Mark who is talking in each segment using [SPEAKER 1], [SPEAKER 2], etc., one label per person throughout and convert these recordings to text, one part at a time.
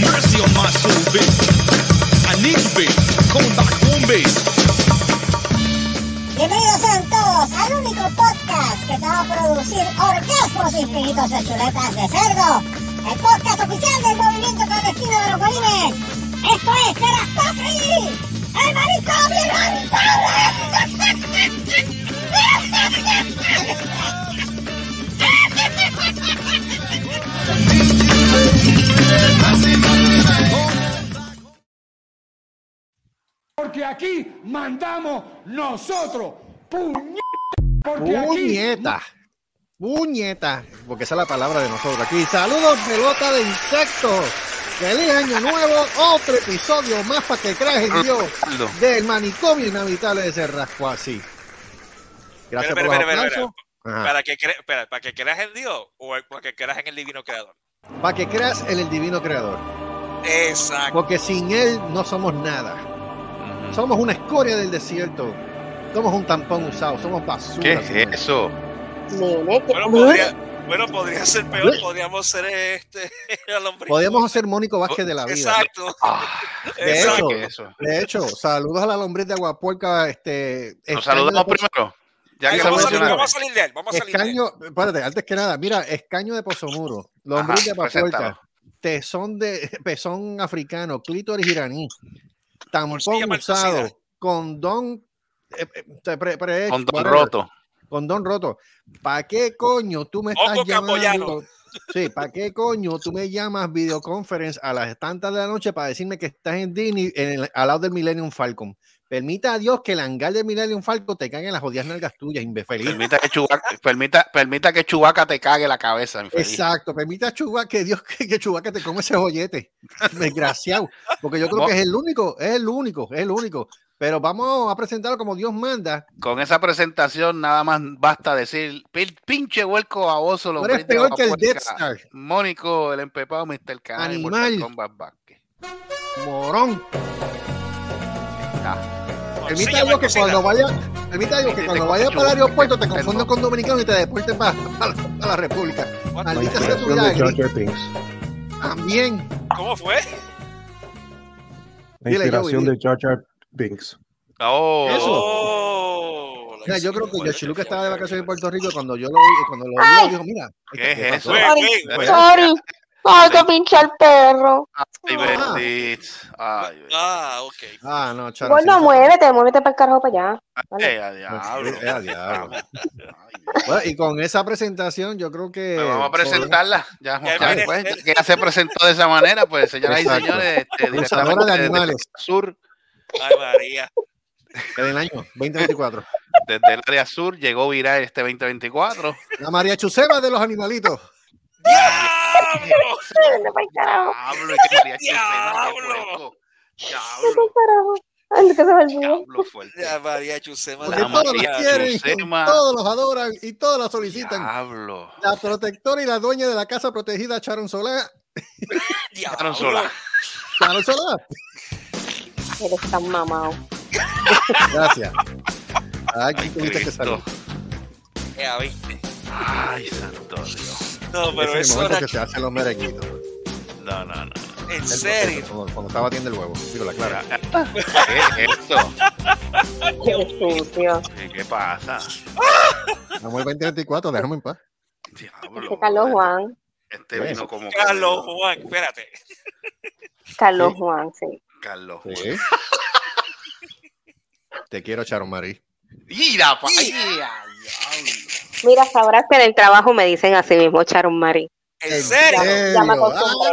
[SPEAKER 1] mercy on my soul, baby.
[SPEAKER 2] Bienvenidos sean todos al único podcast que te va a producir orgasmos infinitos de chuletas de cerdo. El podcast oficial del movimiento clandestino de los bolines. Esto es Serastofri, el manicomio
[SPEAKER 3] Porque aquí mandamos nosotros. Puñeta. Porque aquí.
[SPEAKER 4] Puñeta. Puñeta. Porque esa es la palabra de nosotros aquí. Saludos, pelota de insectos. Feliz año nuevo. Otro episodio más para que creas en Dios. Del manicomio inhabitable de Cerrasco así. Gracias por los
[SPEAKER 5] espera, espera,
[SPEAKER 4] aplausos. Ajá.
[SPEAKER 5] ¿Para que, cre- ¿Para que creas en Dios o para que creas en el divino creador?
[SPEAKER 4] Para que creas en el divino creador.
[SPEAKER 5] Exacto.
[SPEAKER 4] Porque sin él no somos nada. Somos una escoria del desierto. Somos un tampón usado. Somos basura.
[SPEAKER 6] ¿Qué es eso?
[SPEAKER 7] Nene, ¿qué-
[SPEAKER 5] Bueno, podría, bueno, podría ser peor. Podríamos ser este.
[SPEAKER 4] Podríamos hacer Mónico Vázquez de la vida.
[SPEAKER 5] Exacto.
[SPEAKER 6] Ah,
[SPEAKER 4] De
[SPEAKER 5] Exacto.
[SPEAKER 4] hecho. De hecho, saludos a la lombriz de Aguapuerca. Este,
[SPEAKER 6] Nos
[SPEAKER 4] escaño
[SPEAKER 6] saludamos primero. Ya que
[SPEAKER 5] vamos, a salir, vamos a salir de él. Vamos a salir de él.
[SPEAKER 4] Escaño, espérate, antes que nada, mira, escaño de Pozomuro, lombriz de
[SPEAKER 6] Ajá,
[SPEAKER 4] Aguapuerca,
[SPEAKER 6] preséntalo.
[SPEAKER 4] tesón de pezón africano, clítoris iraní, tampón usado, condón eh, eh, pre- pre-
[SPEAKER 6] Con don
[SPEAKER 4] whatever,
[SPEAKER 6] roto.
[SPEAKER 4] condón roto. ¿Para qué coño tú me estás
[SPEAKER 5] Ojo
[SPEAKER 4] llamando?
[SPEAKER 5] camboyano.
[SPEAKER 4] Sí, ¿para qué coño tú me llamas videoconference a las tantas de la noche para decirme que estás en Disney en el- al lado del Millennium Falcon? Permita a Dios que el hangar del Millennium Falcon te caiga en las jodidas nalgas tuyas, infeliz.
[SPEAKER 6] Permita que, Chubaca, permita, permita que Chubaca te cague la cabeza, mi feliz.
[SPEAKER 4] Exacto, permita a Chubaca que Dios que, que Chewbacca te come ese joyete. Desgraciado. Porque yo creo que es el único, es el único, es el único. Pero vamos a presentarlo como Dios manda.
[SPEAKER 6] Con esa presentación nada más basta decir "Pin- pinche huelco baboso.
[SPEAKER 4] Tú eres peor que el Death Star.
[SPEAKER 6] Mónico, el empepado, Mr. Canal.
[SPEAKER 4] Animal.
[SPEAKER 6] Kombat
[SPEAKER 4] Morón. Permita
[SPEAKER 5] Morcilla
[SPEAKER 4] a Dios
[SPEAKER 5] mal
[SPEAKER 4] que cuando vaya, permita a Dios que cuando vaya para el aeropuerto te
[SPEAKER 6] cojo.
[SPEAKER 4] con dominicano y te deporten para, la República. Maldita sea tu vida. También.
[SPEAKER 5] ¿Cómo fue?
[SPEAKER 8] La
[SPEAKER 4] Dile,
[SPEAKER 8] inspiración de Jar Jar Binks.
[SPEAKER 6] Oh,
[SPEAKER 4] Eso. Mira, yo creo que
[SPEAKER 5] hicimos.
[SPEAKER 4] Yoshi Luca estaba de vacaciones en Puerto Rico cuando yo lo vi, cuando lo vi, dijo, mira,
[SPEAKER 6] ¿Qué
[SPEAKER 4] ¿qué
[SPEAKER 6] es eso?
[SPEAKER 7] Sorry. Ay, que pinche el perro.
[SPEAKER 6] Ay,
[SPEAKER 4] Ah.
[SPEAKER 6] bendito. Ay, bendito.
[SPEAKER 5] Ah, ok.
[SPEAKER 4] Ah, no, Charo.
[SPEAKER 7] Bueno,
[SPEAKER 4] sí,
[SPEAKER 7] muévete, muévete para el carajo para allá. Vale.
[SPEAKER 6] Eh, diablo.
[SPEAKER 4] Eh, diablo.
[SPEAKER 6] Ay.
[SPEAKER 4] Bueno, y con esa presentación yo creo que...
[SPEAKER 6] Pues vamos a presentarla. Ya,
[SPEAKER 5] Ya
[SPEAKER 6] ya
[SPEAKER 5] el-
[SPEAKER 6] que ya se presentó de esa manera, pues señoras y señores, este, directamente
[SPEAKER 4] de
[SPEAKER 6] desde
[SPEAKER 4] animales.
[SPEAKER 6] el sur,
[SPEAKER 5] Ay, María.
[SPEAKER 4] que del año 2024.
[SPEAKER 6] desde el área sur, llegó viral este 2024.
[SPEAKER 4] La María Chusema de los animalitos.
[SPEAKER 5] ¡Diablo!
[SPEAKER 6] Diablo, qué
[SPEAKER 5] Diablo.
[SPEAKER 6] Diablo, diablo fuerte.
[SPEAKER 5] Ya, María Chusema.
[SPEAKER 4] Porque
[SPEAKER 6] La
[SPEAKER 4] todos los
[SPEAKER 6] María
[SPEAKER 4] quieren,
[SPEAKER 6] Chusema.
[SPEAKER 4] todos los adoran y todos la solicitan.
[SPEAKER 6] Diablo.
[SPEAKER 4] La protectora y la dueña de la casa protegida, Sharon Solá.
[SPEAKER 6] Sharon Solá.
[SPEAKER 4] Sharon Solá.
[SPEAKER 7] Eres tan mamado.
[SPEAKER 4] Gracias. Ay,
[SPEAKER 6] Ay,
[SPEAKER 4] tuviste que salir.
[SPEAKER 5] Ya, ¿viste?
[SPEAKER 6] Ay, santo Dios.
[SPEAKER 5] No, pero
[SPEAKER 4] Ese es el
[SPEAKER 5] eso
[SPEAKER 4] momento
[SPEAKER 5] era...
[SPEAKER 4] que se hacen los merenguitos.
[SPEAKER 6] No, no, no.
[SPEAKER 5] En
[SPEAKER 4] El
[SPEAKER 5] serio.
[SPEAKER 4] proceso, Cuando, cuando está batiendo el huevo. Digo, la clara.
[SPEAKER 6] ¿Qué es esto?
[SPEAKER 7] Qué sucio.
[SPEAKER 6] ¿Qué, pasa?
[SPEAKER 4] Vamos al 2024, déjame en paz.
[SPEAKER 6] Diablo.
[SPEAKER 7] Este Carlos Juan.
[SPEAKER 6] Este vino como que-
[SPEAKER 5] Carlos Juan, espérate.
[SPEAKER 7] Carlos Juan, sí.
[SPEAKER 6] Carlos
[SPEAKER 4] Sí.
[SPEAKER 6] Juan.
[SPEAKER 4] Te quiero, Sharon Marie.
[SPEAKER 6] Mira, pa.
[SPEAKER 7] Mira, sabrás que en el trabajo me dicen así mismo, Charon Mari.
[SPEAKER 5] ¿En serio?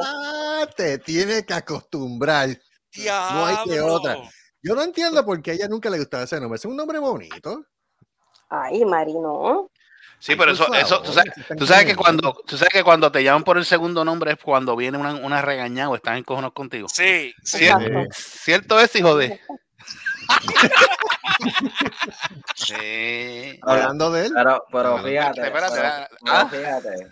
[SPEAKER 4] Ah, te tiene que acostumbrar. No hay que
[SPEAKER 5] Diablo.
[SPEAKER 4] otra. Yo no entiendo por qué a ella nunca le gustaba ese nombre. Es un nombre bonito.
[SPEAKER 7] Ay, Mari, no.
[SPEAKER 6] Sí,
[SPEAKER 4] Ay,
[SPEAKER 6] pero
[SPEAKER 4] por
[SPEAKER 6] eso, eso, tú sabes, tú que cuando, tú sabes que cuando te llaman por el segundo nombre es cuando viene una, una regañada o están encojonados contigo.
[SPEAKER 5] Sí, sí.
[SPEAKER 6] Cierto es, hijo de. Sí.
[SPEAKER 4] Hablando de él.
[SPEAKER 9] Pero, pero fíjate,
[SPEAKER 6] espérate, espérate,
[SPEAKER 9] pero
[SPEAKER 6] ah.
[SPEAKER 9] fíjate.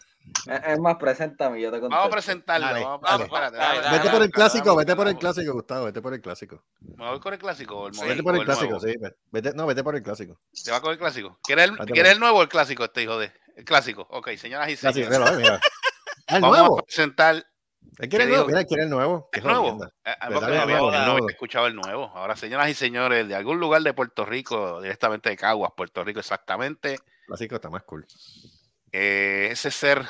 [SPEAKER 9] Es, más, preséntame, yo te contesto.
[SPEAKER 6] Vamos a presentarlo.
[SPEAKER 4] Dale,
[SPEAKER 6] vamos,
[SPEAKER 4] dale.
[SPEAKER 6] espérate,
[SPEAKER 5] Dale,
[SPEAKER 4] Vete por el clásico, vete por el clásico, Gustavo, vete por el clásico.
[SPEAKER 6] ¿Me voy con el clásico el
[SPEAKER 5] Sí.
[SPEAKER 4] Vete por
[SPEAKER 6] o
[SPEAKER 4] el clásico,
[SPEAKER 6] nuevo?
[SPEAKER 4] sí. Vete, no, vete por el clásico.
[SPEAKER 6] ¿Te va con el clásico? ¿Quieres el,
[SPEAKER 4] Vete
[SPEAKER 6] ¿quieres
[SPEAKER 4] por-
[SPEAKER 6] el nuevo o el clásico, este hijo de? El clásico. Ok, señoras y
[SPEAKER 4] Clásico,
[SPEAKER 6] señores.
[SPEAKER 4] mira, mira. Ah, el
[SPEAKER 6] Vamos
[SPEAKER 4] nuevo.
[SPEAKER 6] a presentar
[SPEAKER 4] Él quiere el
[SPEAKER 6] ¿Qué
[SPEAKER 4] nuevo, él quiere el nuevo.
[SPEAKER 6] ¿Es
[SPEAKER 4] Qué
[SPEAKER 6] nuevo?
[SPEAKER 4] jodienda.
[SPEAKER 6] Eh, eh,
[SPEAKER 4] ¿Verdad
[SPEAKER 6] porque
[SPEAKER 4] que
[SPEAKER 6] no había,
[SPEAKER 4] nuevo,
[SPEAKER 6] el nuevo. Ahora, señoras y señores, de algún lugar de Puerto Rico, directamente de Caguas, Puerto Rico, exactamente,
[SPEAKER 4] Clásico está más cool.
[SPEAKER 6] eh, ese ser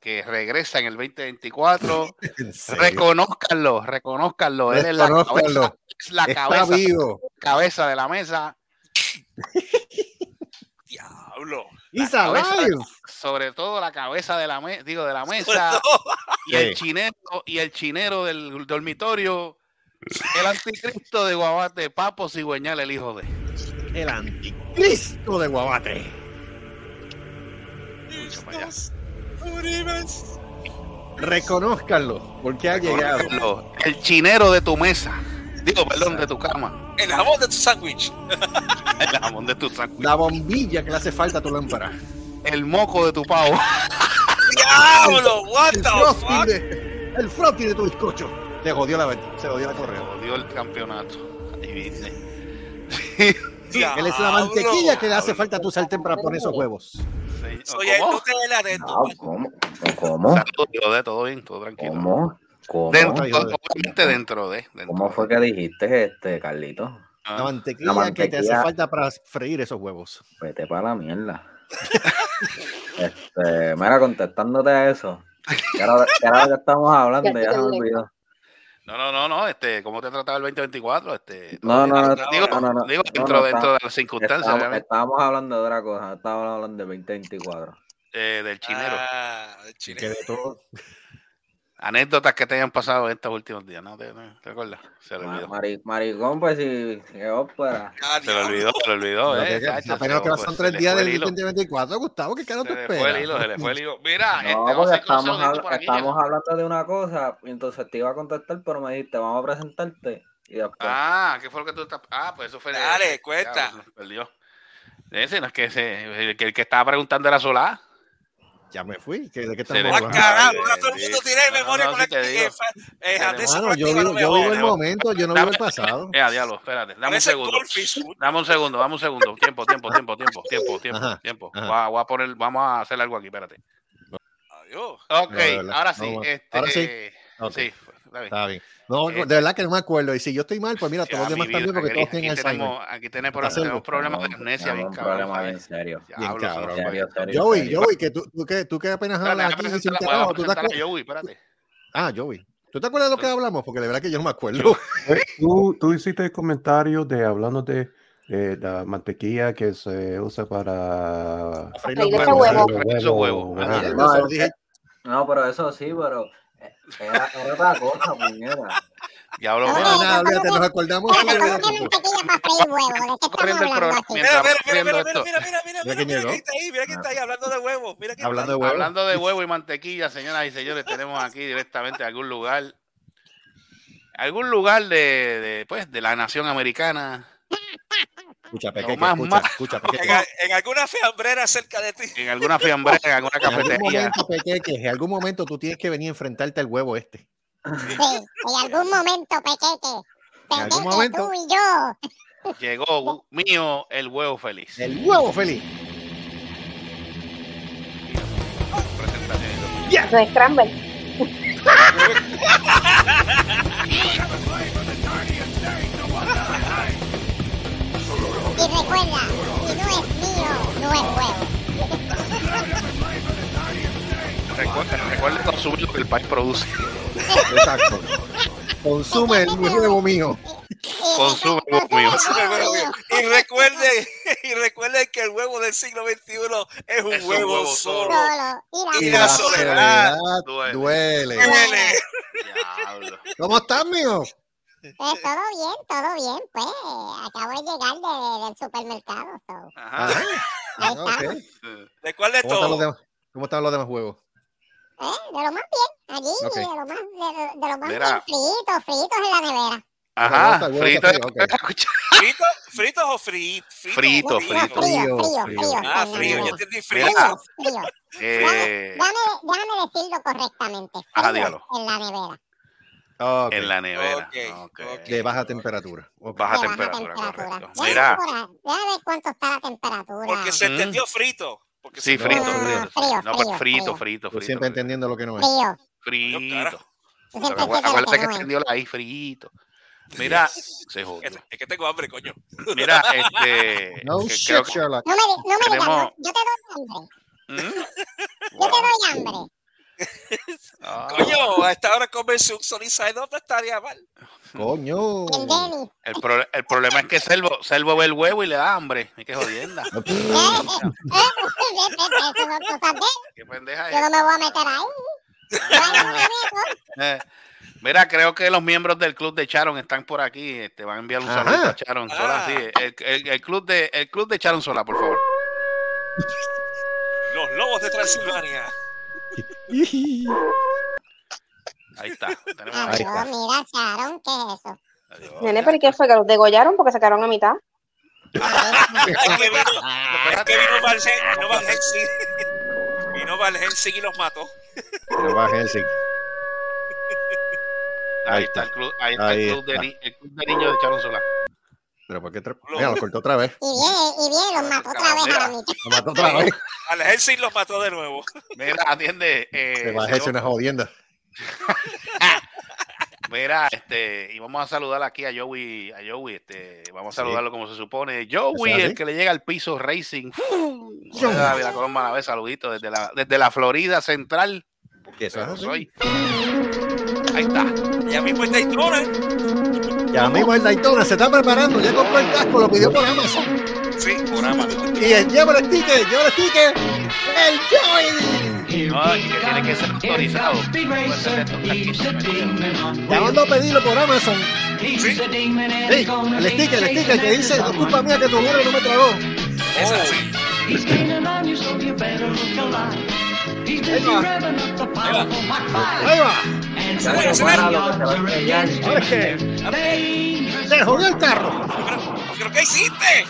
[SPEAKER 6] que regresa en el 2024,
[SPEAKER 4] En serio.
[SPEAKER 6] reconózcanlo, reconózcanlo. Él es la cabeza, es la
[SPEAKER 4] Está
[SPEAKER 6] cabeza,
[SPEAKER 4] vivo.
[SPEAKER 6] cabeza de la mesa,
[SPEAKER 5] Diablo.
[SPEAKER 6] Sobre todo la cabeza de la mesa, digo, de la mesa, y el chinero, y el chinero del dormitorio, el anticristo de Guabate, Papo Cigüeñal, el hijo de.
[SPEAKER 4] El anticristo de Guabate. Reconózcanlo, porque ha llegado.
[SPEAKER 6] El chinero de tu mesa. Digo, perdón, de tu cama.
[SPEAKER 5] El jamón de tu sándwich.
[SPEAKER 6] El jamón de tu sándwich.
[SPEAKER 4] La bombilla que le hace falta a tu lámpara.
[SPEAKER 6] El moco de tu pavo.
[SPEAKER 5] Diablo, what
[SPEAKER 4] El
[SPEAKER 5] the
[SPEAKER 4] frosting
[SPEAKER 5] fuck.
[SPEAKER 4] de, el frosting de tu bizcocho. Le jodió la, se jodió la correa.
[SPEAKER 6] Jodió el campeonato. Ahí viene.
[SPEAKER 4] Él es la mantequilla que le hace falta a tu sartén para poner esos huevos.
[SPEAKER 6] Señor,
[SPEAKER 5] Soy el
[SPEAKER 6] ¿Cómo?
[SPEAKER 5] Nutella de
[SPEAKER 9] No, ¿Cómo? ¿Cómo?
[SPEAKER 6] Saludos, todo bien, todo tranquilo.
[SPEAKER 9] ¿Cómo? ¿Cómo?
[SPEAKER 6] Dentro, obviamente dentro de. dentro
[SPEAKER 9] ¿Cómo fue que dijiste, este, Carlito?
[SPEAKER 6] Ah,
[SPEAKER 4] La mantequilla,
[SPEAKER 9] La
[SPEAKER 4] que te hace falta para freír esos huevos.
[SPEAKER 9] Vete para la mierda. este, mira, contestándote a eso. ¿Qué era, qué era lo que estamos hablando? Ya se me olvidó.
[SPEAKER 6] No, no, no, no, este, ¿cómo te trataba el 2024? Este,
[SPEAKER 9] No, no, no,
[SPEAKER 6] digo,
[SPEAKER 9] no, no, no,
[SPEAKER 6] digo
[SPEAKER 9] no,
[SPEAKER 6] dentro,
[SPEAKER 9] no,
[SPEAKER 6] dentro
[SPEAKER 9] está-
[SPEAKER 6] de las circunstancias,
[SPEAKER 9] Estábamos, estábamos hablando de otra cosa, estábamos hablando de 2024.
[SPEAKER 6] eh, del chinero.
[SPEAKER 5] Ah, el
[SPEAKER 4] Que
[SPEAKER 5] chinero.
[SPEAKER 4] de todo.
[SPEAKER 6] Anécdotas que te hayan pasado estos últimos días, ¿no? ¿Te, te acuerdas? Se le olvidó.
[SPEAKER 9] mari- maricón, pues si qué ópera.
[SPEAKER 5] Ah,
[SPEAKER 6] Se le olvidó, se le olvidó,
[SPEAKER 4] Pero
[SPEAKER 6] eh.
[SPEAKER 4] que- apenas
[SPEAKER 6] pues, se
[SPEAKER 4] tres días
[SPEAKER 6] el
[SPEAKER 4] del
[SPEAKER 6] hilo.
[SPEAKER 4] 2024. Gustavo, ¿qué carajo
[SPEAKER 6] Se
[SPEAKER 4] te
[SPEAKER 6] le fue el hilo,
[SPEAKER 4] esperas?
[SPEAKER 6] se le fue el hilo. Mira, este,
[SPEAKER 9] No, porque
[SPEAKER 6] un
[SPEAKER 9] estamos,
[SPEAKER 6] saludito
[SPEAKER 9] habla-
[SPEAKER 6] por aquí.
[SPEAKER 9] estamos hablando de una cosa, y entonces te iba a contestar, pero me dijiste, vamos a presentarte. Y después,
[SPEAKER 6] Ah, ¿qué fue lo que tú estás? Ah, pues eso fue.
[SPEAKER 5] Dale,
[SPEAKER 6] ya,
[SPEAKER 5] cuenta.
[SPEAKER 6] se perdió. Ese no es que ese, el que, el que estaba preguntando era Solá.
[SPEAKER 4] Ya me fui. ¿que- ¿De qué estamos
[SPEAKER 5] Ah,
[SPEAKER 4] hablando?
[SPEAKER 5] carajo,
[SPEAKER 6] Ay,
[SPEAKER 5] ahora todo el mundo tiene memoria
[SPEAKER 6] no,
[SPEAKER 5] con la
[SPEAKER 6] digo.
[SPEAKER 5] eh, eh,
[SPEAKER 4] yo vivo,
[SPEAKER 5] no me
[SPEAKER 4] yo vivo
[SPEAKER 5] jodas.
[SPEAKER 4] el momento, yo no vivo el pasado.
[SPEAKER 6] Eh, diablo, espérate. Dame un segundo. Dame un segundo, dame un segundo. Tiempo, tiempo, tiempo, tiempo, tiempo, tiempo,
[SPEAKER 4] Ajá,
[SPEAKER 6] tiempo.
[SPEAKER 4] ajá.
[SPEAKER 6] Voy a, voy a poner, vamos a hacer algo aquí, espérate.
[SPEAKER 5] Adiós.
[SPEAKER 6] Ok, ahora sí.
[SPEAKER 4] No,
[SPEAKER 6] este,
[SPEAKER 4] ahora sí.
[SPEAKER 6] Sí, está bien.
[SPEAKER 4] Está bien. No,
[SPEAKER 6] Eh,
[SPEAKER 4] de verdad que no me acuerdo. Y si yo estoy mal, pues mira, todos los demás también, porque
[SPEAKER 6] aquí-
[SPEAKER 4] todos tienen Alzheimer.
[SPEAKER 6] tenemos, aquí tenemos,
[SPEAKER 4] Está
[SPEAKER 6] tenemos problemas de amnesia bien cabrón.
[SPEAKER 9] bien serio.
[SPEAKER 4] Joey,
[SPEAKER 9] serio.
[SPEAKER 4] Joey, que tú, tú, que, tú que apenas hablas aquí sin
[SPEAKER 6] presentar- voy a
[SPEAKER 4] carajo, ¿tú te?
[SPEAKER 6] Joey, espérate.
[SPEAKER 4] Ah, Joey. ¿Tú te acuerdas de lo que hablamos? Porque de verdad que yo no me acuerdo.
[SPEAKER 8] Eh, Tú, tú hiciste el comentario de hablando de eh, la mantequilla que se usa para
[SPEAKER 4] Freír los huevos. Ah,
[SPEAKER 9] No, pero eso sí, pero era, era otra cosa, puñera.
[SPEAKER 6] Diablo,
[SPEAKER 4] No, nada, olvídate, nos acordamos.
[SPEAKER 2] Espérate,
[SPEAKER 4] solo de
[SPEAKER 2] ¿cómo que
[SPEAKER 4] otro.
[SPEAKER 2] mantequilla para freír huevos? ¿De qué estamos
[SPEAKER 6] corriendo el
[SPEAKER 2] hablando
[SPEAKER 6] programa
[SPEAKER 2] aquí?
[SPEAKER 6] mientras
[SPEAKER 5] Mira, mira, mira, mira, mira, mira, mira,
[SPEAKER 4] Mira
[SPEAKER 5] mira, mira
[SPEAKER 4] llegó.
[SPEAKER 5] quién está ahí, mira quién está ahí hablando de huevos. Mira
[SPEAKER 4] Hablando de
[SPEAKER 5] está
[SPEAKER 4] huevos.
[SPEAKER 6] Hablando de huevo y mantequilla, señoras y señores, tenemos aquí directamente algún lugar, algún lugar de, de, pues, de la nación americana,
[SPEAKER 4] Escucha, Peque,
[SPEAKER 6] más
[SPEAKER 4] escucha, escucha,
[SPEAKER 5] En,
[SPEAKER 4] Peque.
[SPEAKER 5] a- en alguna fiambrera cerca de ti.
[SPEAKER 6] en alguna fiambrera, en alguna
[SPEAKER 4] En algún
[SPEAKER 6] cafetería.
[SPEAKER 4] momento, Peque, que en algún momento tú tienes que venir a enfrentarte al huevo este.
[SPEAKER 2] Sí, en algún momento, Pequeque.
[SPEAKER 4] En algún
[SPEAKER 2] Pequeque,
[SPEAKER 4] momento.
[SPEAKER 2] tú y yo.
[SPEAKER 6] Llegó mío el huevo feliz.
[SPEAKER 4] El huevo feliz.
[SPEAKER 6] Presentación y todo.
[SPEAKER 7] No es Scramble.
[SPEAKER 2] Y recuerda, si no es mío, no es huevo.
[SPEAKER 6] Recuerda, recuerda consumir lo que el país produce.
[SPEAKER 4] Exacto. Consume el huevo mío.
[SPEAKER 6] Consume
[SPEAKER 2] recuerda-
[SPEAKER 6] huevo mío.
[SPEAKER 2] consume
[SPEAKER 5] Huevo
[SPEAKER 2] huevo
[SPEAKER 5] mío.
[SPEAKER 2] mío.
[SPEAKER 5] Y recuerden, y recuerden que el huevo del siglo XXI es un
[SPEAKER 6] Es un
[SPEAKER 5] huevo, solo.
[SPEAKER 2] Solo. Y
[SPEAKER 5] Y
[SPEAKER 2] la
[SPEAKER 5] soledad
[SPEAKER 6] duele.
[SPEAKER 4] duele.
[SPEAKER 5] Duele.
[SPEAKER 6] Diablo.
[SPEAKER 4] ¿Cómo estás, mío?
[SPEAKER 2] Eh, todo bien, todo bien, pues. Acabo de llegar de- del supermercado. so,
[SPEAKER 6] Ajá.
[SPEAKER 4] Ajá.
[SPEAKER 2] Ahí estamos.
[SPEAKER 5] ¿De cuál de
[SPEAKER 4] ¿Cómo están los
[SPEAKER 5] todo?
[SPEAKER 4] demás, cómo están los demás huevos?
[SPEAKER 2] Eh, de lo más bien, allí, de lo más, de, de lo más
[SPEAKER 6] Mira.
[SPEAKER 2] bien, fritos, fritos en la nevera.
[SPEAKER 6] Ajá.
[SPEAKER 4] El huevo
[SPEAKER 6] Frito.
[SPEAKER 4] está frío,
[SPEAKER 5] ¿Fritos, fritos o fri- fritos?
[SPEAKER 6] Frito, frito.
[SPEAKER 2] frío, frío,
[SPEAKER 4] Frío,
[SPEAKER 2] frío.
[SPEAKER 5] Ah, frío, yo
[SPEAKER 2] nevera.
[SPEAKER 5] entendí frío.
[SPEAKER 2] Frío, frío.
[SPEAKER 6] Eh,
[SPEAKER 2] Déjame, déjame decirlo correctamente. Frío
[SPEAKER 6] dígalo.
[SPEAKER 2] en la nevera.
[SPEAKER 6] En la nevera.
[SPEAKER 4] De baja temperatura.
[SPEAKER 6] Baja
[SPEAKER 2] de
[SPEAKER 6] temperatura, correcto.
[SPEAKER 2] Déjame,
[SPEAKER 6] Mira.
[SPEAKER 2] déjame ver cuánto está la temperatura.
[SPEAKER 5] Porque se
[SPEAKER 6] Mm.
[SPEAKER 5] entendió frito. Porque
[SPEAKER 6] Sí, frito.
[SPEAKER 2] No,
[SPEAKER 6] frito.
[SPEAKER 2] frío,
[SPEAKER 6] No,
[SPEAKER 2] frío,
[SPEAKER 6] frito, frito, frito.
[SPEAKER 4] siempre entendiendo lo que no es.
[SPEAKER 2] Frío.
[SPEAKER 6] Frito.
[SPEAKER 2] Lo
[SPEAKER 6] Acuérdate
[SPEAKER 2] que
[SPEAKER 6] extendió la ahí frito. Mira, se jodió.
[SPEAKER 5] Es es que tengo hambre, coño.
[SPEAKER 6] Mira, este.
[SPEAKER 4] No
[SPEAKER 6] que
[SPEAKER 4] shit,
[SPEAKER 6] creo que-
[SPEAKER 4] Sherlock.
[SPEAKER 2] No me, no me digas, yo te doy hambre.
[SPEAKER 6] ¿Mm?
[SPEAKER 2] Yo te doy hambre.
[SPEAKER 6] Ah,
[SPEAKER 5] Coño, a esta hora comerse un Sunny Side Up no estaría mal.
[SPEAKER 4] Coño.
[SPEAKER 2] El
[SPEAKER 6] pro- el problema es que Selvo, Selvo ve el huevo y le da hambre. Es que jodienda.
[SPEAKER 2] Son cosas de
[SPEAKER 6] Qué pendeja
[SPEAKER 2] Yo no me voy a meter ahí.
[SPEAKER 6] Eh, Mira, creo que los miembros del club de Charon están por aquí. Este, van a enviar un saludo a Charon Sola.
[SPEAKER 5] Ah.
[SPEAKER 6] sí. el, el- el club de, el club de Charon Sola, por favor.
[SPEAKER 5] Los lobos de Transilvania.
[SPEAKER 6] Ahí está. Tenemos
[SPEAKER 2] Adiós,
[SPEAKER 6] ahí.
[SPEAKER 4] está.
[SPEAKER 2] mira, Sharon, ¿qué es eso?
[SPEAKER 6] Adiós.
[SPEAKER 7] Nene, ¿pero qué fue? ¿Que los degollaron porque sacaron a mitad?
[SPEAKER 5] Es que vino, que vino Hen- vino Van Helsing. Vino Van Helsing y los mató.
[SPEAKER 4] Pero va Helsing.
[SPEAKER 6] Ahí
[SPEAKER 4] Ahí
[SPEAKER 6] está el
[SPEAKER 4] está.
[SPEAKER 6] club, ahí está el club, de,
[SPEAKER 4] está.
[SPEAKER 6] el club de niños de Charon Sola.
[SPEAKER 4] Pero ¿por qué? tra- Mira, lo cortó otra vez.
[SPEAKER 2] Y viene, y viene, los mató otra vez a la mitad.
[SPEAKER 4] Lo mató otra vez.
[SPEAKER 5] Van Helsing los mató de nuevo.
[SPEAKER 6] Mira, atiende. Eh,
[SPEAKER 4] Se va a hacer una jodienda.
[SPEAKER 6] Mira, este, y vamos a saludar aquí a Joey, a Joey, este, vamos a saludarlo como se supone. Joey,
[SPEAKER 4] ¿Eso es
[SPEAKER 6] el que le llega al piso Racing. Hola, la Colomba a la vez, saludito desde la, desde la Florida Central.
[SPEAKER 4] Que eso es
[SPEAKER 6] soy. Ahí está.
[SPEAKER 5] Ya mismo está Daytona.
[SPEAKER 4] Ya mismo el Daytona se está preparando. Ya compró el casco, lo pidió por Amazon.
[SPEAKER 5] Sí, por Amazon.
[SPEAKER 4] Y el lleva el ticket, lleva el ticket. El Joey.
[SPEAKER 6] No, y que tiene que ser autorizado.
[SPEAKER 4] Mandó a pedirlo por Amazon. Sí, el sticker, el sticker que dice, "No culpa mía que tu mujer no me tragó.
[SPEAKER 5] Es así.
[SPEAKER 4] Ahí va.
[SPEAKER 5] Acelera, acelera.
[SPEAKER 4] Ahora es que se jodió el carro.
[SPEAKER 5] ¿Pero qué hiciste?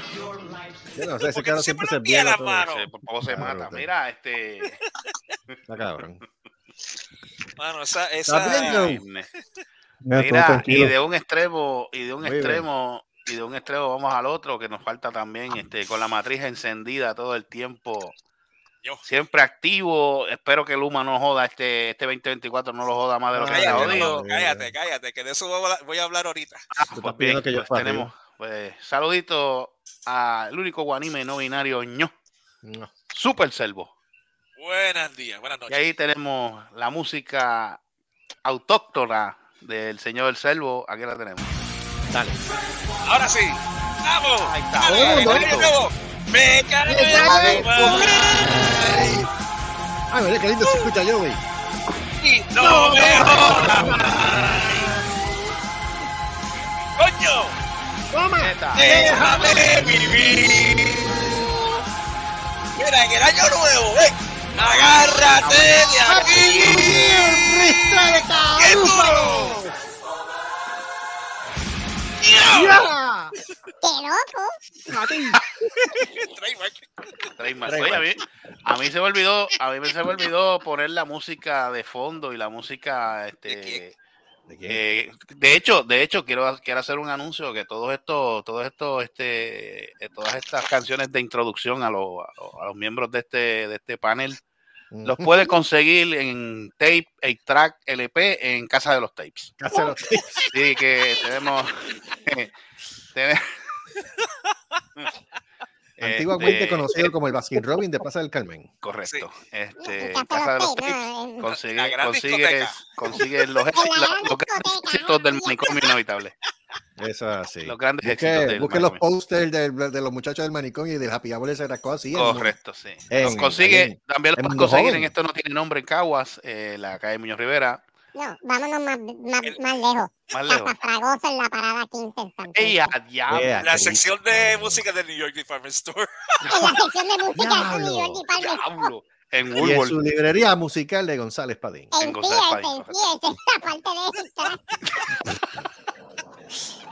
[SPEAKER 4] Yo no sé, ese
[SPEAKER 5] Porque
[SPEAKER 4] carro
[SPEAKER 5] tú
[SPEAKER 4] siempre se todo.
[SPEAKER 5] mano.
[SPEAKER 6] Sí, Por poco se
[SPEAKER 4] Ah,
[SPEAKER 6] mata. Mira, este.
[SPEAKER 4] Está cabrón.
[SPEAKER 5] Mano, esa,
[SPEAKER 4] Está bien,
[SPEAKER 5] esa,
[SPEAKER 4] Joe.
[SPEAKER 8] Mira,
[SPEAKER 6] y de un extremo, y de un
[SPEAKER 4] Muy bien.
[SPEAKER 6] extremo, y de un extremo vamos al otro, que nos falta también, este, con la matriz encendida todo el tiempo.
[SPEAKER 5] Yo.
[SPEAKER 6] Siempre activo. Espero que Luma no joda este, este 2024, no lo joda más de lo que
[SPEAKER 4] Dios.
[SPEAKER 6] jodido.
[SPEAKER 5] no, cállate, cállate, que de eso voy a hablar- voy a hablar ahorita.
[SPEAKER 6] Ah, pues
[SPEAKER 4] estás pidiendo
[SPEAKER 6] bien,
[SPEAKER 4] que yo
[SPEAKER 6] pues tenemos, pues, saludito al único guanime no binario ño,
[SPEAKER 4] No.
[SPEAKER 6] Super Selvo.
[SPEAKER 5] Buenos días, buenas
[SPEAKER 6] Y
[SPEAKER 5] noches.
[SPEAKER 6] ahí tenemos la música autóctona del señor del Selvo. Aquí la tenemos.
[SPEAKER 5] Ahora sí, vamos.
[SPEAKER 6] Ahí está.
[SPEAKER 5] Dale,
[SPEAKER 4] el
[SPEAKER 5] dale. Me cargo
[SPEAKER 4] mira qué lindo se escucha Joey.
[SPEAKER 5] y no me jodas. Coño,
[SPEAKER 4] ¡Toma!
[SPEAKER 5] Déjame vivir. Mira, en el año nuevo, ven, agárrate de aquí. ¡Qué duro!
[SPEAKER 4] ¡Ya!
[SPEAKER 2] ¡Qué loco!
[SPEAKER 6] Oye, a mí, a mí se me olvidó, a mí se me olvidó poner la música de fondo y la música, este,
[SPEAKER 5] quién?
[SPEAKER 4] ¿De
[SPEAKER 6] eh, de hecho, de hecho quiero, quiero hacer un anuncio que todos estos, todos estos, este, eh, todas estas canciones de introducción a, los a los- a los miembros de este, de este panel los puede conseguir en tape, 8 track, LP en casa de los tapes.
[SPEAKER 4] Cáselo.
[SPEAKER 6] Sí, que tenemos. tenemos-
[SPEAKER 4] Antiguamente
[SPEAKER 6] Este,
[SPEAKER 4] conocido como el Baskin Robin de Plaza del Carmen.
[SPEAKER 6] Correcto. Este,
[SPEAKER 2] Café
[SPEAKER 6] Casa de
[SPEAKER 2] Los. En-
[SPEAKER 6] consigue, consigues, consigues los,
[SPEAKER 2] En la
[SPEAKER 6] éxitos-
[SPEAKER 2] gran
[SPEAKER 6] los grandes
[SPEAKER 2] discoteca.
[SPEAKER 6] éxitos del manicomio inevitable.
[SPEAKER 4] Eso es así.
[SPEAKER 6] Los grandes éxitos
[SPEAKER 4] Busque,
[SPEAKER 6] del
[SPEAKER 4] busque los posters de, de los muchachos del manicomio y del Happy Hour ese rascó así. en-
[SPEAKER 6] Correcto, sí.
[SPEAKER 4] en-
[SPEAKER 6] Los consigue,
[SPEAKER 4] en-
[SPEAKER 6] también
[SPEAKER 4] en
[SPEAKER 6] los puedes conseguir en Esto No Tiene Nombre en Caguas, eh, la calle Muñoz Rivera,
[SPEAKER 2] No, vámonos más, más,
[SPEAKER 5] El-
[SPEAKER 2] más lejos.
[SPEAKER 6] más lejos.
[SPEAKER 2] Casa Fragosa en la parada 15 en San
[SPEAKER 5] La
[SPEAKER 4] Cristo.
[SPEAKER 5] sección de música del New York Department Store.
[SPEAKER 2] En la sección de música de New York Department Store.
[SPEAKER 6] En
[SPEAKER 4] Y en su librería musical de González Padín.
[SPEAKER 2] En
[SPEAKER 6] González Padín,
[SPEAKER 2] en de eso.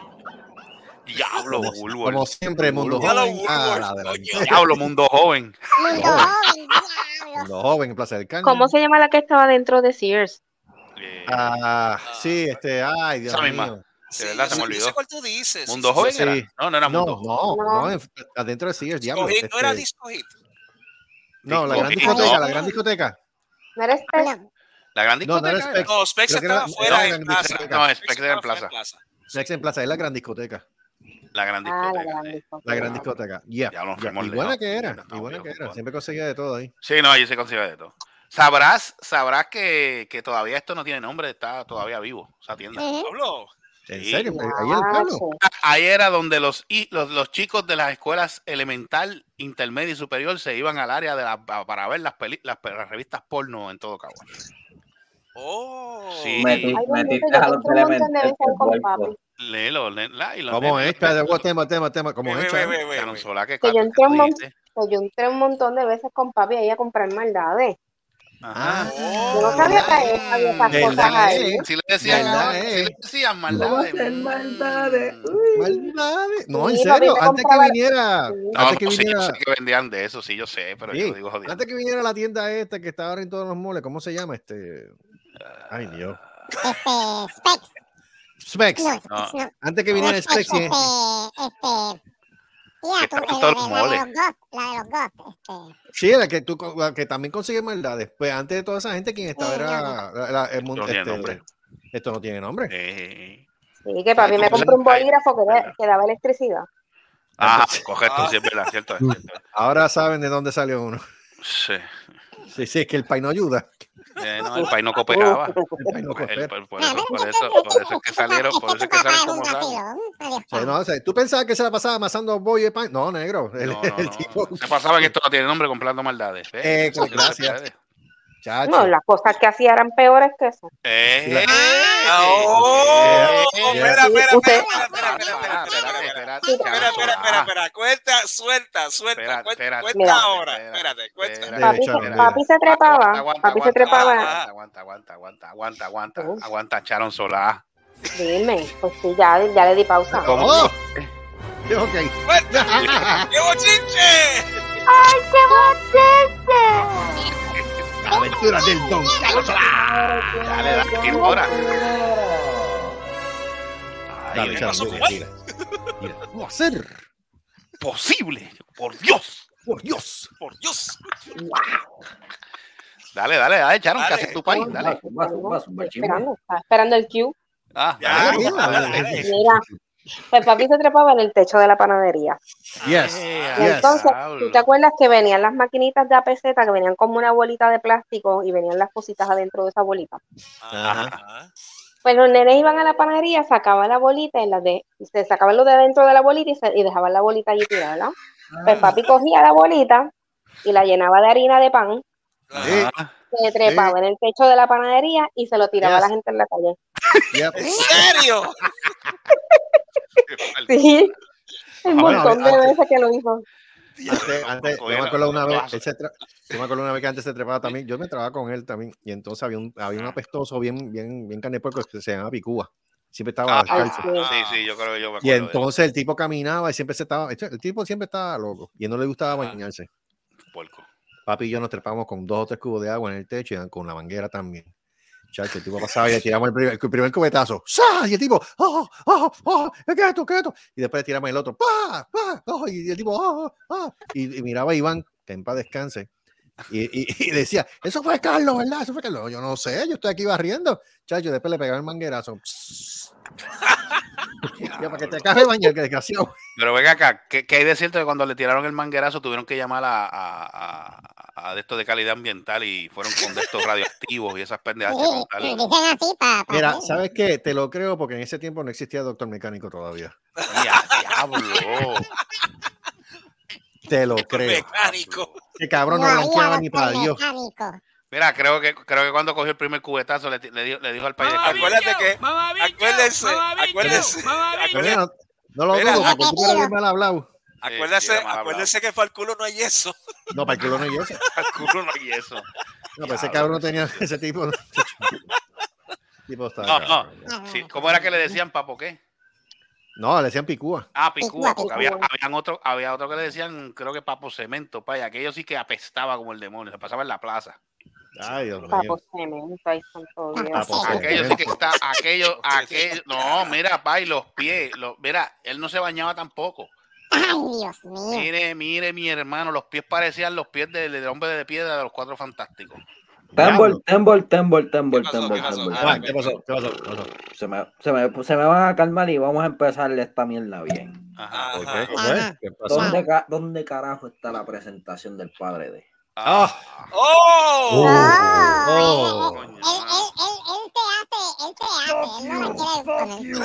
[SPEAKER 6] ¡Diablo,
[SPEAKER 4] Como
[SPEAKER 6] Woolworth!
[SPEAKER 4] siempre, Mundo Joven. Ah.
[SPEAKER 6] ¡Diablo, mundo joven!
[SPEAKER 2] Mundo joven, diablo.
[SPEAKER 4] Mundo Joven en Plaza del Carmen.
[SPEAKER 7] ¿Cómo se llama la que estaba dentro de Sears?
[SPEAKER 6] Eh,
[SPEAKER 4] Ah, sí, este, ay, Dios
[SPEAKER 6] Esa misma.
[SPEAKER 4] mío.
[SPEAKER 5] Sí,
[SPEAKER 6] verdad, se me olvidó.
[SPEAKER 5] sé cuál tú dices.
[SPEAKER 6] ¿Mundo joven
[SPEAKER 5] sí.
[SPEAKER 6] era? No, no era
[SPEAKER 4] No,
[SPEAKER 6] mundo.
[SPEAKER 4] no,
[SPEAKER 7] No.
[SPEAKER 4] no, en- adentro de Sears, diablo.
[SPEAKER 5] No era
[SPEAKER 4] este,
[SPEAKER 5] Disco Hit.
[SPEAKER 4] no, la gran discoteca,
[SPEAKER 6] no.
[SPEAKER 4] la gran discoteca.
[SPEAKER 7] ¿No eres
[SPEAKER 2] No,
[SPEAKER 6] La gran
[SPEAKER 4] No, no era
[SPEAKER 6] discoteca.
[SPEAKER 4] Specs.
[SPEAKER 5] No, Specs
[SPEAKER 4] era-
[SPEAKER 5] estaba fuera
[SPEAKER 4] era gran
[SPEAKER 5] plaza.
[SPEAKER 6] No,
[SPEAKER 5] Specs
[SPEAKER 6] Specs era en plaza.
[SPEAKER 4] Sex en Plaza, es la gran discoteca.
[SPEAKER 6] La gran
[SPEAKER 7] Ah, la
[SPEAKER 6] discoteca.
[SPEAKER 7] gran
[SPEAKER 6] sí.
[SPEAKER 7] discoteca.
[SPEAKER 4] La gran discoteca.
[SPEAKER 6] Ya
[SPEAKER 4] yeah. Y buena que era. Y buena que era. Siempre conseguía de todo ahí.
[SPEAKER 6] Sí, no, allí se consigue de todo. Sabrás, sabrás que, que todavía esto no tiene nombre, está todavía vivo, esa tienda.
[SPEAKER 2] Ujú.
[SPEAKER 5] Pablo,
[SPEAKER 4] ¿En serio? Ahí el pueblo.
[SPEAKER 7] Ah,
[SPEAKER 6] Ahí era donde los, y- los, los chicos de las escuelas elemental, intermedia y superior se iban al área de la, pa- para ver las, peli- las, las revistas porno en todo Cabo.
[SPEAKER 5] Oh.
[SPEAKER 6] Sí.
[SPEAKER 9] Metiste a los
[SPEAKER 7] compré un montón de
[SPEAKER 9] elementales
[SPEAKER 7] veces
[SPEAKER 9] por
[SPEAKER 7] con
[SPEAKER 9] vuelto.
[SPEAKER 7] papi.
[SPEAKER 6] Léelo, léela y lo
[SPEAKER 4] ¿Cómo
[SPEAKER 6] léelo.
[SPEAKER 4] es? Espérate, what, tema, tema, tema. ¿Cómo
[SPEAKER 5] Ve,
[SPEAKER 4] es?
[SPEAKER 5] ve,
[SPEAKER 4] chaval?
[SPEAKER 5] ve, ve,
[SPEAKER 6] Canon
[SPEAKER 5] ve.
[SPEAKER 6] Solá, ¿qué
[SPEAKER 7] Que yo
[SPEAKER 6] cuatro?
[SPEAKER 7] entré un
[SPEAKER 6] ¿Qué
[SPEAKER 7] mon-
[SPEAKER 6] dijiste?
[SPEAKER 7] Que yo entré un montón de veces con papi ahí a comprar maldades.
[SPEAKER 6] Ajá.
[SPEAKER 7] Yo no sabía que había esas
[SPEAKER 4] ¿Verdad,
[SPEAKER 7] cosas ahí.
[SPEAKER 4] eh?
[SPEAKER 6] Si le decían,
[SPEAKER 4] ¿Verdad,
[SPEAKER 6] si
[SPEAKER 4] eh?
[SPEAKER 6] le decían
[SPEAKER 9] No
[SPEAKER 6] maldades. mm.
[SPEAKER 9] maldades.
[SPEAKER 4] Maldades. No, en serio. Antes que viniera.
[SPEAKER 6] No,
[SPEAKER 4] Antes que
[SPEAKER 6] no, sí, yo
[SPEAKER 4] viniera.
[SPEAKER 6] sé que vendían de eso, sí, yo sé, pero
[SPEAKER 4] Sí,
[SPEAKER 6] yo digo jodiendo.
[SPEAKER 4] Antes que viniera la tienda esta que está ahora en todos los moles, ¿cómo se llama? Este. Ay, Dios.
[SPEAKER 2] Este, Specs.
[SPEAKER 4] Specs.
[SPEAKER 2] No,
[SPEAKER 6] No.
[SPEAKER 2] No.
[SPEAKER 4] Antes que viniera Specs.
[SPEAKER 2] este,
[SPEAKER 4] sí.
[SPEAKER 2] este. Tú, la, de-
[SPEAKER 6] los
[SPEAKER 2] la de
[SPEAKER 6] moles.
[SPEAKER 2] los goth, la de los goth, este.
[SPEAKER 4] Sí, la que, tú, la que también consigue maldades. Pues antes de toda esa gente, quien estaba
[SPEAKER 2] Sí,
[SPEAKER 4] era. la- la- el mundo-
[SPEAKER 6] No tiene
[SPEAKER 4] este,
[SPEAKER 6] nombre.
[SPEAKER 4] Esto no tiene nombre.
[SPEAKER 6] Eh,
[SPEAKER 7] Sí, que papi
[SPEAKER 6] Ay,
[SPEAKER 7] me compró un bolígrafo que,
[SPEAKER 6] verdad.
[SPEAKER 7] da- que daba electricidad.
[SPEAKER 6] Ah, correcto, sí, es verdad, cierto. es cierto.
[SPEAKER 4] Ahora saben de dónde salió uno.
[SPEAKER 6] Sí.
[SPEAKER 4] Sí, sí, es que el país no ayuda.
[SPEAKER 6] Eh, no, el país no cooperaba.
[SPEAKER 4] El país no
[SPEAKER 6] Pues, el-
[SPEAKER 4] coopera.
[SPEAKER 6] por, eso, por
[SPEAKER 2] es que
[SPEAKER 6] eso,
[SPEAKER 2] tu-
[SPEAKER 6] por eso es que
[SPEAKER 2] es tu
[SPEAKER 6] salieron, por eso es
[SPEAKER 2] tu
[SPEAKER 6] que
[SPEAKER 2] es
[SPEAKER 6] como
[SPEAKER 4] O sea, no, o sea, ¿Tú pensabas que se la pasaba amasando bollo de pan? No, negro. El,
[SPEAKER 6] No, no,
[SPEAKER 4] el
[SPEAKER 6] no.
[SPEAKER 4] tipo.
[SPEAKER 6] Se pasaba que esto no tiene nombre comprando maldades.
[SPEAKER 4] Eh,
[SPEAKER 6] se
[SPEAKER 4] gracias. Chacho.
[SPEAKER 7] No, las cosas que hacía eran peores que eso.
[SPEAKER 6] Eh,
[SPEAKER 5] Ah, oh,
[SPEAKER 6] eh,
[SPEAKER 5] espera, espera, espera, espera, espera, espera, espera, espera, cuenta, suelta, suelta, cuenta, ahora, espérate, cuenta.
[SPEAKER 7] Papi, se, trepaba.
[SPEAKER 6] Aguanta, aguanta,
[SPEAKER 7] papi se
[SPEAKER 6] aguanta,
[SPEAKER 7] trepaba.
[SPEAKER 6] Aguanta, aguanta, aguanta, aguanta, aguanta, aguanta, Charon Solá.
[SPEAKER 7] Dime, pues sí, ya, ya le di pausa.
[SPEAKER 6] ¿Cómo?
[SPEAKER 4] ¡Oh! Ok.
[SPEAKER 5] ¡Qué bochinche!
[SPEAKER 7] ¡Ay, qué
[SPEAKER 4] Aventuras del Don Carlos.
[SPEAKER 6] Dale, dale, ¿qué hora? Ay,
[SPEAKER 4] Dale, mira. Mira, ¿Cómo hacer?
[SPEAKER 6] posible, por Dios.
[SPEAKER 4] Por Dios.
[SPEAKER 5] ¡Por Dios!
[SPEAKER 6] Dale, dale, dale, Charon, que
[SPEAKER 5] Dale.
[SPEAKER 6] haces tu país, dale.
[SPEAKER 7] Esperando, esperando el cue.
[SPEAKER 6] Ah,
[SPEAKER 5] Ya,
[SPEAKER 6] dale,
[SPEAKER 4] ya,
[SPEAKER 6] dale, dale.
[SPEAKER 7] Mira, pues papi se trepaba en el techo de la panadería.
[SPEAKER 4] Yes.
[SPEAKER 7] Y entonces. ¿tú te acuerdas que venían las maquinitas de APZ que venían como una bolita de plástico y venían las cositas adentro de esa bolita?
[SPEAKER 5] Ajá.
[SPEAKER 7] Pues los nenes iban a la panadería, sacaban la bolita y las de, y se sacaban lo de adentro de la bolita y, se- y dejaban la bolita allí tirada, ¿no? Pues papi cogía la bolita y la llenaba de harina de pan,
[SPEAKER 4] Sí.
[SPEAKER 6] Ah,
[SPEAKER 7] se trepaba en el techo de la panadería y se lo tiraba a la gente en la calle.
[SPEAKER 4] Yep.
[SPEAKER 5] ¿En serio?
[SPEAKER 7] Sí, un
[SPEAKER 6] Ah,
[SPEAKER 7] montón de veces que lo hizo.
[SPEAKER 4] Antes, antes, yo me acuerdo una vez, yo me acuerdo una vez que antes se trepaba también, yo me trababa con él también, y entonces había un, había un apestoso bien, bien, bien carne de puerco que se llama Picúa. Siempre estaba
[SPEAKER 6] Ah,
[SPEAKER 4] descalzo.
[SPEAKER 7] sí.
[SPEAKER 6] sí, sí, yo creo que yo me
[SPEAKER 4] Y
[SPEAKER 6] acuerdo de
[SPEAKER 4] entonces el tipo caminaba y siempre se estaba, el tipo siempre estaba loco y no le gustaba
[SPEAKER 6] Ah.
[SPEAKER 4] bañarse.
[SPEAKER 6] puerco.
[SPEAKER 4] Papi y yo nos trepamos con dos o tres cubos de agua en el techo y con la manguera también. Chacho, el tipo pasaba y le tiramos el primer, el primer cubetazo. ¡Sa! Y el tipo, ¡oh, oh, oh! ¿Qué es esto? ¿Qué es esto? Y después le tiramos el otro, ¡pa! ¡pa! oh, y el tipo, ¡oh, oh! Y, y miraba a Iván, que en paz descanse. Y, y, y decía, eso fue Carlos, ¿verdad? Eso fue Carlos. Yo no sé, yo estoy aquí barriendo. Chacho, después le pegaba el manguerazo. ya, para que te acabe de bañar, que desgraciado.
[SPEAKER 6] Pero venga acá, ¿qué, qué hay de cierto que cuando le tiraron el manguerazo tuvieron que llamar a, a, a, a de esto de calidad ambiental y fueron con de estos radioactivos y esas pendejas?
[SPEAKER 2] Sí.
[SPEAKER 4] Mira, ¿sabes qué? Te lo creo porque en ese tiempo no existía doctor mecánico todavía.
[SPEAKER 6] ¡Ya, diablo!
[SPEAKER 4] Te lo creo.
[SPEAKER 5] Mecánico.
[SPEAKER 4] Ese cabrón no blanqueaba ni para Dios.
[SPEAKER 6] Mira, creo que, creo que cuando cogió el primer cubetazo le, le, dijo, le dijo al país
[SPEAKER 5] Acuérdate que, acuérdense, acuérdense, acuérdense,
[SPEAKER 4] no, no lo dudo porque tú eres bien mal hablado.
[SPEAKER 5] acuérdense,
[SPEAKER 6] Sí,
[SPEAKER 5] que para el culo no hay eso.
[SPEAKER 4] No, para el culo no hay eso.
[SPEAKER 6] al culo no hay eso.
[SPEAKER 4] No, pero ese
[SPEAKER 6] Diablo,
[SPEAKER 4] cabrón no
[SPEAKER 6] pues,
[SPEAKER 4] tenía ese tipo. tipo está
[SPEAKER 6] No, no. Sí, ¿Cómo era que le decían papo qué?
[SPEAKER 4] No, le decían picúa.
[SPEAKER 6] Ah, picúa, porque había, habían otro, había otro que le decían, creo que papo cemento, paya, aquello sí que apestaba como el demonio, se pasaba en la plaza.
[SPEAKER 4] Ay, Dios mío.
[SPEAKER 7] Papo cemento, santo Dios.
[SPEAKER 4] Papo
[SPEAKER 6] Aquello sí que está, aquello, aquello, no, mira, pa, y los pies, los, mira, él no se bañaba tampoco.
[SPEAKER 2] Ay, Dios mío.
[SPEAKER 6] Mire, mire, mi hermano, los pies parecían los pies del, del hombre de piedra de los cuatro fantásticos.
[SPEAKER 9] Tembol, tembol, tembol, tembol,
[SPEAKER 5] ¿Qué pasó?
[SPEAKER 9] tembol,
[SPEAKER 5] ¿Qué pasó?
[SPEAKER 9] tembol.
[SPEAKER 5] Ah,
[SPEAKER 4] Ah, ¿Qué pasó?
[SPEAKER 9] Se me, se, me, se me van a calmar y vamos a empezar esta mierda bien.
[SPEAKER 5] Ajá.
[SPEAKER 4] ¿Por
[SPEAKER 5] ajá.
[SPEAKER 4] qué? ¿Qué fue? ¿Qué pasó?
[SPEAKER 9] ¿Dónde, ca- ¿Dónde carajo está la presentación del padre de?
[SPEAKER 4] Ah,
[SPEAKER 5] ¡Oh!
[SPEAKER 2] Oh,
[SPEAKER 4] Oh.
[SPEAKER 2] él, él, él, él te hace, él te hace, él no la quiere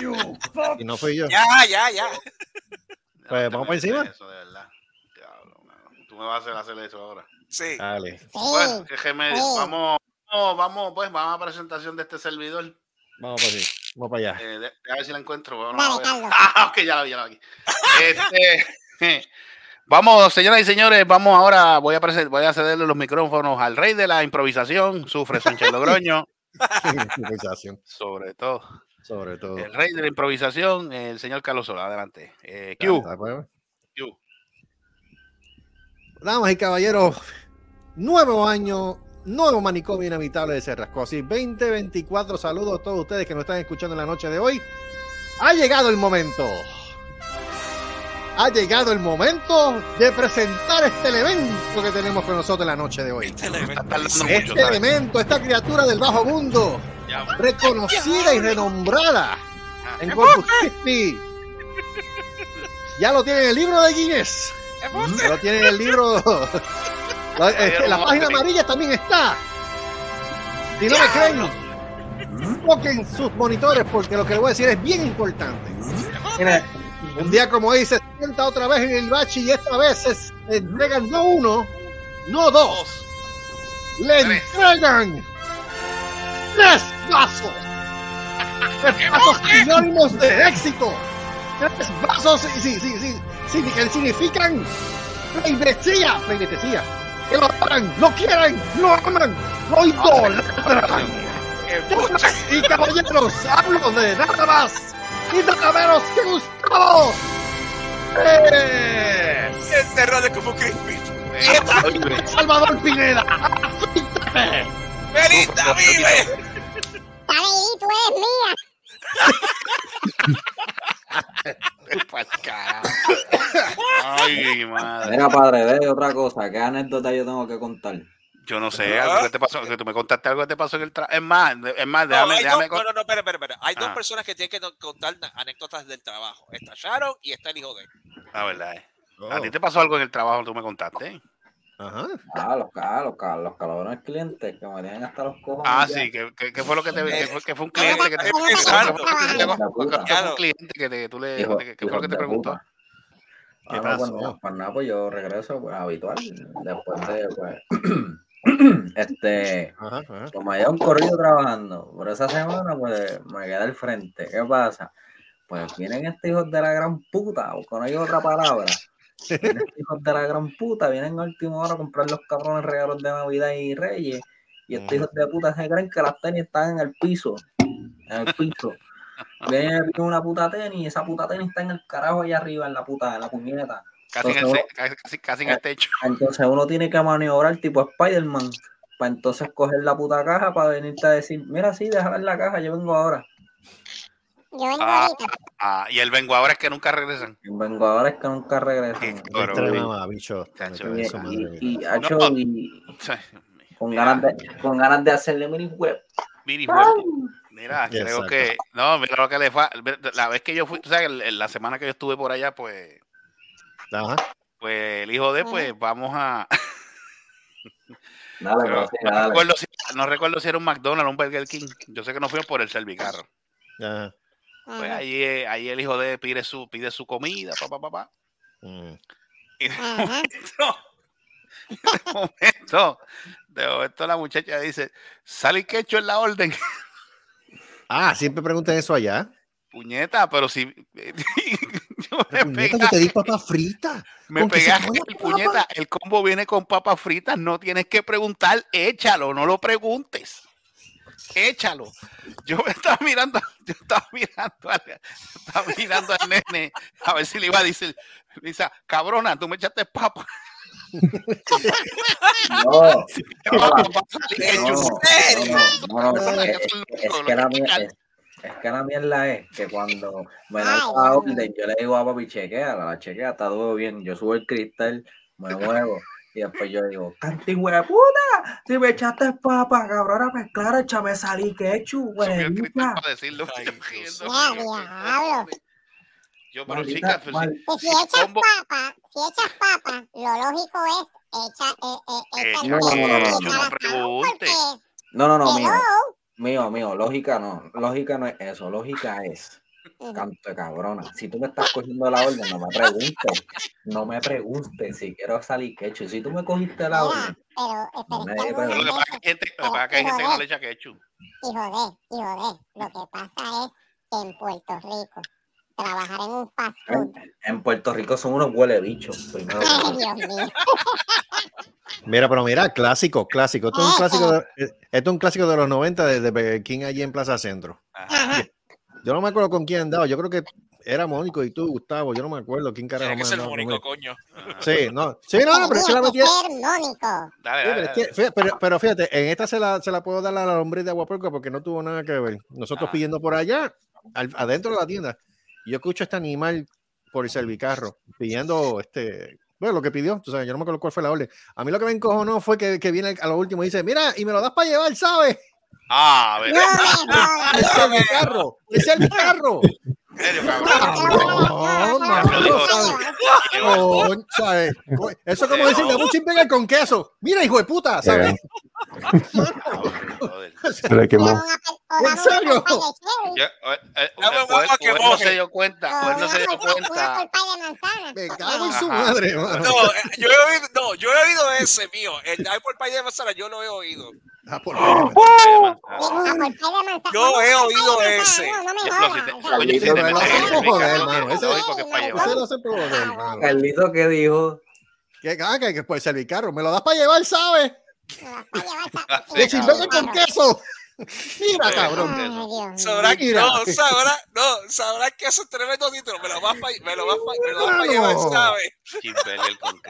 [SPEAKER 2] poner.
[SPEAKER 4] y no fui yo.
[SPEAKER 5] Ya, ya, ya.
[SPEAKER 4] Pues, ¿vamos para encima?
[SPEAKER 6] Eso, de verdad. Diablo, mano. Tú me vas a hacer hacer eso ahora.
[SPEAKER 5] Sí.
[SPEAKER 4] Dale.
[SPEAKER 6] Bueno, que Gemed-
[SPEAKER 2] sí.
[SPEAKER 6] vamos, vamos, vamos, pues, vamos a presentación de este servidor.
[SPEAKER 4] Vamos para allá. Vamos para allá.
[SPEAKER 6] Eh, de- a ver si la encuentro. Vamos
[SPEAKER 2] Dale. Carlos.
[SPEAKER 6] Ah, ok, ya la vi, ya la vi. Este, vamos, señoras y señores, vamos ahora. Voy a, presen- voy a cederle los micrófonos al rey de la improvisación, Sufre Sánchez Logroño,
[SPEAKER 4] Improvisación,
[SPEAKER 6] sobre todo.
[SPEAKER 4] sobre todo.
[SPEAKER 6] El rey de la improvisación, el señor Carlos Sola. Adelante. Eh, Q,
[SPEAKER 4] pues.
[SPEAKER 6] Q.
[SPEAKER 4] Damas y caballeros, nuevo año, nuevo manicomio inevitable de Cerrasco. Así 2024, saludos a todos ustedes que nos están escuchando en la noche de hoy. Ha llegado el momento. Ha llegado el momento de presentar este elemento que tenemos con nosotros en la noche de hoy.
[SPEAKER 5] Este elemento.
[SPEAKER 6] Mucho,
[SPEAKER 4] Este esta criatura del bajo mundo,
[SPEAKER 6] Ya,
[SPEAKER 4] reconocida y renombrada en Corpus Christi. Ya lo tiene en el libro de Guinness. Ya lo tiene en el libro. La, este, la página amarilla también está. Si no me creen, toquen sus monitores porque lo que les voy a decir es bien importante.
[SPEAKER 9] Mira,
[SPEAKER 4] Un día como hoy se sienta otra vez en el bachi y esta vez se entregan no uno, no dos, le entregan tres vasos. Tres vasos sinónimos de éxito. Tres vasos sí, sí, sí, sí, sí, que significan pleitesía, pleitesía. Que lo aman, lo quieren, lo aman, lo idolatran. Damas y caballeros, hablo de nada más y nada menos que Gustavo.
[SPEAKER 5] Terror de Kufu Crispy.
[SPEAKER 4] Salvador Pineda. Afíntame.
[SPEAKER 5] ¡Melita, vive!
[SPEAKER 2] Padrito, es mía.
[SPEAKER 6] Ay, madre.
[SPEAKER 9] mira, padre, de otra cosa, ¿qué anécdota yo tengo que contar?
[SPEAKER 6] Yo no sé, algo que te pasó, que tú me contaste algo que te pasó en el trabajo. Es más, es más,
[SPEAKER 5] No,
[SPEAKER 6] déjame,
[SPEAKER 5] hay
[SPEAKER 6] déjame
[SPEAKER 5] dos, no, no, no, espera, espera, espera. Hay dos
[SPEAKER 6] Ah.
[SPEAKER 5] personas que tienen que no- contar anécdotas del trabajo. Está Sharon y está el hijo de él.
[SPEAKER 6] La verdad es. A ti te pasó algo en el trabajo, tú me contaste.
[SPEAKER 4] Ajá.
[SPEAKER 9] Ah, los, los, los cabrones clientes que me tienen hasta los cojones.
[SPEAKER 6] Ah,
[SPEAKER 9] ya.
[SPEAKER 6] sí, que, que, que fue lo que te que fue, que fue un cliente que te un cliente que te, que tú le
[SPEAKER 9] Hijo-
[SPEAKER 6] que, que fue lo que te preguntó.
[SPEAKER 4] ¿Qué
[SPEAKER 9] Ah, no, pues,
[SPEAKER 4] pasó?
[SPEAKER 9] no, pues nada, pues yo regreso pues, habitual. Después de, pues, este,
[SPEAKER 4] Ajá, ajá.
[SPEAKER 9] como había un corrido trabajando, por esa semana, pues me quedé al frente. ¿Qué pasa? Pues vienen estos hijos de la gran puta, o con hay otra palabra. Vienen hijos de la gran puta, vienen a última hora a comprar los cabrones regalos de Navidad y Reyes. Y estos hijos de puta se creen que las tenis están en el piso. En el piso. Viene una puta tenis y esa puta tenis está en el carajo allá arriba, en la puta, en la puñeta.
[SPEAKER 6] Casi en el,
[SPEAKER 9] Entonces,
[SPEAKER 6] ce- casi, casi, casi en el techo.
[SPEAKER 9] Entonces uno tiene que maniobrar tipo Spider-Man para entonces coger la puta caja para venirte a decir, mira, sí, déjala en la caja, yo vengo ahora.
[SPEAKER 2] Yo vengo
[SPEAKER 6] Ah,
[SPEAKER 2] ahorita.
[SPEAKER 6] ah, y el vengo ahora es que nunca regresan.
[SPEAKER 9] Yo vengo ahora es que nunca
[SPEAKER 6] Ay,
[SPEAKER 9] con, ganas de, con ganas de hacerle mini web.
[SPEAKER 6] Mini. Mira, creo que. No, mira lo que le fa. La vez que yo fui, el- la semana que yo estuve por allá, pues.
[SPEAKER 4] Ajá.
[SPEAKER 6] Pues el hijo de, pues, vamos a.
[SPEAKER 9] Dale,
[SPEAKER 6] Pero
[SPEAKER 9] pero sí,
[SPEAKER 6] no,
[SPEAKER 9] dale.
[SPEAKER 6] recuerdo si, no recuerdo si era un McDonald's o un Burger King. Yo sé que no fuimos por el servicarro.
[SPEAKER 4] Ajá.
[SPEAKER 6] Pues ahí, ahí el hijo de pide su, pide su comida, papá, papá.
[SPEAKER 4] Mm.
[SPEAKER 6] Y de
[SPEAKER 2] Ajá.
[SPEAKER 6] momento, de momento, de momento la muchacha dice, sal y quecho en la orden.
[SPEAKER 4] Ah, siempre preguntan eso allá.
[SPEAKER 6] Puñeta, pero si yo me
[SPEAKER 4] Puñeta, que te di papa frita.
[SPEAKER 6] me
[SPEAKER 4] que come
[SPEAKER 6] el
[SPEAKER 4] papa.
[SPEAKER 6] puñeta, el combo viene con papas fritas, no tienes que preguntar, échalo, no lo preguntes. Échalo. Yo me estaba mirando, yo estaba mirando al, estaba mirando al nene a ver si le iba a decir, dice, cabrona, tú me echaste papa.
[SPEAKER 9] Es,
[SPEAKER 6] que
[SPEAKER 9] la mierda es, que cuando me
[SPEAKER 2] Ay,
[SPEAKER 9] la orden, yo le digo a papi, chequea, la chequea, está todo bien. Yo subo el cristal, me muevo Y después yo digo, cantín, güey, puta, si me echaste papa, cabrona, pues claro, échame salí quechu, güey.
[SPEAKER 6] Para decirlo.
[SPEAKER 5] Ay,
[SPEAKER 6] Yo,
[SPEAKER 2] ¡Ya, diablo!
[SPEAKER 6] Yo, pero chicas, pues,
[SPEAKER 9] mal-
[SPEAKER 2] Que si echas papa, si echas papa, lo lógico es echar eh, eh,
[SPEAKER 6] Echa
[SPEAKER 2] echar
[SPEAKER 6] no
[SPEAKER 9] No, no, no, mío, mío, mío, lógica no, lógica no es eso, lógica es. Canto de cabrona. Si tú me estás cogiendo la orden, no me preguntes, no me preguntes si quiero salir quechu. Si tú me cogiste la orden,
[SPEAKER 2] pero, eh, pero
[SPEAKER 9] No me
[SPEAKER 6] pero lo que pasa es que hay gente, lo que pasa es que hay gente que no le echa ketchup.
[SPEAKER 2] Y joder, y joder, lo que pasa es que en Puerto Rico, trabajar en un fast food,
[SPEAKER 9] en, en Puerto Rico son unos huele bichos. Primero
[SPEAKER 2] ay. Dios mío,
[SPEAKER 4] Mira, pero mira, clásico, clásico. Esto es un
[SPEAKER 2] Eh,
[SPEAKER 4] clásico de, esto es un clásico de los 90 de, de Burger King allí en Plaza Centro.
[SPEAKER 2] ajá,
[SPEAKER 4] Yo no me acuerdo con quién andaba. Yo creo que era Mónico y tú, Gustavo. Yo no me acuerdo quién carajo
[SPEAKER 5] Tiene que ser
[SPEAKER 4] conmigo.
[SPEAKER 5] coño.
[SPEAKER 4] Sí, no, sí, no, no, pero es que la metía.
[SPEAKER 2] Mónico.
[SPEAKER 6] Dale, dale,
[SPEAKER 4] pero, fíjate, pero, pero fíjate, en esta se la, se la puedo dar a la lombriz de agua porque no tuvo nada que ver. Nosotros
[SPEAKER 6] Ah.
[SPEAKER 4] pidiendo por allá, al- adentro de la tienda, y yo escucho a este animal por el servicarro pidiendo este. Bueno, lo que pidió, tú sabes, yo no me acuerdo cuál fue la orden. A mí lo que me encojonó fue que, que viene a lo último y dice: Mira, y me lo das para llevar, ¿sabes?
[SPEAKER 6] Ah, a ver.
[SPEAKER 2] No,
[SPEAKER 4] no,
[SPEAKER 6] Pero digo,
[SPEAKER 4] no, ¿sabes? Coño, ¿sabes? Co- Eso es como decir, dame un chimpegal con queso. Mira, hijo de puta, ¿sabes?
[SPEAKER 6] Joder.
[SPEAKER 8] Se le quemó.
[SPEAKER 4] ¿En serio?
[SPEAKER 6] Yo- eh, eh, él- él no se dio cuenta, él no se dio cuenta.
[SPEAKER 4] Me cago en su madre.
[SPEAKER 5] No, eh, yo he oído, no, yo he oído ese mío. El Apple Pie de manzana, yo lo he oído.
[SPEAKER 4] Ah, por favor.
[SPEAKER 5] Yo he oído ese.
[SPEAKER 2] Me
[SPEAKER 4] lo joder,
[SPEAKER 6] servicarro,
[SPEAKER 4] mano.
[SPEAKER 6] que
[SPEAKER 4] Ese-
[SPEAKER 6] lógico que es para llevar.
[SPEAKER 4] Ustedes lo.
[SPEAKER 9] Carlito dijo,
[SPEAKER 4] ah, que por el servicarro. Me lo das para llevar, ¿sabes? Con queso. Mira, cabrón.
[SPEAKER 2] Ay.
[SPEAKER 5] Sabrán,
[SPEAKER 4] Mira.
[SPEAKER 5] no, sabrán, no, sabrán que eso es tremendo título. Me lo vas para me lo vas pa- me lo vas pa
[SPEAKER 4] Mano.
[SPEAKER 5] llevar, ¿sabes?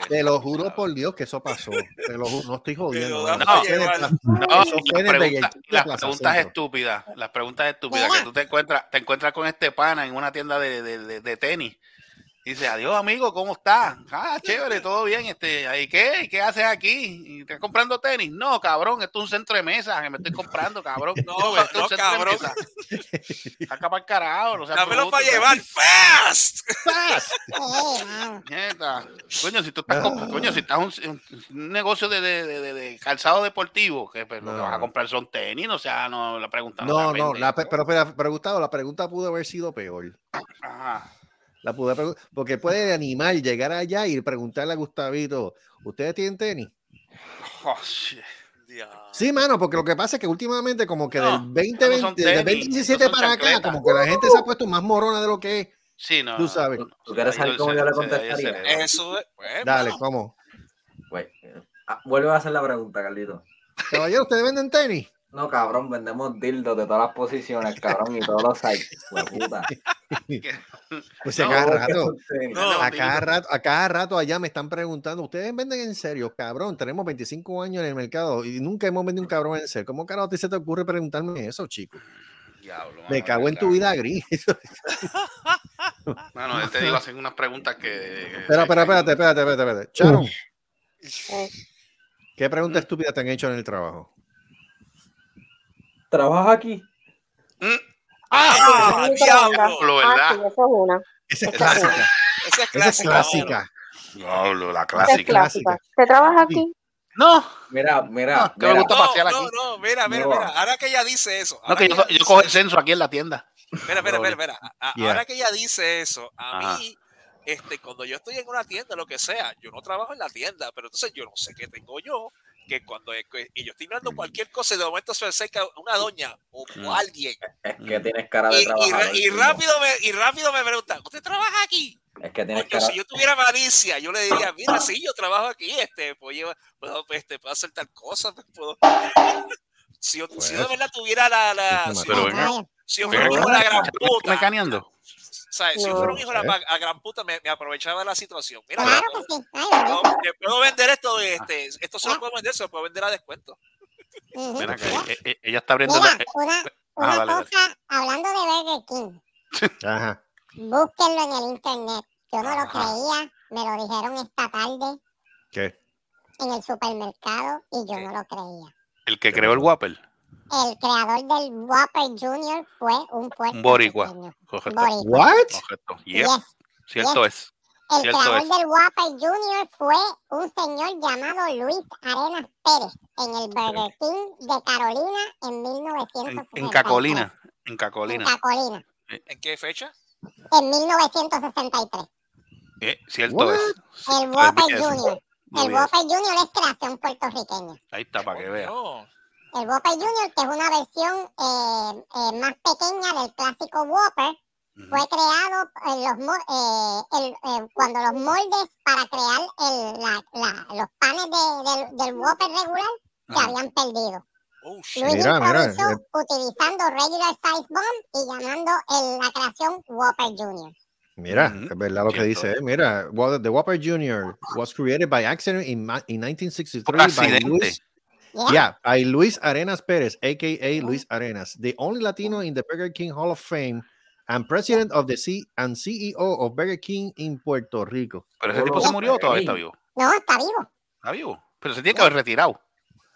[SPEAKER 4] Te lo juro por Dios que eso pasó. Te lo juro, no estoy jodiendo.
[SPEAKER 6] No, y
[SPEAKER 4] fue
[SPEAKER 6] las preguntas estúpidas, las preguntas estúpidas que tú te encuentras, te encuentras con este pana en una tienda de, de, de- de tenis. Dice, adiós amigo, ¿cómo estás? Ah, chévere, todo bien. Este, ¿y qué? ¿Y qué haces aquí? ¿Y ¿Estás comprando tenis? No, cabrón, esto es un centro de mesa que me estoy comprando, cabrón.
[SPEAKER 5] No,
[SPEAKER 6] esto es un
[SPEAKER 5] cabrón.
[SPEAKER 6] Saca para el carajo, no
[SPEAKER 5] Dámelo para llevar fast.
[SPEAKER 2] Mano.
[SPEAKER 6] Nieta. Coño, si tú estás, comp- coño, si estás un, negocio de, de, de- calzado deportivo, que pues, lo que vas a comprar son tenis, o sea, no la pregunta
[SPEAKER 4] No, no, la, pero, pero, Gustavo, la pregunta pudo haber sido peor.
[SPEAKER 6] Ajá.
[SPEAKER 4] La pude porque puede animar, llegar allá y preguntarle a Gustavito, ¿ustedes tienen tenis?
[SPEAKER 6] Oh, shit.
[SPEAKER 4] Sí, mano, porque lo que pasa es que últimamente como que
[SPEAKER 6] No,
[SPEAKER 4] del 2020,
[SPEAKER 6] no son
[SPEAKER 4] del
[SPEAKER 6] tenis,
[SPEAKER 4] 2017
[SPEAKER 6] no son
[SPEAKER 4] para acá, como que la gente se ha puesto más morona de lo que es.
[SPEAKER 6] Sí, no.
[SPEAKER 4] Tú sabes.
[SPEAKER 6] no,
[SPEAKER 9] ¿Tú quieres saber cómo yo le contestaría?
[SPEAKER 5] Eso es. Pues,
[SPEAKER 4] Dale. ¿cómo?
[SPEAKER 9] pues, ah, vuelve a hacer la pregunta, Carlito.
[SPEAKER 4] Caballero, ¿ustedes venden tenis?
[SPEAKER 9] No, cabrón, vendemos dildos de todas las posiciones, cabrón, y todos los sites. Puta.
[SPEAKER 4] Pues a
[SPEAKER 6] No,
[SPEAKER 4] cada
[SPEAKER 9] ¿Cómo que
[SPEAKER 4] rato?
[SPEAKER 5] No,
[SPEAKER 4] a cada rato, a cada rato allá me están preguntando, ¿ustedes venden en serio? Cabrón, tenemos 25 años en el mercado y nunca hemos vendido un cabrón en serio. ¿Cómo carajo a ti se te ocurre preguntarme eso, chico?
[SPEAKER 6] Diablo,
[SPEAKER 4] Me cago en tu vida gris.
[SPEAKER 6] Mano, él te digo, hacen unas preguntas que.
[SPEAKER 4] Espera, espera, espérate, espérate, espérate, espérate. Charon, ¿qué pregunta estúpida te han hecho en el trabajo?
[SPEAKER 9] ¿Trabajas aquí?
[SPEAKER 5] ¡Ah,
[SPEAKER 7] Esa es
[SPEAKER 5] diablo!
[SPEAKER 6] Diablo,
[SPEAKER 7] Ah,
[SPEAKER 6] ¿verdad?
[SPEAKER 7] sí, esa es una.
[SPEAKER 4] Esa es
[SPEAKER 7] Esa es
[SPEAKER 4] clásica.
[SPEAKER 5] Esa es clásica.
[SPEAKER 6] Diablo, la
[SPEAKER 7] es
[SPEAKER 6] clásica.
[SPEAKER 7] ¿Te trabaja aquí?
[SPEAKER 6] No,
[SPEAKER 9] Mira, mira,
[SPEAKER 6] No, que me
[SPEAKER 9] mira.
[SPEAKER 6] gusta
[SPEAKER 5] No,
[SPEAKER 6] pasear
[SPEAKER 5] no,
[SPEAKER 6] aquí.
[SPEAKER 5] no, mira, mira,
[SPEAKER 9] No.
[SPEAKER 5] mira. Ahora que ella dice eso.
[SPEAKER 6] no que yo, yo
[SPEAKER 5] dice
[SPEAKER 6] cojo el censo aquí en la tienda.
[SPEAKER 5] Espera, espera, espera, espera.
[SPEAKER 4] Yeah.
[SPEAKER 5] Ahora que ella dice eso, a
[SPEAKER 6] Ajá.
[SPEAKER 5] mí, este, cuando yo estoy en una tienda, lo que sea, yo no trabajo en la tienda, pero entonces yo no sé qué tengo yo, que cuando y yo estoy mirando cualquier cosa y de momento se me acerca una doña o, o
[SPEAKER 6] Mm.
[SPEAKER 5] alguien
[SPEAKER 9] Es que tienes cara de
[SPEAKER 5] y, y,
[SPEAKER 9] trabajador.
[SPEAKER 5] y rápido me, y rápido me pregunta, ¿usted trabaja aquí?
[SPEAKER 9] Es que tienes cara.
[SPEAKER 5] si yo tuviera malicia, yo le diría, mira, sí, yo trabajo aquí, este, puedo, llevar- puedo, este, puedo hacer tal cosa, pues, puedo... Si yo, si yo de verdad tuviera la... la
[SPEAKER 4] Pues,
[SPEAKER 5] si, yo- si fuera la gran puta,
[SPEAKER 6] mecaneando.
[SPEAKER 5] ¿Sabes? Si yo
[SPEAKER 7] No.
[SPEAKER 5] fuera un hijo de la a gran puta, me, me aprovechaba de la situación. Mira,
[SPEAKER 2] Claro que
[SPEAKER 5] puedo-
[SPEAKER 2] sí. Ay,
[SPEAKER 5] le puedo vender esto, este, esto se lo puedo vender, se lo puedo vender a descuento.
[SPEAKER 6] Ven acá,
[SPEAKER 2] Mira,
[SPEAKER 6] eh, eh, ella está abriendo.
[SPEAKER 2] Mira,
[SPEAKER 6] la- eh,
[SPEAKER 2] una,
[SPEAKER 6] Ah,
[SPEAKER 2] una
[SPEAKER 6] dale, dale.
[SPEAKER 2] cosa, hablando de Burger King,
[SPEAKER 4] Ajá.
[SPEAKER 2] búsquenlo en el internet. Yo no lo creía, me lo dijeron esta tarde.
[SPEAKER 4] ¿Qué?
[SPEAKER 2] en el supermercado y yo no lo creía.
[SPEAKER 6] El que creó el Whopper.
[SPEAKER 2] El creador del Whopper Jr. fue un
[SPEAKER 6] Un boricua.
[SPEAKER 2] puertorriqueño.
[SPEAKER 6] Correcto.
[SPEAKER 2] Boricua.
[SPEAKER 4] What?
[SPEAKER 6] Correcto. Yep.
[SPEAKER 2] Yes.
[SPEAKER 6] Cierto es.
[SPEAKER 2] El
[SPEAKER 6] Cierto
[SPEAKER 2] creador
[SPEAKER 6] es.
[SPEAKER 2] del Whopper Jr. fue un señor llamado Luis Arenas Pérez en el Burger King de Carolina en
[SPEAKER 6] En,
[SPEAKER 2] 1963.
[SPEAKER 6] en Cacolina. En
[SPEAKER 2] En
[SPEAKER 6] Cacolina.
[SPEAKER 2] Cacolina.
[SPEAKER 5] ¿En qué fecha?
[SPEAKER 2] En 1963.
[SPEAKER 6] Eh, cierto
[SPEAKER 4] What?
[SPEAKER 6] es.
[SPEAKER 2] El Whopper. Jr. El. Whopper Jr. es creación puertorriqueña.
[SPEAKER 6] Ahí está, para que vea.
[SPEAKER 2] El Whopper Jr., que es una versión eh, eh, más pequeña del clásico Whopper, fue creado en los, mo- eh, el- eh, cuando los moldes para crear el- la- la- los panes de- del, del Whopper regular se habían perdido.
[SPEAKER 5] Oh.
[SPEAKER 2] Luis
[SPEAKER 4] Mira, mira,
[SPEAKER 2] improvisó utilizando regular size bomb y llamando el- la creación Whopper Jr.
[SPEAKER 4] Mira, es verdad lo que dice. eh. Mira, well, the Whopper Jr. was created by accident in, ma- in 1963
[SPEAKER 6] Por
[SPEAKER 4] by
[SPEAKER 6] accidente.
[SPEAKER 2] Yeah.
[SPEAKER 4] yeah, Luis Arenas Perez, aka Luis Arenas, the only Latino in the Burger King Hall of Fame and president of the C and CEO of Burger King in Puerto Rico.
[SPEAKER 6] Pero ese tipo se murió o todavía está vivo.
[SPEAKER 2] No, está vivo.
[SPEAKER 6] Está vivo. Pero se tiene que haber retirado.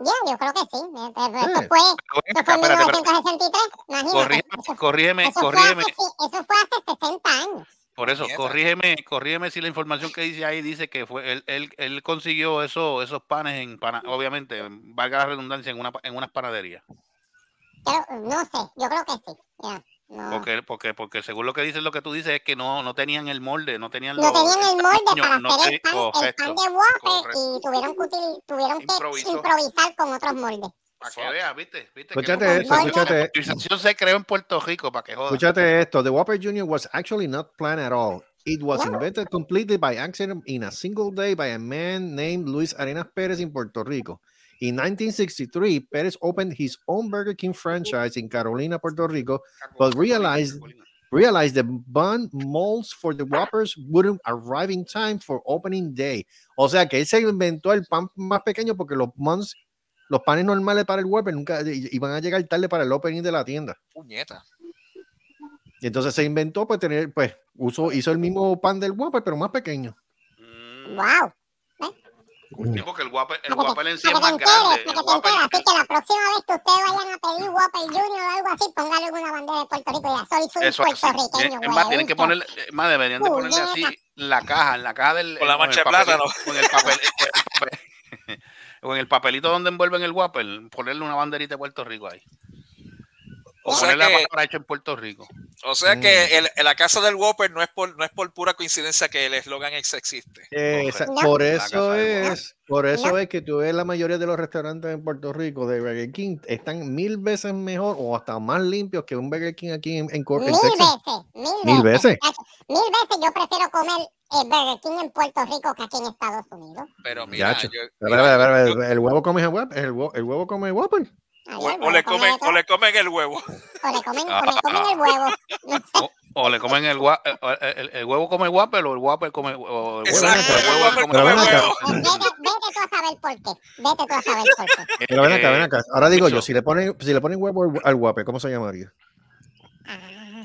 [SPEAKER 2] Ya, yo creo que sí. Eh, eh, Esto
[SPEAKER 4] Sí.
[SPEAKER 2] fue,
[SPEAKER 6] Pero ven
[SPEAKER 2] esto fue en
[SPEAKER 6] espérate, espérate.
[SPEAKER 2] 1963. Imagínate.
[SPEAKER 6] Corrígeme, corrígeme,
[SPEAKER 2] fue eso fue hace 60 años.
[SPEAKER 6] Por eso, corrígeme, corrígeme si la información que dice ahí dice que fue él, él, él consiguió eso, esos panes en pana, obviamente, valga la redundancia, en una en unas panaderías.
[SPEAKER 2] Pero, no sé, yo creo que sí. Ya, no.
[SPEAKER 6] Porque, porque, porque según lo que dice lo que tú dices es que no, no tenían el molde, no tenían
[SPEAKER 2] No
[SPEAKER 6] los-
[SPEAKER 2] tenían el molde para
[SPEAKER 6] no
[SPEAKER 2] hacer el pan, el pan de
[SPEAKER 6] correcto.
[SPEAKER 2] y tuvieron que, tuvieron que improvisar con otros moldes.
[SPEAKER 6] Para que veas, ¿viste? ¿Viste? que
[SPEAKER 4] Escúchate
[SPEAKER 6] como-
[SPEAKER 2] esto,
[SPEAKER 6] la
[SPEAKER 4] escúchate.
[SPEAKER 6] civilización se creó en Puerto Rico, para que joda.
[SPEAKER 4] Escúchate esto. The Whopper Jr. was actually not planned at all. It was invented completely by accident in a single day by a man named Luis Arenas Perez in Puerto Rico. In 1963, Perez opened his own Burger King franchise in Carolina, Puerto Rico, but realized realized the bun molds for the Whoppers wouldn't arrive in time for opening day. O sea que él se inventó el pan más pequeño porque los buns, los panes normales para el Whopper nunca iban a llegar tarde para el opening de la tienda.
[SPEAKER 5] Puñeta.
[SPEAKER 4] Y entonces se inventó pues tener, pues, usó, hizo el mismo pan del Whopper, pero más pequeño.
[SPEAKER 6] Mm,
[SPEAKER 2] ¡Wow!
[SPEAKER 6] sí, porque el guapo, el guapo en sí es más grande.
[SPEAKER 2] para
[SPEAKER 6] El
[SPEAKER 2] que te
[SPEAKER 6] guapo
[SPEAKER 2] enteres. Así que la próxima vez que ustedes vayan a pedir Whopper Junior o algo así, póngale alguna bandera de Puerto Rico. Ya soy, soy
[SPEAKER 6] Eso
[SPEAKER 2] puertorriqueño,
[SPEAKER 6] Es más, tienen que es más, deberían de ponerle así la caja, en la caja del.
[SPEAKER 5] Con la mancha de plátano.
[SPEAKER 6] Con el papel. el papel- o en el papelito donde envuelven el Whopper, ponerle una banderita de Puerto Rico ahí. O
[SPEAKER 5] O sea
[SPEAKER 6] ponerle la
[SPEAKER 5] que,
[SPEAKER 6] palabra hecho en Puerto Rico.
[SPEAKER 5] o sea
[SPEAKER 6] Mm.
[SPEAKER 5] que el- en la casa del Whopper no es por, no es por pura coincidencia que el eslogan ex existe.
[SPEAKER 6] Correcto.
[SPEAKER 4] por eso es, por eso
[SPEAKER 2] No.
[SPEAKER 4] es que tú ves la mayoría de los restaurantes en Puerto Rico de Burger King están mil veces mejor o hasta más limpios que un Burger King aquí en, en,
[SPEAKER 2] Mil
[SPEAKER 4] Texas.
[SPEAKER 2] veces, mil,
[SPEAKER 4] Mil
[SPEAKER 2] veces. Mil veces yo prefiero comer el Burger King en Puerto Rico que aquí en Estados Unidos.
[SPEAKER 5] Pero mira, yo-
[SPEAKER 4] Espera,
[SPEAKER 5] mira,
[SPEAKER 4] espera, el huevo come el Whopper, el huevo, el huevo come Whopper.
[SPEAKER 5] O, o
[SPEAKER 2] huevo
[SPEAKER 5] le
[SPEAKER 2] come
[SPEAKER 5] comen, o le comen el huevo.
[SPEAKER 2] O le comen, o le comen el huevo. No sé.
[SPEAKER 6] O, o le comen el, gua- el, el- el huevo come el Whopper o el Whopper come o el huevo,
[SPEAKER 5] Exacto,
[SPEAKER 6] el
[SPEAKER 5] el
[SPEAKER 6] huevo come
[SPEAKER 4] Pero
[SPEAKER 6] el
[SPEAKER 4] ven acá.
[SPEAKER 6] huevo.
[SPEAKER 2] Vete, vete tú a saber por qué. Vete tú a saber por qué.
[SPEAKER 4] Pero ven acá, ven
[SPEAKER 6] Eh,
[SPEAKER 4] acá. Ahora digo yo, si le ponen, si le ponen huevo al- Whopper, ¿cómo se llamaría?
[SPEAKER 2] Ah,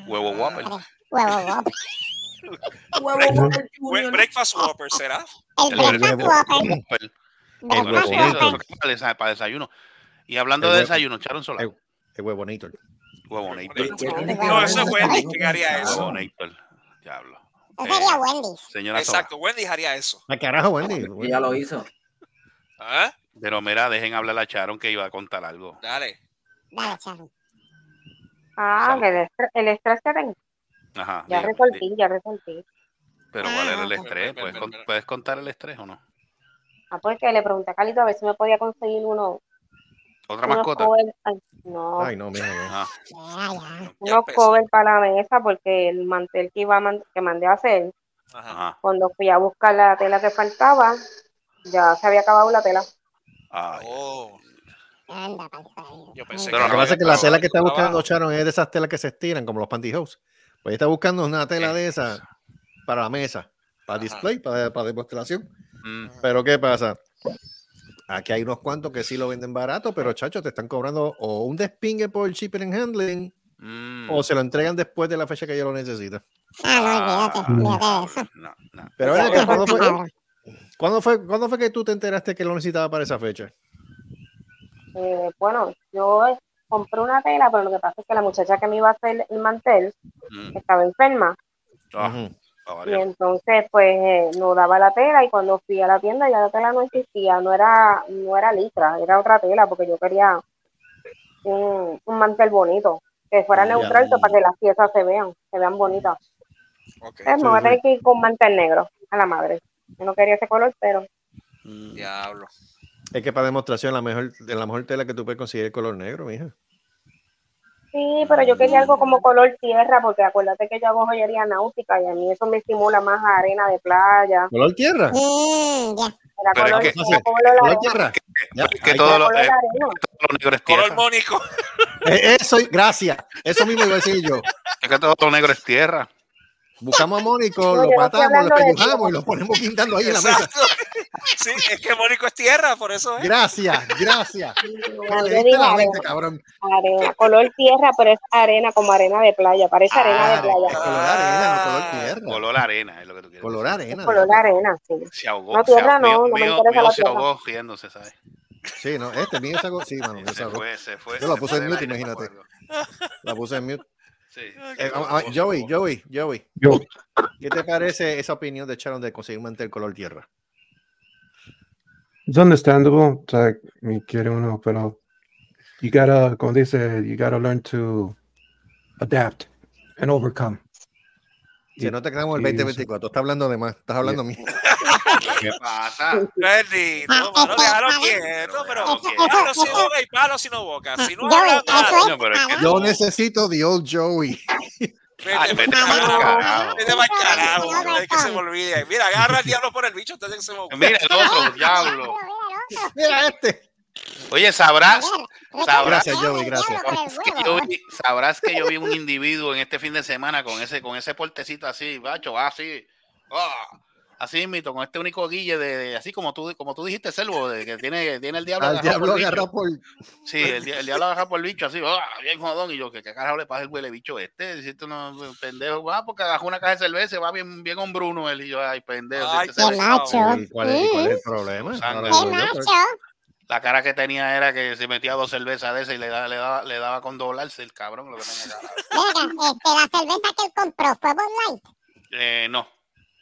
[SPEAKER 6] Huevo Whopper.
[SPEAKER 2] Huevo Whopper.
[SPEAKER 5] Bue- Breakfast Whopper, ¿será?
[SPEAKER 2] El Breakfast
[SPEAKER 4] huevo.
[SPEAKER 2] Whopper.
[SPEAKER 4] El huevo.
[SPEAKER 6] para desayuno. Y hablando
[SPEAKER 4] El
[SPEAKER 6] de
[SPEAKER 4] huevo.
[SPEAKER 6] desayuno, Charon Sola.
[SPEAKER 4] El, el huevo Nator.
[SPEAKER 6] Huevo Nator.
[SPEAKER 5] No, eso es Wendy quien haría eso.
[SPEAKER 6] Huevo Nator. Diablo.
[SPEAKER 2] Eso sería
[SPEAKER 6] Eh,
[SPEAKER 2] Wendy's.
[SPEAKER 6] Señora Sola.
[SPEAKER 5] Exacto, Wendy haría eso.
[SPEAKER 4] ¿A carajo, Wendy?
[SPEAKER 9] Y ya lo hizo.
[SPEAKER 5] ¿Ah?
[SPEAKER 6] Pero mira, dejen hablar a Charon que iba a contar algo.
[SPEAKER 5] Dale.
[SPEAKER 2] Dale, Charon.
[SPEAKER 7] Ah,
[SPEAKER 6] Salud.
[SPEAKER 7] que el estrés, el estrés que tengo.
[SPEAKER 6] Ajá.
[SPEAKER 7] Ya
[SPEAKER 6] dígame,
[SPEAKER 7] resolví, ya resolví.
[SPEAKER 6] Pero ¿cuál era el
[SPEAKER 2] Ah,
[SPEAKER 6] estrés? ¿Puedes, con- puedes contar el estrés o no?
[SPEAKER 7] Ah, porque le pregunté a Calito a ver si me podía conseguir uno.
[SPEAKER 6] ¿Otra
[SPEAKER 7] unos
[SPEAKER 6] mascota?
[SPEAKER 7] ay, no,
[SPEAKER 4] Ay, no,
[SPEAKER 2] ya. Ya
[SPEAKER 7] unos covers para la mesa porque el mantel que iba a man- que mandé a hacer,
[SPEAKER 5] Ajá.
[SPEAKER 7] Cuando fui a buscar la tela que faltaba, ya se había acabado la tela.
[SPEAKER 6] Ay,
[SPEAKER 5] Oh, yo pensé
[SPEAKER 6] Pero
[SPEAKER 4] Lo que pasa es que la tela que está buscando. Sharon es de esas telas que se estiran, como los pantyhose. Pues ella está buscando una tela de esas para la mesa, para
[SPEAKER 5] Ajá.
[SPEAKER 4] display, para, para demostración.
[SPEAKER 6] mm,
[SPEAKER 4] Pero ¿qué pasa? Aquí hay unos cuantos que sí lo venden barato, pero chacho, te están cobrando o un despingue por el shipping and handling
[SPEAKER 6] mm.
[SPEAKER 4] o se lo entregan después de la fecha que ella lo necesita.
[SPEAKER 2] Ah, no, eso.
[SPEAKER 6] No, no.
[SPEAKER 4] Pero ¿cuándo fue. ¿Cuándo fue, ¿Cuándo fue que tú te enteraste que lo necesitaba para esa fecha?
[SPEAKER 7] Eh, bueno, yo eh, compré una tela, pero lo que pasa es que la muchacha que me iba a hacer el mantel
[SPEAKER 6] Mm.
[SPEAKER 7] estaba enferma.
[SPEAKER 6] Ah,
[SPEAKER 7] Y entonces, pues, eh, no daba la tela y cuando fui a la tienda ya la tela no existía, no era, no era licra, era otra tela porque yo quería un, un mantel bonito, que fuera
[SPEAKER 4] Ya.
[SPEAKER 7] neutral pero para que las piezas se vean, se vean bonitas.
[SPEAKER 5] Ok.
[SPEAKER 7] Me voy a tener que ir con mantel negro, a la madre. Yo no quería ese color, pero
[SPEAKER 6] Mm.
[SPEAKER 5] Diablo.
[SPEAKER 4] Es que para demostración, la mejor, la mejor tela que tú puedes conseguir es color negro, mija.
[SPEAKER 7] Sí, pero yo quería algo como color tierra, porque acuérdate que yo hago joyería náutica y a mí eso me estimula más a arena de playa.
[SPEAKER 4] ¿Color tierra?
[SPEAKER 2] Mm, ya.
[SPEAKER 7] Era color,
[SPEAKER 6] que-
[SPEAKER 7] era color arena.
[SPEAKER 4] ¿Color tierra? Ya,
[SPEAKER 6] Es que todo lo,
[SPEAKER 7] color
[SPEAKER 6] eh,
[SPEAKER 7] arena.
[SPEAKER 6] todo lo negro es
[SPEAKER 5] Color
[SPEAKER 6] tierra.
[SPEAKER 5] mónico.
[SPEAKER 4] Eh, Eso, gracias. Eso mismo iba a decir yo.
[SPEAKER 6] Es que todo lo negro es tierra.
[SPEAKER 4] Buscamos a Mónico,
[SPEAKER 7] No,
[SPEAKER 4] lo matamos, lo
[SPEAKER 7] tierra.
[SPEAKER 4] y lo ponemos pintando ahí en la mesa.
[SPEAKER 5] Sí, es que mónico es tierra, por eso es.
[SPEAKER 4] Gracias, gracias.
[SPEAKER 7] No, yo arena.
[SPEAKER 4] mente, cabrón.
[SPEAKER 7] Arena, color tierra, pero es arena como arena de playa, parece arena de
[SPEAKER 4] Ah,
[SPEAKER 7] playa.
[SPEAKER 4] color arena, no color tierra.
[SPEAKER 6] Color arena es lo que tú quieres.
[SPEAKER 4] Color arena.
[SPEAKER 7] Color arena, sí.
[SPEAKER 6] Se ahogó.
[SPEAKER 7] No,
[SPEAKER 6] se
[SPEAKER 7] tierra no, no me
[SPEAKER 6] mío-
[SPEAKER 7] interesa
[SPEAKER 6] mío
[SPEAKER 7] la
[SPEAKER 6] se ahogó riéndose, ¿sabes?
[SPEAKER 4] Sí, no, este mío se ahogó. Sí, mano, se
[SPEAKER 6] Se
[SPEAKER 4] ahogó.
[SPEAKER 6] fue, se fue.
[SPEAKER 4] Yo la
[SPEAKER 6] se
[SPEAKER 4] puse en mute, imagínate. La puse en mute.
[SPEAKER 6] Sí.
[SPEAKER 4] Eh, Joey, Joey, Joey.
[SPEAKER 8] Yo,
[SPEAKER 4] ¿Qué te parece esa opinión de Sharon de conseguir un mantel color tierra?
[SPEAKER 8] it's understandable. O sea, me quiere uno, pero you gotta, como dice, you gotta learn to adapt and overcome.
[SPEAKER 4] Si no te quedamos el
[SPEAKER 8] Sí,
[SPEAKER 4] 2024, estás hablando de más, estás hablando a mí.
[SPEAKER 6] ¿Qué pasa?
[SPEAKER 5] Bendito, mano, déjalo quieto, pero palo sin boca y palo sin boca. Si no habla nada,
[SPEAKER 4] Yo necesito the old Joey.
[SPEAKER 5] Vete
[SPEAKER 6] vete
[SPEAKER 5] carajo. Vete que se me olvide. Mira, agarra al diablo por el bicho antes de que se me olvide.
[SPEAKER 6] Mira el otro, diablo.
[SPEAKER 4] Mira este.
[SPEAKER 6] Oye, sabrás, sabrás
[SPEAKER 4] Gracias, Joey, gracias.
[SPEAKER 6] que yo vi, sabrás que yo vi un individuo en este fin de semana con ese, con ese portecito así, bacho, así, ah, así mito, con este único guille de, de- así como tú, como tú dijiste, Selvo, de que tiene, tiene el diablo
[SPEAKER 4] Al
[SPEAKER 6] agarrado
[SPEAKER 4] diablo
[SPEAKER 6] por el
[SPEAKER 4] agarrado por.
[SPEAKER 6] Sí, el, el diablo agarrado por el bicho, así, ah, bien jodón, y yo, que qué carajo le pasa el huele bicho este, si esto no, pendejo, ah, porque agarró una caja de cerveza, va bien, bien hombruno él, y yo, ay, pendejo, si
[SPEAKER 5] Ay,
[SPEAKER 6] este
[SPEAKER 2] qué
[SPEAKER 6] se-
[SPEAKER 2] macho.
[SPEAKER 4] ¿Y cuál, es, cuál es el problema?
[SPEAKER 6] Sangre.
[SPEAKER 2] ¡Qué macho!
[SPEAKER 6] La cara que tenía era que se metía dos cervezas de esas y le daba, le daba, le daba con doblarse el cabrón, lo que tenía cara.
[SPEAKER 2] Venga, este, la cerveza que él compró fue Bud Light.
[SPEAKER 6] Eh, no,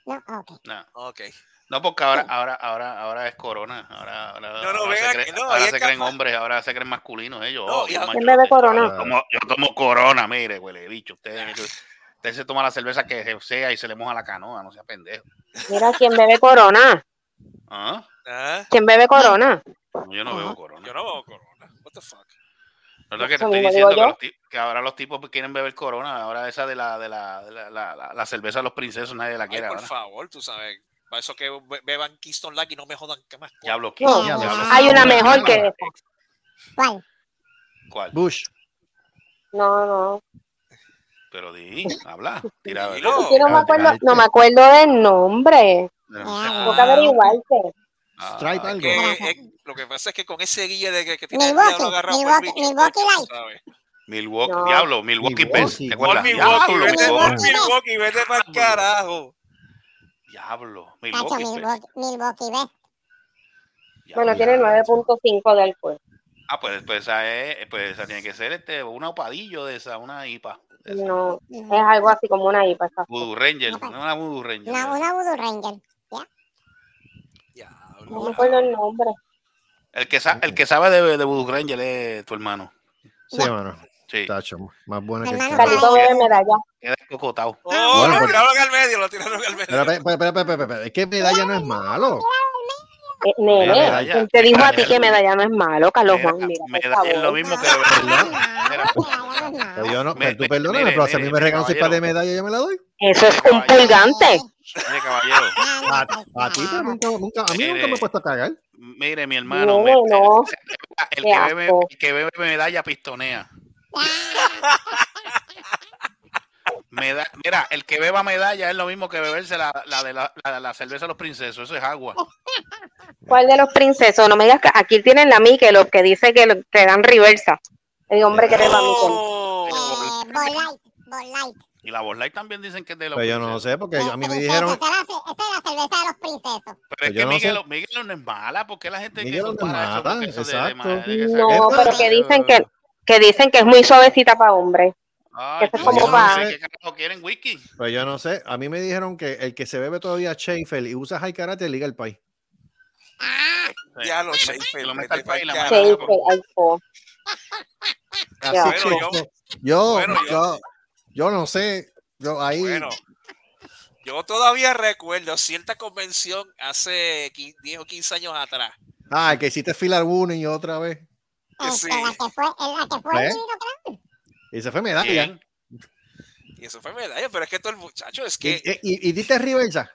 [SPEAKER 2] No, ok.
[SPEAKER 6] no. Porque ahora, ahora, ahora, ahora es corona. Ahora, ahora,
[SPEAKER 5] No, no,
[SPEAKER 6] ahora
[SPEAKER 5] venga
[SPEAKER 6] se,
[SPEAKER 5] no,
[SPEAKER 6] ahora se creen hombres, ahora se creen masculinos ellos.
[SPEAKER 5] No,
[SPEAKER 6] Oh, yo,
[SPEAKER 5] a-
[SPEAKER 6] macho,
[SPEAKER 7] ¿Quién bebe
[SPEAKER 6] yo-
[SPEAKER 7] corona?
[SPEAKER 6] Yo tomo, yo tomo corona, mire, huele bicho. Usted, usted se toma la cerveza que sea y se le moja la canoa, no sea pendejo.
[SPEAKER 7] Mira quién bebe corona.
[SPEAKER 6] ¿Ah?
[SPEAKER 5] Ah,
[SPEAKER 7] ¿Quién bebe corona?
[SPEAKER 6] No, yo no bebo corona.
[SPEAKER 5] Yo no veo corona. What the fuck?
[SPEAKER 6] No es lo que te estoy diciendo, que, los ahora los tipos quieren beber corona. Ahora esa de la, de la, de la, la, la- la cerveza de los princesos nadie la
[SPEAKER 5] Ay,
[SPEAKER 6] quiere
[SPEAKER 5] por
[SPEAKER 6] ahora.
[SPEAKER 5] favor, tú sabes. Para eso que be- beban Keystone Light y no me jodan que más.
[SPEAKER 6] Diablo.
[SPEAKER 7] No,
[SPEAKER 6] Diablo,
[SPEAKER 7] hay una mejor que
[SPEAKER 6] ¿Cuál?
[SPEAKER 7] esa.
[SPEAKER 2] ¿Cuál?
[SPEAKER 6] ¿Cuál?
[SPEAKER 4] Bush.
[SPEAKER 7] No, no.
[SPEAKER 6] Pero di, habla, tira.
[SPEAKER 7] Que no me acuerdo, no me acuerdo del nombre.
[SPEAKER 2] Ah,
[SPEAKER 7] Tengo que averiguarte.
[SPEAKER 6] Ah,
[SPEAKER 4] Stripe algo.
[SPEAKER 5] Que,
[SPEAKER 2] Gracias.
[SPEAKER 5] lo que pasa es que con ese guille de que, que tiene el
[SPEAKER 2] Milwaukee,
[SPEAKER 5] diablo agarrado el
[SPEAKER 2] Milwaukee,
[SPEAKER 5] bicho,
[SPEAKER 2] Milwaukee
[SPEAKER 5] tú
[SPEAKER 2] Light.
[SPEAKER 5] sabes.
[SPEAKER 6] Milwaukee,
[SPEAKER 7] No.
[SPEAKER 6] diablo, Milwaukee Best.
[SPEAKER 4] Milwaukee.
[SPEAKER 5] Milwaukee,
[SPEAKER 6] Diablo,
[SPEAKER 5] vete por
[SPEAKER 6] Milwaukee.
[SPEAKER 5] Milwaukee, vete para el carajo.
[SPEAKER 6] Diablo, Milwaukee.
[SPEAKER 2] Milwaukee, Milwaukee.
[SPEAKER 7] Bueno, tiene 9.5 de alcohol.
[SPEAKER 6] Ah, pues, pues, esa es, pues esa tiene que ser este, una opadillo de esa, una IPA. esa.
[SPEAKER 7] No, es algo así como una IPA. exacto.
[SPEAKER 6] Voodoo Ranger,
[SPEAKER 2] Una-
[SPEAKER 6] no una Voodoo Ranger.
[SPEAKER 2] Una, una Voodoo Ranger.
[SPEAKER 7] No me acuerdo el nombre.
[SPEAKER 6] El que, sa- el que sabe de, de Voodoo Ranger es tu hermano.
[SPEAKER 4] Sí, mano.
[SPEAKER 6] Sí,
[SPEAKER 4] Tacho, más buena que el
[SPEAKER 2] Hermano,
[SPEAKER 7] bebe medalla.
[SPEAKER 6] queda escocotado.
[SPEAKER 5] Oh,
[SPEAKER 4] Bueno,
[SPEAKER 5] lo
[SPEAKER 4] pues-
[SPEAKER 5] tiraron al medio, lo tiraron al
[SPEAKER 4] Pero,
[SPEAKER 5] medio.
[SPEAKER 4] espera, espera, espera, espera, espera, Es que medalla no es malo.
[SPEAKER 7] Eh, nene,
[SPEAKER 6] Medalla.
[SPEAKER 7] ¿quién te dijo a ti que medalla no es malo, Carlos Juan? Mira,
[SPEAKER 6] medalla es lo mismo que
[SPEAKER 4] Pero yo no,
[SPEAKER 6] Me-
[SPEAKER 4] pero tú
[SPEAKER 6] me-
[SPEAKER 4] perdóname, pero si a mí me regalan un par de medallas, yo me la doy.
[SPEAKER 7] Eso es un pulgante.
[SPEAKER 6] Mire, caballero,
[SPEAKER 2] no,
[SPEAKER 4] A, a ti, nunca, nunca, a mí nunca me he puesto a cagar.
[SPEAKER 6] mire, mi hermano.
[SPEAKER 7] No,
[SPEAKER 6] me-
[SPEAKER 7] no.
[SPEAKER 6] el, que bebe, el que bebe medalla pistonea. Meda- mira, el que beba medalla es lo mismo que beberse la, la de la, la, la cerveza de los princesos. Eso es agua.
[SPEAKER 7] ¿Cuál de los princesos? No me digas que aquí tienen la Michelob que dice que, que dan reversa. El hombre que beba Michelob.
[SPEAKER 5] Oh,
[SPEAKER 2] Eh,
[SPEAKER 6] Y la Bud Light también dicen que es de los
[SPEAKER 4] Pues yo no sé, porque a mí me dijeron.
[SPEAKER 2] Esta es la, cerveza de los princesos.
[SPEAKER 6] Pero
[SPEAKER 4] Pues
[SPEAKER 6] es que
[SPEAKER 4] no
[SPEAKER 6] Miguel. Miguel no es mala, porque la gente
[SPEAKER 4] Miguel
[SPEAKER 6] que
[SPEAKER 4] no es mala, exacto.
[SPEAKER 7] No, pero que dicen que, que dicen que es muy suavecita para hombres.
[SPEAKER 6] Ay,
[SPEAKER 7] Eso es
[SPEAKER 6] pues
[SPEAKER 7] como
[SPEAKER 6] yo no
[SPEAKER 7] pa-
[SPEAKER 6] sé ¿Qué carajo quieren whisky?
[SPEAKER 4] Pues yo no sé. A mí me dijeron que el que se bebe todavía Schaefer y usa High Karate liga el país.
[SPEAKER 5] Ya lo sé,
[SPEAKER 6] Que lo
[SPEAKER 5] me
[SPEAKER 6] meta al país la mano.
[SPEAKER 7] Schaefer,
[SPEAKER 5] yo-
[SPEAKER 4] yo,
[SPEAKER 5] bueno,
[SPEAKER 4] yo,
[SPEAKER 5] yo-
[SPEAKER 4] yo no sé. Yo ahí.
[SPEAKER 5] Bueno, yo todavía recuerdo cierta convención hace qui- 10 o 15 años atrás.
[SPEAKER 4] Ah, que hiciste fila una y otra vez.
[SPEAKER 5] Que sí.
[SPEAKER 2] La que fue, la que fue
[SPEAKER 4] ¿Eh?
[SPEAKER 2] el.
[SPEAKER 4] Y se fue medalla.
[SPEAKER 5] Y eso fue medalla, pero es que todo el muchacho es
[SPEAKER 4] Y,
[SPEAKER 5] que.
[SPEAKER 4] y, y diste reversa.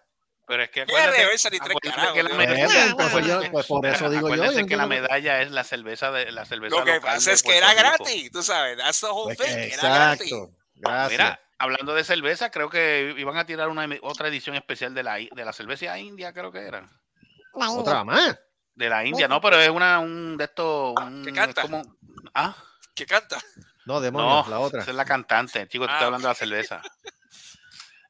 [SPEAKER 6] Pero es que
[SPEAKER 5] ¿Qué
[SPEAKER 6] acuérdate,
[SPEAKER 5] reversa ni tres carajos?
[SPEAKER 6] que la
[SPEAKER 5] Yo-
[SPEAKER 6] medalla-
[SPEAKER 4] pues, pues yo- pues por eso digo yo.
[SPEAKER 6] que la medalla es la cerveza de la cerveza
[SPEAKER 5] Lo que pasa es que era gratis, tú sabes. That's the whole
[SPEAKER 4] Pues
[SPEAKER 5] thing.
[SPEAKER 4] que-
[SPEAKER 5] Era gratis.
[SPEAKER 4] Gracias.
[SPEAKER 6] Mira, hablando de cerveza, creo que iban a tirar una otra edición especial de la, de la cerveza india, creo que era.
[SPEAKER 2] La India.
[SPEAKER 4] otra más.
[SPEAKER 6] De la India, no, pero es una un de estos. un-
[SPEAKER 5] ¿Qué canta?
[SPEAKER 6] como- ah,
[SPEAKER 5] ¿Qué canta?
[SPEAKER 4] No, demonios,
[SPEAKER 6] no,
[SPEAKER 4] la otra.
[SPEAKER 6] esa es la cantante, chico, te
[SPEAKER 5] Ah,
[SPEAKER 6] estoy hablando de la cerveza.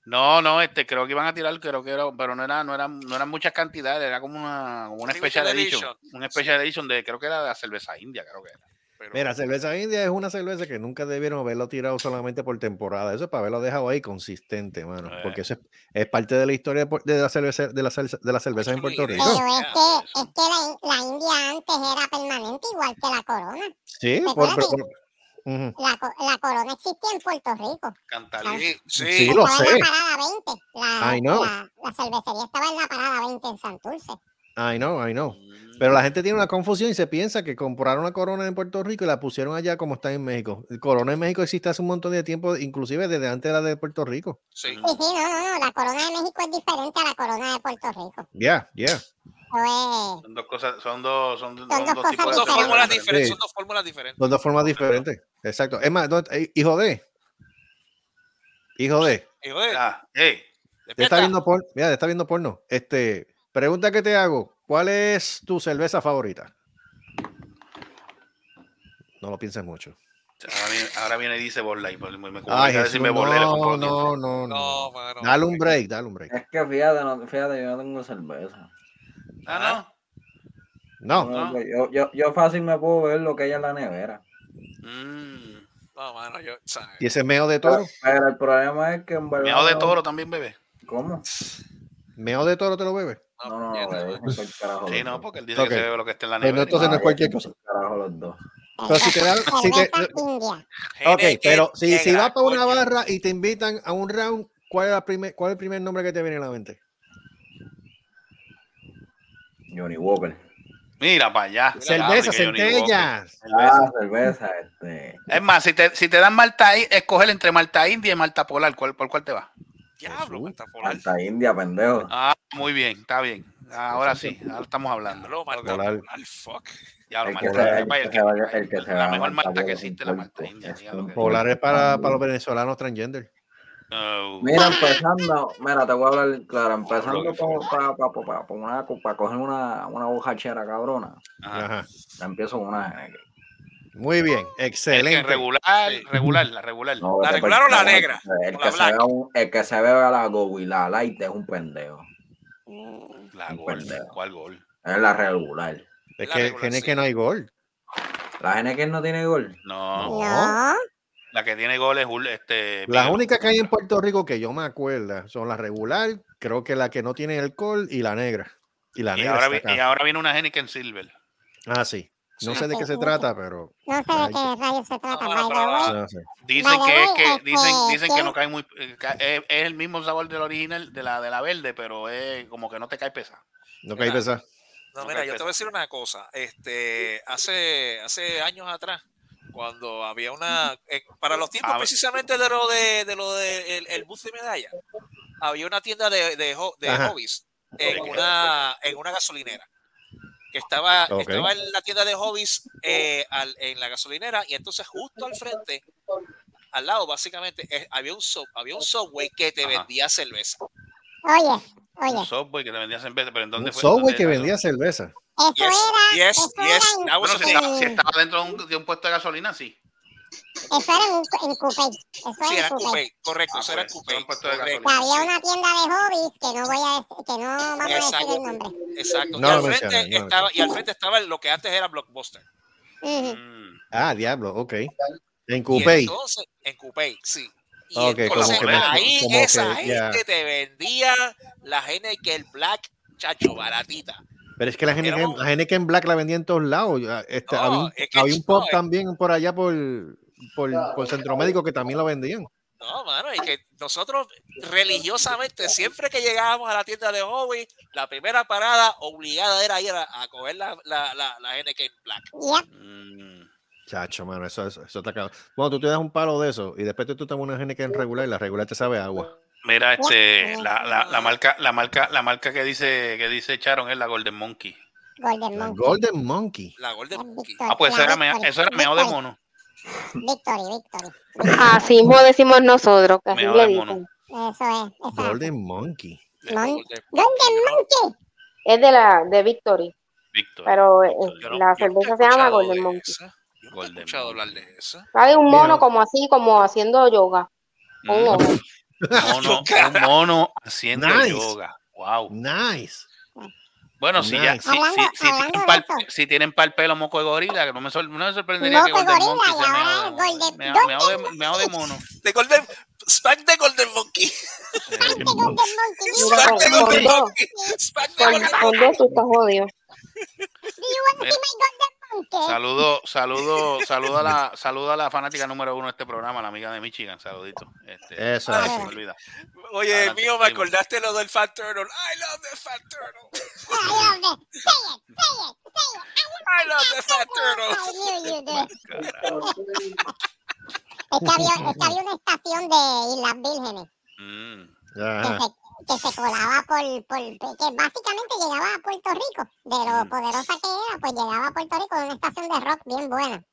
[SPEAKER 6] No, no, este, creo que iban a tirar, creo que era, pero no era, no eran, no eran muchas cantidades, era como una, como una special edition,
[SPEAKER 5] edition.
[SPEAKER 6] una special edition de, creo que era de la cerveza india, creo que era.
[SPEAKER 5] Pero-
[SPEAKER 4] Mira, cerveza india es una cerveza que nunca debieron haberlo tirado solamente por temporada. Eso es para haberlo dejado ahí consistente, mano.
[SPEAKER 6] Eh.
[SPEAKER 4] Porque eso es, es parte de la historia de, la cerveza, de la, cerveza- de la cerveza en Puerto Rico.
[SPEAKER 2] Pero es que, es que la, la India antes era permanente, igual que la corona.
[SPEAKER 4] Sí, por- Ujú.
[SPEAKER 2] La, co- la corona existía en Puerto Rico.
[SPEAKER 6] Cantalí.
[SPEAKER 5] Sí, sí.
[SPEAKER 4] Lo
[SPEAKER 2] estaba
[SPEAKER 4] sé.
[SPEAKER 2] en la parada 20. La,
[SPEAKER 4] I know.
[SPEAKER 2] La, la cervecería estaba en la parada 20 en Santurce.
[SPEAKER 4] I know, I know. Pero la gente tiene una confusión y se piensa que compraron la corona en Puerto Rico y la pusieron allá como está en México. El corona en México existe hace un montón de tiempo, inclusive desde antes de la de Puerto Rico.
[SPEAKER 5] Sí.
[SPEAKER 2] Sí, sí, no, no, no. La corona de México es diferente a la corona de Puerto Rico.
[SPEAKER 4] Yeah, yeah.
[SPEAKER 2] Eso es-
[SPEAKER 6] Son dos cosas, son dos, son, son
[SPEAKER 2] dos
[SPEAKER 6] dos
[SPEAKER 2] cosas
[SPEAKER 6] tipos
[SPEAKER 5] Son dos fórmulas diferentes.
[SPEAKER 4] Sí.
[SPEAKER 5] Son dos fórmulas diferentes.
[SPEAKER 4] Son dos formas diferentes. Exacto. Es más, ¿dónde- eh, hijo de. Hijo de.
[SPEAKER 5] Hijo de-
[SPEAKER 6] Ah, hey,
[SPEAKER 4] Te está viendo porno. Mira, te está viendo porno. Este, pregunta que te hago. ¿Cuál es tu cerveza favorita? No lo pienses mucho.
[SPEAKER 6] ahora viene, ahora viene y dice Borlai, me, me
[SPEAKER 4] Ay,
[SPEAKER 6] comunica
[SPEAKER 4] Jesús,
[SPEAKER 6] decirme le
[SPEAKER 4] no, no, no,
[SPEAKER 5] no. Mano.
[SPEAKER 4] Dale un break, dale un break.
[SPEAKER 9] Es que fíjate, no, fíjate, yo no tengo cerveza.
[SPEAKER 6] Ah,
[SPEAKER 4] No,
[SPEAKER 6] No.
[SPEAKER 9] Yo, yo, yo fácil me puedo ver lo que hay en la nevera.
[SPEAKER 6] no. Mm.
[SPEAKER 5] No, mano, yo, ¿sabes?
[SPEAKER 4] ¿y ese meo de toro?
[SPEAKER 9] Pero el problema es que en verdad.
[SPEAKER 6] Miau de toro también, bebé.
[SPEAKER 9] ¿Cómo?
[SPEAKER 4] ¿Meo de toro te lo bebes?
[SPEAKER 9] No, no, no, el carajo
[SPEAKER 6] Sí, no, porque él dice que se bebe lo que está en la
[SPEAKER 4] no,
[SPEAKER 6] nevera.
[SPEAKER 4] entonces no es cualquier cosa.
[SPEAKER 9] Carajo los dos.
[SPEAKER 4] Pero si te dan- si te-. Ok, pero si, si vas para una barra y te invitan a un round, ¿cuál es, la primer, ¿cuál es el primer nombre que te viene a la mente?
[SPEAKER 9] Johnny Walker.
[SPEAKER 6] Mira para allá.
[SPEAKER 4] Cerveza, centellas.
[SPEAKER 9] Ah, cerveza, este.
[SPEAKER 6] Es más, si te, si te dan Malta, escoger entre Malta India y Malta Polar, ¿cuál, ¿por cuál te va?
[SPEAKER 5] Diablo, Malta Polar.
[SPEAKER 9] Malta India, pendejo.
[SPEAKER 6] Ah, muy bien, está bien. Ahora sí, ahora estamos hablando.
[SPEAKER 5] Diablo,
[SPEAKER 4] Polar.
[SPEAKER 5] Polar, fuck.
[SPEAKER 6] Ya,
[SPEAKER 9] El que
[SPEAKER 6] Malta
[SPEAKER 9] se-
[SPEAKER 6] India,
[SPEAKER 9] el que
[SPEAKER 6] el
[SPEAKER 9] se vaya-
[SPEAKER 6] que-
[SPEAKER 9] el que se
[SPEAKER 6] la mejor
[SPEAKER 9] Malta
[SPEAKER 6] Malta que existe, la
[SPEAKER 9] puerco.
[SPEAKER 6] India.
[SPEAKER 4] Polar es para, para los venezolanos transgender.
[SPEAKER 6] No.
[SPEAKER 9] Mira, empezando, mira, te voy a hablar claro, empezando para una, para coger una, una bojachera cabrona,
[SPEAKER 6] Ajá.
[SPEAKER 9] La empiezo con una.
[SPEAKER 4] Muy bien,
[SPEAKER 6] El que
[SPEAKER 4] excelente.
[SPEAKER 6] regular, regular, la regular.
[SPEAKER 9] No,
[SPEAKER 5] ¿La regular o la negra?
[SPEAKER 9] El
[SPEAKER 5] ¿O
[SPEAKER 9] que,
[SPEAKER 5] la
[SPEAKER 9] se vea un- el que se vea la go y la light es un pendejo.
[SPEAKER 6] La
[SPEAKER 9] Un
[SPEAKER 6] gol.
[SPEAKER 9] pendejo.
[SPEAKER 6] ¿Cuál gol?
[SPEAKER 9] Es la regular.
[SPEAKER 4] Es
[SPEAKER 5] La
[SPEAKER 4] que
[SPEAKER 5] regular,
[SPEAKER 4] tiene
[SPEAKER 5] sí.
[SPEAKER 4] que no hay gol.
[SPEAKER 9] La Heineken no tiene gol.
[SPEAKER 6] No.
[SPEAKER 2] No.
[SPEAKER 6] La que tiene gol es este.
[SPEAKER 4] Las únicas que hay en Puerto Rico que yo me acuerdo son la regular, creo que la que no tiene alcohol y la negra. Y la
[SPEAKER 6] Y
[SPEAKER 4] negra
[SPEAKER 6] ahora, y ahora viene una Heineken Silver.
[SPEAKER 4] Ah, sí. No sé de qué se trata, pero
[SPEAKER 2] No sé de qué rayos se trata,
[SPEAKER 5] No, no,
[SPEAKER 4] no sé.
[SPEAKER 6] Dicen que es que
[SPEAKER 2] este,
[SPEAKER 6] dicen, dicen que no cae muy eh, es, es el mismo sabor del original de la de la verde, pero es como que no te cae pesado.
[SPEAKER 4] No cae pesar.
[SPEAKER 5] No, mira, yo te voy a decir una cosa. Este, hace, hace años atrás, cuando había una, eh, para los tiempos
[SPEAKER 6] Ah,
[SPEAKER 5] precisamente de lo de, de lo de el, el bus de medalla, había una tienda de, de, de hobbies en una, en una gasolinera. Que estaba,
[SPEAKER 4] Ok.
[SPEAKER 5] estaba en la tienda de hobbies eh, al- en la gasolinera, y entonces justo al frente, al lado, básicamente, eh, había un sub- había un subway que te
[SPEAKER 6] Ajá.
[SPEAKER 5] vendía cerveza.
[SPEAKER 2] Oye,
[SPEAKER 6] Un
[SPEAKER 2] oye,
[SPEAKER 6] Subway que te vendía cerveza, pero ¿en dónde
[SPEAKER 4] Un
[SPEAKER 6] fue?
[SPEAKER 4] Subway
[SPEAKER 6] ¿Dónde
[SPEAKER 4] que vendía cerveza.
[SPEAKER 2] eso
[SPEAKER 5] Yes,
[SPEAKER 2] era,
[SPEAKER 5] yes,
[SPEAKER 2] eso
[SPEAKER 5] yes,
[SPEAKER 2] era
[SPEAKER 5] was
[SPEAKER 6] Bueno, si estaba, si estaba dentro de un, de un puesto de gasolina, sí.
[SPEAKER 2] Eso era en, en Coupé. Eso
[SPEAKER 5] Sí,
[SPEAKER 2] era Coupé.
[SPEAKER 5] Coupé, correcto,
[SPEAKER 6] Ah,
[SPEAKER 5] eso era
[SPEAKER 6] pues,
[SPEAKER 5] Coupé. correcto.
[SPEAKER 2] Que había una tienda de hobbies que no voy a que no vamos a decir
[SPEAKER 5] Exacto.
[SPEAKER 2] el nombre.
[SPEAKER 5] Exacto.
[SPEAKER 4] No
[SPEAKER 5] y, al frente
[SPEAKER 4] no
[SPEAKER 5] estaba, y al frente estaba lo que antes era Blockbuster.
[SPEAKER 6] Mm.
[SPEAKER 4] Ah, diablo, ok. En
[SPEAKER 5] Y
[SPEAKER 4] Coupé.
[SPEAKER 5] entonces, en Coupé, sí. Y
[SPEAKER 4] Ok,
[SPEAKER 5] entonces
[SPEAKER 6] como que me-
[SPEAKER 5] ahí
[SPEAKER 4] como
[SPEAKER 5] esa
[SPEAKER 4] que,
[SPEAKER 5] gente te vendía la el Black, chacho, baratita.
[SPEAKER 4] Pero es que la Heineken, la Heineken Black la vendía en todos lados. Ya, Este,
[SPEAKER 5] No,
[SPEAKER 4] había un,
[SPEAKER 5] es que
[SPEAKER 4] había un
[SPEAKER 5] no,
[SPEAKER 4] pop también por allá por, por, por Centro Médico que también lo vendían.
[SPEAKER 5] No, mano, y que nosotros religiosamente, siempre que llegábamos a la tienda de hobby, la primera parada obligada era ir a, a coger la, la, la, la Heineken Black.
[SPEAKER 6] Mm.
[SPEAKER 4] Chacho, mano, eso, eso, eso está cabrón. Bueno, tú te das un palo de eso y después tú, tú tomas una Heineken regular y la regular te sabe agua.
[SPEAKER 6] Mira, este, la, la, la marca, la marca, la marca que dice, que dice Charon es la Golden Monkey.
[SPEAKER 2] Golden
[SPEAKER 4] La
[SPEAKER 2] Monkey.
[SPEAKER 4] Golden Monkey.
[SPEAKER 5] La Golden Monkey.
[SPEAKER 6] Ah, pues eso
[SPEAKER 2] La
[SPEAKER 6] era, eso era meado de mono.
[SPEAKER 2] Victory, Victory.
[SPEAKER 7] Así mismo decimos nosotros, que así le dicen.
[SPEAKER 2] Eso es. Exacto.
[SPEAKER 4] Golden Monkey.
[SPEAKER 2] Mon-
[SPEAKER 5] Golden
[SPEAKER 2] Monkey.
[SPEAKER 7] Es de la de Victory,
[SPEAKER 6] Víctor.
[SPEAKER 7] pero eh,
[SPEAKER 5] no-
[SPEAKER 7] la cerveza se llama Golden
[SPEAKER 5] de
[SPEAKER 7] Monkey.
[SPEAKER 5] esa. Yo he escuchado hablar de.
[SPEAKER 7] Hay un
[SPEAKER 4] Mira.
[SPEAKER 7] mono como así, como haciendo yoga.
[SPEAKER 6] Mm. Mono, un mono haciendo
[SPEAKER 4] Nice.
[SPEAKER 6] yoga. Wow.
[SPEAKER 4] Nice.
[SPEAKER 6] Bueno, si ya,
[SPEAKER 4] Nice.
[SPEAKER 6] si,
[SPEAKER 2] Hablando-
[SPEAKER 6] si, si tienen
[SPEAKER 2] de
[SPEAKER 6] pal, si tienen pal pelo moco de gorila, que no me, sor- no me sorprendería que
[SPEAKER 2] Moco
[SPEAKER 6] Golden
[SPEAKER 2] gorila,
[SPEAKER 6] Monkey
[SPEAKER 2] y
[SPEAKER 6] sea
[SPEAKER 2] ahora
[SPEAKER 6] meado,
[SPEAKER 2] es Golden-
[SPEAKER 6] de,
[SPEAKER 2] Golden
[SPEAKER 6] meado de mono.
[SPEAKER 5] De Golden, Spack de Golden Monkey.
[SPEAKER 6] Eh,
[SPEAKER 2] Golden Monkey.
[SPEAKER 7] Con,
[SPEAKER 5] de Golden Monkey. Spack de
[SPEAKER 7] con,
[SPEAKER 5] Golden Monkey.
[SPEAKER 2] see my Golden Monkey?
[SPEAKER 6] Saludo, saludo, saludo a la, saludo a la fanática número uno de este programa, la amiga de Michigan, saludito. Este,
[SPEAKER 4] Eso es.
[SPEAKER 6] se me olvida.
[SPEAKER 5] Oye,
[SPEAKER 6] Adelante,
[SPEAKER 5] mío, me acordaste lo del Fat Turtle. I love the Fat Turtle.
[SPEAKER 2] I love it. Say it, say it, say it.
[SPEAKER 5] I love the Fat Turtle.
[SPEAKER 2] I.
[SPEAKER 6] Carajo.
[SPEAKER 2] Es que había, es que había una estación de Islas Vírgenes
[SPEAKER 6] Mm.
[SPEAKER 4] Ajá.
[SPEAKER 2] Que se colaba por, por, que básicamente llegaba a Puerto Rico. De lo
[SPEAKER 6] Mm.
[SPEAKER 2] poderosa que era, pues llegaba a Puerto Rico de una estación de rock bien buena.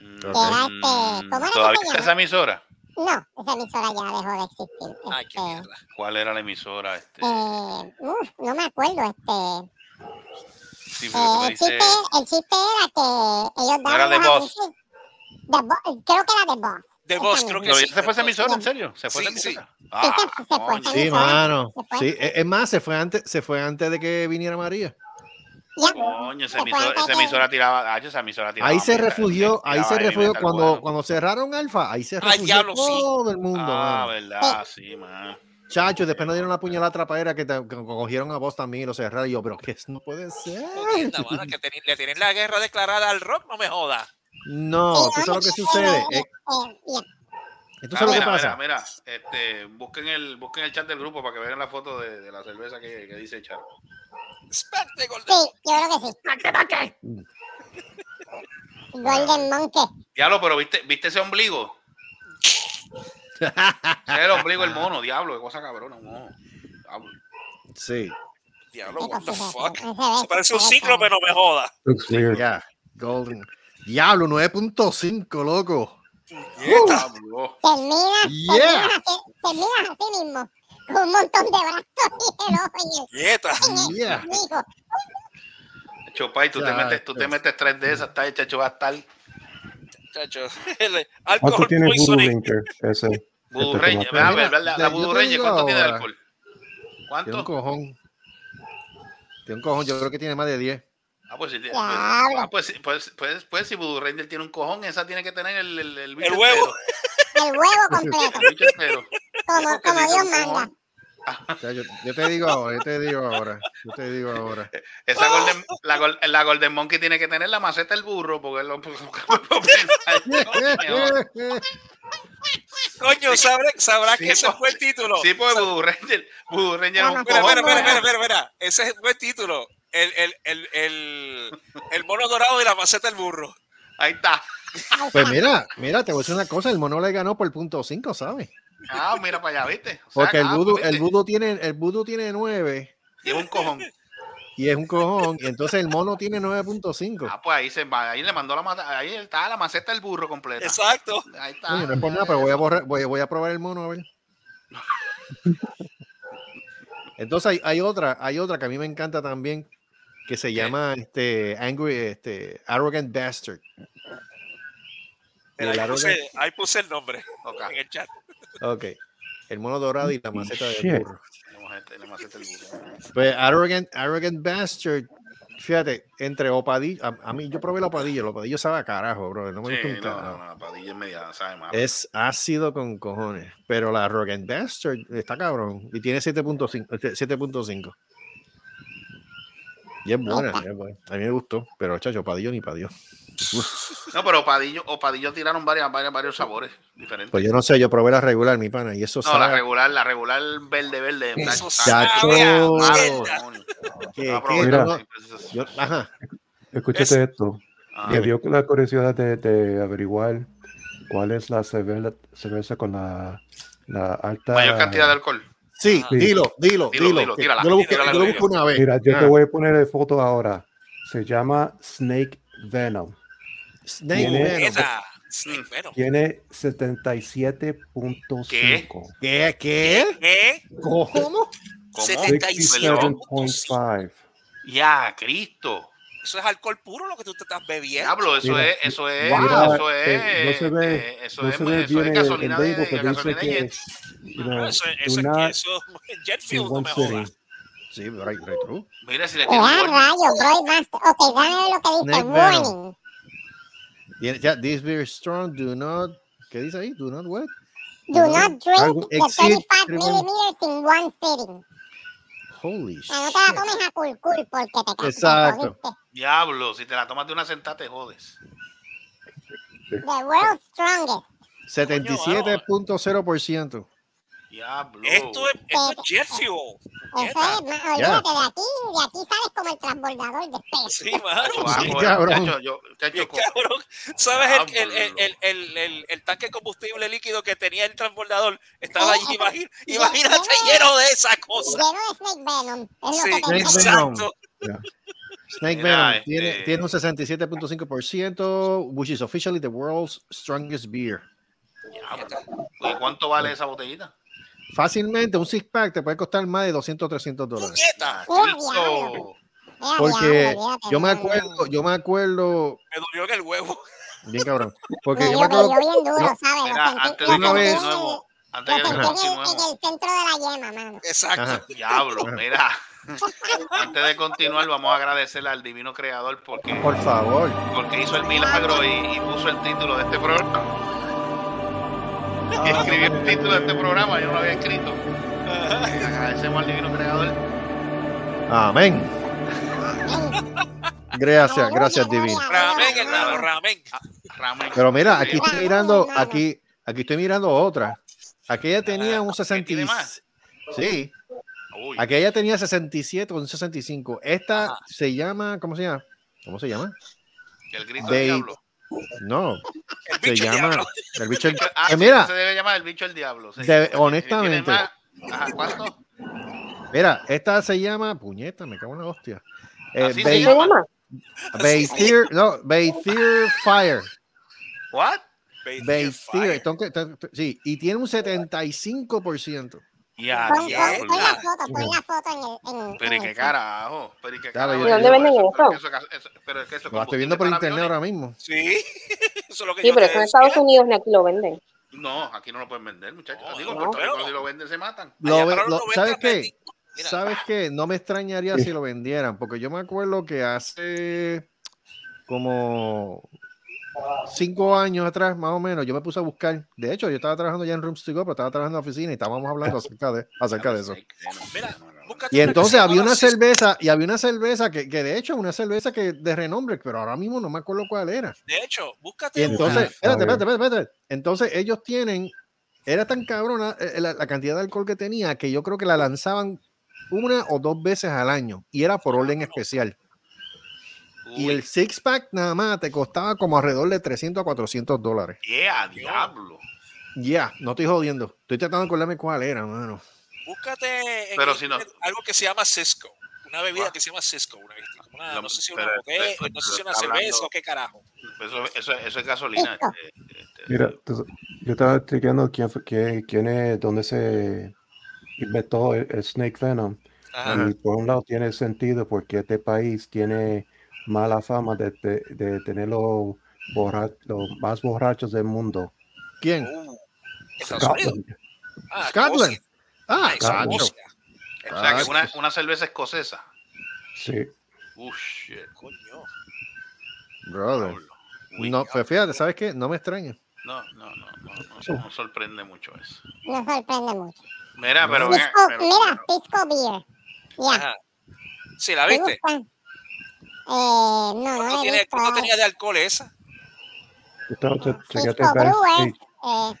[SPEAKER 6] Mm.
[SPEAKER 2] Que era este, ¿cómo era
[SPEAKER 6] esa emisora?
[SPEAKER 2] No, esa emisora ya dejó de existir.
[SPEAKER 5] Ay, qué
[SPEAKER 2] Este,
[SPEAKER 5] mierda.
[SPEAKER 6] ¿Cuál era la emisora? Este,
[SPEAKER 2] eh, uf, no me acuerdo, este,
[SPEAKER 6] sí,
[SPEAKER 2] eh, el, chiste, el chiste era que ellos
[SPEAKER 6] ¿No era
[SPEAKER 2] daban
[SPEAKER 6] Boss?
[SPEAKER 2] anuncios- The Bo- creo que era The Boss.
[SPEAKER 5] The Boss,
[SPEAKER 2] misma.
[SPEAKER 5] creo que
[SPEAKER 6] ¿Pero
[SPEAKER 5] sí.
[SPEAKER 6] ya se fue esa emisora? ¿En serio? ¿Se fue
[SPEAKER 5] Sí,
[SPEAKER 6] esa
[SPEAKER 5] sí.
[SPEAKER 6] emisora?
[SPEAKER 2] Sí,
[SPEAKER 6] Ah,
[SPEAKER 4] Sí, mano. Sí, es es más, se fue antes, se fue antes de que viniera María.
[SPEAKER 6] Coño, esa emisora, esa emisora tiraba, ah, esa emisora tiraba
[SPEAKER 4] Ahí se refugió, ahí se refugió cuando, cuando cerraron Alfa, ahí se
[SPEAKER 5] Ay,
[SPEAKER 4] refugió
[SPEAKER 5] sí.
[SPEAKER 4] todo el mundo,
[SPEAKER 6] Ah,
[SPEAKER 4] mano.
[SPEAKER 6] verdad, sí, man.
[SPEAKER 4] Chacho, después nos dieron la puñalada trapaera que, te- que cogieron a vos también y lo cerraron. Y yo, pero que no puede ser.
[SPEAKER 5] Mano, que le tienen la guerra declarada al rock, no me joda.
[SPEAKER 4] No, ¿tú sabes lo que sucede?
[SPEAKER 2] eh,
[SPEAKER 4] Eh. ¿Tú
[SPEAKER 6] Ah,
[SPEAKER 4] lo que
[SPEAKER 6] mira,
[SPEAKER 4] pasa?
[SPEAKER 6] Mira, mira, este, busquen el, busquen el chat del grupo para que vean la foto de, de la cerveza que, que dice Charo.
[SPEAKER 5] De Golden
[SPEAKER 2] Sí, yo creo que sí. Golden Monkey.
[SPEAKER 6] Diablo, pero viste, viste ese ombligo. Ese es el ombligo del mono, diablo, qué cosa cabrona, mono. Diablo.
[SPEAKER 4] Sí,
[SPEAKER 5] Diablo, what the fuck. Se parece un cíclope, no me joda.
[SPEAKER 8] Looks weird.
[SPEAKER 4] ya. Golden. Diablo, 9.5, loco.
[SPEAKER 6] Diablo.
[SPEAKER 2] Terminas,
[SPEAKER 4] Yeah.
[SPEAKER 2] terminas, terminas así mismo. Con un montón de brazos y el ojo en el-.
[SPEAKER 6] Chopay, tú te metes, tú te metes tres de esas, está hecho va a estar
[SPEAKER 5] Chacho, el
[SPEAKER 8] ¿Cuánto
[SPEAKER 5] alcohol
[SPEAKER 8] tiene
[SPEAKER 5] poisoning.
[SPEAKER 8] Ranger? Ese. Este.
[SPEAKER 6] A ver. La, la
[SPEAKER 4] digo
[SPEAKER 6] ¿cuánto tiene de
[SPEAKER 4] ahora.
[SPEAKER 6] alcohol?
[SPEAKER 4] Tiene un
[SPEAKER 6] ¿Cuánto?
[SPEAKER 4] cojón. Tiene un cojón, yo creo que tiene más de 10.
[SPEAKER 6] Ah, pues,
[SPEAKER 2] Diablo.
[SPEAKER 6] ah, pues, sí, pues, pues, pues si Voodoo Ranger tiene un cojón, esa tiene que tener el, el, el,
[SPEAKER 5] El huevo.
[SPEAKER 2] El huevo completo.
[SPEAKER 6] El.
[SPEAKER 2] Como, como Dios manda.
[SPEAKER 4] O sea, yo, yo te digo ahora, yo te digo ahora, yo te digo ahora.
[SPEAKER 6] Esa golden, la, la Golden Monkey tiene que tener la maceta del burro, porque lo
[SPEAKER 5] Coño, sabrá, sabrá
[SPEAKER 6] Sí,
[SPEAKER 5] que ese
[SPEAKER 6] pues.
[SPEAKER 5] fue el título.
[SPEAKER 6] Sí, pues Voodoo Ranger, Voodoo Ranger es un
[SPEAKER 2] Mira,
[SPEAKER 5] Mira,
[SPEAKER 6] cojón.
[SPEAKER 5] mira, mira, mira, mira, mira. Ese fue el título. El, el, el, el, el mono dorado y la maceta del burro.
[SPEAKER 6] Ahí está.
[SPEAKER 4] Pues mira, mira, te voy a decir una cosa, el mono le ganó por punto 5, ¿sabes?
[SPEAKER 6] Ah, mira para allá, ¿viste? O sea,
[SPEAKER 4] Porque el
[SPEAKER 6] ah,
[SPEAKER 4] voodoo,
[SPEAKER 6] ¿viste?
[SPEAKER 4] el voodoo tiene, el voodoo tiene 9
[SPEAKER 6] Y es un cojón.
[SPEAKER 4] y es un cojón, y entonces el mono tiene 9.5.
[SPEAKER 6] Ah, pues ahí se va, ahí le mandó la ahí está la maceta del burro completa.
[SPEAKER 5] Exacto.
[SPEAKER 6] Ahí está.
[SPEAKER 4] No es por nada, pero voy a, borrar- voy, voy a probar el mono a ver. Entonces hay, hay otra, hay otra que a mí me encanta también, que se llama este Angry, este Arrogant Bastard. El
[SPEAKER 5] ahí, puse, ahí puse el nombre en el chat.
[SPEAKER 4] ok. El mono dorado y la maceta de
[SPEAKER 8] Shit.
[SPEAKER 4] burro.
[SPEAKER 6] Tenemos este- tenemos este el burro.
[SPEAKER 4] Pues Arrogant, Arrogant Bastard. Fíjate, entre opadillo, a, a mí yo probé el opadillo, el opadillo sabe a carajo, bro. No me
[SPEAKER 6] Sí,
[SPEAKER 4] gusta un
[SPEAKER 6] no, no, no, Padilla es media, sabe más.
[SPEAKER 4] Es ácido con cojones. Pero la Arrogant Bastard está cabrón. Y tiene 7.5. 7.5. Y es buena, es buena. A mí me gustó. Pero chacho, opadillo ni padillo.
[SPEAKER 6] No, pero Opadillo, Opadillo tiraron varias, varias, varios sabores diferentes.
[SPEAKER 4] Pues yo no sé, yo probé la regular, mi pana. Y eso
[SPEAKER 6] no, la regular, la regular verde, verde.
[SPEAKER 5] Eso
[SPEAKER 4] Chacho.
[SPEAKER 8] Escúchate esto.
[SPEAKER 6] Ah,
[SPEAKER 8] Me dio la curiosidad de, de averiguar cuál es la cerveza, cerveza con la, la alta.
[SPEAKER 6] mayor cantidad de alcohol.
[SPEAKER 4] Sí,
[SPEAKER 5] Ajá.
[SPEAKER 4] dilo, dilo,
[SPEAKER 6] Dilo,
[SPEAKER 4] dilo.
[SPEAKER 6] dilo, tírala,
[SPEAKER 4] yo lo busqué,
[SPEAKER 6] tírala
[SPEAKER 4] yo lo
[SPEAKER 6] al
[SPEAKER 4] busqué una vez.
[SPEAKER 8] Mira, yo te
[SPEAKER 4] Ah.
[SPEAKER 8] voy a poner el foto ahora. Se llama Snake Venom.
[SPEAKER 4] Snake
[SPEAKER 8] Tiene-
[SPEAKER 4] Venom.
[SPEAKER 5] Neta, Snake Venom.
[SPEAKER 8] Tiene 77.5.
[SPEAKER 4] ¿Qué? ¿Qué?
[SPEAKER 5] ¿Qué?
[SPEAKER 4] ¿Cómo?
[SPEAKER 6] ¿Cómo?
[SPEAKER 8] 67.5.
[SPEAKER 6] Ya, Cristo.
[SPEAKER 5] Eso es alcohol puro lo que tú te estás bebiendo.
[SPEAKER 6] Diablo, eso
[SPEAKER 8] Mira,
[SPEAKER 6] es, eso es,
[SPEAKER 4] wow.
[SPEAKER 6] eso es,
[SPEAKER 8] Eh, no se ve-
[SPEAKER 6] eh, eso
[SPEAKER 8] no
[SPEAKER 6] es,
[SPEAKER 8] se ve
[SPEAKER 6] eso es
[SPEAKER 8] bien
[SPEAKER 6] gasolina de, gasolina
[SPEAKER 8] que,
[SPEAKER 6] jet.
[SPEAKER 8] you know,
[SPEAKER 5] eso,
[SPEAKER 8] do
[SPEAKER 5] eso, es eso jet fuel, no
[SPEAKER 8] one
[SPEAKER 5] me jodas.
[SPEAKER 4] Sí, right, right, true.
[SPEAKER 6] Mira si le
[SPEAKER 2] Eh,
[SPEAKER 6] tiene
[SPEAKER 2] a
[SPEAKER 6] un warning.
[SPEAKER 2] rayos, bro, master. Ok, dame lo que dice. Warning.
[SPEAKER 4] Ya, this beer is strong, do not. ¿Qué dice ahí? Do not what?
[SPEAKER 2] Do not drink the
[SPEAKER 4] exceed
[SPEAKER 2] 35
[SPEAKER 4] three
[SPEAKER 2] millimeters in one sitting.
[SPEAKER 4] Holy
[SPEAKER 2] sea, no te la
[SPEAKER 4] shit.
[SPEAKER 2] tomes a cool porque te ca- te
[SPEAKER 4] Exacto.
[SPEAKER 2] jodiste.
[SPEAKER 6] Diablo, si te la tomas de una sentada te jodes.
[SPEAKER 2] The world's strongest.
[SPEAKER 4] 77.0%.
[SPEAKER 6] Diablo.
[SPEAKER 5] Esto es, esto es jet fuel.
[SPEAKER 2] Eso es, olvídate de aquí, de aquí sales como el transbordador de peso.
[SPEAKER 5] Sí, mano.
[SPEAKER 4] Sí, cabrón.
[SPEAKER 6] yo-
[SPEAKER 5] cabrón. ¿Sabes el, el, el, el, el, el- el tanque de combustible líquido que tenía el transbordador? Estaba
[SPEAKER 2] Eh,
[SPEAKER 5] allí,
[SPEAKER 2] eh,
[SPEAKER 5] imagínate
[SPEAKER 2] ya-
[SPEAKER 5] lleno de esa cosa.
[SPEAKER 2] Lleno de Snake Venom. Es lo
[SPEAKER 5] Sí,
[SPEAKER 2] que te digo.
[SPEAKER 4] Snake Venom
[SPEAKER 6] este-
[SPEAKER 4] tiene, tiene un 67.5%, which is officially the world's strongest beer.
[SPEAKER 6] Diablo. Oye, ¿Cuánto vale esa botellita?
[SPEAKER 4] Fácilmente, un six pack te puede costar más de 200 300 dólares.
[SPEAKER 2] Mira,
[SPEAKER 4] Porque yo me acuerdo, yo me acuerdo,
[SPEAKER 5] Me dolió en el huevo.
[SPEAKER 4] bien cabrón, porque
[SPEAKER 2] Me
[SPEAKER 4] yo me
[SPEAKER 2] me
[SPEAKER 4] acuerdo,
[SPEAKER 2] dio bien duro,
[SPEAKER 4] no,
[SPEAKER 2] ¿sabes?
[SPEAKER 6] Mira,
[SPEAKER 2] lo sentí,
[SPEAKER 6] antes de continuemos, antes que
[SPEAKER 2] en el, en
[SPEAKER 6] continuemos,
[SPEAKER 2] el centro de la yema, mano.
[SPEAKER 5] Exacto.
[SPEAKER 4] Ajá.
[SPEAKER 6] diablo, mira, antes de continuar vamos a agradecerle al divino creador porque,
[SPEAKER 4] por favor,
[SPEAKER 6] porque hizo el milagro y, y puso el título de este programa. Escribió el título de este programa, yo no lo había escrito. Agradecemos al divino creador.
[SPEAKER 4] amén. Gracias, gracias, Divino.
[SPEAKER 5] Ramen, hermano, ramen.
[SPEAKER 6] Ramen.
[SPEAKER 4] Pero mira, aquí estoy mirando, aquí, aquí estoy mirando otra. Aquella tenía un
[SPEAKER 6] ¿que tiene
[SPEAKER 4] 60.
[SPEAKER 6] más?
[SPEAKER 4] Sí,
[SPEAKER 6] Uy,
[SPEAKER 4] aquella tenía 67 o un 65. Esta se llama, ¿cómo se llama? ¿Cómo se llama?
[SPEAKER 6] el grito del diablo.
[SPEAKER 4] No,
[SPEAKER 5] El
[SPEAKER 4] se llama
[SPEAKER 5] diablo.
[SPEAKER 4] el bicho. el-
[SPEAKER 6] Ah,
[SPEAKER 4] Eh, mira,
[SPEAKER 6] se debe llamar el bicho del diablo. sí.
[SPEAKER 4] De-
[SPEAKER 6] Tiene
[SPEAKER 4] honestamente.
[SPEAKER 6] Ajá, ¿cuánto?
[SPEAKER 4] mira, esta se llama, puñeta, me cago en la hostia. Eh,
[SPEAKER 6] Así se
[SPEAKER 4] Bay-
[SPEAKER 7] ¿Qué se llama?
[SPEAKER 4] Baytier, no, Baytier Fire.
[SPEAKER 6] ¿What?
[SPEAKER 4] Baytier,
[SPEAKER 5] Fire.
[SPEAKER 4] tengo que- sí, y tiene un 75%.
[SPEAKER 6] Ya,
[SPEAKER 2] Pon, pon,
[SPEAKER 6] diablo.
[SPEAKER 2] pon la foto, pon la foto en el. En,
[SPEAKER 6] Pero ¿y
[SPEAKER 2] en
[SPEAKER 6] qué carajo? Pero ¿y qué
[SPEAKER 4] Claro,
[SPEAKER 6] carajo?
[SPEAKER 4] ¿y
[SPEAKER 7] dónde venden
[SPEAKER 6] Pero
[SPEAKER 7] eso?
[SPEAKER 6] es que eso- eso- Pero es que eso es
[SPEAKER 4] Lo estoy viendo por internet
[SPEAKER 6] para
[SPEAKER 4] ahora
[SPEAKER 6] aviones.
[SPEAKER 4] mismo.
[SPEAKER 5] Sí, eso es lo que
[SPEAKER 7] Sí,
[SPEAKER 5] yo
[SPEAKER 7] pero eso en. Estados Unidos ni aquí lo venden.
[SPEAKER 6] No, aquí no lo pueden vender, muchachos.
[SPEAKER 5] No,
[SPEAKER 6] Digo,
[SPEAKER 7] no.
[SPEAKER 6] Puerto Rico si lo venden se matan.
[SPEAKER 4] Lo lo-
[SPEAKER 5] 90
[SPEAKER 4] ¿Sabes qué?
[SPEAKER 5] Mira.
[SPEAKER 4] ¿Sabes qué? No me extrañaría si lo vendieran, porque yo me acuerdo que hace como cinco años atrás, más o menos, yo me puse a buscar. De hecho, yo estaba trabajando ya en Rooms to Go, pero estaba trabajando en la oficina y estábamos hablando acerca de, acerca de eso.
[SPEAKER 5] Mira,
[SPEAKER 4] Y entonces había una cerveza, y había una cerveza que, que de hecho, una cerveza que de renombre, pero ahora mismo no me acuerdo cuál era.
[SPEAKER 5] De hecho, búscate
[SPEAKER 4] entonces,
[SPEAKER 8] Ah,
[SPEAKER 4] espérate, espérate, espérate, espérate. Entonces ellos tienen, era tan cabrona eh, la, la cantidad de alcohol que tenía que yo creo que la lanzaban una o dos veces al año y era por orden especial. Y el six pack nada más te costaba como alrededor de 300 a 400 dólares.
[SPEAKER 6] Yeah, diablo.
[SPEAKER 4] Ya, no estoy jodiendo. Estoy tratando de acordarme cuál era, mano.
[SPEAKER 5] Búscate en
[SPEAKER 6] Pero si no-
[SPEAKER 5] algo que se llama Cisco. Una bebida
[SPEAKER 6] Ah.
[SPEAKER 5] que se llama Cisco. Una, una-
[SPEAKER 6] Lo-
[SPEAKER 5] no sé si una
[SPEAKER 6] pero-
[SPEAKER 5] botella,
[SPEAKER 6] pero-
[SPEAKER 5] no sé si una cerveza
[SPEAKER 6] hablando-
[SPEAKER 5] o qué carajo.
[SPEAKER 6] Eso, eso, eso es gasolina. este, este,
[SPEAKER 8] Mira, tú- yo estaba chequeando quién, fue- quién, quién es, dónde se inventó el, el Snake Venom.
[SPEAKER 5] Ajá.
[SPEAKER 8] Y por un lado tiene sentido porque este país tiene mala fama de, de- de tener los borra- los más borrachos del mundo.
[SPEAKER 4] ¿Quién?
[SPEAKER 5] Unidos.
[SPEAKER 8] Scotland.
[SPEAKER 5] Ah,
[SPEAKER 4] Scotland. Ah,
[SPEAKER 8] Scotland.
[SPEAKER 5] Escocia.
[SPEAKER 6] O sea, que es una, una cerveza escocesa.
[SPEAKER 8] Sí.
[SPEAKER 6] Uf, shit.
[SPEAKER 5] Coño.
[SPEAKER 4] brother. No, pues fíjate, ¿sabes qué? No me extraña.
[SPEAKER 6] No, no, no, no, no, no sorprende mucho eso.
[SPEAKER 2] No sorprende mucho.
[SPEAKER 6] Mira, pero,
[SPEAKER 2] Pisco,
[SPEAKER 6] pero-
[SPEAKER 2] mira, Pisco Beer. Ya.
[SPEAKER 5] Sí, ¿la
[SPEAKER 2] ¿te
[SPEAKER 5] viste?
[SPEAKER 2] Eh, no, no
[SPEAKER 5] ¿Cuánto, tiene,
[SPEAKER 2] visto.
[SPEAKER 5] cuánto tenía de alcohol esa?
[SPEAKER 8] Entonces,
[SPEAKER 2] eh,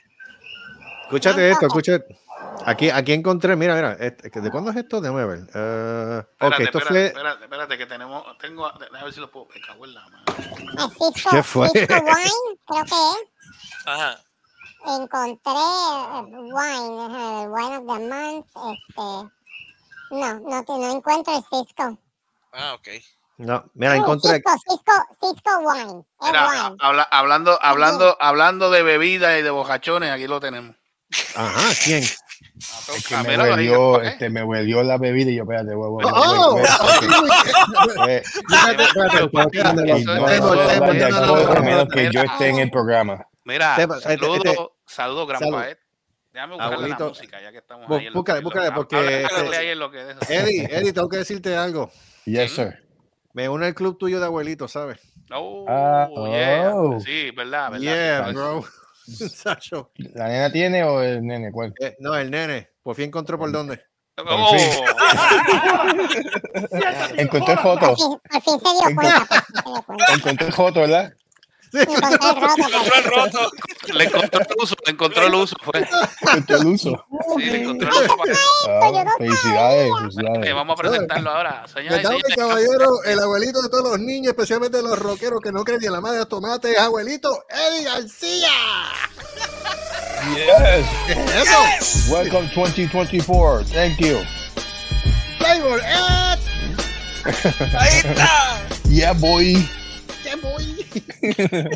[SPEAKER 4] Escúchate esto, escúchate. Aquí, aquí encontré, mira, mira, este- ¿de cuándo es esto? Déjame ver. Ok,
[SPEAKER 6] Espérate,
[SPEAKER 4] esto
[SPEAKER 6] espérate,
[SPEAKER 4] fue.
[SPEAKER 6] espérate, espérate, que tenemos, tengo, déjame ver si lo puedo, me cago en la
[SPEAKER 2] Pisco,
[SPEAKER 4] ¿Qué fue?
[SPEAKER 2] Pisco Wine, creo que es.
[SPEAKER 5] Ajá.
[SPEAKER 2] Encontré Wine, el Wine of the Month. Este, no, no, no encuentro el Cisco.
[SPEAKER 5] Ah, ok.
[SPEAKER 4] No, mira,
[SPEAKER 2] Uh,
[SPEAKER 4] encontré.
[SPEAKER 2] Cisco, Cisco, Cisco Wine.
[SPEAKER 6] Mira,
[SPEAKER 2] wine.
[SPEAKER 6] habla- hablando, hablando, hablando de bebidas y de bocachones, aquí lo tenemos.
[SPEAKER 4] Ajá, ¿quién?
[SPEAKER 10] Es que
[SPEAKER 6] Ah,
[SPEAKER 10] me huelió, este, me huelió la bebida y yo, espérate, voy,
[SPEAKER 4] ¡Oh!
[SPEAKER 10] eh, que
[SPEAKER 6] mira,
[SPEAKER 10] yo esté en el programa.
[SPEAKER 6] Mira,
[SPEAKER 4] este- este-
[SPEAKER 6] saludos, gran paet. Déjame buscarle
[SPEAKER 4] Abuelito,
[SPEAKER 6] la música, ya que estamos
[SPEAKER 4] bú-
[SPEAKER 6] ahí.
[SPEAKER 4] búscale, búscale, porque, este. Eddie, Eddie, tengo que decirte algo.
[SPEAKER 10] Yes, sir.
[SPEAKER 4] Me une el club tuyo de abuelitos, ¿sabes?
[SPEAKER 6] Oh,
[SPEAKER 10] Ah,
[SPEAKER 6] yeah.
[SPEAKER 10] oh.
[SPEAKER 6] Sí, verdad, verdad.
[SPEAKER 4] Yeah, bro. Sacho.
[SPEAKER 10] ¿La nena tiene o el nene? ¿Cuál?
[SPEAKER 4] Eh, no, el nene. Por fin encontró por dónde.
[SPEAKER 6] Oh,
[SPEAKER 10] Encontré fotos. Encontré fotos, ¿verdad?
[SPEAKER 2] Encontré el roto.
[SPEAKER 5] Encontró el roto.
[SPEAKER 6] le encontró el uso, le encontró el uso. Fue.
[SPEAKER 10] Encontré el uso.
[SPEAKER 6] Sí, le encontró el uso.
[SPEAKER 10] Ah, felicidades, felicidades.
[SPEAKER 6] vamos a presentarlo ahora. Señoras y señores,
[SPEAKER 4] caballero, el abuelito de todos los niños, especialmente de los rockeros que no creen ni en la madre de tomate, es abuelito Eddie García.
[SPEAKER 10] Yes.
[SPEAKER 4] Eso,
[SPEAKER 10] Welcome 2024. Thank you.
[SPEAKER 4] Flavor Ed.
[SPEAKER 5] Ahí está.
[SPEAKER 10] Yeah, boy.
[SPEAKER 4] ¡Qué voy!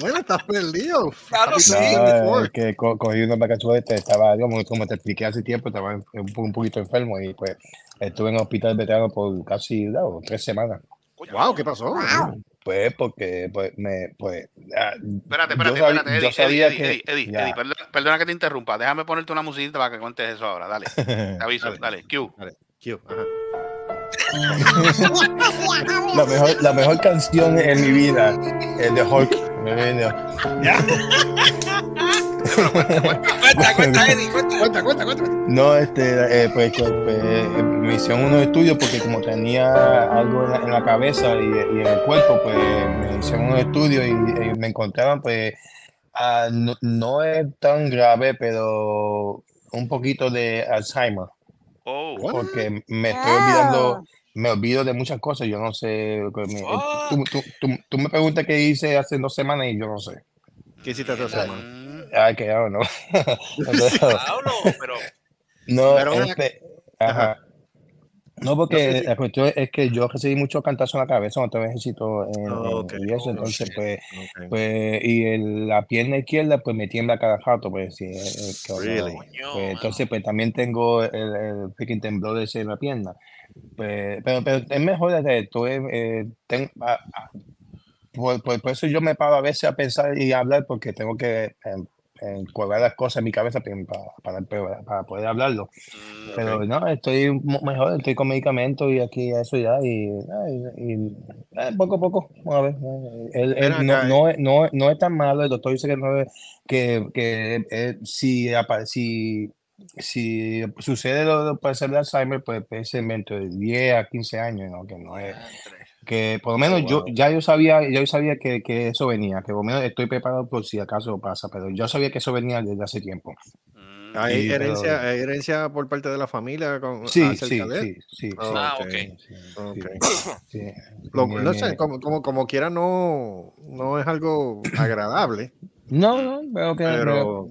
[SPEAKER 4] bueno, estás perdido.
[SPEAKER 5] Claro,
[SPEAKER 4] Happy
[SPEAKER 5] sí.
[SPEAKER 4] 2024.
[SPEAKER 10] Ah, es que co- cogí unas vacaciones, este, estaba, digamos, como te expliqué hace tiempo, estaba un, un poquito enfermo y pues estuve en el hospital veterano por casi no, tres semanas.
[SPEAKER 4] Wow, ¿qué pasó?
[SPEAKER 2] Wow.
[SPEAKER 10] Pues porque pues me pues ah,
[SPEAKER 6] Espérate,
[SPEAKER 10] yo
[SPEAKER 6] espérate,
[SPEAKER 10] sabía-
[SPEAKER 6] espérate,
[SPEAKER 10] yo
[SPEAKER 6] Eddie,
[SPEAKER 10] sabía
[SPEAKER 6] Eddie,
[SPEAKER 10] que-
[SPEAKER 6] Eddie, Eddie. Eddie, perdona, perdona que te interrumpa. Déjame ponerte una musiquita para que cuentes eso ahora. Dale, te aviso, dale, Q.
[SPEAKER 4] Q, ajá.
[SPEAKER 10] la mejor la mejor canción en mi vida es de Hulk. Me viene-
[SPEAKER 5] Cuenta, cuenta, Eddie, cuenta.
[SPEAKER 4] Cuenta, cuenta, cuenta.
[SPEAKER 10] No, este, eh, pues, pues, me hicieron unos estudios porque como tenía algo en la, en la cabeza y, y en el cuerpo, pues me hicieron unos estudios y, me encontraban, pues, ah, no, no es tan grave, pero un poquito de Alzheimer,
[SPEAKER 6] Oh,
[SPEAKER 10] porque me estoy olvidando, me olvido de muchas cosas, yo no sé, tú, tú- tú- tú me preguntas qué hice hace dos semanas y yo no sé.
[SPEAKER 4] ¿Qué hiciste esta semana?
[SPEAKER 6] mm,
[SPEAKER 10] Ay, que ya no.
[SPEAKER 5] Pablo, pero
[SPEAKER 10] No,
[SPEAKER 4] Pero
[SPEAKER 10] este, ajá. No, porque
[SPEAKER 4] No sé si-
[SPEAKER 10] la cuestión es que yo recibí muchos cantazos en la cabeza cuando estaba ejercito en,
[SPEAKER 4] Oh,
[SPEAKER 10] en-
[SPEAKER 4] ok.
[SPEAKER 10] y eso,
[SPEAKER 4] Oh,
[SPEAKER 10] entonces
[SPEAKER 4] shit.
[SPEAKER 10] pues,
[SPEAKER 4] Ok.
[SPEAKER 10] pues y el- la pierna izquierda pues me tiembla cada rato, pues sí, eh, eh,
[SPEAKER 4] Really?
[SPEAKER 5] coño,
[SPEAKER 10] pues, entonces pues también tengo el, el freaking temblor ese en la pierna, pues, pero, pero es mejor de esto, eh, eh, ten- ah, ah, por, por- por eso yo me paro a veces a pensar y a hablar porque tengo que eh, encuadrar las cosas en mi cabeza para, para, para- poder hablarlo.
[SPEAKER 6] mm,
[SPEAKER 10] Pero no, estoy mejor, estoy con medicamentos y aquí eso ya, y, eh, poco a poco, vamos a ver. eh, él- no,
[SPEAKER 4] acá,
[SPEAKER 10] no, es- no, no es tan malo, el doctor dice que, no es- que, que eh, si, si, si sucede lo de puede ser de Alzheimer, pues es dentro de 10 a 15 años, ¿no? que no es, que por lo menos yo ya yo sabía, ya yo sabía que, que eso venía, que por lo menos estoy preparado por si acaso pasa, pero yo sabía que eso venía desde hace tiempo.
[SPEAKER 6] mm.
[SPEAKER 4] ¿Hay
[SPEAKER 10] pero-
[SPEAKER 4] herencia, hay herencia por parte de la familia con,
[SPEAKER 10] Sí,
[SPEAKER 4] acerca
[SPEAKER 10] sí, sí.
[SPEAKER 5] Ah,
[SPEAKER 4] ok. no sé, como, como, como quiera no, no es algo agradable,
[SPEAKER 10] No, no, pero que
[SPEAKER 4] pero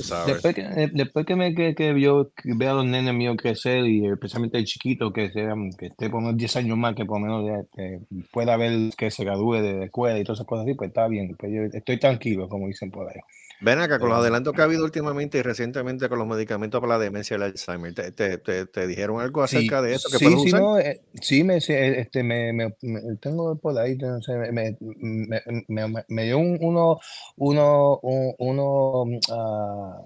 [SPEAKER 10] después que, eh, después que, me, que, que yo vea a los nenes míos crecer y especialmente el chiquito que, sea, que esté por unos 10 años más, que por lo menos ya, eh, pueda ver que se gradúe de escuela y todas esas cosas así, pues está bien, pues yo estoy tranquilo, como dicen por ahí.
[SPEAKER 4] Ven acá, con los adelantos que ha habido últimamente y recientemente con los medicamentos para la demencia y el Alzheimer, ¿te, te, te- te dijeron algo acerca de eso que
[SPEAKER 10] sí, sí,
[SPEAKER 4] usar?
[SPEAKER 10] no, eh, sí, me, eh, este, me, me- me- tengo por ahí, no sé, me, dio un, uno, uno, un- uno, ah,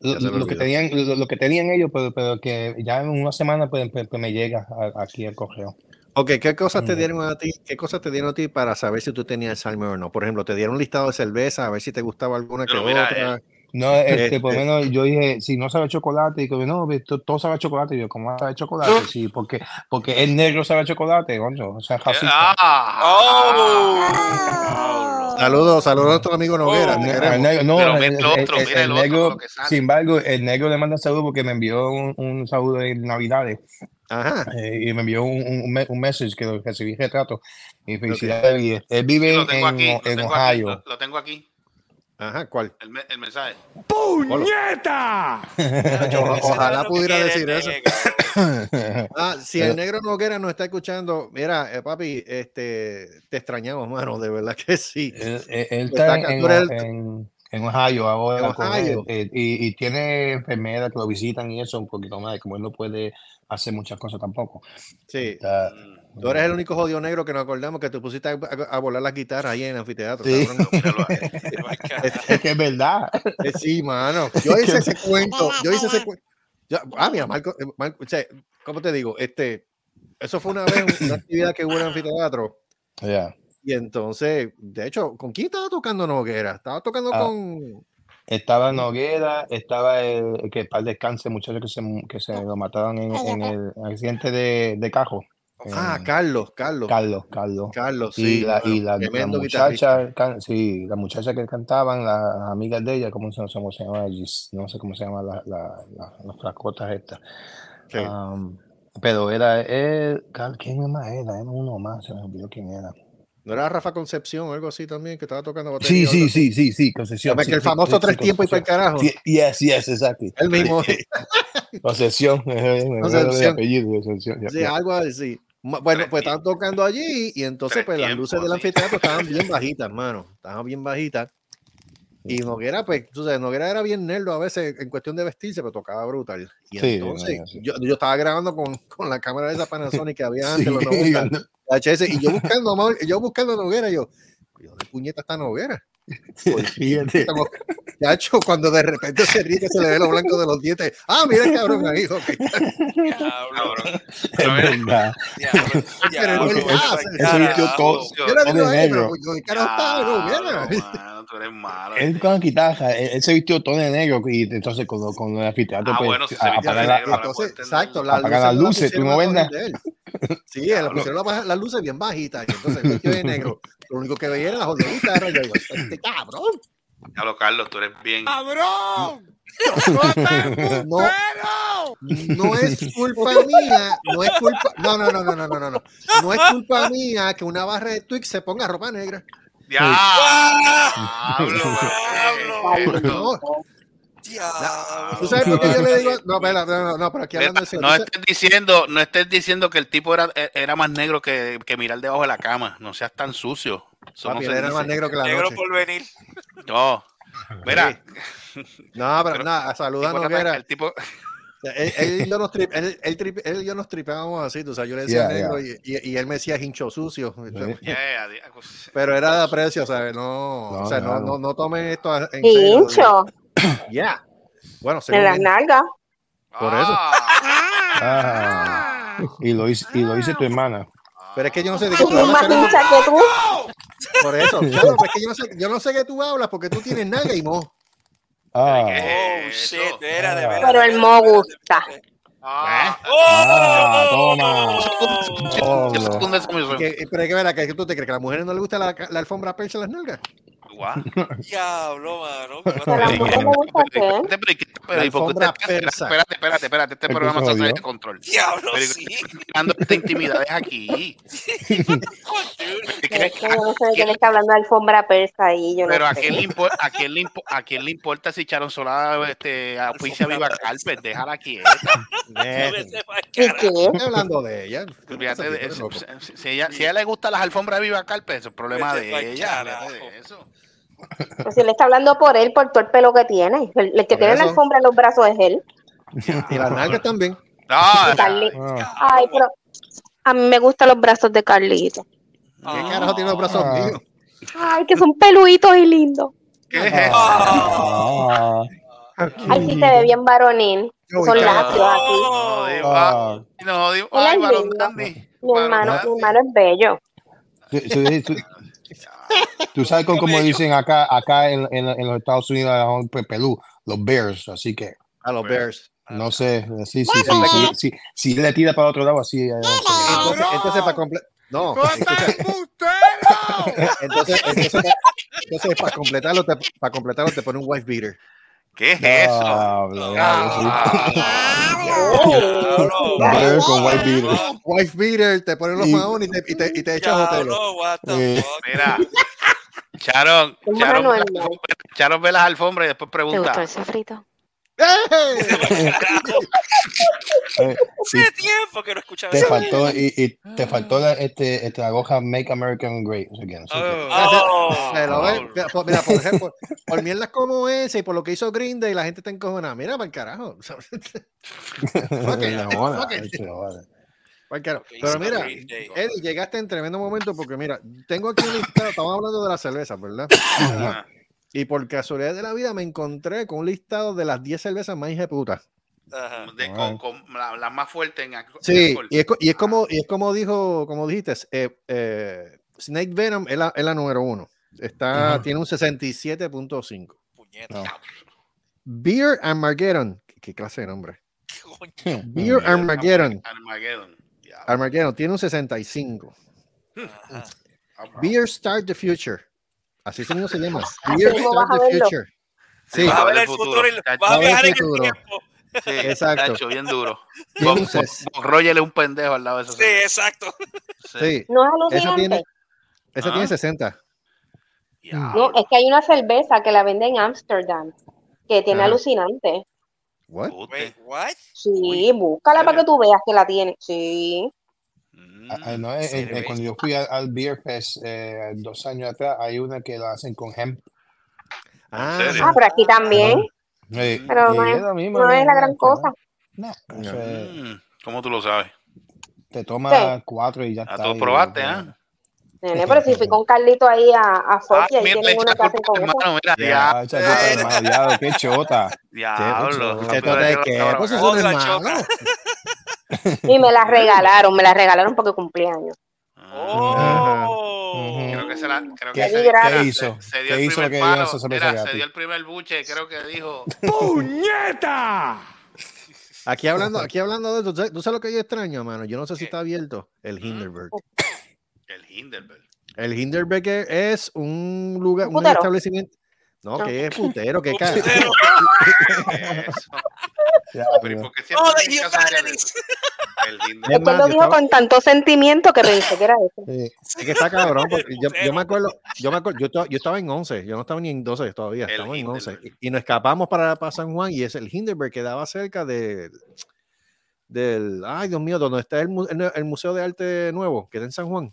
[SPEAKER 10] lo, que tenían, lo, lo que tenían ellos, pero, pero que ya en una semana pues, pues- pues me llega a- aquí el correo.
[SPEAKER 4] Ok, ¿qué cosas te dieron a ti? ¿Qué cosas te dieron a ti para saber si tú tenías Alzheimer o no? Por ejemplo, te dieron un listado de cerveza a ver si te gustaba alguna que
[SPEAKER 6] mira,
[SPEAKER 4] otra.
[SPEAKER 10] No, este, por lo
[SPEAKER 4] Este-
[SPEAKER 10] menos yo dije, si no sabe chocolate, y como no, todo sabe chocolate, y yo, ¿cómo sabe chocolate? Sí, porque, porque el negro sabe chocolate, coño, o sea, racista.
[SPEAKER 5] ¡Oh!
[SPEAKER 4] Saludos, saludos a nuestro amigo Noguera.
[SPEAKER 5] Oh,
[SPEAKER 10] al negro- no,
[SPEAKER 6] Pero
[SPEAKER 10] el, el-
[SPEAKER 6] otro,
[SPEAKER 10] el- el
[SPEAKER 6] el otro,
[SPEAKER 10] negro,
[SPEAKER 6] que
[SPEAKER 10] sin embargo, el negro le manda saludos porque me envió un, un saludo de Navidades
[SPEAKER 4] Ajá.
[SPEAKER 10] eh, y me envió un, un, un me- un message que lo recibí retrato y felicidades. y Él vive
[SPEAKER 6] Lo tengo
[SPEAKER 10] en,
[SPEAKER 6] aquí, lo
[SPEAKER 10] en
[SPEAKER 6] aquí,
[SPEAKER 10] Ohio.
[SPEAKER 6] lo, lo tengo aquí,
[SPEAKER 4] Ajá, ¿cuál?
[SPEAKER 6] el, me- el mensaje.
[SPEAKER 3] ¡Puñeta!
[SPEAKER 4] Ojalá pudiera decir eso. Ah, si el negro Noguera nos está escuchando, mira, eh, papi, este, te extrañamos, mano, de verdad que sí.
[SPEAKER 10] Él, está en, en- en Ohio ahora
[SPEAKER 4] Ohio.
[SPEAKER 10] él, eh, y, y tiene enfermeras que lo visitan y eso un poquito más, como él no puede hacer muchas cosas tampoco.
[SPEAKER 4] Sí.
[SPEAKER 10] Está-
[SPEAKER 4] Tú eres el único jodido negro que nos acordamos que te pusiste a, a- a volar las guitarras ahí en el anfiteatro.
[SPEAKER 10] Sí.
[SPEAKER 4] cabrón.
[SPEAKER 10] Es que es verdad.
[SPEAKER 4] Sí, mano. Yo hice ese cuento. Yo hice ese cuento. Ah, mira, Marco, eh, Marco, o sea, ¿cómo te digo? Este, eso fue una vez una actividad que hubo en el anfiteatro.
[SPEAKER 10] Ya.
[SPEAKER 4] Y entonces, de hecho, ¿con quién estaba tocando Noguera? Estaba tocando
[SPEAKER 10] Ah.
[SPEAKER 4] con.
[SPEAKER 10] Estaba Noguera, estaba el, el que para descanse, el muchacho que se, que se lo mataron en, en el accidente de, de cajo.
[SPEAKER 4] Ah,
[SPEAKER 10] Eh,
[SPEAKER 4] Carlos, Carlos.
[SPEAKER 10] Carlos, Carlos.
[SPEAKER 4] Carlos,
[SPEAKER 10] y
[SPEAKER 4] sí.
[SPEAKER 10] la, y la, la muchacha, can- sí, la muchacha que cantaban, las amigas de ella, ¿cómo se, cómo se llama? No sé cómo se llama la, la, la- las flacotas estas.
[SPEAKER 4] Sí.
[SPEAKER 10] Pero era él, Car- ¿quién más era? Era uno más, se me olvidó quién era.
[SPEAKER 4] ¿No era Rafa Concepción o algo así también que estaba tocando batería?
[SPEAKER 10] Sí, sí, sí, sí, sí, Concepción.
[SPEAKER 4] ¿Sabes
[SPEAKER 10] sí,
[SPEAKER 4] el famoso
[SPEAKER 10] sí,
[SPEAKER 4] tres
[SPEAKER 10] sí,
[SPEAKER 4] tiempos y para el carajo?
[SPEAKER 10] Sí, Yes, yes, exacto.
[SPEAKER 4] El mismo.
[SPEAKER 10] Concepción,
[SPEAKER 4] Concepción.
[SPEAKER 10] apellido, Concepción,
[SPEAKER 4] Sí,
[SPEAKER 10] ya.
[SPEAKER 4] algo así. Bueno, pues estaban tocando allí y entonces pues las luces del anfiteatro estaban bien bajitas, hermano. Estaban bien bajitas. Y Noguera, pues, tú sabes, Noguera era bien nerdo a veces en cuestión de vestirse, pero tocaba brutal. Y
[SPEAKER 10] Sí,
[SPEAKER 4] entonces,
[SPEAKER 10] sí.
[SPEAKER 4] yo, yo estaba grabando con, con la cámara de esa Panasonic que había antes,
[SPEAKER 10] Sí,
[SPEAKER 4] los 90,
[SPEAKER 10] yo no-
[SPEAKER 4] VHS, y yo buscando, yo buscando a Noguera, yo, ¿y ¿dónde puñeta está Noguera?
[SPEAKER 10] Fíjate.
[SPEAKER 4] Chacho, cuando de repente se ríe que se le ve lo blanco de los dientes. Ah, mira el cabrón ahí. ok.
[SPEAKER 5] Diablo,
[SPEAKER 10] Es
[SPEAKER 6] Pero
[SPEAKER 10] verdad.
[SPEAKER 4] Pero es verdad,
[SPEAKER 10] todo.
[SPEAKER 4] Yo le digo
[SPEAKER 10] Todo
[SPEAKER 4] a
[SPEAKER 10] de
[SPEAKER 4] él, pero
[SPEAKER 10] negro.
[SPEAKER 4] ¿dónde carajo está Noguera?
[SPEAKER 6] Diablo, mano, tú eres malo.
[SPEAKER 10] Él con la guitarra, él, él se vistió todo de negro y entonces con, con el anfiteatro
[SPEAKER 6] Ah,
[SPEAKER 10] pues,
[SPEAKER 6] bueno, se vistió de
[SPEAKER 10] la-
[SPEAKER 6] negro,
[SPEAKER 10] a-
[SPEAKER 6] ahora
[SPEAKER 4] Entonces,
[SPEAKER 6] puedo
[SPEAKER 4] exacto, las
[SPEAKER 10] Apaga las
[SPEAKER 4] luces,
[SPEAKER 10] tú no
[SPEAKER 4] él. Sí, le pusieron las, las luces bien bajitas y entonces vestido de negro. Lo único que veía era la jodida guitarra. y Yo digo, este cabrón.
[SPEAKER 6] Diablo, Carlos, tú eres bien.
[SPEAKER 3] ¡Cabrón!
[SPEAKER 4] No, no es culpa mía, no es culpa, no, no, no, no, no, no, no, no, no es culpa mía que una barra de Twix se ponga ropa negra.
[SPEAKER 6] Diablo,
[SPEAKER 5] Diablo.
[SPEAKER 4] No,
[SPEAKER 5] Diablo.
[SPEAKER 4] ¿Tú sabes por qué yo le digo? No, espera, no, no, no, pero aquí hablando de
[SPEAKER 6] no
[SPEAKER 4] ¿tú sabes-
[SPEAKER 6] estés diciendo, no estés diciendo que el tipo era, era más negro que, que mirar debajo de la cama. No seas tan sucio. Eso no
[SPEAKER 4] Papi,
[SPEAKER 6] se
[SPEAKER 4] él era
[SPEAKER 6] dice.
[SPEAKER 4] más negro que la
[SPEAKER 5] Negro
[SPEAKER 4] noche.
[SPEAKER 5] por venir.
[SPEAKER 6] No. Mira,
[SPEAKER 4] No, pero,
[SPEAKER 6] Pero-
[SPEAKER 4] nada, saluda a
[SPEAKER 6] tipo,
[SPEAKER 4] Noguera.
[SPEAKER 6] el tipo,
[SPEAKER 4] Él, él y yo nos trip- él, él trip- él y yo nos tripábamos así, tú sabes, yo le decía
[SPEAKER 10] Yeah,
[SPEAKER 4] negro Y, y- y él me decía hincho sucio.
[SPEAKER 6] yeah, pues,
[SPEAKER 4] Pero era de aprecio, ¿sabes? No,
[SPEAKER 10] No,
[SPEAKER 4] o sea, no, no, no tomen esto en serio.
[SPEAKER 7] Hincho,
[SPEAKER 4] Ya. Bueno,
[SPEAKER 7] en las nalgas.
[SPEAKER 4] Por eso.
[SPEAKER 10] Ah, y lo hice, y lo hice tu hermana.
[SPEAKER 4] Pero es que yo no sé de qué tú hablas. Por eso, claro, pero es que yo no sé, yo no sé qué tú hablas porque tú tienes nalga y mo.
[SPEAKER 10] Ah,
[SPEAKER 5] Oh,
[SPEAKER 6] Eso.
[SPEAKER 5] shit, era de
[SPEAKER 10] Ah.
[SPEAKER 5] veras.
[SPEAKER 7] Pero el mo gusta.
[SPEAKER 5] de veras.
[SPEAKER 6] Ah,
[SPEAKER 10] ah, toma.
[SPEAKER 4] Que- pero es que, verá, que tú te crees que a las mujeres no les gusta la, la alfombra persa en las nalgas.
[SPEAKER 5] Diablo, mano.
[SPEAKER 6] Espérate, espérate, espérate. Este programa se
[SPEAKER 10] sale
[SPEAKER 6] de este control.
[SPEAKER 5] Diablo, sí.
[SPEAKER 6] Estas intimidades aquí.
[SPEAKER 7] no sé de qué le está hablando alfombra persa ahí.
[SPEAKER 6] Pero a quién le importa, a quién le importa si Charon Solá este auspicia Viva Carpet, déjala quieta.
[SPEAKER 7] ¿Qué?
[SPEAKER 4] hablando de ella?
[SPEAKER 6] Si ella le gusta las alfombras de Viva Carpet, es problema de ella. Eso.
[SPEAKER 7] Pues si le está hablando por él, por todo el pelo que tiene. El, el que
[SPEAKER 4] Por
[SPEAKER 7] tiene la alfombra en los brazos es él.
[SPEAKER 4] Y las nalgas también.
[SPEAKER 6] No,
[SPEAKER 10] Ah.
[SPEAKER 7] Ay, pero a mí me gustan los brazos de Carlito.
[SPEAKER 4] ¿Qué carajo tiene los brazos
[SPEAKER 10] Ah.
[SPEAKER 4] míos?
[SPEAKER 7] Ay, que son peluditos y lindos.
[SPEAKER 6] ¿qué es eso?
[SPEAKER 10] Ah,
[SPEAKER 7] Ay, sí se ve bien varonil. Son lacios aquí.
[SPEAKER 6] No, digo,
[SPEAKER 10] ah.
[SPEAKER 6] no, digo,
[SPEAKER 7] Él
[SPEAKER 6] ay,
[SPEAKER 7] es
[SPEAKER 6] varón
[SPEAKER 7] lindo.
[SPEAKER 6] dandy.
[SPEAKER 7] Mi
[SPEAKER 6] Varón
[SPEAKER 7] hermano, mi hermano es bello.
[SPEAKER 10] Tú sabes con cómo dicen acá, acá en, en- en los Estados Unidos, en Pe- Perú, los Bears, así que
[SPEAKER 4] A los Bears.
[SPEAKER 10] no sé, sí, sí, sí, sí, sí, sí, le tira para otro lado, así. eh, no sé.
[SPEAKER 4] Entonces, entonces para completar. No, entonces, entonces, entonces, entonces, para completarlo, te, para completarlo te pone un wife beater.
[SPEAKER 6] ¿Qué es eso?
[SPEAKER 10] con White Beater.
[SPEAKER 4] White Beater, te ponen los maones y te, y te, y te echas
[SPEAKER 6] Mira. Charon, Charon, Charon ve las alfombras y después pregunta.
[SPEAKER 7] ¿Te gustó el sofrito?
[SPEAKER 10] Eh,
[SPEAKER 5] Hace tiempo que no escuchaba
[SPEAKER 10] Te
[SPEAKER 5] eso.
[SPEAKER 10] faltó, y, y te faltó la, este, este, la goja Make American Great Again. que-
[SPEAKER 5] Oh.
[SPEAKER 4] Pero ve, mira, por- mira, por ejemplo, por mierdas como ese y por lo que hizo Green Day, la gente está encojonada. Mira, para el carajo. Pero mira. Eddie, llegaste en tremendo momento porque mira, tengo aquí un listado, estamos hablando de las cervezas, ¿verdad?
[SPEAKER 6] Ah,
[SPEAKER 4] Y por casualidad de la vida me encontré con un listado de las 10 cervezas más hija de puta.
[SPEAKER 5] Ajá.
[SPEAKER 6] de- con, con la, la más fuerte en alco- en
[SPEAKER 4] Sí,
[SPEAKER 6] alcohol.
[SPEAKER 4] y es, co- y es como, y es como dijo, como dijiste, eh, eh, Snake Venom es la, es la número uno. Está, tiene un 67.5.
[SPEAKER 5] Puñeta.
[SPEAKER 10] No.
[SPEAKER 4] Beer Armageddon. ¿Qué, qué clase de nombre?
[SPEAKER 5] Coño.
[SPEAKER 4] Beer Armageddon.
[SPEAKER 6] Armageddon.
[SPEAKER 4] Armageddon tiene un 65.
[SPEAKER 5] Ajá.
[SPEAKER 4] Beer Start the Future. Así mismo se llama.
[SPEAKER 7] Vas a
[SPEAKER 4] the. Future. Sí,
[SPEAKER 5] Vas a ver
[SPEAKER 6] el futuro.
[SPEAKER 5] y vas a
[SPEAKER 4] Va a ver
[SPEAKER 5] viajar en el tiempo.
[SPEAKER 6] Sí,
[SPEAKER 4] Exacto.
[SPEAKER 6] Cacho, bien duro. Bob Roger es un pendejo al lado de esa
[SPEAKER 5] Sí, exacto.
[SPEAKER 4] Sí,
[SPEAKER 7] No es
[SPEAKER 4] esa
[SPEAKER 7] alucinante.
[SPEAKER 4] tiene, esa
[SPEAKER 6] Ah.
[SPEAKER 4] tiene 60.
[SPEAKER 6] Diablo.
[SPEAKER 7] No, es que hay una cerveza que la vende en Amsterdam que tiene alucinante.
[SPEAKER 4] What?
[SPEAKER 6] Pute.
[SPEAKER 5] Wait, what?
[SPEAKER 7] Sí,
[SPEAKER 6] Uy,
[SPEAKER 7] búscala
[SPEAKER 6] ¿en
[SPEAKER 7] para que tú veas que la tiene. Sí.
[SPEAKER 6] Mm.
[SPEAKER 10] Ah, ah, no, eh, eh,
[SPEAKER 5] Cerveza.
[SPEAKER 10] cuando yo fui al, al Beer Fest eh, dos años atrás, hay una que la hacen con hemp.
[SPEAKER 4] Ah?
[SPEAKER 7] Ah, pero aquí también.
[SPEAKER 10] Eh,
[SPEAKER 7] Pero no es-
[SPEAKER 10] la misma,
[SPEAKER 7] no es la gran cosa.
[SPEAKER 10] no, eso es-
[SPEAKER 6] Mm, ¿Cómo tú lo sabes?
[SPEAKER 10] te toma
[SPEAKER 7] Sí.
[SPEAKER 10] cuatro y ya
[SPEAKER 6] Ah,
[SPEAKER 10] está.
[SPEAKER 6] tú probaste, ¿ah?
[SPEAKER 7] Nene, pero si fui con Carlito ahí a, a
[SPEAKER 6] Ah,
[SPEAKER 7] Foki, ahí
[SPEAKER 6] mira,
[SPEAKER 7] tienen una que hacen con
[SPEAKER 6] hermano, mira,
[SPEAKER 10] Ya, hermano, diablo, qué chota.
[SPEAKER 6] Diablo.
[SPEAKER 4] ¿Qué
[SPEAKER 6] le
[SPEAKER 4] de qué? Pues eso es hermano.
[SPEAKER 7] Y me la regalaron, me la regalaron porque cumpleaños.
[SPEAKER 5] Oh.
[SPEAKER 6] Creo que se la. Creo
[SPEAKER 10] ¿Qué,
[SPEAKER 6] que se,
[SPEAKER 10] qué hizo?
[SPEAKER 6] se, se dio
[SPEAKER 10] ¿Qué
[SPEAKER 6] el
[SPEAKER 10] hizo lo
[SPEAKER 6] primer palo. Mira, se dio el primer buche. Creo que dijo.
[SPEAKER 3] ¡Puñeta!
[SPEAKER 4] Aquí hablando, aquí hablando de eso, ¿tú sabes- ¿tú sabes lo que yo extraño, mano? Yo no sé si está abierto. El Hinderberg.
[SPEAKER 6] El Hindenburg.
[SPEAKER 4] El Hinderberg es un lugar,
[SPEAKER 7] ¿Un
[SPEAKER 4] establecimiento. No,
[SPEAKER 7] No.
[SPEAKER 4] que es putero, que cae.
[SPEAKER 5] putero.
[SPEAKER 6] Eso.
[SPEAKER 10] Ya,
[SPEAKER 6] Pero ¿y
[SPEAKER 10] ya.
[SPEAKER 6] por qué siempre
[SPEAKER 5] Oh?
[SPEAKER 6] El
[SPEAKER 4] Es más,
[SPEAKER 7] lo dijo
[SPEAKER 4] estaba-
[SPEAKER 7] con tanto sentimiento que pensé que era eso.
[SPEAKER 10] Sí.
[SPEAKER 4] Es que está cabrón, porque yo, yo me acuerdo, yo me acuerdo, yo, to- yo estaba en 11, yo no estaba ni en 12 todavía, estaba en 11
[SPEAKER 6] Hindenburg.
[SPEAKER 4] y, y nos escapamos para, para San Juan y es el Hindenburg que daba cerca de, del, ay Dios mío, donde está el, el, el Museo de Arte Nuevo, que está en San Juan,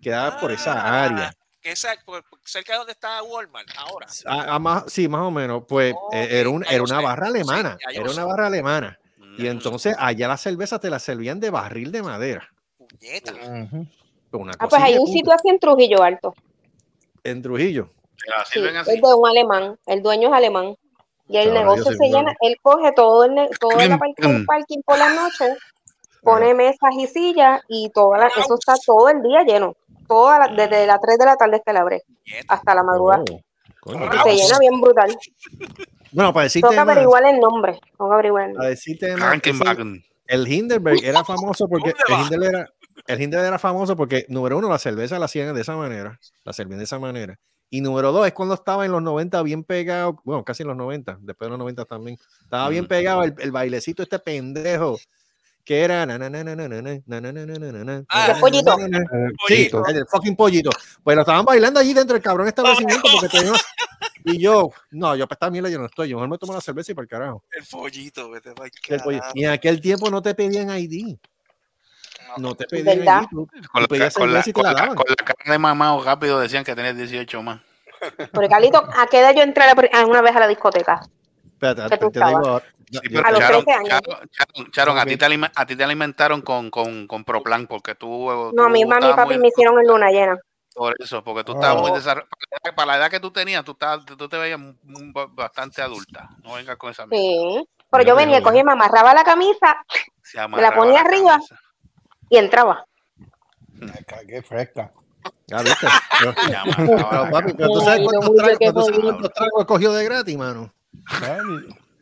[SPEAKER 4] quedaba por esa área.
[SPEAKER 5] Que cerca de donde está Walmart ahora.
[SPEAKER 4] Ah, ah, más, sí, más o menos, pues eh, era, un- era una
[SPEAKER 5] sé,
[SPEAKER 4] barra alemana, era
[SPEAKER 5] sé.
[SPEAKER 4] una barra alemana. Y
[SPEAKER 6] Mm.
[SPEAKER 4] entonces allá las cervezas te las servían de barril de madera.
[SPEAKER 5] Puñeta.
[SPEAKER 4] Una
[SPEAKER 7] Ah, pues hay un
[SPEAKER 4] puta.
[SPEAKER 7] sitio así en Trujillo Alto.
[SPEAKER 4] en Trujillo.
[SPEAKER 7] Sí, es de un alemán. El dueño es alemán. Y el negocio se llena. Él coge todo el, todo el, apart- el parking por la noche, pone mesas y sillas y toda la- eso está todo el día lleno. Toda la- desde las 3 de la tarde que la abre hasta la madrugada.
[SPEAKER 4] Oh, coño,
[SPEAKER 7] Y se llena bien brutal.
[SPEAKER 4] Bueno, para decirte
[SPEAKER 7] Toca averiguar el nombre. Toca averiguar el
[SPEAKER 4] para
[SPEAKER 7] nombre.
[SPEAKER 4] decirte más,
[SPEAKER 6] Krankenwagen.
[SPEAKER 4] el Hindenburg era famoso porque
[SPEAKER 5] ¿Dónde
[SPEAKER 4] el? Hindenburg era, el Hindenburg era famoso porque número uno la cerveza la hacían de esa manera, la servían de esa manera. Y número dos es cuando estaba en los 90 bien pegado, bueno, casi en los 90, después de los 90 también, estaba bien
[SPEAKER 6] Mm.
[SPEAKER 4] pegado el, el bailecito este pendejo que era
[SPEAKER 7] el pollito.
[SPEAKER 4] El fucking pollito. Pues lo estaban bailando allí dentro del cabrón establecimiento porque teníamos y yo, no, yo para esta mierda yo no estoy, yo mejor me tomo la cerveza y para el carajo.
[SPEAKER 5] El pollito.
[SPEAKER 4] Y en aquel tiempo no te pedían ID. No, te pedían. ID.
[SPEAKER 6] Con, la, carne de mamá o rápido decían que tenías 18 más.
[SPEAKER 7] Pero Carlito, ¿a qué edad yo entré una vez a la discoteca?
[SPEAKER 4] Espérate, te digo ahora.
[SPEAKER 6] Sí,
[SPEAKER 4] Yo-
[SPEAKER 6] pero
[SPEAKER 7] A los
[SPEAKER 6] Charon,
[SPEAKER 7] 13 años.
[SPEAKER 6] Charon, Charon, Charon, a, ti te a ti te alimentaron con, con, con Proplan porque tú.
[SPEAKER 7] No, a mi
[SPEAKER 6] tú
[SPEAKER 7] mami y papi
[SPEAKER 6] muy-
[SPEAKER 7] me hicieron en luna llena.
[SPEAKER 6] Por eso, porque tú estabas muy
[SPEAKER 10] Oh.
[SPEAKER 6] desarrollada. Para la edad que tú tenías, tú, estabas, tú te veías bastante adulta. No vengas con esa mierda.
[SPEAKER 7] Sí. Pero yo venía, cogía, me amarraba la camisa
[SPEAKER 6] Se
[SPEAKER 7] la ponía
[SPEAKER 6] la
[SPEAKER 7] arriba.
[SPEAKER 6] camisa.
[SPEAKER 7] y entraba.
[SPEAKER 10] Qué fresca.
[SPEAKER 4] Ya viste.
[SPEAKER 6] Amarraba
[SPEAKER 4] pero, papi, pero tú sabes cuántos tragos, tú cuántos tragos cogió de gratis, mano.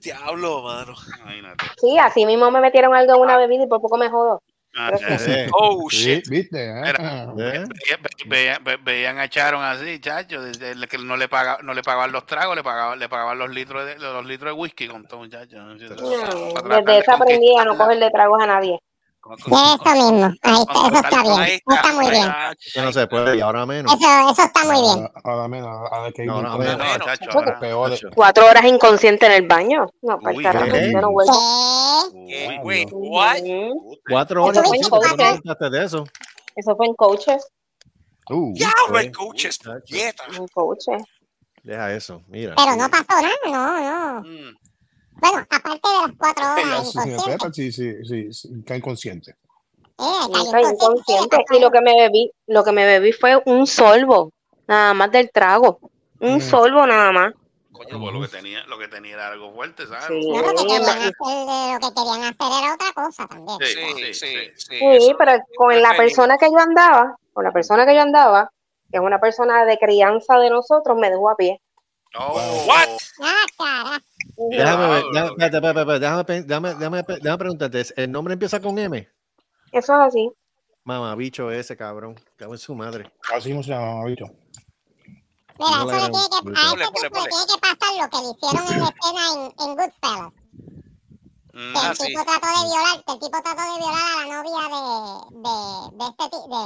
[SPEAKER 5] Diablo, mano.
[SPEAKER 6] Imagínate.
[SPEAKER 7] Sí, así mismo me metieron algo en una bebida y por poco me jodo.
[SPEAKER 6] Ah,
[SPEAKER 7] sí.
[SPEAKER 5] Oh, shit.
[SPEAKER 10] ¿Viste? eh?
[SPEAKER 6] Mira, ve- ve- veían, ve- veían a Charon así, chacho, desde el que no le paga, no le pagaban los tragos, le pagaban, le pagaban los litros de los litros de whisky con todo muchacho.
[SPEAKER 7] No, desde
[SPEAKER 6] de
[SPEAKER 7] esa aprendí a no cogerle tragos a nadie.
[SPEAKER 6] Con- con-
[SPEAKER 2] Eso mismo. Ahí está, eso está bien.
[SPEAKER 5] Ahí
[SPEAKER 2] Eso está muy bien.
[SPEAKER 4] Que no se puede, y ahora menos.
[SPEAKER 2] Eso, eso está muy bien.
[SPEAKER 10] Ahora, menos, ahora que
[SPEAKER 4] No, no, menos.
[SPEAKER 10] Peores.
[SPEAKER 7] Cuatro horas inconsciente en el baño. No,
[SPEAKER 4] ¿qué?
[SPEAKER 7] yo no vuelvo.
[SPEAKER 2] ¿Qué?
[SPEAKER 4] Cuatro
[SPEAKER 2] Eso
[SPEAKER 4] horas.
[SPEAKER 2] en
[SPEAKER 4] inconsciente, de eso.
[SPEAKER 7] Eso fue en coaches.
[SPEAKER 10] Uh,
[SPEAKER 4] Sí.
[SPEAKER 5] el coaches.
[SPEAKER 7] En coaches.
[SPEAKER 4] Deja eso, mira.
[SPEAKER 2] Pero no pasó nada, no, no. Bueno, aparte de las cuatro horas
[SPEAKER 10] sí, espera, sí, sí, sí, sí, está inconsciente.
[SPEAKER 2] Eh,
[SPEAKER 7] caí
[SPEAKER 2] inconsciente.
[SPEAKER 7] inconsciente. Y lo que me bebí, lo que me bebí fue un solvo, nada más del trago. Un
[SPEAKER 10] Mm.
[SPEAKER 7] solvo nada más.
[SPEAKER 6] Coño, pues lo que tenía, lo que tenía era algo fuerte, ¿sabes?
[SPEAKER 7] Sí.
[SPEAKER 2] No, lo que, querían hacer, lo que querían hacer era otra cosa también.
[SPEAKER 6] Sí,
[SPEAKER 5] Sí,
[SPEAKER 6] sí,
[SPEAKER 5] sí,
[SPEAKER 6] sí.
[SPEAKER 5] sí.
[SPEAKER 7] Pero con la persona que yo andaba, con la persona que yo andaba, que es una persona de crianza de nosotros, me dejó a pie.
[SPEAKER 6] Oh,
[SPEAKER 5] What?
[SPEAKER 2] Ah.
[SPEAKER 4] Déjame ver, déjame, déjame, déjame, déjame, preguntarte, ¿el nombre empieza con M?
[SPEAKER 7] Eso es así.
[SPEAKER 4] Mamá, bicho ese, cabrón. Cago en su madre.
[SPEAKER 10] Así no se llama, ¿viste?
[SPEAKER 2] Mira,
[SPEAKER 4] No
[SPEAKER 2] eso
[SPEAKER 4] le
[SPEAKER 2] tiene que, a
[SPEAKER 5] Ponle,
[SPEAKER 2] este
[SPEAKER 5] ponle,
[SPEAKER 2] tipo le
[SPEAKER 5] ponle.
[SPEAKER 2] tiene que pasar lo que le hicieron en la escena en, en Goodfellas.
[SPEAKER 6] Mm,
[SPEAKER 2] Que
[SPEAKER 5] Ah,
[SPEAKER 2] el
[SPEAKER 5] sí.
[SPEAKER 2] tipo trató de violar, que el tipo trató de violar a la novia de, de, de este de,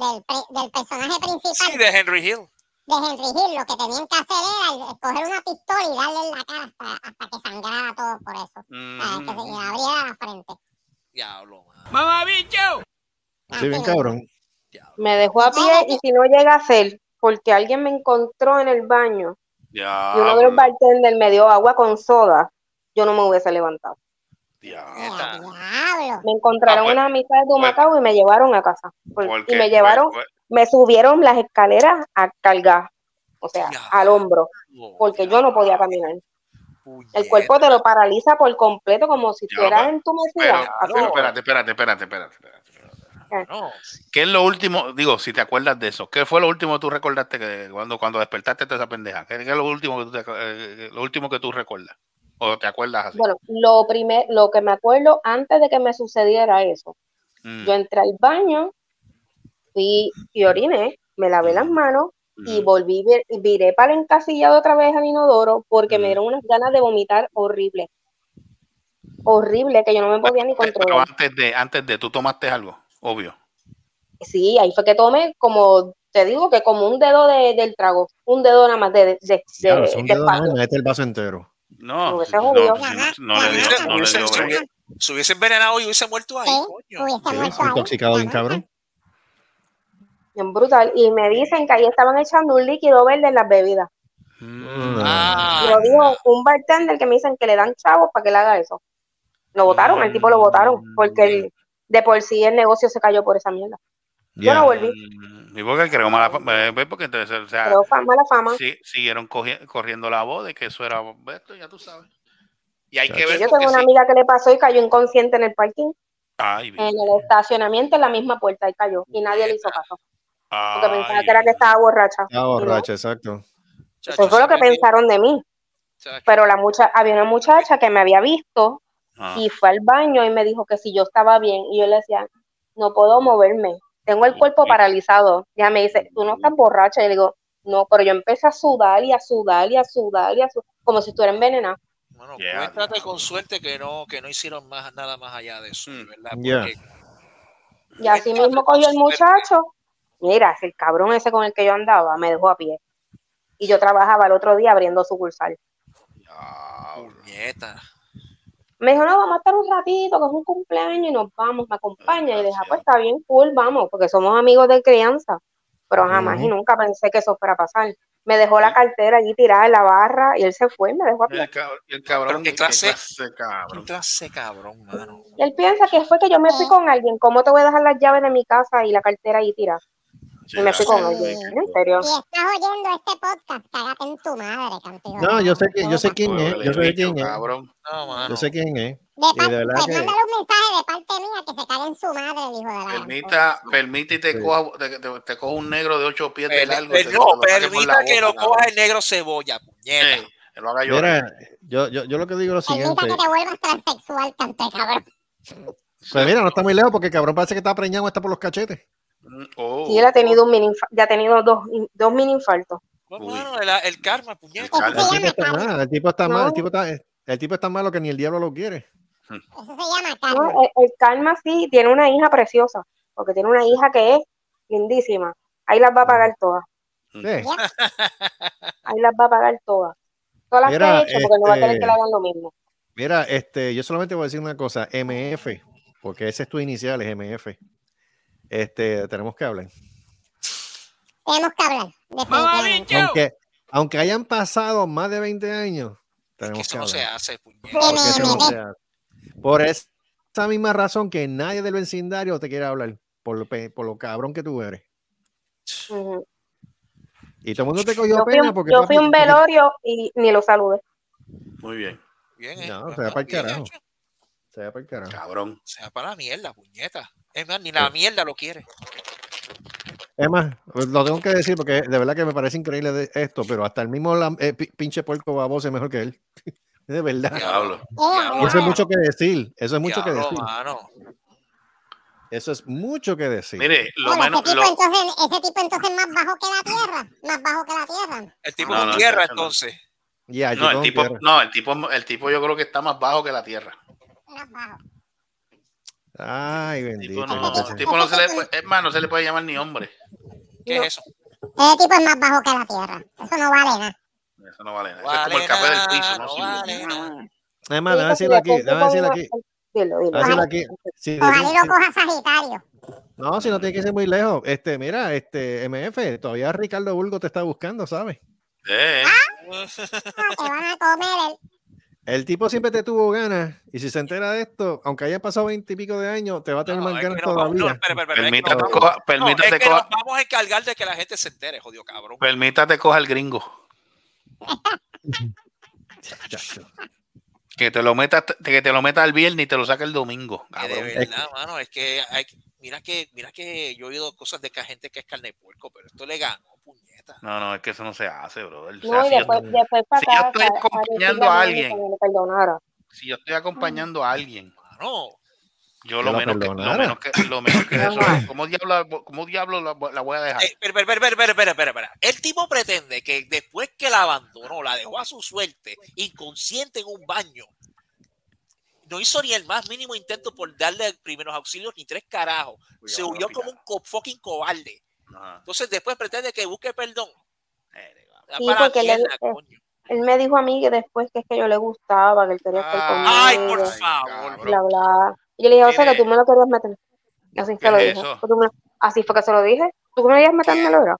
[SPEAKER 2] del, pre- del personaje principal
[SPEAKER 5] Sí, de Henry Hill.
[SPEAKER 2] De Henry Hill. Lo que tenían que hacer era coger una pistola y darle en la cara hasta, hasta que sangrara todo por eso. Ah, que se
[SPEAKER 6] mm.
[SPEAKER 2] le abriera la frente.
[SPEAKER 5] Diablo, mano.
[SPEAKER 4] Sí, bien cabrón.
[SPEAKER 7] Me dejó a pie y si no llega a ser porque alguien me encontró en el baño y uno de los bartenders me dio agua con soda, yo no me hubiese levantado.
[SPEAKER 2] Diablo.
[SPEAKER 7] Me encontraron
[SPEAKER 6] Ah, pues,
[SPEAKER 7] una mitad de Humacao y me llevaron a casa. Por-
[SPEAKER 6] Porque,
[SPEAKER 7] y me llevaron,
[SPEAKER 6] pues,
[SPEAKER 7] me subieron las escaleras a cargar, o sea, al hombro, porque yo no podía caminar. El cuerpo te lo paraliza por completo, como si estuvieras.
[SPEAKER 6] Pero,
[SPEAKER 7] así.
[SPEAKER 6] pero espérate, espérate, espérate, espérate, espérate.
[SPEAKER 5] No.
[SPEAKER 6] ¿Qué es lo último? Digo, si te acuerdas de eso, ¿qué fue lo último que tú recordaste que cuando, cuando despertaste de esa pendeja? ¿Qué, es lo último que tú te- eh, lo último que tú recuerdas? ¿O te acuerdas así?
[SPEAKER 7] Bueno, lo primer, lo que me acuerdo antes de que me sucediera eso,
[SPEAKER 6] Mm,
[SPEAKER 7] yo entré al baño, fui y oriné, me lavé las manos y volví, vir- y viré para el encasillado otra vez al inodoro porque me dieron unas ganas de vomitar horrible. Horrible, que yo no me podía ni
[SPEAKER 6] Pero
[SPEAKER 7] controlar.
[SPEAKER 6] antes de, antes de, tú tomaste algo, obvio.
[SPEAKER 7] Sí, ahí fue que tomé como, te digo que como un dedo de, del trago, un dedo nada más de, de, de,
[SPEAKER 4] Claro, el vaso entero.
[SPEAKER 6] No, no,
[SPEAKER 7] jodido.
[SPEAKER 6] no, no le dio, no le dio
[SPEAKER 5] se, hubiese, se hubiese envenenado y hubiese muerto ahí, coño.
[SPEAKER 2] hubiese
[SPEAKER 4] Sí,
[SPEAKER 2] muerto ahí.
[SPEAKER 4] intoxicado bien cabrón.
[SPEAKER 7] Bien brutal. Y me dicen que ahí estaban echando un líquido verde en las bebidas.
[SPEAKER 6] Mm,
[SPEAKER 5] Ah,
[SPEAKER 7] Y lo dijo un bartender que me dicen que le dan chavos para que le haga eso. Lo votaron, el tipo lo votaron, porque el- de por sí el negocio se cayó por esa mierda. Yo
[SPEAKER 4] Ya.
[SPEAKER 7] no volví,
[SPEAKER 6] mm, ¿Y por qué creo mala fama? Eh, pues Porque entonces, o sea,
[SPEAKER 7] pero fue mala fama.
[SPEAKER 6] sí, siguieron corriendo la voz de que eso era esto, ya tú sabes. Y hay que ver
[SPEAKER 7] Yo tengo una
[SPEAKER 6] sí.
[SPEAKER 7] amiga que le pasó y cayó inconsciente en el parking,
[SPEAKER 6] Ay,
[SPEAKER 7] en el estacionamiento, en la misma puerta, y cayó. Y nadie le hizo caso, porque pensaba que era que estaba borracha.
[SPEAKER 4] Estaba
[SPEAKER 7] Y no.
[SPEAKER 4] borracha, exacto.
[SPEAKER 5] chacho,
[SPEAKER 7] Eso fue lo que pensaron de mí.
[SPEAKER 5] chacho.
[SPEAKER 7] Pero la mucha, había una muchacha que me había visto
[SPEAKER 6] ah,
[SPEAKER 7] y fue al baño y me dijo que si yo estaba bien. Y yo le decía, no puedo moverme, tengo el cuerpo paralizado. Ya me dice, tú no estás borracha. Y le digo, no, pero yo empecé a sudar y a sudar y a sudar y a sudar, como si estuviera envenenada.
[SPEAKER 5] Bueno,
[SPEAKER 6] Yeah.
[SPEAKER 5] cuéntate con suerte que no, que no hicieron más, nada más allá de eso,
[SPEAKER 6] Mm.
[SPEAKER 5] ¿verdad?
[SPEAKER 4] Yeah.
[SPEAKER 5] Porque
[SPEAKER 7] Y así mismo cogió el
[SPEAKER 5] suerte.
[SPEAKER 7] muchacho. Mira, el cabrón ese con el que yo andaba me dejó a pie. Y yo trabajaba el otro día abriendo sucursal.
[SPEAKER 6] diablo.
[SPEAKER 5] puñeta.
[SPEAKER 7] Me dijo, no, vamos a estar un ratito, que es un cumpleaños y nos vamos, me acompaña. Y le dije, "Ah, pues está bien, cool, vamos, porque somos amigos de crianza. pero jamás y nunca pensé que eso fuera a pasar. Me dejó la cartera allí tirada en la barra y él se fue y me dejó a pie.
[SPEAKER 6] El, cab- el cabrón,
[SPEAKER 5] qué
[SPEAKER 6] qué
[SPEAKER 5] clase-
[SPEAKER 6] clase, cabrón.
[SPEAKER 5] ¿Qué clase cabrón, mano?
[SPEAKER 7] Y él piensa que fue que yo me fui con alguien. ¿Cómo te voy a dejar las llaves de mi casa y la cartera ahí tirada? Y me fui con alguien. ¿En serio?
[SPEAKER 2] Y estás oyendo este podcast, cágate en tu madre, cantigo.
[SPEAKER 4] No, yo sé que yo sé quién es, yo sé quién es,
[SPEAKER 6] cabrón.
[SPEAKER 5] No, mano.
[SPEAKER 4] yo sé quién es.
[SPEAKER 2] De
[SPEAKER 4] Y
[SPEAKER 2] par-
[SPEAKER 4] de
[SPEAKER 2] pues
[SPEAKER 4] que
[SPEAKER 2] mándale un mensaje de parte mía que se cague en su madre el hijo de la
[SPEAKER 6] Permita, permite y te,
[SPEAKER 4] Sí.
[SPEAKER 6] coja, te, te- te coja un negro de ocho pies de largo.
[SPEAKER 5] per- no,
[SPEAKER 6] lo
[SPEAKER 5] permita que lo
[SPEAKER 6] boca,
[SPEAKER 5] coja el negro cebolla, puñeta.
[SPEAKER 6] Sí, que lo haga llorar.
[SPEAKER 4] Mira, yo, yo, yo lo que digo es lo
[SPEAKER 2] Permita
[SPEAKER 4] siguiente.
[SPEAKER 2] que te vuelvas transexual, canto de cabrón.
[SPEAKER 4] Pues mira, no está muy lejos porque el cabrón parece que está preñado está por los cachetes.
[SPEAKER 6] Oh.
[SPEAKER 7] Sí, él ha tenido un mini ya ha tenido dos, dos mini infartos.
[SPEAKER 5] El, el karma.
[SPEAKER 4] El tipo está mal, el tipo está
[SPEAKER 7] No.
[SPEAKER 4] mal, el tipo está, el tipo está malo que ni el diablo lo quiere.
[SPEAKER 2] Eso se llama
[SPEAKER 7] No,
[SPEAKER 2] karma.
[SPEAKER 7] el, el Karma sí tiene una hija preciosa, porque tiene una hija que es lindísima. Ahí las va a pagar todas.
[SPEAKER 4] Sí.
[SPEAKER 7] Ahí las va a pagar todas. Todas las
[SPEAKER 4] Mira,
[SPEAKER 7] que hecho, porque no va a
[SPEAKER 4] este-
[SPEAKER 7] que le hagan lo mismo.
[SPEAKER 4] Mira, este, yo solamente voy a decir una cosa, MF, porque ese es tu inicial, es MF. Este, tenemos que hablar.
[SPEAKER 2] Tenemos que hablar.
[SPEAKER 4] Aunque, aunque hayan pasado más de 20 años,
[SPEAKER 5] Es que
[SPEAKER 4] tenemos
[SPEAKER 5] eso
[SPEAKER 4] que
[SPEAKER 5] no se
[SPEAKER 4] hablar.
[SPEAKER 5] hace,
[SPEAKER 4] eso no se hace. Por esa misma razón que nadie del vecindario te quiere hablar, por lo, por lo cabrón que tú eres. Y todo el mundo te cogió
[SPEAKER 7] Yo
[SPEAKER 4] pena
[SPEAKER 7] un-
[SPEAKER 4] porque
[SPEAKER 7] yo fui un velorio y ni lo saludé.
[SPEAKER 6] Muy bien,
[SPEAKER 5] Bien, eh.
[SPEAKER 4] No, se va pa'l
[SPEAKER 5] bien
[SPEAKER 4] carajo.
[SPEAKER 5] hecho.
[SPEAKER 4] Se va para el carajo.
[SPEAKER 6] cabrón.
[SPEAKER 5] Se va para la mierda, puñeta. Es más, ni la mierda lo quiere.
[SPEAKER 4] Es más, pues, lo tengo que decir porque de verdad que me parece increíble de esto, pero hasta el mismo eh, pi- pinche puerco baboso es mejor que él. de verdad.
[SPEAKER 6] Diablo.
[SPEAKER 2] Eh,
[SPEAKER 4] Y eso es mucho que decir. Eso es mucho que
[SPEAKER 5] Diablo,
[SPEAKER 4] decir.
[SPEAKER 5] mano.
[SPEAKER 4] Eso es mucho que decir.
[SPEAKER 6] Mire, lo
[SPEAKER 2] Bueno,
[SPEAKER 6] menos.
[SPEAKER 2] ese, tipo
[SPEAKER 6] Lo,
[SPEAKER 2] entonces, ese tipo entonces es más bajo que la tierra. Más bajo que la tierra.
[SPEAKER 5] El tipo
[SPEAKER 6] No,
[SPEAKER 5] con
[SPEAKER 6] no,
[SPEAKER 5] tierra,
[SPEAKER 6] no.
[SPEAKER 5] entonces.
[SPEAKER 4] Ya,
[SPEAKER 6] no, el tipo,
[SPEAKER 4] tierra.
[SPEAKER 6] no, el tipo, el tipo yo creo que está más bajo que la tierra.
[SPEAKER 2] Más bajo.
[SPEAKER 4] Ay, bendito.
[SPEAKER 6] tipo no, tipo no se le, puede- es más, no se le puede llamar ni hombre.
[SPEAKER 5] ¿Qué
[SPEAKER 7] No.
[SPEAKER 5] es eso?
[SPEAKER 2] Ese tipo es más bajo que la tierra. Eso no vale nada.
[SPEAKER 6] Eso no vale nada. Eso es como el café del piso, no
[SPEAKER 5] no
[SPEAKER 6] sirve.
[SPEAKER 5] vale nada.
[SPEAKER 4] Es más,
[SPEAKER 7] Sí,
[SPEAKER 4] déjame decirlo aquí. Déjame decirlo aquí.
[SPEAKER 7] Dilo, dilo.
[SPEAKER 4] Déjame decirlo aquí. Sí,
[SPEAKER 2] Ojalá lo coja Sagitario.
[SPEAKER 4] No, si no tiene que ser muy lejos. Este, mira, este MF, todavía Ricardo Bulgo te está buscando, ¿sabes?
[SPEAKER 6] Eh,
[SPEAKER 2] Ah, Te van a comer el...
[SPEAKER 4] El tipo siempre te tuvo ganas y si se entera de esto, aunque haya pasado veinte y pico de años, te va a tener
[SPEAKER 5] No,
[SPEAKER 4] más ganas todavía.
[SPEAKER 6] permítate, permítate,
[SPEAKER 5] es que
[SPEAKER 6] coja,
[SPEAKER 5] nos vamos a encargar de que la gente se entere, jodido cabrón.
[SPEAKER 6] permítate coja el gringo. Que te lo metas, que te lo metas el viernes y te lo saca el domingo.
[SPEAKER 5] De verdad, mano, es que hay, mira que mira que yo he oído cosas de que hay gente que es carne de puerco, pero esto le ganó, puñeta.
[SPEAKER 6] No, no, es que eso no se hace, brother. O sea,
[SPEAKER 7] No, y
[SPEAKER 6] si, yo,
[SPEAKER 7] después, después para
[SPEAKER 6] si yo
[SPEAKER 7] acá,
[SPEAKER 6] estoy
[SPEAKER 7] para-
[SPEAKER 6] acompañando a alguien. si yo estoy acompañando a alguien,
[SPEAKER 5] Mano,
[SPEAKER 6] yo lo menos que, lo menos que, lo menos que eso es, ¿cómo diablo, cómo diablo la, la voy a dejar?
[SPEAKER 5] eh, espera, espera, espera, espera, espera, espera, espera. El tipo pretende que después que la abandonó, la dejó a su suerte, inconsciente en un baño, no hizo ni el más mínimo intento por darle primeros auxilios ni tres carajos. Se huyó como un co- fucking cobarde.
[SPEAKER 6] Ajá.
[SPEAKER 5] Entonces después pretende que busque perdón.
[SPEAKER 7] Sí, porque. Él me dijo a mí que después que es que yo le gustaba, que él quería estar conmigo.
[SPEAKER 5] Ay, por favor.
[SPEAKER 6] cabrón.
[SPEAKER 7] bla, bla. Y yo le dije, o sea, que tú me lo querías meter. Así
[SPEAKER 6] ¿Qué
[SPEAKER 7] se lo
[SPEAKER 6] es
[SPEAKER 7] dije.
[SPEAKER 6] eso?
[SPEAKER 7] Tú me- Así fue que se lo dije. ¿Tú me querías metérmelo, era?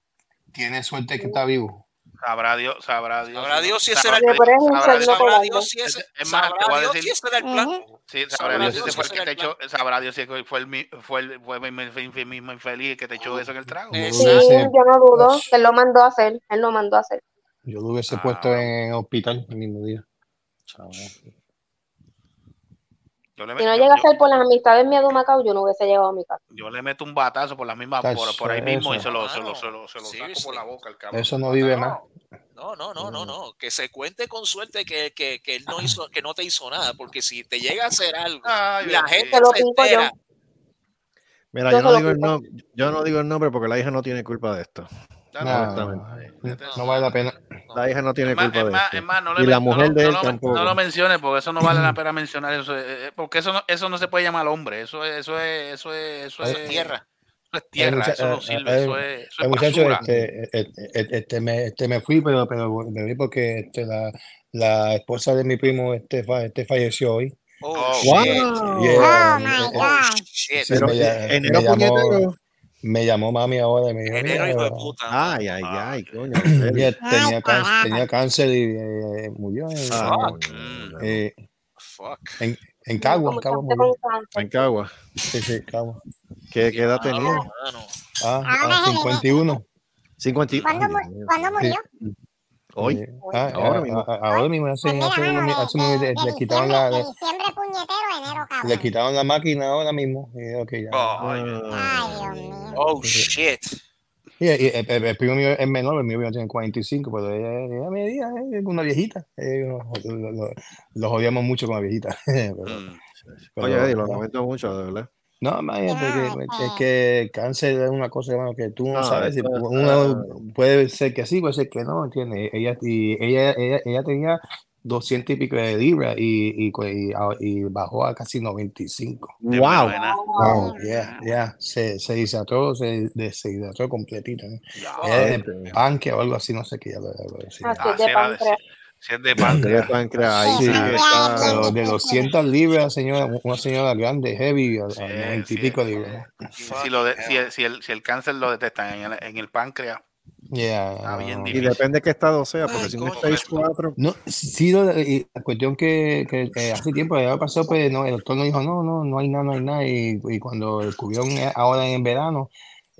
[SPEAKER 10] Tiene suerte que está vivo.
[SPEAKER 6] Sabrá Dios, sabrá Dios.
[SPEAKER 5] Sabrá Dios si ese era el
[SPEAKER 7] un
[SPEAKER 6] sabrá Dios-
[SPEAKER 5] si ese,
[SPEAKER 6] Es más, te
[SPEAKER 5] sabrá
[SPEAKER 6] voy a
[SPEAKER 5] Dios
[SPEAKER 6] decir-
[SPEAKER 5] si ese era el plan.
[SPEAKER 6] Sí, sabrá Dios si fue el
[SPEAKER 5] ese
[SPEAKER 6] que te echó, sabrá Dios si fue el, fue el, fue el mi- mismo infeliz que te echó eso en el trago.
[SPEAKER 7] Sí, yo no dudo que él lo mandó a hacer. Él lo mandó a hacer.
[SPEAKER 10] Yo lo hubiese
[SPEAKER 6] Ah,
[SPEAKER 10] puesto en hospital el mismo día.
[SPEAKER 6] Yo le,
[SPEAKER 7] Si no
[SPEAKER 6] yo-
[SPEAKER 7] llega a ser por las amistades mías de Macao, yo no hubiese llegado a mi casa.
[SPEAKER 6] yo le meto un batazo por la misma,
[SPEAKER 10] Tacho,
[SPEAKER 6] por, por ahí mismo y se lo, se lo, se lo, se lo saco
[SPEAKER 5] seriously.
[SPEAKER 6] por la boca el cabrón.
[SPEAKER 10] Eso no vive más.
[SPEAKER 5] No, no, no, no, no. Que se cuente con suerte que, que, que él no hizo, que no te hizo nada, porque si te llega a hacer algo,
[SPEAKER 6] Ay,
[SPEAKER 5] la gente
[SPEAKER 7] Te lo
[SPEAKER 5] se
[SPEAKER 7] yo.
[SPEAKER 5] entera.
[SPEAKER 4] Mira,
[SPEAKER 7] Yo
[SPEAKER 4] yo no,
[SPEAKER 7] se lo
[SPEAKER 4] digo el
[SPEAKER 7] quito.
[SPEAKER 4] nom- yo no digo el nombre porque la hija no tiene culpa de esto.
[SPEAKER 6] Ya
[SPEAKER 10] No, no vale la pena.
[SPEAKER 4] La hija no tiene
[SPEAKER 6] Es más,
[SPEAKER 4] culpa
[SPEAKER 6] es
[SPEAKER 4] de
[SPEAKER 6] más, es más, no le
[SPEAKER 4] y la mujer
[SPEAKER 6] lo-
[SPEAKER 4] de él tampoco.
[SPEAKER 6] No lo menciones porque eso no vale la pena mencionar eso, eh, porque eso no, eso no se puede llamar hombre, eso es, eso es, eso es, eso es
[SPEAKER 5] tierra.
[SPEAKER 6] Eso es tierra,
[SPEAKER 10] mucha-
[SPEAKER 6] eso no
[SPEAKER 10] eh,
[SPEAKER 6] sirve,
[SPEAKER 10] eh,
[SPEAKER 6] eso es, eso es
[SPEAKER 10] este, este, me, este me fui, pero, pero me fui porque este, la, la esposa de mi primo este, fa- este falleció hoy.
[SPEAKER 5] Oh,
[SPEAKER 6] Oh,
[SPEAKER 5] shit.
[SPEAKER 10] Yeah,
[SPEAKER 2] Oh my God.
[SPEAKER 4] Pero
[SPEAKER 10] me,
[SPEAKER 4] enero
[SPEAKER 10] me llamó. Me llamó mami ahora y me dijo,
[SPEAKER 5] Enero,
[SPEAKER 10] "Mira,
[SPEAKER 5] hijo de puta.
[SPEAKER 4] Ay, ay, ay, coño.
[SPEAKER 10] tenía,
[SPEAKER 2] Ay,
[SPEAKER 10] cáncer,
[SPEAKER 2] carajo.
[SPEAKER 10] tenía cáncer y eh, murió en,
[SPEAKER 4] Ah,
[SPEAKER 5] Fuck.
[SPEAKER 10] eh,
[SPEAKER 5] Fuck.
[SPEAKER 10] en, en Cagua, en Cagua murió.
[SPEAKER 4] En Cagua.
[SPEAKER 10] Sí, sí, Cagua.
[SPEAKER 4] ¿Qué, qué edad tenía?
[SPEAKER 10] Ah, ah,
[SPEAKER 2] es el
[SPEAKER 10] 51.
[SPEAKER 4] 50. y-
[SPEAKER 2] ¿Cuándo. ¿cuándo murió?
[SPEAKER 4] Hoy.
[SPEAKER 10] Eh, ah,
[SPEAKER 4] ahora
[SPEAKER 10] ah,
[SPEAKER 4] mismo.
[SPEAKER 10] ah, ahora mismo, hace,
[SPEAKER 2] Pues mano, de, de- de
[SPEAKER 10] la,
[SPEAKER 2] de
[SPEAKER 10] le,
[SPEAKER 2] diciembre puñetero, enero cabrón.
[SPEAKER 10] le quitaron la máquina ahora mismo. Y, ok, ya.
[SPEAKER 5] Ay,
[SPEAKER 2] Ay, Dios mío.
[SPEAKER 5] Oh, shit.
[SPEAKER 10] Y, y el, el- el primo mío es menor, el mío tiene 45, pero ella, es una viejita. Eh, lo, lo- lo- lo jodíamos mucho con la viejita. pero,
[SPEAKER 6] Mm.
[SPEAKER 10] pero,
[SPEAKER 4] Oye, Eddie, lo lamento mucho, de verdad.
[SPEAKER 10] No, imagínate que,
[SPEAKER 2] es
[SPEAKER 10] que- el cáncer es una cosa hermano, que tú no,
[SPEAKER 4] No,
[SPEAKER 10] sabes. si Uno puede ser que sí, puede ser que no, ¿entiendes? Ella, y ella, ella, ella tenía 200 y pico de libras y, y, y, y bajó a casi 95.
[SPEAKER 6] De
[SPEAKER 4] Wow.
[SPEAKER 10] Oh, yeah, yeah. Se, se deshidrató, se deshidrató completito. ¿eh? Ella es de páncreas o algo así, no sé qué ya lo, lo decía.
[SPEAKER 7] Así
[SPEAKER 6] Ah, si
[SPEAKER 7] de
[SPEAKER 6] era de-
[SPEAKER 7] páncreas.
[SPEAKER 6] es de
[SPEAKER 4] de
[SPEAKER 6] páncreas.
[SPEAKER 10] Sí,
[SPEAKER 4] sí que está-
[SPEAKER 10] de 200 libras, señora, una señora grande, heavy, a, a
[SPEAKER 6] Sí,
[SPEAKER 10] 90 y
[SPEAKER 6] sí.
[SPEAKER 10] pico libras.
[SPEAKER 6] Si, si lo de- si, el, si, el, si el cáncer lo detectan en el, en el páncreas,
[SPEAKER 10] Yeah,
[SPEAKER 6] Está bien
[SPEAKER 10] no.
[SPEAKER 4] Y depende qué estado sea, porque
[SPEAKER 5] Ay,
[SPEAKER 4] si
[SPEAKER 5] coño,
[SPEAKER 4] stage 4,
[SPEAKER 10] No, sí, lo- y la cuestión que, que, eh, hace tiempo ya pasó, pues no, el doctor nos dijo, no, no, no hay nada, no hay nada, y, y cuando descubrieron eh, ahora en verano,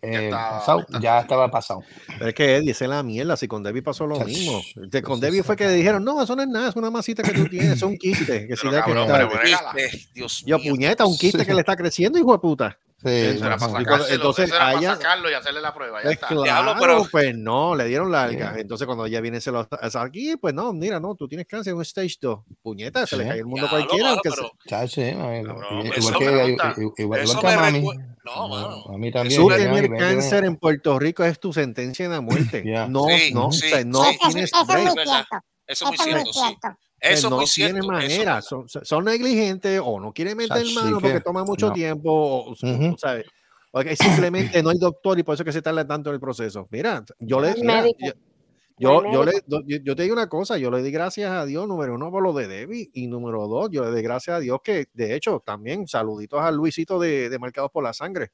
[SPEAKER 10] eh,
[SPEAKER 6] estaba-
[SPEAKER 10] pasado, ya estaba pasado.
[SPEAKER 4] pero es que Eddie, esa es la mierda. Si con Debbie pasó lo
[SPEAKER 10] Chach.
[SPEAKER 4] mismo. De- con Debbie fue que
[SPEAKER 10] acá.
[SPEAKER 4] dijeron, no, eso no es nada, es una masita que tú tienes, es un quiste. Que si que está-
[SPEAKER 5] Dios
[SPEAKER 4] Yo,
[SPEAKER 5] mío.
[SPEAKER 4] puñeta, un quiste
[SPEAKER 10] Sí.
[SPEAKER 4] que le está creciendo, hijo de puta.
[SPEAKER 10] Sí, no, no.
[SPEAKER 6] Sacárselo,
[SPEAKER 4] entonces,
[SPEAKER 6] eso era para
[SPEAKER 4] ella-
[SPEAKER 6] sacarlo y hacerle la prueba. Ya
[SPEAKER 4] Pues
[SPEAKER 6] está.
[SPEAKER 4] claro,
[SPEAKER 5] Diablo, pero-
[SPEAKER 4] pues no, le dieron larga.
[SPEAKER 10] Sí.
[SPEAKER 4] Entonces, cuando ella viene, se lo aquí, pues no, mira, no, tú tienes cáncer en un stage 2. Puñeta, se le
[SPEAKER 10] Sí.
[SPEAKER 4] cae el mundo a
[SPEAKER 5] Diablo,
[SPEAKER 4] cualquiera.
[SPEAKER 5] mano, pero-
[SPEAKER 10] eh, man,
[SPEAKER 6] Cabrón,
[SPEAKER 10] igual
[SPEAKER 6] eso
[SPEAKER 10] que, igual, igual- que a mami.
[SPEAKER 5] recuerda- No, mano.
[SPEAKER 10] A mí también.
[SPEAKER 4] Tú tener cáncer en Puerto Rico es tu sentencia de muerte.
[SPEAKER 10] Ya.
[SPEAKER 4] No,
[SPEAKER 5] Sí,
[SPEAKER 4] no,
[SPEAKER 5] sí,
[SPEAKER 4] no
[SPEAKER 5] sí.
[SPEAKER 4] Tienes
[SPEAKER 2] eso es
[SPEAKER 4] break.
[SPEAKER 2] muy
[SPEAKER 5] ¿verdad?
[SPEAKER 2] cierto.
[SPEAKER 5] Eso es
[SPEAKER 2] Eso
[SPEAKER 5] muy
[SPEAKER 2] es muy
[SPEAKER 5] cierto, sí. Eso es
[SPEAKER 4] no tiene
[SPEAKER 5] cierto.
[SPEAKER 4] manera,
[SPEAKER 5] eso-
[SPEAKER 4] son, son- negligentes o no quieren meter
[SPEAKER 10] Chacho,
[SPEAKER 4] mano porque
[SPEAKER 10] que-
[SPEAKER 4] toma mucho
[SPEAKER 10] no.
[SPEAKER 4] tiempo, o, o-
[SPEAKER 10] Ujú.
[SPEAKER 4] ¿sabes? Porque simplemente no hay doctor y por eso es que se tarda tanto en el proceso. Mira, yo le, mira, yo, yo, yo le, yo, yo te digo una cosa, yo le di gracias a Dios, número uno, por lo de Debbie, y número dos, yo le di gracias a Dios que, de hecho, también saluditos a Luisito de, de Marcados por la Sangre,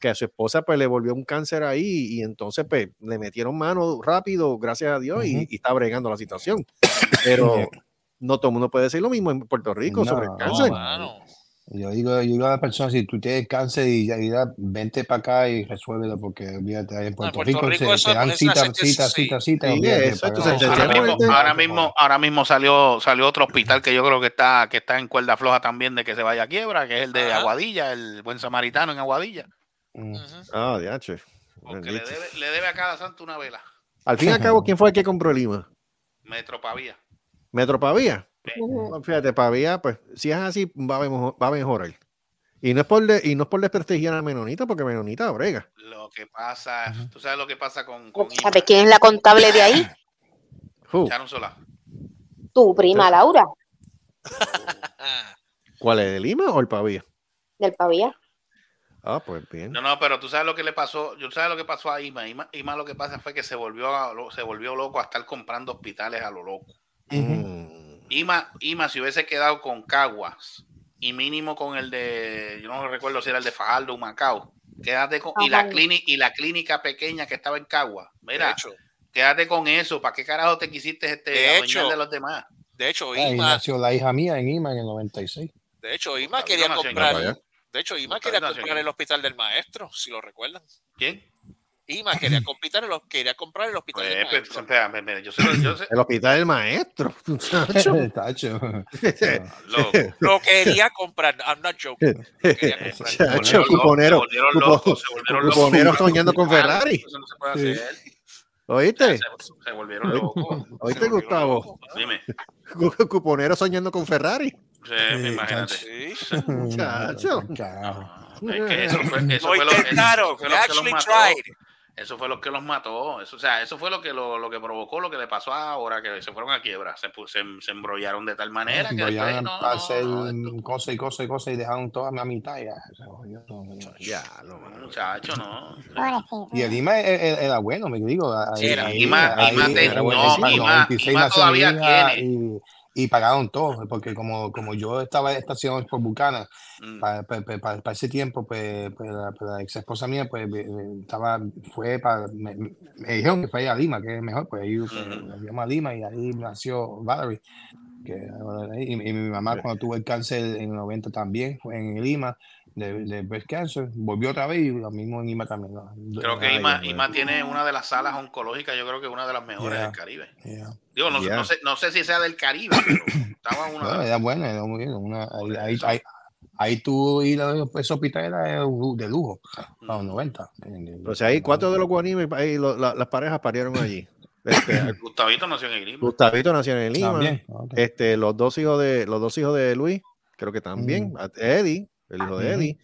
[SPEAKER 4] que a su esposa pues le volvió un cáncer ahí y entonces pues le metieron mano rápido, gracias a Dios, y-
[SPEAKER 10] Ujú.
[SPEAKER 4] y, está bregando la situación. Pero no todo el mundo puede decir lo mismo en Puerto Rico sobre el
[SPEAKER 10] No,
[SPEAKER 4] cáncer.
[SPEAKER 5] No.
[SPEAKER 10] Yo digo, yo digo a la persona, si tú tienes cáncer y ya, y ya, vente para acá y resuélvelo, porque olvídate, ahí en Puerto,
[SPEAKER 5] Puerto
[SPEAKER 10] Rico,
[SPEAKER 5] Rico
[SPEAKER 10] se,
[SPEAKER 5] eso
[SPEAKER 10] te dan cita, cita,
[SPEAKER 5] sí.
[SPEAKER 10] cita, cita,
[SPEAKER 4] Sí, eso,
[SPEAKER 6] Ahora mismo, ahora mismo, ahora mismo salió, salió otro hospital que yo creo que está, que está en cuerda floja también de que se vaya a quiebra, que es el de
[SPEAKER 5] Ajá.
[SPEAKER 6] Aguadilla, el buen samaritano en Aguadilla.
[SPEAKER 10] Mm.
[SPEAKER 4] Ah, diache.
[SPEAKER 6] Porque le
[SPEAKER 4] Bendito.
[SPEAKER 6] debe, le debe a cada santo una vela.
[SPEAKER 4] Al fin y al cabo, ¿quién fue el que compró el IMA?
[SPEAKER 6] Metro Pavía.
[SPEAKER 4] Metro Pavía.
[SPEAKER 7] Ujú.
[SPEAKER 4] Bueno, Fíjate, Pavía, pues, si es así, va a, mejor- va a mejorar. Y no es por de- y no es por desprestigiar a Menonita, porque Menonita brega.
[SPEAKER 6] Lo que pasa, tú sabes lo que pasa con, con
[SPEAKER 7] ¿Sabes quién es la contable de ahí?
[SPEAKER 6] Sharon Solá.
[SPEAKER 7] Tu prima Laura,
[SPEAKER 4] ¿Cuál es el IMA o el Pavía?
[SPEAKER 7] del Pavía.
[SPEAKER 4] Ah, pues bien.
[SPEAKER 6] No, no, pero tú sabes lo que le pasó, yo sabes lo que pasó a Ima. Ima, Ima lo que pasa fue que se volvió, a- se volvió loco a estar comprando hospitales a lo loco.
[SPEAKER 4] Mm.
[SPEAKER 6] Ima, Ima si hubiese quedado con Caguas y mínimo con el de, yo no recuerdo si era el de Fajardo o Macao, quédate con, y la clínica, y la clínica pequeña que estaba en Caguas, mira,
[SPEAKER 5] hecho,
[SPEAKER 6] quédate con eso, ¿para qué carajo te quisiste este
[SPEAKER 5] De hecho,
[SPEAKER 6] de los demás?
[SPEAKER 5] de hecho,
[SPEAKER 10] Ahí
[SPEAKER 5] Ima,
[SPEAKER 10] nació la hija mía en IMA en el 96.
[SPEAKER 5] de hecho, Ima quería comprar,
[SPEAKER 4] Ima.
[SPEAKER 5] de hecho, Ima quería comprar el hospital del maestro, si lo recuerdan.
[SPEAKER 6] ¿Quién?
[SPEAKER 5] Ima quería comprar el, quería comprar el hospital
[SPEAKER 6] Pues,
[SPEAKER 5] del
[SPEAKER 6] pues,
[SPEAKER 5] maestro.
[SPEAKER 6] espérame, espérame, yo sé, lo- yo sé,
[SPEAKER 4] El hospital del maestro. muchacho.
[SPEAKER 10] Tacho.
[SPEAKER 5] Lo quería comprar, I'm not joking. Lo quería comprar.
[SPEAKER 4] Cuponero.
[SPEAKER 6] Se volvieron
[SPEAKER 4] Cupo-
[SPEAKER 6] locos, se volvieron locos.
[SPEAKER 4] cuponero soñando con Ferrari.
[SPEAKER 6] Eso no se puede
[SPEAKER 4] Sí.
[SPEAKER 6] hacer.
[SPEAKER 4] ¿Oíste?
[SPEAKER 6] Se, se volvieron locos.
[SPEAKER 4] ¿Oíste,
[SPEAKER 6] volvieron
[SPEAKER 4] Gustavo?
[SPEAKER 6] locos. Dime.
[SPEAKER 4] Cuponero soñando con Ferrari.
[SPEAKER 6] Sí, imagínate.
[SPEAKER 5] Sí.
[SPEAKER 4] Muchacho.
[SPEAKER 10] Carajo.
[SPEAKER 6] No, es que eso fue, eso
[SPEAKER 5] Lo
[SPEAKER 6] fue lo, eso
[SPEAKER 5] intentaron,
[SPEAKER 6] fue
[SPEAKER 5] they
[SPEAKER 6] lo que los
[SPEAKER 5] actually
[SPEAKER 6] mató.
[SPEAKER 5] tried.
[SPEAKER 6] Eso fue lo que los mató. Eso, o sea, eso fue lo que lo, lo que provocó lo que le pasó ahora, que se fueron a quiebra. Se, se, se embrollaron de tal manera que después, no,
[SPEAKER 10] a
[SPEAKER 6] no,
[SPEAKER 10] hacer
[SPEAKER 6] no,
[SPEAKER 10] cosas y cosas y cosas y dejaron toda mi mitad. Ya, se.
[SPEAKER 4] Ya, lo
[SPEAKER 6] muchacho, no.
[SPEAKER 10] Y el IMA era bueno, me digo. ahí-
[SPEAKER 6] Sí, era.
[SPEAKER 10] ahí-
[SPEAKER 6] Ima-
[SPEAKER 10] ahí-
[SPEAKER 6] Ima te-
[SPEAKER 10] era
[SPEAKER 6] no,
[SPEAKER 10] buenísimo.
[SPEAKER 6] Ima-
[SPEAKER 10] 96
[SPEAKER 6] Ima todavía tiene.
[SPEAKER 10] Y, y pagaron todo, porque como, como yo estaba estacionado por Bucana,
[SPEAKER 6] Mm.
[SPEAKER 10] para ese tiempo, pues, pues la, pues la ex esposa mía, pues eh, estaba, fue para, me, me dijeron que fue a Lima, que es mejor, pues ahí pues, fuimos a Lima y ahí nació Valerie. Que, y, y mi mamá cuando tuvo el cáncer en el 90 también, fue en Lima, de, de breast cancer, volvió otra vez y lo mismo en Lima también. ¿no?
[SPEAKER 6] Creo que IMA, IMA tiene una de las salas oncológicas, yo creo que una de las mejores
[SPEAKER 10] Yeah.
[SPEAKER 6] del Caribe.
[SPEAKER 10] Yeah.
[SPEAKER 6] Digo, no,
[SPEAKER 10] Yeah.
[SPEAKER 6] no, sé, no sé si sea del Caribe, pero estaba una
[SPEAKER 10] Bueno, era buena, era muy bien. Una, ahí, ahí, ahí, ahí tú ir a ese hospital era de lujo, a los 90.
[SPEAKER 4] O sea, ahí cuatro de los guanimes, ahí lo- la- las parejas parieron allí. Este,
[SPEAKER 6] Gustavito nació en Lima.
[SPEAKER 4] Gustavito nació en Lima.
[SPEAKER 10] También, ok.
[SPEAKER 4] Este, los dos hijos de los dos hijos de Luis, creo que también.
[SPEAKER 10] Mm.
[SPEAKER 4] Eddie, el hijo de. Eddie.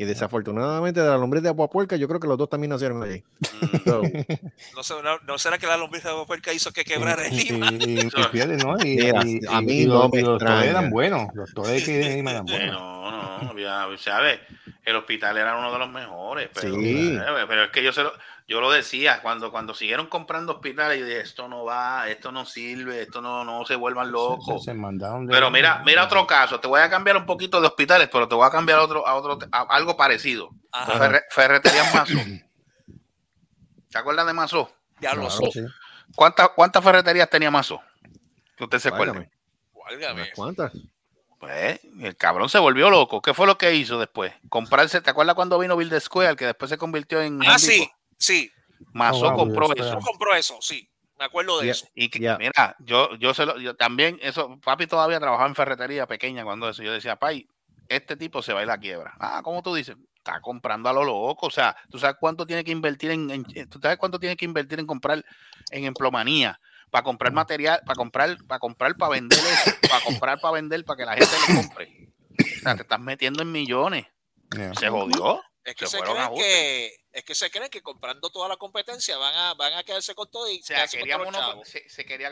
[SPEAKER 4] Y desafortunadamente de la lombriz de Aguapuerca, yo creo que los dos también nacieron allí.
[SPEAKER 6] Mm.
[SPEAKER 4] So,
[SPEAKER 5] No, sé, no, no será que la lombriz de puerca hizo que quebrara el
[SPEAKER 10] Y,
[SPEAKER 5] Lima.
[SPEAKER 10] y- y fíjate, ¿no? Y,
[SPEAKER 4] Mira,
[SPEAKER 10] y-
[SPEAKER 4] a mí no
[SPEAKER 10] los,
[SPEAKER 4] me
[SPEAKER 10] los eran buenos, los doctores que eran
[SPEAKER 6] Sí,
[SPEAKER 10] buenos.
[SPEAKER 6] no, no, había, ¿sabes? El hospital era uno de los mejores, pero,
[SPEAKER 4] Sí.
[SPEAKER 6] pero es que yo se lo, yo lo decía, cuando, cuando siguieron comprando hospitales, yo dije, esto no va, esto no sirve, esto no, no se vuelvan
[SPEAKER 10] Se,
[SPEAKER 6] locos.
[SPEAKER 10] se mandaron de-
[SPEAKER 6] Pero mira, mira otro caso, te voy a cambiar un poquito de hospitales, pero te voy a cambiar a otro, a otro, a algo parecido. Ferre- ferretería Mazo. ¿Te acuerdas de Mazo?
[SPEAKER 5] Ya lo
[SPEAKER 10] Claro,
[SPEAKER 5] sé.
[SPEAKER 10] sí.
[SPEAKER 6] ¿Cuántas, cuántas ferreterías tenía Mazo? Que usted se acuerde.
[SPEAKER 4] cuantas.
[SPEAKER 6] Pues el cabrón se volvió loco. ¿Qué fue lo que hizo después? Comprarse, ¿te acuerdas cuando vino Bill the Square, que después se convirtió en
[SPEAKER 5] Ah, sí? Sí.
[SPEAKER 6] Mazo
[SPEAKER 10] Oh, wow,
[SPEAKER 6] compró eso.
[SPEAKER 5] Yo compró eso, sí. Me acuerdo de eso.
[SPEAKER 6] Y que- mira, yo, yo se lo, yo también, eso, papi todavía trabajaba en ferretería pequeña cuando eso. Yo decía, pai, este tipo se va a ir a la quiebra. Ah, ¿cómo tú dices? Está comprando a lo loco. O sea, ¿tú sabes cuánto tiene que invertir en, en- tú sabes cuánto tiene que invertir en comprar en emplomanía? Para comprar material, para comprar, para comprar, para vender eso, para comprar, para vender, para que la gente lo compre. O sea, te estás metiendo en millones.
[SPEAKER 10] Yeah.
[SPEAKER 6] Se jodió.
[SPEAKER 5] Es que
[SPEAKER 6] Se
[SPEAKER 5] creen que es que se creen que comprando toda la competencia van a van a quedarse con todo y
[SPEAKER 6] O sea,
[SPEAKER 5] quedarse con
[SPEAKER 6] quería monopo- se, se quería,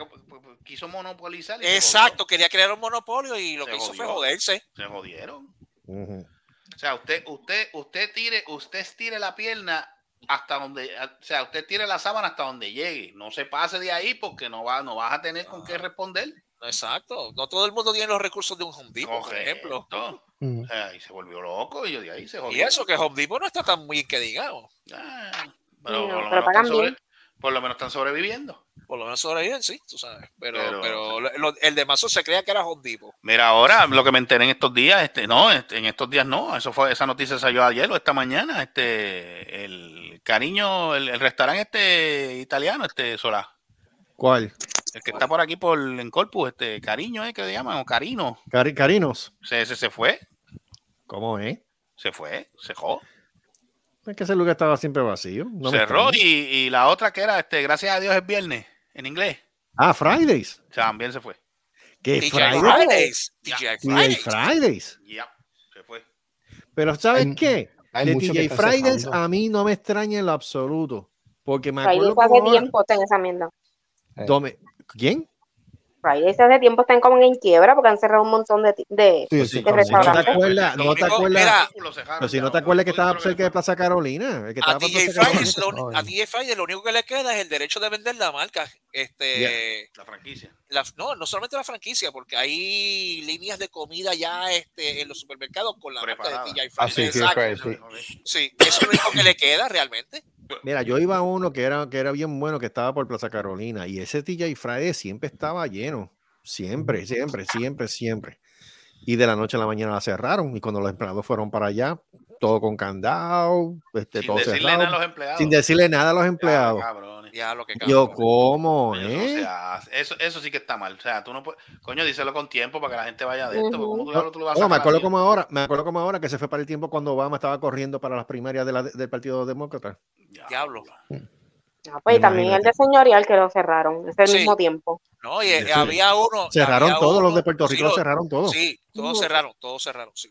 [SPEAKER 6] quiso monopolizar. y se
[SPEAKER 5] Exacto, quería crear un monopolio y lo
[SPEAKER 6] Se
[SPEAKER 5] que hizo fue joderse.
[SPEAKER 6] Se jodieron. O sea, usted, usted, usted tire, usted estire la pierna hasta donde, o sea, usted tire la sábana hasta donde llegue. No se pase de ahí porque no va, no vas a tener con qué responder.
[SPEAKER 5] Exacto. No todo el mundo tiene los recursos de un Home Depot, por ejemplo.
[SPEAKER 10] Mm.
[SPEAKER 6] O sea, y se volvió loco y yo de ahí se
[SPEAKER 5] Y eso que Home Depot no está tan muy que digamos.
[SPEAKER 6] Ah,
[SPEAKER 7] No,
[SPEAKER 6] pero, por, lo
[SPEAKER 7] pero
[SPEAKER 6] menos están sobre-
[SPEAKER 7] bien.
[SPEAKER 6] por lo menos están sobreviviendo.
[SPEAKER 5] Por lo menos sobreviven, sí, tú sabes. Pero,
[SPEAKER 6] Pero-
[SPEAKER 5] pero, lo- el de Mazo se creía que era Home Depot.
[SPEAKER 6] Mira, ahora lo que me enteré en estos días, este, no, este, en estos días no, eso fue, esa noticia salió ayer o esta mañana, este, el cariño, el, el restaurante este italiano, este Solá,
[SPEAKER 4] ¿Cuál?
[SPEAKER 6] el que está por aquí por en Corpus, este cariño, ¿eh? que le llaman, o Carino,
[SPEAKER 4] Cari- Carinos.
[SPEAKER 6] se, ese se fue,
[SPEAKER 4] ¿Cómo es?
[SPEAKER 6] se fue, cerró,
[SPEAKER 4] Es que ese lugar estaba siempre vacío. no
[SPEAKER 6] cerró y, y la otra que era, este, gracias a Dios es viernes, en inglés,
[SPEAKER 4] Ah, Fridays.
[SPEAKER 6] también se fue,
[SPEAKER 4] ¿Qué Fridays?
[SPEAKER 5] Fridays.
[SPEAKER 4] TJ
[SPEAKER 5] Fridays.
[SPEAKER 4] Fridays.
[SPEAKER 6] ya, se fue.
[SPEAKER 4] Pero ¿sabes
[SPEAKER 10] Hay-
[SPEAKER 4] qué?
[SPEAKER 10] hay
[SPEAKER 4] De
[SPEAKER 10] está
[SPEAKER 4] Fridays a mí no me extraña en lo absoluto. Porque me
[SPEAKER 7] Fridays
[SPEAKER 4] acuerdo
[SPEAKER 7] hace
[SPEAKER 4] como ahora-
[SPEAKER 7] tiempo en esa mierda.
[SPEAKER 4] Tome- ¿Quién?
[SPEAKER 7] Fridays hace tiempo están como en quiebra porque han cerrado un montón de, de,
[SPEAKER 10] Sí, sí,
[SPEAKER 4] si,
[SPEAKER 7] de
[SPEAKER 10] como
[SPEAKER 4] si no te
[SPEAKER 7] restaurantes.
[SPEAKER 4] acuerdas, no te acuerdas, pero si no te acuerdas que estaba cerca de Plaza Carolina. el que
[SPEAKER 5] A
[SPEAKER 4] Carolina.
[SPEAKER 5] Fridays, lo, único que le queda es el derecho de vender la marca. Este,
[SPEAKER 6] La franquicia.
[SPEAKER 5] la- no, no solamente la franquicia, porque hay líneas de comida ya este, en los supermercados con la marca de
[SPEAKER 6] Preparada.
[SPEAKER 5] TJ
[SPEAKER 10] Ah, sí,
[SPEAKER 5] Fridays. Exacto.
[SPEAKER 10] Sí.
[SPEAKER 5] Sí, eso es lo único que le queda realmente.
[SPEAKER 4] Mira, yo iba a uno que era, que era bien bueno, que estaba por Plaza Carolina, y ese TJ Fridays siempre estaba lleno. Siempre, siempre, siempre, siempre. Y de la noche a la mañana la cerraron. Y cuando los empleados fueron para allá, todo con candado, este,
[SPEAKER 6] Sin
[SPEAKER 4] todo
[SPEAKER 6] decirle
[SPEAKER 4] cerrado,
[SPEAKER 6] nada a los empleados.
[SPEAKER 4] sin decirle nada a los
[SPEAKER 6] Ya,
[SPEAKER 4] empleados.
[SPEAKER 6] cabrones.
[SPEAKER 5] Ya lo que
[SPEAKER 4] Yo. ¿cómo?
[SPEAKER 6] Eso, no
[SPEAKER 4] eh?
[SPEAKER 6] se hace. eso, eso sí que está mal. O sea, tú no puedes. Coño, díselo con tiempo para que la gente vaya de esto. ¿Cómo tú,
[SPEAKER 4] No,
[SPEAKER 6] tú lo vas a
[SPEAKER 4] no, me
[SPEAKER 6] sacar
[SPEAKER 4] acuerdo como ahora, me acuerdo como ahora que se fue para el tiempo cuando Obama estaba corriendo para las primarias de la- del Partido Demócrata.
[SPEAKER 5] Diablo.
[SPEAKER 7] Ah, pues y también el de señorial que lo cerraron, es el
[SPEAKER 5] Sí.
[SPEAKER 7] mismo tiempo.
[SPEAKER 5] No, y eh,
[SPEAKER 4] Sí.
[SPEAKER 5] había uno.
[SPEAKER 4] Cerraron
[SPEAKER 5] había
[SPEAKER 4] todos los
[SPEAKER 5] uno-
[SPEAKER 4] de Puerto
[SPEAKER 5] sí,
[SPEAKER 4] Rico, lo- cerraron todos.
[SPEAKER 5] Sí, todos cerraron, todos cerraron, sí.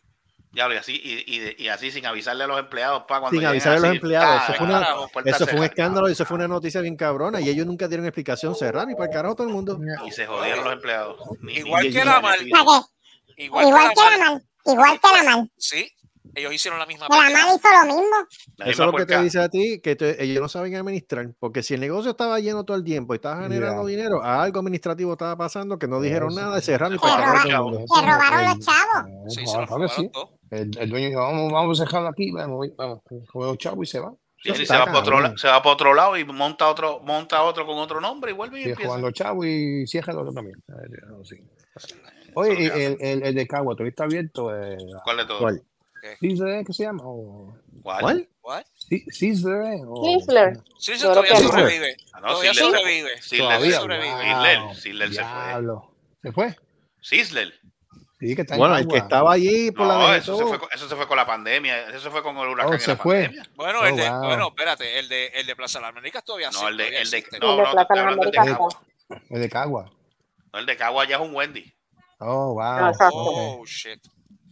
[SPEAKER 6] Diablo, y así, y, y, de- y así sin avisarle a los empleados. Pa, cuando
[SPEAKER 4] Sin avisarle a los
[SPEAKER 6] así,
[SPEAKER 4] empleados.
[SPEAKER 6] ah,
[SPEAKER 4] Eso fue, una-
[SPEAKER 6] carajo, puerta
[SPEAKER 4] eso fue un escándalo y eso fue una noticia bien cabrona. Y ellos nunca dieron explicación cerrar y para el carajo todo el mundo.
[SPEAKER 6] Y se jodieron los empleados. Ni-
[SPEAKER 5] Igual
[SPEAKER 6] ni-
[SPEAKER 5] que
[SPEAKER 6] ni-
[SPEAKER 5] la mal. Igual,
[SPEAKER 2] Igual
[SPEAKER 5] que la mal.
[SPEAKER 2] mal. Igual que la mal.
[SPEAKER 5] Sí, Ellos hicieron la misma
[SPEAKER 2] Que la madre hizo lo mismo.
[SPEAKER 6] La
[SPEAKER 4] Eso es lo que te dice a ti, que te- ellos no saben administrar, porque si el negocio estaba lleno todo el tiempo y estaba generando dinero, algo administrativo estaba pasando que no dijeron
[SPEAKER 10] Eso.
[SPEAKER 4] nada, cerraron y
[SPEAKER 5] Se
[SPEAKER 4] para
[SPEAKER 5] robaron
[SPEAKER 4] todo el
[SPEAKER 5] chavo.
[SPEAKER 4] mundo.
[SPEAKER 2] Se robaron los chavos.
[SPEAKER 5] Sí, se los
[SPEAKER 10] sí.
[SPEAKER 5] robaron todo.
[SPEAKER 10] El, el dueño dijo, vamos, vamos a dejarlo aquí, vamos, vamos, con los chavos y se va.
[SPEAKER 6] Y se va, para otro, la- se va para otro lado y monta otro, monta otro con otro nombre y vuelve y
[SPEAKER 10] Sigue
[SPEAKER 6] empieza.
[SPEAKER 10] jugando chavo y cierra el otro también. Oye, el, el, el de Cagua, ¿todavía está abierto? Eh,
[SPEAKER 6] ¿Cuál de todos?
[SPEAKER 4] ¿Cuál?
[SPEAKER 10] ¿Caesar, ¿Qué se llama? O,
[SPEAKER 6] ¿Cuál?
[SPEAKER 4] ¿Cuál?
[SPEAKER 5] Sí, sí,
[SPEAKER 7] Yo creo
[SPEAKER 5] todavía sobrevive.
[SPEAKER 6] Ah, no,
[SPEAKER 5] Todavía sobrevive.
[SPEAKER 6] Se-
[SPEAKER 5] sobrevive.
[SPEAKER 6] Sidler se fue.
[SPEAKER 10] ¿Se fue?
[SPEAKER 6] Sidler.
[SPEAKER 10] Sí, que está en
[SPEAKER 4] Bueno, el que estaba allí por la
[SPEAKER 6] No,
[SPEAKER 4] de
[SPEAKER 6] eso se, fue, con- eso se fue con la pandemia. Eso se fue con el huracán
[SPEAKER 10] Oh, se
[SPEAKER 6] la
[SPEAKER 10] fue.
[SPEAKER 6] pandemia.
[SPEAKER 5] Bueno,
[SPEAKER 10] Oh,
[SPEAKER 5] el de,
[SPEAKER 10] wow.
[SPEAKER 5] bueno, espérate, el de, el de Plaza de las Américas todavía
[SPEAKER 6] No,
[SPEAKER 5] sí,
[SPEAKER 6] el de, el de, no,
[SPEAKER 7] El de
[SPEAKER 6] no,
[SPEAKER 7] Plaza
[SPEAKER 6] estoy
[SPEAKER 7] de
[SPEAKER 6] de Cagua.
[SPEAKER 10] El de Cagua.
[SPEAKER 6] No, el de Cagua ya es un Wendy.
[SPEAKER 10] Oh, wow.
[SPEAKER 7] Ah.
[SPEAKER 5] Oh, shit.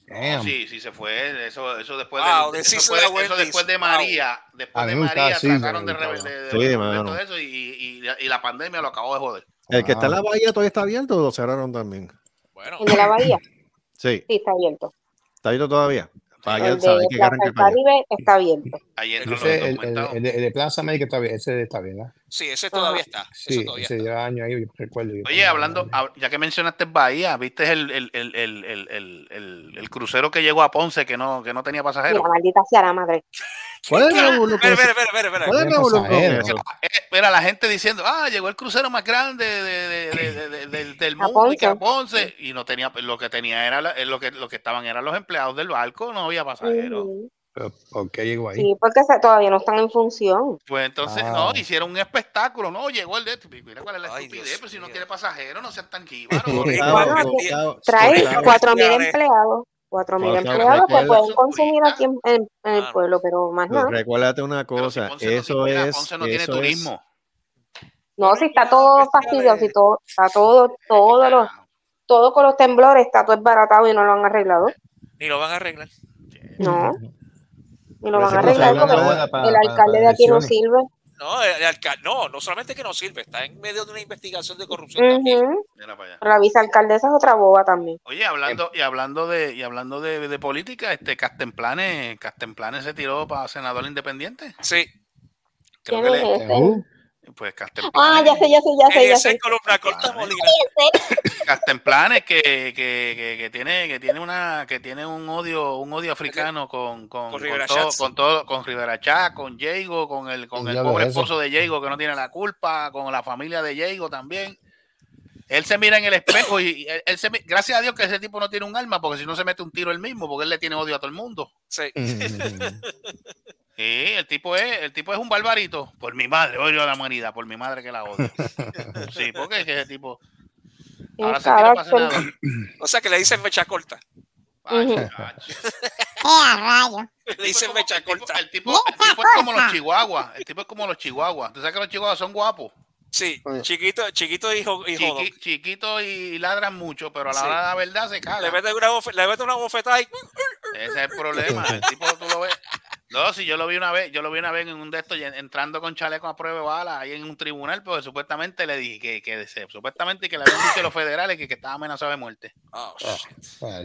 [SPEAKER 10] Damn.
[SPEAKER 6] Sí, sí se fue. Eso, eso después
[SPEAKER 5] Wow,
[SPEAKER 6] de,
[SPEAKER 5] de
[SPEAKER 6] eso, fue-
[SPEAKER 5] a
[SPEAKER 6] eso después de
[SPEAKER 5] Wow.
[SPEAKER 6] María, después de María trataron de, de- de-
[SPEAKER 4] Sí,
[SPEAKER 6] de todo eso y, y, la pandemia lo acabó de joder.
[SPEAKER 4] El que está en la
[SPEAKER 10] Wow.
[SPEAKER 4] bahía todavía está abierto o lo cerraron también.
[SPEAKER 5] Bueno,
[SPEAKER 7] El de la Bahía.
[SPEAKER 4] Sí,
[SPEAKER 7] Sí, está abierto.
[SPEAKER 4] está abierto todavía. Para
[SPEAKER 7] El de
[SPEAKER 4] que
[SPEAKER 7] Plaza del. Caribe está abierto.
[SPEAKER 6] Ahí entran
[SPEAKER 10] Ese, el, el, el de, el de Plaza América está bien. Ese está bien, ¿verdad?
[SPEAKER 5] sí, ese todavía está.
[SPEAKER 10] Sí,
[SPEAKER 5] Eso todavía
[SPEAKER 10] ese
[SPEAKER 5] está.
[SPEAKER 10] lleva años ahí, recuerdo.
[SPEAKER 6] Oye, hablando, hab- ya que mencionaste Bahía, ¿viste el, el, el, el, el, el, el- el crucero que llegó a Ponce que no, que no tenía pasajeros?
[SPEAKER 7] Mira, maldita sea la madre.
[SPEAKER 4] ¿Cuál es el revolú con
[SPEAKER 5] Espera, espera, espera, espera, espera.
[SPEAKER 4] ¿Cuál es el
[SPEAKER 10] Tiene
[SPEAKER 4] revolú con
[SPEAKER 10] pasajeros.
[SPEAKER 4] eso?
[SPEAKER 6] Eh, Era la gente diciendo, ah, llegó el crucero más grande de, de- de- de- de- de- del- mundo y que a
[SPEAKER 7] Ponce.
[SPEAKER 6] Y no tenía, lo que tenía era eh, lo que lo que estaban eran los empleados del barco, no había pasajeros.
[SPEAKER 7] Ujú.
[SPEAKER 10] Pero, ¿Por qué llegó ahí?
[SPEAKER 7] Sí, porque se- todavía no están en función.
[SPEAKER 6] Pues entonces,
[SPEAKER 10] Ah.
[SPEAKER 6] no, hicieron un espectáculo, no, llegó el de esto, mira cuál es la
[SPEAKER 5] Ay,
[SPEAKER 6] estupidez,
[SPEAKER 5] Dios
[SPEAKER 6] pero si no quiere pasajeros, no sean tan jíbaros.
[SPEAKER 7] Trae
[SPEAKER 5] Correcto.
[SPEAKER 7] cuatro mil
[SPEAKER 5] Recuerda-
[SPEAKER 7] empleados. Cuatro mil empleados que pueden consumir aquí en, en- en el pueblo, pero más
[SPEAKER 4] Pero
[SPEAKER 7] nada.
[SPEAKER 4] recuérdate una
[SPEAKER 6] Pero si
[SPEAKER 4] cosa,
[SPEAKER 6] no-
[SPEAKER 4] eso es,
[SPEAKER 6] Ponce no tiene
[SPEAKER 4] eso es.
[SPEAKER 7] No, si está todo fastidioso y todo, está todo, todo, los, todo con los temblores, está todo desbaratado y no lo han arreglado.
[SPEAKER 5] Ni lo van a arreglar.
[SPEAKER 7] No. Ni lo
[SPEAKER 4] Pero
[SPEAKER 7] van a arreglar porque el alcalde de aquí no sirve.
[SPEAKER 5] No, el alca- no, no solamente que no sirve, está en medio de una investigación de corrupción también.
[SPEAKER 6] Mira para allá.
[SPEAKER 7] La vicealcaldesa es otra boba también.
[SPEAKER 6] Oye, hablando y hablando de y hablando de, de política, este Castemplane, Castemplane se tiró para senador independiente.
[SPEAKER 5] Sí.
[SPEAKER 6] Creo
[SPEAKER 7] ¿Quién
[SPEAKER 6] que
[SPEAKER 7] es
[SPEAKER 6] le?
[SPEAKER 10] Uh,
[SPEAKER 6] pues Castemplane.
[SPEAKER 7] Ah, ya sé, ya sé, ya sé, ya
[SPEAKER 5] Ese
[SPEAKER 7] sé.
[SPEAKER 5] columna corta Molina.
[SPEAKER 6] Castemplanes que, que, que, que tiene que tiene una que tiene un odio un odio africano con con,
[SPEAKER 5] Con
[SPEAKER 6] con
[SPEAKER 5] Rivera
[SPEAKER 6] todo, con todo con Rivera Schatz, con Diego, con el con el pobre esposo de Diego que no tiene la culpa, con la familia de Diego también. Él se mira en el espejo y él, él se gracias a Dios que ese tipo no tiene un arma porque si no se mete un tiro él mismo porque él le tiene odio a todo el mundo.
[SPEAKER 5] Sí.
[SPEAKER 6] Sí, el tipo es el tipo es un barbarito por mi madre, odio a la humanidad, por mi madre que la odio. Sí, porque es que ese tipo ahora se tira para senador.
[SPEAKER 5] O sea que le dicen mecha corta.
[SPEAKER 6] Ay,
[SPEAKER 7] Ujú.
[SPEAKER 6] chacho.
[SPEAKER 2] ¡Eh, a rayo!
[SPEAKER 5] Le dicen
[SPEAKER 6] el tipo-
[SPEAKER 5] corta.
[SPEAKER 6] El tipo, el tipo es como los chihuahuas. El tipo es como los chihuahuas. ¿Tú sabes que los chihuahuas son guapos?
[SPEAKER 5] Sí, chiquito, chiquito y, jo- y.
[SPEAKER 6] Chiqui- ladran mucho, pero a la
[SPEAKER 5] Sí.
[SPEAKER 6] hora de la verdad se
[SPEAKER 5] Le
[SPEAKER 6] cagan.
[SPEAKER 5] mete una, bofe- le mete una bofetada y
[SPEAKER 6] Ese es el problema. El tipo tú lo ves. No, si yo lo vi una vez, yo lo vi una vez en un de estos entrando con chaleco a prueba de bala ahí en un tribunal, porque supuestamente le dije que, que supuestamente que le habían dicho a los federales que, que estaba amenazado de muerte.
[SPEAKER 5] Oh,
[SPEAKER 10] Ah.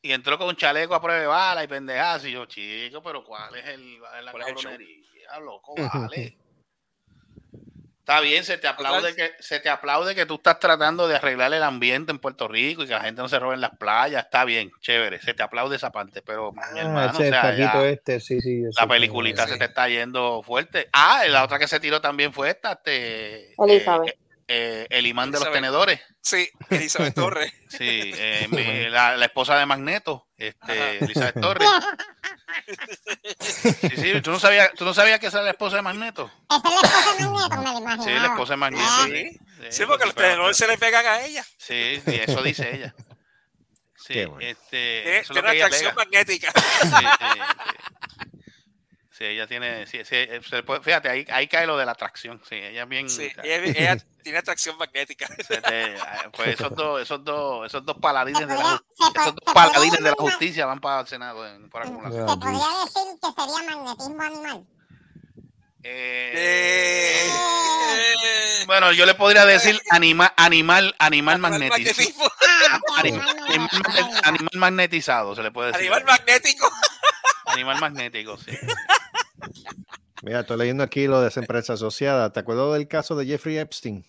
[SPEAKER 6] Y entró con un chaleco a prueba de bala y pendejadas. Y yo, chico, pero ¿cuál es el, la
[SPEAKER 5] ¿Cuál es el
[SPEAKER 6] cabronería, loco? Vale. Está bien, se te aplaude que se te aplaude que tú estás tratando de arreglar el ambiente en Puerto Rico y que la gente no se robe en las playas. Está bien, chévere, se te aplaude esa parte, pero mi
[SPEAKER 10] Ah,
[SPEAKER 6] hermano, o
[SPEAKER 10] ese
[SPEAKER 6] sea, ya
[SPEAKER 10] este, sí, sí.
[SPEAKER 6] la peliculita se te está yendo fuerte. Ah, la otra que se tiró también fue esta, este,
[SPEAKER 7] Elizabeth.
[SPEAKER 6] eh, eh, el imán de los tenedores.
[SPEAKER 5] Sí, Elizabeth Torres.
[SPEAKER 6] Sí, eh, mi- la, la esposa de Magneto, este, Elizabeth Torres. Sí, sí, ¿tú no sabías, tú no sabías que esa era la esposa de Magneto.
[SPEAKER 2] Esa es la esposa de Magneto, me lo imaginaba.
[SPEAKER 6] Sí, la esposa de Magneto. Sí,
[SPEAKER 5] Sí, porque los tenedores se le pegan a ella.
[SPEAKER 6] Sí, sí, eso dice ella. Sí,
[SPEAKER 4] Qué bueno.
[SPEAKER 6] este, eso es lo
[SPEAKER 5] tiene
[SPEAKER 6] que
[SPEAKER 5] una atracción
[SPEAKER 6] pega.
[SPEAKER 5] magnética.
[SPEAKER 6] Sí, sí, sí. Ella tiene, sí, sí, eh, se le puede- fíjate, ahí, ahí cae lo de la atracción, sí, ella es bien,
[SPEAKER 5] Sí, ella, ella tiene atracción magnética.
[SPEAKER 6] te- pues esos dos, esos dos, esos dos paladines de la, esos dos paladines de la justicia van para el Senado en- por acumulación.
[SPEAKER 2] Se podría decir que sería magnetismo animal.
[SPEAKER 6] Eh,
[SPEAKER 5] Eh,
[SPEAKER 6] bueno, yo le podría decir anima, animal, animal.
[SPEAKER 2] Ah,
[SPEAKER 6] Animal,
[SPEAKER 2] animal
[SPEAKER 6] animal-
[SPEAKER 2] magnético.
[SPEAKER 6] animal magnetizado, se le puede decir.
[SPEAKER 5] Animal magnético.
[SPEAKER 6] Animal magnético, sí.
[SPEAKER 4] Mira, estoy leyendo aquí lo de esa empresa asociada. ¿Te acuerdas del caso de Jeffrey Epstein?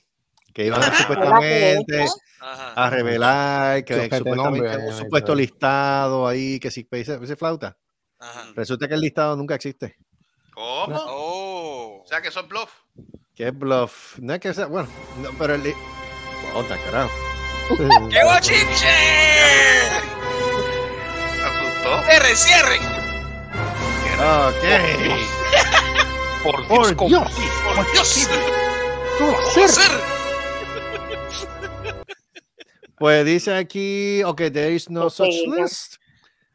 [SPEAKER 4] Que iban a, supuestamente a revelar que supuestamente
[SPEAKER 10] nombre,
[SPEAKER 4] un supuesto
[SPEAKER 10] ahí.
[SPEAKER 4] listado ahí, que si dice, dice flauta.
[SPEAKER 5] Ajá.
[SPEAKER 4] Resulta que el listado nunca existe.
[SPEAKER 6] ¿Cómo?
[SPEAKER 5] Oh.
[SPEAKER 6] O sea que eso es bluff.
[SPEAKER 4] Que es bluff. No es que sea, bueno, no, pero el. li- Onda, carajo.
[SPEAKER 5] ¡Qué bochinche!
[SPEAKER 6] ¿Te asustó?
[SPEAKER 5] ¡Cierre, cierre!
[SPEAKER 4] Ok.
[SPEAKER 6] Por
[SPEAKER 4] Por
[SPEAKER 6] Dios.
[SPEAKER 5] ¡Por Dios!
[SPEAKER 4] ¿Cómo
[SPEAKER 5] ¿Cómo
[SPEAKER 4] hacer?
[SPEAKER 5] hacer?
[SPEAKER 4] Pues dice aquí, okay, there is no such list.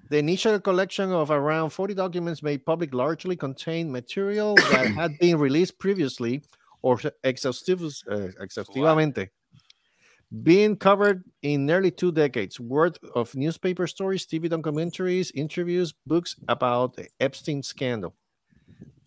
[SPEAKER 4] The initial collection of around 40 documents made public largely contained material that had been released previously or exhaustive, uh, exhaustivamente, being covered in nearly two decades worth of newspaper stories, TV documentaries, interviews, books about the Epstein scandal.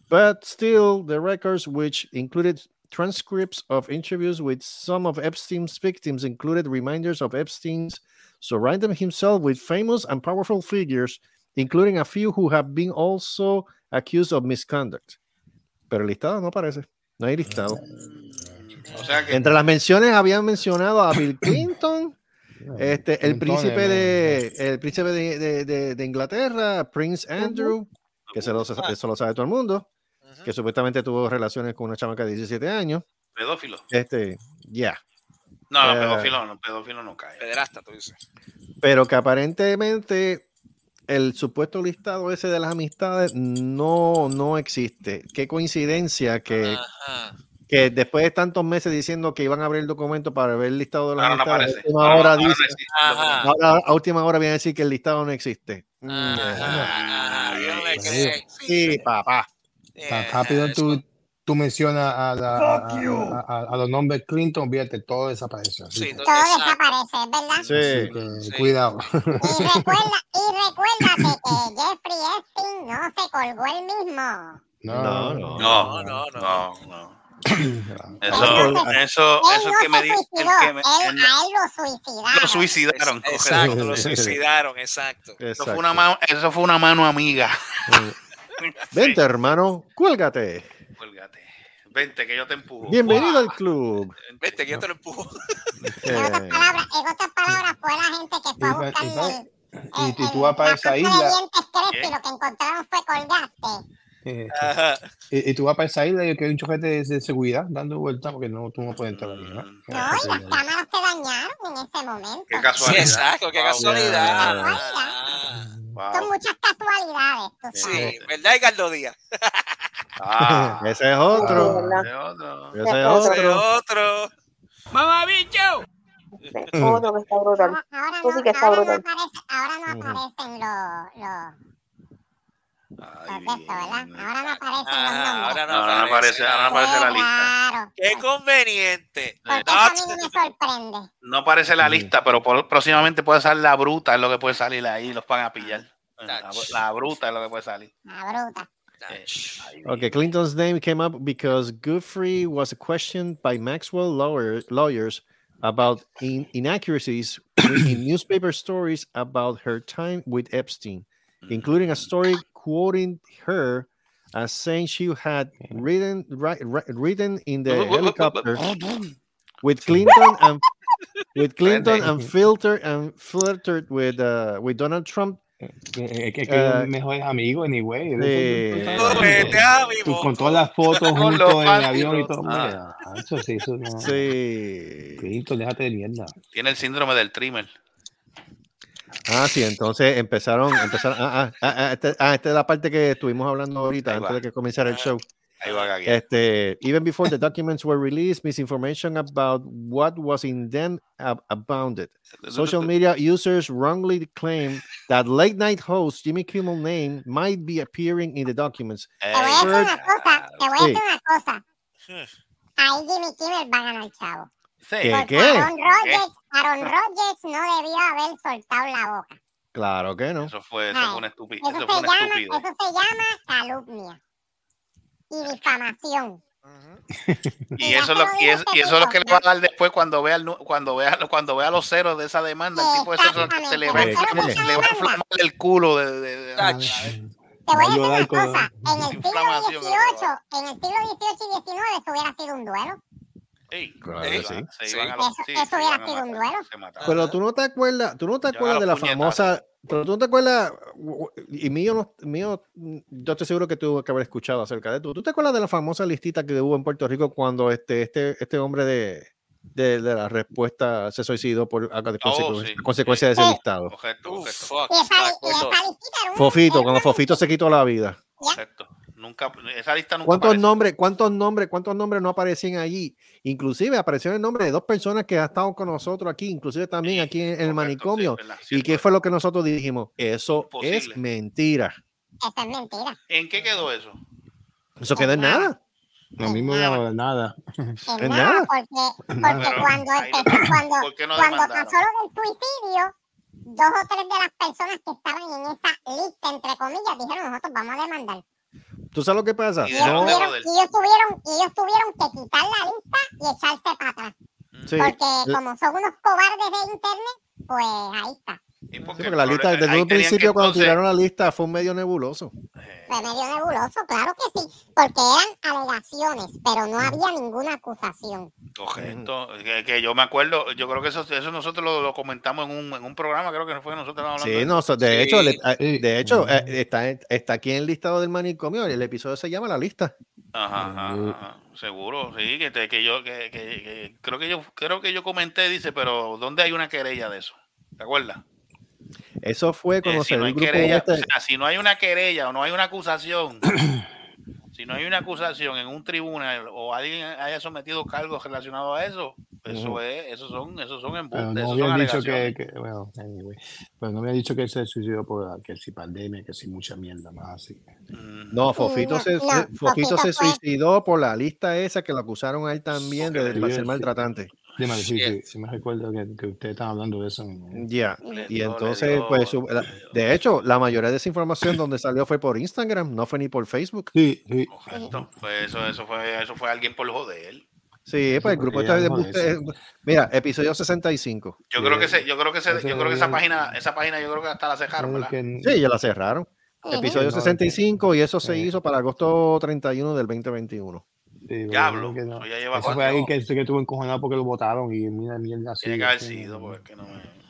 [SPEAKER 4] But still, the records, which included transcripts of interviews with some of Epstein's victims, included reminders of Epstein's surrounding himself with famous and powerful figures, including a few who have been also accused of misconduct. Pero listado no aparece. No hay listado. Mm.
[SPEAKER 6] O sea que
[SPEAKER 4] Entre las menciones habían mencionado a Bill Clinton, este, el príncipe de, el príncipe de, de- de- de Inglaterra, Prince Andrew, que se lo, eso lo sabe todo el mundo, que supuestamente tuvo relaciones con una chamaca de 17 años.
[SPEAKER 6] pedófilo.
[SPEAKER 4] Este, ya.
[SPEAKER 6] No, no,
[SPEAKER 4] Eh.
[SPEAKER 6] pedófilo no, pedófilo no cae.
[SPEAKER 5] Pederasta, tú dices.
[SPEAKER 4] Pero que aparentemente el supuesto listado ese de las amistades no, no existe. Qué coincidencia que,
[SPEAKER 5] Ajá.
[SPEAKER 4] Que después de tantos meses diciendo que iban a abrir el documento para ver el listado de las
[SPEAKER 6] Ahora no
[SPEAKER 4] a última
[SPEAKER 6] Ahora
[SPEAKER 4] hora
[SPEAKER 6] no
[SPEAKER 4] dice-.
[SPEAKER 5] Ajá.
[SPEAKER 4] ahora a última hora viene a decir que el listado no existe. Mm,
[SPEAKER 5] Ajá. Ajá. No le
[SPEAKER 10] Sí.
[SPEAKER 4] Sí, papá.
[SPEAKER 10] Tan
[SPEAKER 5] Eh,
[SPEAKER 10] rápido tú, tú mencionas a, la- a, a- a- a los nombres Clinton, fíjate, todo desaparece. Así
[SPEAKER 5] Sí, todo-
[SPEAKER 2] desaparece, ¿verdad?
[SPEAKER 4] Sí.
[SPEAKER 10] que
[SPEAKER 5] Sí.
[SPEAKER 10] cuidado.
[SPEAKER 2] Y recuerda, y recuérdate que Jeffrey Epstein no se colgó él mismo.
[SPEAKER 4] No, no.
[SPEAKER 6] No,
[SPEAKER 5] no, no.
[SPEAKER 6] no, no. Eso, eso, eso
[SPEAKER 2] no
[SPEAKER 6] es que me
[SPEAKER 2] se
[SPEAKER 6] di- el
[SPEAKER 2] suicidó,
[SPEAKER 6] que me-
[SPEAKER 2] él,
[SPEAKER 6] el-
[SPEAKER 2] a él lo suicidaron.
[SPEAKER 6] lo suicidaron. correcto.
[SPEAKER 5] Exacto, lo suicidaron, exacto.
[SPEAKER 6] Eso fue una mano, eso fue una mano amiga.
[SPEAKER 4] Vente, hermano, cuélgate.
[SPEAKER 6] Cuélgate. Vente que yo te empujo.
[SPEAKER 4] Bienvenido al club.
[SPEAKER 5] Vete, que yo te lo empujo.
[SPEAKER 2] En otras
[SPEAKER 4] Eh,
[SPEAKER 2] palabras, en otras palabras fue la gente que fue a
[SPEAKER 10] Y-
[SPEAKER 2] buscar
[SPEAKER 10] y-
[SPEAKER 2] el,
[SPEAKER 10] y-
[SPEAKER 2] el-
[SPEAKER 10] y tú vas para esa isla.
[SPEAKER 6] ¿Qué?
[SPEAKER 2] lo que encontraron fue colgate.
[SPEAKER 10] Eh, y, y tú vas para esa isla y que hay un chojete de, de seguridad dando vueltas porque no, tú no puedes entrar ahí, ¿no?
[SPEAKER 6] Mm,
[SPEAKER 2] No, y las cámaras se dañaron en ese momento.
[SPEAKER 6] Qué
[SPEAKER 5] Sí,
[SPEAKER 6] casualidad.
[SPEAKER 5] exacto, qué
[SPEAKER 6] Wow.
[SPEAKER 5] casualidad.
[SPEAKER 2] Yeah.
[SPEAKER 6] Wow.
[SPEAKER 2] Son muchas casualidades.
[SPEAKER 5] Sí, ¿verdad, Edgardo Díaz?
[SPEAKER 6] Ah,
[SPEAKER 4] Ese es otro.
[SPEAKER 7] ¿verdad?
[SPEAKER 6] de otro.
[SPEAKER 4] Ese es
[SPEAKER 5] Ese
[SPEAKER 4] otro.
[SPEAKER 5] otro.
[SPEAKER 7] Otro que está brutal.
[SPEAKER 2] Ahora, no,
[SPEAKER 7] sí que está
[SPEAKER 2] ahora no
[SPEAKER 7] brutal.
[SPEAKER 2] aparece, ahora no
[SPEAKER 4] Ujú.
[SPEAKER 2] aparecen los, los, Esto, ¿verdad? Ahora no aparecen
[SPEAKER 5] Ah,
[SPEAKER 2] los nombres.
[SPEAKER 5] ahora no
[SPEAKER 6] Ahora no aparece, ahora no aparece la lista.
[SPEAKER 2] raro.
[SPEAKER 5] Qué conveniente.
[SPEAKER 2] Porque
[SPEAKER 5] No,
[SPEAKER 2] eso a mí me sorprende.
[SPEAKER 6] No aparece la lista, pero por- próximamente puede salir la bruta, es lo que puede salir ahí, los van a pillar. La, la bruta es lo que puede salir.
[SPEAKER 2] La bruta.
[SPEAKER 6] Eh,
[SPEAKER 4] Okay, Clinton's name came up because Godfrey was questioned by Maxwell lawyer, lawyers about in, inaccuracies in newspaper stories about her time with Epstein, including a story quoting her as saying she had ridden ri- ri- ridden in the helicopter with Clinton and with Clinton and filtered and flirted with uh, with Donald Trump.
[SPEAKER 10] Es que, es que
[SPEAKER 4] Eh,
[SPEAKER 10] mejores amigos, anyway.
[SPEAKER 4] sí.
[SPEAKER 5] Mo-
[SPEAKER 10] con todas las fotos
[SPEAKER 6] Con
[SPEAKER 10] juntos en el avión y todo.
[SPEAKER 6] ah.
[SPEAKER 10] Mira, Eso sí, eso no.
[SPEAKER 4] Sí.
[SPEAKER 10] Clinton, déjate de mierda.
[SPEAKER 6] Tiene el síndrome del trimmer.
[SPEAKER 4] Ah, sí, entonces empezaron, empezaron, ah, ah, ah, ah, este- ah, esta es la parte que estuvimos hablando ahorita,
[SPEAKER 6] Ahí
[SPEAKER 4] antes
[SPEAKER 6] va.
[SPEAKER 4] de que comenzara el
[SPEAKER 5] Ah.
[SPEAKER 4] show. Este, even before the documents were released, misinformation about what was in them ab- abounded. Social media users wrongly claimed that late night host Jimmy Kimmel name might be appearing in the documents.
[SPEAKER 2] Te voy a decir una cosa, te voy a decir una cosa. Ahí Jimmy Kimmel va a ganar chavo.
[SPEAKER 6] Sí.
[SPEAKER 4] ¿Qué?
[SPEAKER 2] Porque
[SPEAKER 4] ¿Qué?
[SPEAKER 2] Aaron Rodgers, Aaron Rodgers no debió haber soltado la boca.
[SPEAKER 4] Claro que no.
[SPEAKER 6] Eso fue, eso fue una estupidez.
[SPEAKER 2] Eso,
[SPEAKER 6] Eso
[SPEAKER 2] se llama, eso se llama calumnia y difamación.
[SPEAKER 6] Y eso, es lo,
[SPEAKER 2] lo
[SPEAKER 6] y,
[SPEAKER 2] digo
[SPEAKER 6] es, y eso es lo que le va a dar después cuando vea, el cuando vea, cuando vea los ceros de esa demanda. El tipo ese se le va a
[SPEAKER 4] Exactamente.
[SPEAKER 6] inflamar, le va a inflamar el culo. De, de- de-.
[SPEAKER 2] Te voy a decir una cosa. En el siglo XVIII, en el siglo XVIII y XIX, eso hubiera sido un duelo.
[SPEAKER 6] Ey,
[SPEAKER 4] Claro
[SPEAKER 6] iban-
[SPEAKER 4] sí.
[SPEAKER 6] se iban a
[SPEAKER 2] Eso-
[SPEAKER 6] los- sí,
[SPEAKER 2] eso
[SPEAKER 6] se
[SPEAKER 2] hubiera
[SPEAKER 6] iban a
[SPEAKER 2] sido un duelo.
[SPEAKER 4] Pero tú no te acuerdas, tú no te acuerdas de la
[SPEAKER 6] los puñetazos.
[SPEAKER 4] famosa, pero tú no te acuerdas, y mío, no- mío, yo estoy seguro que tuvo que haber escuchado acerca de esto. ¿Tú te acuerdas de la famosa listita que hubo en Puerto Rico cuando este, este, este hombre de, de, de la respuesta se suicidó por a- de
[SPEAKER 6] Oh, sí,
[SPEAKER 4] consecuencia de ese
[SPEAKER 2] sí.
[SPEAKER 4] listado?
[SPEAKER 2] Era
[SPEAKER 4] Fofito,
[SPEAKER 2] era
[SPEAKER 4] cuando Fofito se quitó la vida.
[SPEAKER 6] correcto. Nunca, esa lista nunca
[SPEAKER 4] ¿Cuántos
[SPEAKER 6] apareció.
[SPEAKER 4] nombres, cuántos nombres, cuántos nombres no aparecían allí? Inclusive apareció el nombre de dos personas que han estado con nosotros aquí, inclusive también
[SPEAKER 6] Sí,
[SPEAKER 4] aquí en el
[SPEAKER 6] correcto,
[SPEAKER 4] manicomio.
[SPEAKER 6] sí, verdad,
[SPEAKER 4] ¿Y qué
[SPEAKER 6] es.
[SPEAKER 4] fue lo que nosotros dijimos? Eso es
[SPEAKER 6] Imposible.
[SPEAKER 4] mentira.
[SPEAKER 2] Eso es mentira.
[SPEAKER 6] ¿En qué quedó eso?
[SPEAKER 4] Eso quedó en nada.
[SPEAKER 10] Lo mismo de nada.
[SPEAKER 2] En
[SPEAKER 4] En
[SPEAKER 2] nada,
[SPEAKER 4] nada.
[SPEAKER 2] porque, porque
[SPEAKER 6] Pero
[SPEAKER 2] cuando empezó, cuando,
[SPEAKER 6] ¿Por qué no
[SPEAKER 2] cuando pasó lo del suicidio, dos o tres de las personas que estaban en esa lista, entre comillas, dijeron nosotros vamos a demandar.
[SPEAKER 4] ¿Tú sabes lo que pasa?
[SPEAKER 6] Y
[SPEAKER 2] ellos,
[SPEAKER 4] No,
[SPEAKER 2] tuvieron, y ellos tuvieron, y ellos tuvieron que quitar la lista y echarse para atrás.
[SPEAKER 4] sí.
[SPEAKER 2] Porque como son unos cobardes de internet, pues ahí está.
[SPEAKER 6] ¿Y por
[SPEAKER 4] Sí, porque la lista, desde un
[SPEAKER 6] que
[SPEAKER 4] principio, cuando
[SPEAKER 6] entonces-
[SPEAKER 4] tiraron la lista, fue un medio nebuloso.
[SPEAKER 6] Eh,
[SPEAKER 2] Fue medio nebuloso, claro que sí, porque eran alegaciones, pero no había ninguna acusación.
[SPEAKER 6] Correcto. Que, que yo me acuerdo, yo creo que eso, eso nosotros lo, lo comentamos en un, en un programa, creo que fue nosotros hablando.
[SPEAKER 4] Sí,
[SPEAKER 6] de
[SPEAKER 4] no, de
[SPEAKER 5] Sí.
[SPEAKER 4] hecho, le- eh,
[SPEAKER 10] Sí.
[SPEAKER 4] de hecho eh, está, está aquí en el listado del manicomio. El episodio se llama La Lista.
[SPEAKER 6] Ajá, ajá, ajá, seguro, sí, que, te- que yo, que, que- que- creo que yo, creo que yo comenté, dice, pero ¿dónde hay una querella de eso? ¿Te acuerdas?
[SPEAKER 4] Eso fue
[SPEAKER 6] Eh,
[SPEAKER 4] cuando
[SPEAKER 6] si
[SPEAKER 4] se
[SPEAKER 6] no hay querella,
[SPEAKER 4] este-
[SPEAKER 6] o sea, si no hay una querella o no hay una acusación, si no hay una acusación en un tribunal o alguien haya sometido cargos relacionados a eso, eso
[SPEAKER 4] Ujú.
[SPEAKER 6] es, esos son, esos son embustes,
[SPEAKER 10] no
[SPEAKER 6] esos son
[SPEAKER 10] había dicho que, que- bueno, anyway. Pero no había dicho que se suicidó por ah, que si pandemia, que si mucha mierda más así.
[SPEAKER 4] No, Fofito,
[SPEAKER 2] No,
[SPEAKER 4] se,
[SPEAKER 2] no,
[SPEAKER 4] Fofito se suicidó por la lista esa que lo acusaron a él también de, de
[SPEAKER 10] sí.
[SPEAKER 4] ser maltratante.
[SPEAKER 10] Sí, me- sí,
[SPEAKER 5] Yeah.
[SPEAKER 10] sí, sí me recuerdo que, que ustedes estaban hablando de eso. ¿no?
[SPEAKER 4] Ya.
[SPEAKER 6] le
[SPEAKER 4] Y entonces,
[SPEAKER 6] dio-
[SPEAKER 4] pues, su- la- de hecho, la mayoría de esa información donde salió fue por Instagram, no fue ni por Facebook.
[SPEAKER 10] Sí, sí.
[SPEAKER 6] Correcto. Pues eso, eso fue, eso fue alguien por joder.
[SPEAKER 4] Sí, pues el grupo está de
[SPEAKER 10] ya no
[SPEAKER 4] embuste- Mira, episodio 65.
[SPEAKER 6] Yo creo que se, yo creo que se, yo creo que esa página, esa página yo creo que hasta la.
[SPEAKER 10] Que-
[SPEAKER 4] Sí, ya la cerraron. Episodio
[SPEAKER 10] No,
[SPEAKER 4] 65 y eso se
[SPEAKER 10] sí.
[SPEAKER 4] hizo para agosto 31 del 2021.
[SPEAKER 10] Sí,
[SPEAKER 6] Diablo,
[SPEAKER 10] que no.
[SPEAKER 6] ya lleva
[SPEAKER 10] Eso fue alguien que, que estuvo encojonado porque lo votaron y mira mierda así.
[SPEAKER 6] Tiene que haber sido, porque no me...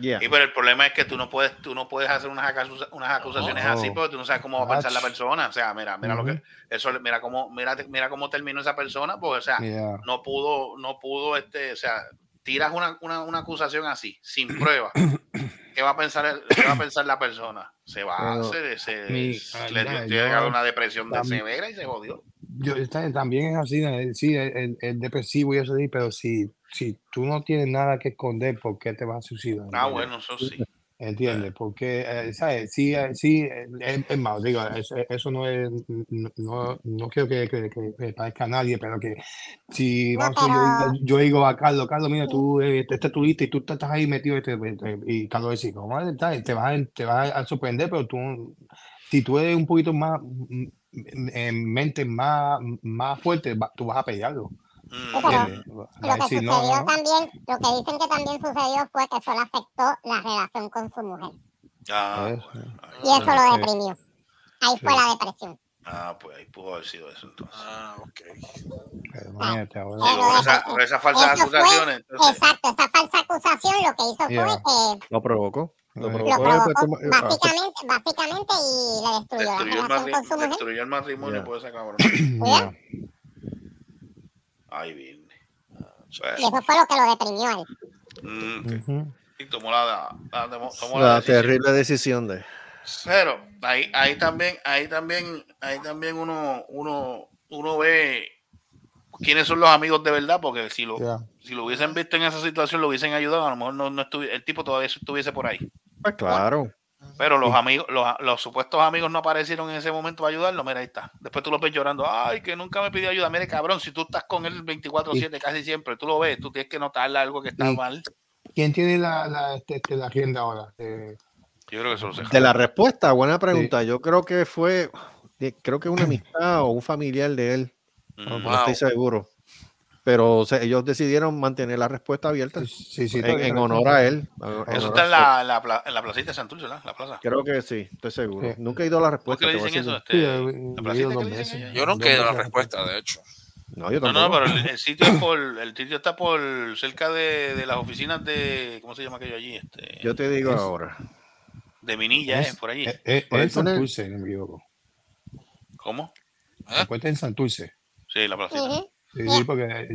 [SPEAKER 4] Yeah.
[SPEAKER 6] Y pero el problema es que tú no puedes, tú no puedes hacer unas, acusa- unas acusaciones
[SPEAKER 10] No.
[SPEAKER 6] así porque tú no sabes cómo va a pensar la persona. O sea, mira, mira lo que, eso, mira cómo, mira, mira cómo terminó esa persona, pues, o sea,
[SPEAKER 10] Yeah.
[SPEAKER 6] no pudo, no pudo, este, o sea, tiras una, una, una acusación así, sin prueba. ¿Qué va a pensar, el- qué va a pensar la persona? Se va a hacer, se,
[SPEAKER 10] mi-
[SPEAKER 6] le dio- una depresión de severa y se jodió.
[SPEAKER 10] Yo, también es así, eh, sí, es, es depresivo y eso sí, pero si, si tú no tienes nada que esconder, ¿por qué te vas a suicidar?
[SPEAKER 6] Ah, bueno, eso sí.
[SPEAKER 10] ¿Entiendes? Porque, eh, ¿sabes? Sí, eh, sí, eh, es, es más, digo, eso, eso no es, no, no, no quiero que, que, que- que parezca a nadie, pero que si vamos, a- yo, yo digo a Carlos, Carlos, mira, tú, eh, este este es tu lista y tú estás ahí metido, este, este, y Carlos dice, ¿cómo es? Tal? Te vas, a, te vas a sorprender, pero tú, si tú eres un poquito más, en mente más, más fuerte, va- tú vas a pelearlo.
[SPEAKER 6] Mm,
[SPEAKER 2] pero-.
[SPEAKER 10] Vas a
[SPEAKER 2] Lo que sucedió
[SPEAKER 10] no,
[SPEAKER 2] también, lo que dicen que también sucedió fue que eso le afectó la relación con su mujer.
[SPEAKER 6] ah,
[SPEAKER 10] Eso.
[SPEAKER 6] bueno,
[SPEAKER 2] Y eso
[SPEAKER 10] Ah,
[SPEAKER 2] lo deprimió. Ahí fue
[SPEAKER 10] Sí.
[SPEAKER 2] la depresión.
[SPEAKER 6] ah, pues ahí pudo haber sido eso entonces.
[SPEAKER 5] Ah, ok.
[SPEAKER 10] Pero imagínate
[SPEAKER 6] con esa- esas falsas
[SPEAKER 2] Eso fue-
[SPEAKER 6] acusaciones. entonces-
[SPEAKER 2] Exacto, esa falsa acusación lo que hizo
[SPEAKER 10] Yeah.
[SPEAKER 2] fue que
[SPEAKER 4] Lo provocó. Lo provocó.
[SPEAKER 2] provocó
[SPEAKER 4] pues, como- ah,
[SPEAKER 2] básicamente, básicamente y le destruyó,
[SPEAKER 6] destruyó el,
[SPEAKER 2] la relación
[SPEAKER 6] matri-
[SPEAKER 2] con su mujer.
[SPEAKER 6] destruyó el matrimonio
[SPEAKER 4] Ya.
[SPEAKER 6] por esa cabrón.
[SPEAKER 10] Yeah.
[SPEAKER 6] Ay, bien.
[SPEAKER 2] Y eso fue lo que lo deprimió a él.
[SPEAKER 6] Mm, y tomó la, la- tomó- tomó la
[SPEAKER 4] la
[SPEAKER 6] decisión.
[SPEAKER 4] terrible decisión de.
[SPEAKER 6] Pero ahí, ahí también, ahí también, ahí también uno, uno, uno ve quiénes son los amigos de verdad, porque si lo,
[SPEAKER 10] Yeah.
[SPEAKER 6] si lo hubiesen visto en esa situación, lo hubiesen ayudado, a lo mejor no, no el tipo todavía estuviese por ahí.
[SPEAKER 4] Pues claro.
[SPEAKER 6] Pero los amigos, los, los supuestos amigos no aparecieron en ese momento para ayudarlo, mira, ahí está. Después tú lo ves llorando, ay, que nunca me pidió ayuda. Mire, cabrón, si tú estás con él 24-7 casi siempre, tú lo ves, tú tienes que notarle algo que está mal.
[SPEAKER 10] ¿Quién tiene la, la, este, este, la agenda ahora? Eh,
[SPEAKER 6] Yo creo que eso lo sé.
[SPEAKER 4] De la respuesta, buena pregunta. Yo creo que fue, creo que una amistad o un familiar de él.
[SPEAKER 6] Mm,
[SPEAKER 4] No
[SPEAKER 5] Wow.
[SPEAKER 4] estoy seguro. Pero o sea, ellos decidieron mantener la respuesta abierta
[SPEAKER 10] Sí, sí,
[SPEAKER 4] en,
[SPEAKER 10] no-
[SPEAKER 4] honor a él.
[SPEAKER 6] Eso
[SPEAKER 4] honor
[SPEAKER 6] está en la, la, pla- en la placita de Santurce, ¿verdad? La plaza.
[SPEAKER 4] Creo que sí, estoy seguro.
[SPEAKER 10] Sí.
[SPEAKER 4] Nunca he ido a la
[SPEAKER 6] ¿Cómo
[SPEAKER 4] respuesta.
[SPEAKER 6] que le
[SPEAKER 4] te voy a
[SPEAKER 6] dicen eso? Este, ¿La placita que le dicen?
[SPEAKER 5] Yo nunca he ido a la respuesta, de hecho.
[SPEAKER 4] No, yo
[SPEAKER 6] No,
[SPEAKER 4] tampoco.
[SPEAKER 6] no, pero el, el sitio es por, el sitio está por cerca de, de las oficinas de, ¿cómo se llama aquello allí? Este,
[SPEAKER 4] Yo te digo
[SPEAKER 10] Es-
[SPEAKER 4] ahora.
[SPEAKER 6] de Minilla,
[SPEAKER 10] Es-
[SPEAKER 6] eh, por allí.
[SPEAKER 10] Es,
[SPEAKER 4] Por el.
[SPEAKER 10] Santurce, no me equivoco.
[SPEAKER 6] ¿Cómo?
[SPEAKER 5] ¿Eh?
[SPEAKER 10] La puerta en Santurce.
[SPEAKER 6] Sí, la placita.
[SPEAKER 2] Ujú.
[SPEAKER 10] Sí, sí, porque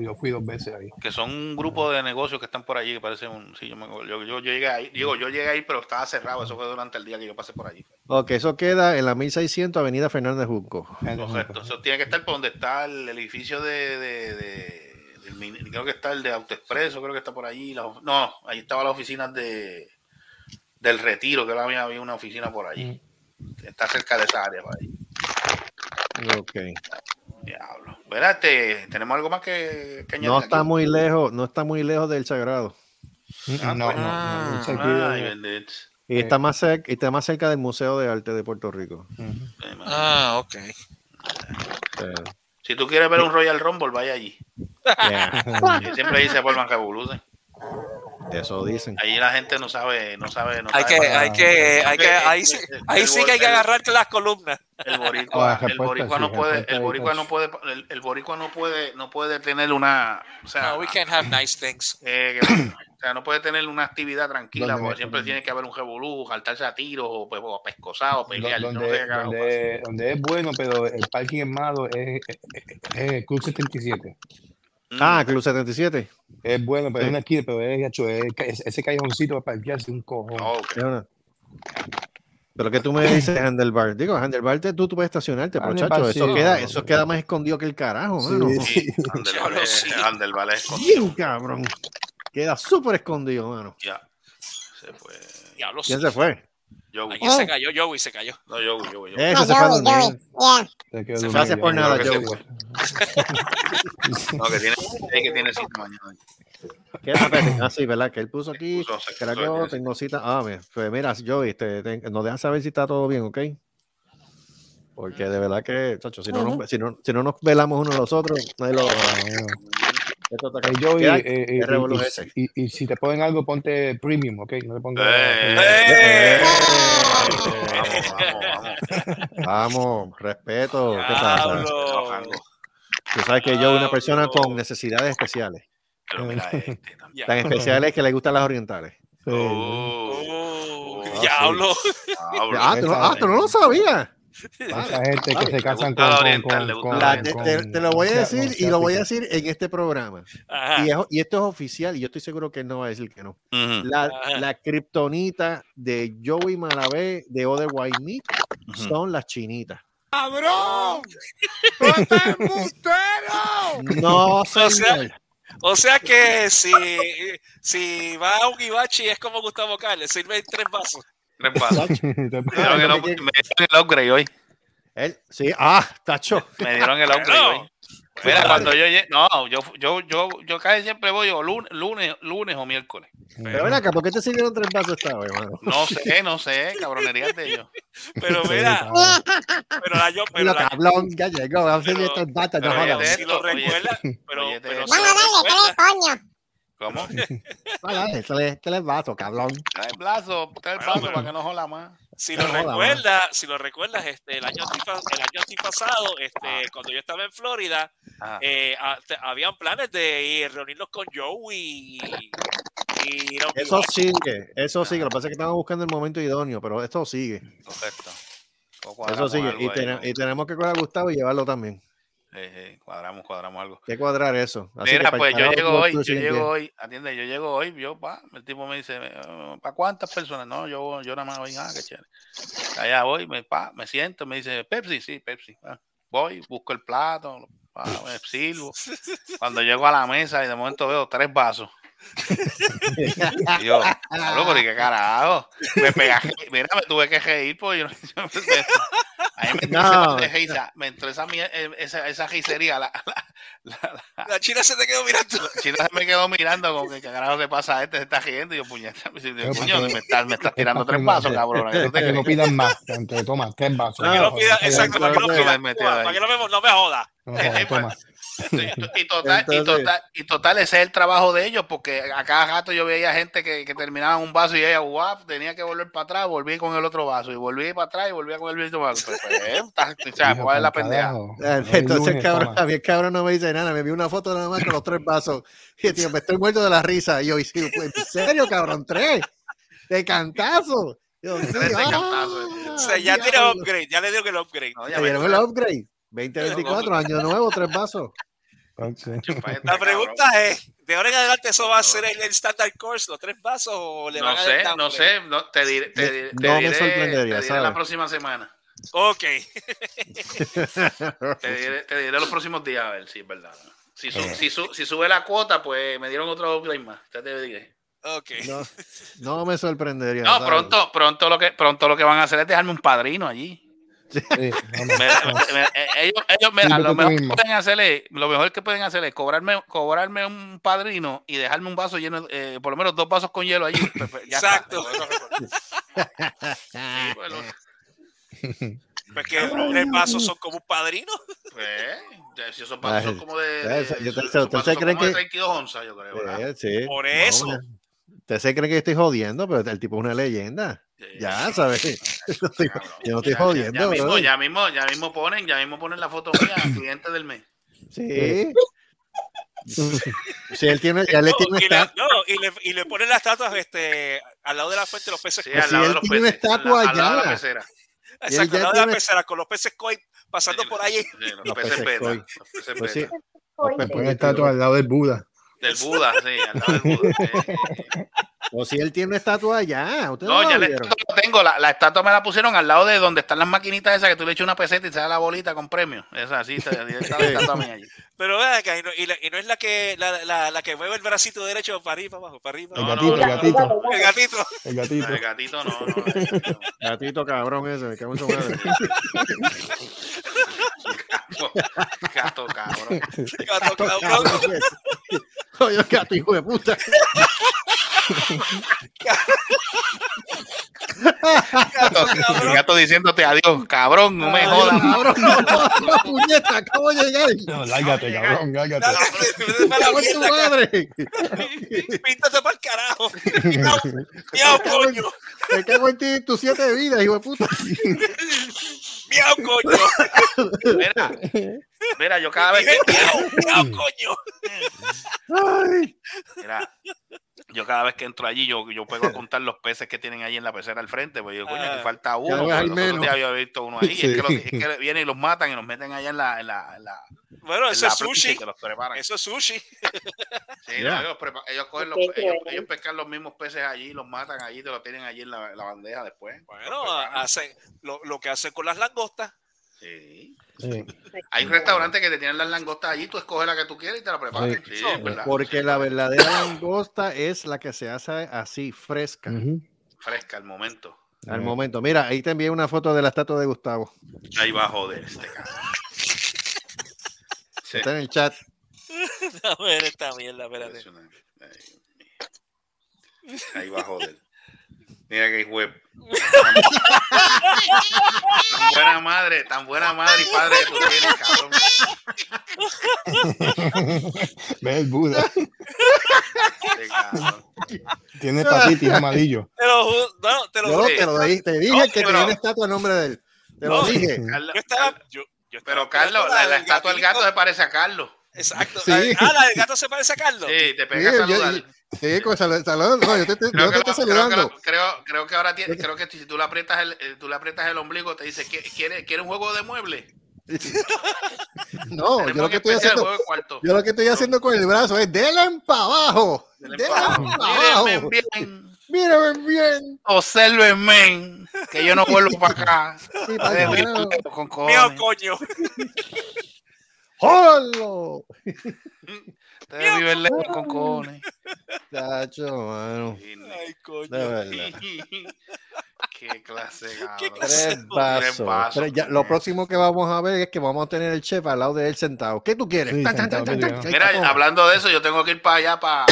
[SPEAKER 10] yo, fui dos veces ahí.
[SPEAKER 6] Que son un grupo de negocios que están por allí, que parece un, sí, yo, me yo, yo, yo llegué ahí, digo, yo llegué ahí, pero estaba cerrado, eso fue durante el día que yo pasé por allí.
[SPEAKER 4] Ok, eso queda en la 1600 Avenida Fernández Junco.
[SPEAKER 6] Correcto, eso tiene que estar por donde está el edificio de, de, de- del creo que está el de AutoExpreso, creo que está por allí, la no, ahí estaba la oficina de del retiro, que había, había una oficina por allí, está cerca de esa área por ahí.
[SPEAKER 4] Ok.
[SPEAKER 6] Diablo. Este, tenemos algo más que, que añadir
[SPEAKER 4] No
[SPEAKER 6] aquí?
[SPEAKER 4] está muy lejos, no está muy lejos del Sagrado.
[SPEAKER 6] Ah,
[SPEAKER 10] no,
[SPEAKER 6] pues.
[SPEAKER 10] no, no, es aquí,
[SPEAKER 6] Ay, bendito.
[SPEAKER 4] Y está más cerca, y está más cerca del Museo de Arte de Puerto Rico.
[SPEAKER 6] Eh, man.
[SPEAKER 5] Ah, ok.
[SPEAKER 6] Si tú quieres ver un Royal Rumble, vaya allí.
[SPEAKER 4] yeah,
[SPEAKER 6] siempre dice por Revolution.
[SPEAKER 4] Eso dicen.
[SPEAKER 6] Ahí la gente no sabe, no sabe, no
[SPEAKER 5] Hay
[SPEAKER 6] sabe
[SPEAKER 5] que, hay que, hay que, ahí sí, ahí sí que hay que agarrarte las columnas.
[SPEAKER 6] el boricua, el boricua no puede, el boricua no puede, el, el boricua no puede, no puede tener una, o sea,
[SPEAKER 5] No, we can't have nice things.
[SPEAKER 6] eh, que- o sea, no puede tener una actividad tranquila, porque siempre tiene que haber un revolú, saltarse a tiros o, pues, o pescosado, pelear,
[SPEAKER 10] donde,
[SPEAKER 6] no sé
[SPEAKER 10] donde, donde es bueno, pero el parking es malo, es, es, es el Club 77.
[SPEAKER 6] Mm.
[SPEAKER 4] Ah, Club 77.
[SPEAKER 10] Es bueno, pero
[SPEAKER 4] Sí.
[SPEAKER 10] es una esquina, pero es, gacho, es- es- ese callejoncito para parquearse un cojón.
[SPEAKER 6] Oh, ok.
[SPEAKER 4] Es una- Pero que tú me dices Handlebar. Digo, Handlebar te- tú, tú puedes estacionarte, pero
[SPEAKER 10] Handlebar,
[SPEAKER 4] chacho, eso
[SPEAKER 10] sí.
[SPEAKER 4] queda, eso queda más escondido que el carajo, mano.
[SPEAKER 10] Sí,
[SPEAKER 6] vale,
[SPEAKER 5] sí.
[SPEAKER 6] Handel vale escondido.
[SPEAKER 4] Bien, cabrón. Queda súper escondido, mano.
[SPEAKER 6] Ya. Se fue.
[SPEAKER 5] Diablo,
[SPEAKER 4] ¿Quién
[SPEAKER 5] sí.
[SPEAKER 4] se fue?
[SPEAKER 6] Yo,
[SPEAKER 5] Alguien se cayó, Joey se cayó.
[SPEAKER 6] no, yo, yo, yo.
[SPEAKER 4] Eso
[SPEAKER 2] Ah,
[SPEAKER 4] se
[SPEAKER 2] Joey. Joey. Yeah.
[SPEAKER 10] Se quedó
[SPEAKER 5] Se.
[SPEAKER 4] Gracias por nada,
[SPEAKER 6] se
[SPEAKER 4] Joey.
[SPEAKER 6] No, que tiene, que tiene cita mañana.
[SPEAKER 4] ¿Qué espérate, Ah, sí, ¿verdad? Que él puso aquí.
[SPEAKER 6] Puso
[SPEAKER 4] ¿Será que yo tengo cita? Ah, mira, pues mira, Joey, te, te- nos dejas saber si está todo bien, ¿ok? Porque de verdad que, chacho, si no, nos, si no, si no nos velamos unos a los otros, nadie lo Esto está
[SPEAKER 10] Hey,
[SPEAKER 4] acá.
[SPEAKER 10] Joey, eh, eh,
[SPEAKER 4] ¿Qué revolú
[SPEAKER 10] y- y, y, y si te ponen algo, ponte premium, ¿ok? No te pongas.
[SPEAKER 6] Eh,
[SPEAKER 5] ¡Eh!
[SPEAKER 6] Vamos, vamos, vamos.
[SPEAKER 4] Vamos, respeto. ¿Qué pasa? Tú sabes que yo soy una persona con necesidades especiales.
[SPEAKER 6] Este.
[SPEAKER 4] Tan especiales que le gustan las orientales.
[SPEAKER 10] Sí.
[SPEAKER 6] Oh,
[SPEAKER 5] Oh, diablo.
[SPEAKER 6] diablo.
[SPEAKER 4] Ah, tú no, ah, tú no lo sabías.
[SPEAKER 10] Esa gente que se casan con. con,
[SPEAKER 6] oriental,
[SPEAKER 10] con,
[SPEAKER 6] le gusta
[SPEAKER 10] con-
[SPEAKER 4] La- te,
[SPEAKER 10] con-
[SPEAKER 4] te- te lo voy a decir y lo voy a decir en este programa. Y, es- y esto es oficial y yo estoy seguro que él no va a decir que no. La, la kriptonita de Joey Malabé de Other White Meat son las chinitas.
[SPEAKER 3] ¡Cabrón!
[SPEAKER 4] No,
[SPEAKER 5] sea,
[SPEAKER 4] señor.
[SPEAKER 5] O sea que si, si va a un Ibachi es como Gustavo Carles, sirve tres vasos.
[SPEAKER 6] Tres. Me dieron el up- me dieron el upgrade hoy.
[SPEAKER 4] Él, sí, ah, tacho.
[SPEAKER 6] Me dieron el upgrade hoy. Mira, cuando yo llegue, no, yo, yo, yo, yo casi siempre voy o lunes, lunes, lunes o miércoles.
[SPEAKER 4] Pero ven acá, ¿por qué te sirvieron tres vasos esta vez?
[SPEAKER 6] No sé, no sé, cabronerías de ellos.
[SPEAKER 5] Pero mira, pero la yo, pero
[SPEAKER 4] Lo
[SPEAKER 5] la,
[SPEAKER 4] cabrón, ya llegó, vamos a hacer
[SPEAKER 5] Pero-
[SPEAKER 4] estos vatos, no
[SPEAKER 6] pero
[SPEAKER 5] pero
[SPEAKER 4] jodas.
[SPEAKER 5] si lo
[SPEAKER 6] Oye,
[SPEAKER 5] recuerda, pero,
[SPEAKER 6] oye,
[SPEAKER 5] pero
[SPEAKER 6] te-
[SPEAKER 5] si
[SPEAKER 6] ¿Cómo?
[SPEAKER 4] Dale, dale, tres vasos, cabrón.
[SPEAKER 6] Trae el brazo, trae el
[SPEAKER 5] pero-
[SPEAKER 6] para que no jola más.
[SPEAKER 5] si
[SPEAKER 4] No
[SPEAKER 5] lo recuerdas, si lo recuerdas, este, el año el año antipasado, este, cuando yo estaba en Florida,
[SPEAKER 6] Ah,
[SPEAKER 5] eh, ah, te- habían planes de ir, reunirnos con Joe y, un
[SPEAKER 4] Eso sigue, eso sigue. Lo que pasa es que estamos buscando el momento idóneo, pero esto sigue.
[SPEAKER 6] correcto.
[SPEAKER 4] Eso sigue. Y,
[SPEAKER 6] ahí, ¿no?
[SPEAKER 4] y tenemos que coger a Gustavo y llevarlo también.
[SPEAKER 6] Eh, eh, cuadramos, cuadramos algo.
[SPEAKER 4] Que cuadrar eso. Así
[SPEAKER 6] Mira, pues yo llego hoy, yo llego hoy, atiende, yo llego hoy, yo, pa, el tipo me dice, ¿para cuántas personas? No, yo, yo nada más voy, ah, qué chévere. Allá voy, me, pa, me siento, me dice, Pepsi, sí, Pepsi. Ah, voy, busco el plato, pa, me sirvo. Cuando llego a la mesa y de momento veo tres vasos. Y yo, hablo, pero ¿y qué carajo? Me pegaje, mira, me tuve que reír porque yo no. yo me- ahí me entró,
[SPEAKER 4] No.
[SPEAKER 6] esa, risa, me entró esa, eh, esa, esa risería, la, la, la- la-
[SPEAKER 5] La china se te quedó mirando.
[SPEAKER 6] China se me quedó mirando como que qué carajo le pasa a este, se está riendo y yo puñeta, me
[SPEAKER 10] para que-
[SPEAKER 6] me estás me estás
[SPEAKER 10] es
[SPEAKER 6] tirando tres
[SPEAKER 10] que no-
[SPEAKER 6] cabrón. ¿qué tú te
[SPEAKER 10] que no pidan más. Te toma tres vasos.
[SPEAKER 5] Para que no para que no
[SPEAKER 6] no, me
[SPEAKER 5] para que no me, no
[SPEAKER 6] Y, total, y,
[SPEAKER 4] Entonces-
[SPEAKER 6] total, y total, ese es el trabajo de ellos, porque a cada rato yo veía gente que, que terminaba un vaso y ella, guap, tenía que volver para atrás, volví con el otro vaso, y volví para atrás y volvía con el mismo vaso. Pues, pues, eh, ta- o sea,
[SPEAKER 10] Hijo,
[SPEAKER 6] ¿cuál es la
[SPEAKER 10] pa'l
[SPEAKER 6] pendeja?
[SPEAKER 10] carajo. Hoy
[SPEAKER 4] Entonces,
[SPEAKER 10] lunes,
[SPEAKER 4] cabrón,
[SPEAKER 10] toma.
[SPEAKER 4] a mí el cabrón no me dice nada, me vi una foto nada más con los tres vasos. Y tío, me estoy muerto de la risa. Y yo, y sí, pues, ¿en serio, cabrón? Tres. De cantazo. Yo, sí, ah,
[SPEAKER 6] cantazo.
[SPEAKER 5] O sea, ya tiene upgrade, ya le dio que el upgrade.
[SPEAKER 6] No, ya
[SPEAKER 4] dieron el upgrade. 2024, año nuevo, tres vasos.
[SPEAKER 5] La pregunta es, ¿de ahora en adelante eso va a ser el, standard course, los tres vasos o le van
[SPEAKER 6] No
[SPEAKER 5] a
[SPEAKER 6] sé, no sé, no, te diré, te, diré- te
[SPEAKER 4] No me sorprendería,
[SPEAKER 6] te diré
[SPEAKER 4] ¿sabes?
[SPEAKER 6] la próxima semana.
[SPEAKER 5] Ok.
[SPEAKER 6] Te diré, te diré los próximos días a ver si es verdad. Si, su- si, su- si sube la cuota, pues me dieron otro upgrade más. Ya te diré.
[SPEAKER 5] Ok.
[SPEAKER 4] No, no me sorprendería.
[SPEAKER 6] No,
[SPEAKER 4] ¿sabes?
[SPEAKER 6] pronto, pronto lo que pronto lo que van a hacer es dejarme un padrino allí.
[SPEAKER 10] Sí, vamos.
[SPEAKER 6] Me- me- me- eh, ellos, ellos, mira, lo mejor que pueden hacer es, lo mejor que pueden hacer es cobrarme, cobrarme un padrino y dejarme un vaso lleno, eh, por lo menos dos vasos con hielo allí. Ya está.
[SPEAKER 5] Exacto.
[SPEAKER 6] Sí, pues, lo-
[SPEAKER 5] Pues que los tres vasos son como un padrino.
[SPEAKER 6] pues, si esos vasos son como de, esos
[SPEAKER 4] ¿ustedes creen
[SPEAKER 6] como de
[SPEAKER 4] que-
[SPEAKER 6] 32 onzas, yo creo. ¿verdad?
[SPEAKER 4] Sí.
[SPEAKER 5] Por eso.
[SPEAKER 4] ya. Usted se cree que estoy jodiendo, pero el tipo es una leyenda.
[SPEAKER 6] Sí.
[SPEAKER 4] Ya, ¿sabes? No estoy- yo no estoy
[SPEAKER 6] Ya- ya-
[SPEAKER 4] jodiendo,
[SPEAKER 6] Ya, mismo, ya mismo, ya mismo ponen, ya mismo ponen la foto mía, cliente del mes.
[SPEAKER 4] Sí. Si él tiene, ya le
[SPEAKER 5] No,
[SPEAKER 4] tiene
[SPEAKER 5] y, le,
[SPEAKER 4] esta-
[SPEAKER 5] no, y, le, y le ponen las estatuas este, al lado de la fuente de los peces
[SPEAKER 6] Sí, al
[SPEAKER 4] si
[SPEAKER 6] lado
[SPEAKER 4] él
[SPEAKER 6] de los
[SPEAKER 4] tiene una
[SPEAKER 6] peces.
[SPEAKER 4] estatua
[SPEAKER 6] la- al lado de la
[SPEAKER 4] allá.
[SPEAKER 6] pecera.
[SPEAKER 5] Exacto,
[SPEAKER 4] ya
[SPEAKER 5] al lado de la
[SPEAKER 4] tiene-
[SPEAKER 5] pecera, con los peces koi pasando por ahí.
[SPEAKER 6] Sí, los,
[SPEAKER 4] Los
[SPEAKER 6] peces
[SPEAKER 4] peces
[SPEAKER 6] beta.
[SPEAKER 4] koi.
[SPEAKER 6] Los peces
[SPEAKER 4] Pues sí.
[SPEAKER 6] beta.
[SPEAKER 4] Pues,
[SPEAKER 10] Pon estatua al lado del Buda.
[SPEAKER 6] Del Buda, sí, al lado del Buda.
[SPEAKER 4] O si él tiene una estatua allá. ¿Ustedes
[SPEAKER 6] No,
[SPEAKER 4] no
[SPEAKER 6] ya
[SPEAKER 4] la
[SPEAKER 6] estatua la tengo. La, la estatua me la pusieron al lado de donde están las maquinitas esas que tú le echas una peseta y sale la bolita con premio. Esa, así está, la estatua mía allí.
[SPEAKER 5] Pero vean acá, y no, y la- y no es la que, la, la, la que mueve el bracito derecho para arriba, abajo, para arriba.
[SPEAKER 10] El gatito,
[SPEAKER 6] no,
[SPEAKER 10] el gatito,
[SPEAKER 5] El gatito.
[SPEAKER 10] el gatito.
[SPEAKER 6] El gatito no, no. el gatito no.
[SPEAKER 4] Gatito cabrón ese, me cago en su madre.
[SPEAKER 6] Gato, gato, cabrón.
[SPEAKER 5] Gato, cabrón.
[SPEAKER 4] Coño, gato, hijo de puta.
[SPEAKER 6] Gato, el gato diciéndote adiós, cabrón, no me jodas.
[SPEAKER 4] Cabrón, no, no, puñeta, acabo de llegar.
[SPEAKER 10] No, lárgate, cabrón, lárgate.
[SPEAKER 4] Cago en tu madre.
[SPEAKER 5] Píntate para el carajo. Miau, coño.
[SPEAKER 4] Me cago en ti, en tus siete vidas, hijo de puta.
[SPEAKER 5] Miau, coño.
[SPEAKER 6] Mira, mira, yo cada vez
[SPEAKER 5] miau, miau, coño.
[SPEAKER 4] Ay,
[SPEAKER 6] Mira, yo cada vez que entro allí, yo, yo puedo contar los peces que tienen ahí en la pecera al frente. Pues yo, coño, aquí
[SPEAKER 5] Ah,
[SPEAKER 6] falta
[SPEAKER 4] ya
[SPEAKER 6] uno.
[SPEAKER 4] ves,
[SPEAKER 6] pero
[SPEAKER 4] hay
[SPEAKER 6] los otros
[SPEAKER 4] menos.
[SPEAKER 6] días había visto uno ahí.
[SPEAKER 10] Sí.
[SPEAKER 6] Es, que los- es que vienen y los matan y los meten allá en la. En la, en la
[SPEAKER 5] Bueno,
[SPEAKER 6] en
[SPEAKER 5] eso
[SPEAKER 6] la
[SPEAKER 5] es sushi.
[SPEAKER 6] que los preparan.
[SPEAKER 5] Eso es sushi.
[SPEAKER 6] Sí,
[SPEAKER 4] Ya.
[SPEAKER 6] ellos, prepa- ellos cogen los,
[SPEAKER 7] Qué
[SPEAKER 6] ellos,
[SPEAKER 7] cruel.
[SPEAKER 6] ellos pescan los mismos peces allí, los matan allí, te los tienen allí en la, bandeja después.
[SPEAKER 5] Bueno, hacen lo, lo que hacen con las langostas.
[SPEAKER 6] Sí.
[SPEAKER 10] Sí.
[SPEAKER 6] Hay restaurantes que te tienen las langostas allí, tú escoges la que tú quieres y te la.
[SPEAKER 10] Sí.
[SPEAKER 6] Sí, verdad.
[SPEAKER 4] Porque la verdadera langosta es la que se hace así, fresca.
[SPEAKER 6] Fresca al momento.
[SPEAKER 4] al momento. Mira, ahí te envié una foto de la estatua de Gustavo.
[SPEAKER 6] Ahí va a joder este.
[SPEAKER 4] Está en el chat.
[SPEAKER 5] A ver esta mierda, espérate.
[SPEAKER 6] Impresionante. Ay, Dios mío. Ahí va a joder. Mira que web. Tan buena madre, tan buena madre y padre que tú tienes, cabrón.
[SPEAKER 10] Ve el Buda.
[SPEAKER 6] Este.
[SPEAKER 10] Tiene patitis amarillo.
[SPEAKER 5] Te lo no, te lo
[SPEAKER 4] Yo te lo di- te dije
[SPEAKER 5] No,
[SPEAKER 4] que tenía una estatua a nombre de él. Te lo dije.
[SPEAKER 6] Carlos-
[SPEAKER 5] Yo estaba, yo, yo estaba
[SPEAKER 6] pero Carlos, la, la estatua del gato se parece a Carlos.
[SPEAKER 5] Exacto.
[SPEAKER 4] Sí.
[SPEAKER 5] Ah, la del gato se parece a Carlos.
[SPEAKER 6] Sí, te
[SPEAKER 4] Sí,
[SPEAKER 6] pega a
[SPEAKER 4] yo-
[SPEAKER 6] saludar.
[SPEAKER 4] yo- sí, con salud, salud- no, yo te, te-
[SPEAKER 6] Creo
[SPEAKER 4] yo te
[SPEAKER 6] lo-
[SPEAKER 4] estoy
[SPEAKER 6] creo, que
[SPEAKER 4] saludando.
[SPEAKER 6] lo- creo, creo que ahora tiene, creo que si tú le aprietas el, eh, tú le aprietas el ombligo, te dice, ¿quiere, quiere, un juego de muebles?
[SPEAKER 4] No, yo lo que estoy haciendo, yo lo que estoy haciendo con el brazo es denle para abajo.
[SPEAKER 6] Denle
[SPEAKER 4] Denle
[SPEAKER 6] pa'
[SPEAKER 4] para
[SPEAKER 6] abajo. Mírenme bien,
[SPEAKER 4] Mírenme bien.
[SPEAKER 6] obsérvenme, que yo no vuelvo para acá.
[SPEAKER 4] Sí, pa'
[SPEAKER 6] Ustedes
[SPEAKER 4] carajo.
[SPEAKER 6] viven con
[SPEAKER 5] Miau,
[SPEAKER 6] cojones.
[SPEAKER 5] coño.
[SPEAKER 4] ¡Jolo!
[SPEAKER 6] Ustedes viven lejos con cojones.
[SPEAKER 4] Chacho, mano.
[SPEAKER 5] Ay, coño.
[SPEAKER 4] De verdad.
[SPEAKER 6] Qué clase,
[SPEAKER 5] ¿Qué clase?
[SPEAKER 4] Tres vasos.
[SPEAKER 6] vasos,
[SPEAKER 4] Tres- ya, lo próximo que vamos a ver es que vamos a tener el chef al lado de él sentado. ¿Qué tú quieres?
[SPEAKER 10] Sí,
[SPEAKER 4] Tan, tan,
[SPEAKER 10] sentado,
[SPEAKER 4] tan,
[SPEAKER 10] que
[SPEAKER 4] tan,
[SPEAKER 10] diga.
[SPEAKER 4] tan,
[SPEAKER 6] Mira, hablando de eso, yo tengo que ir para allá, para,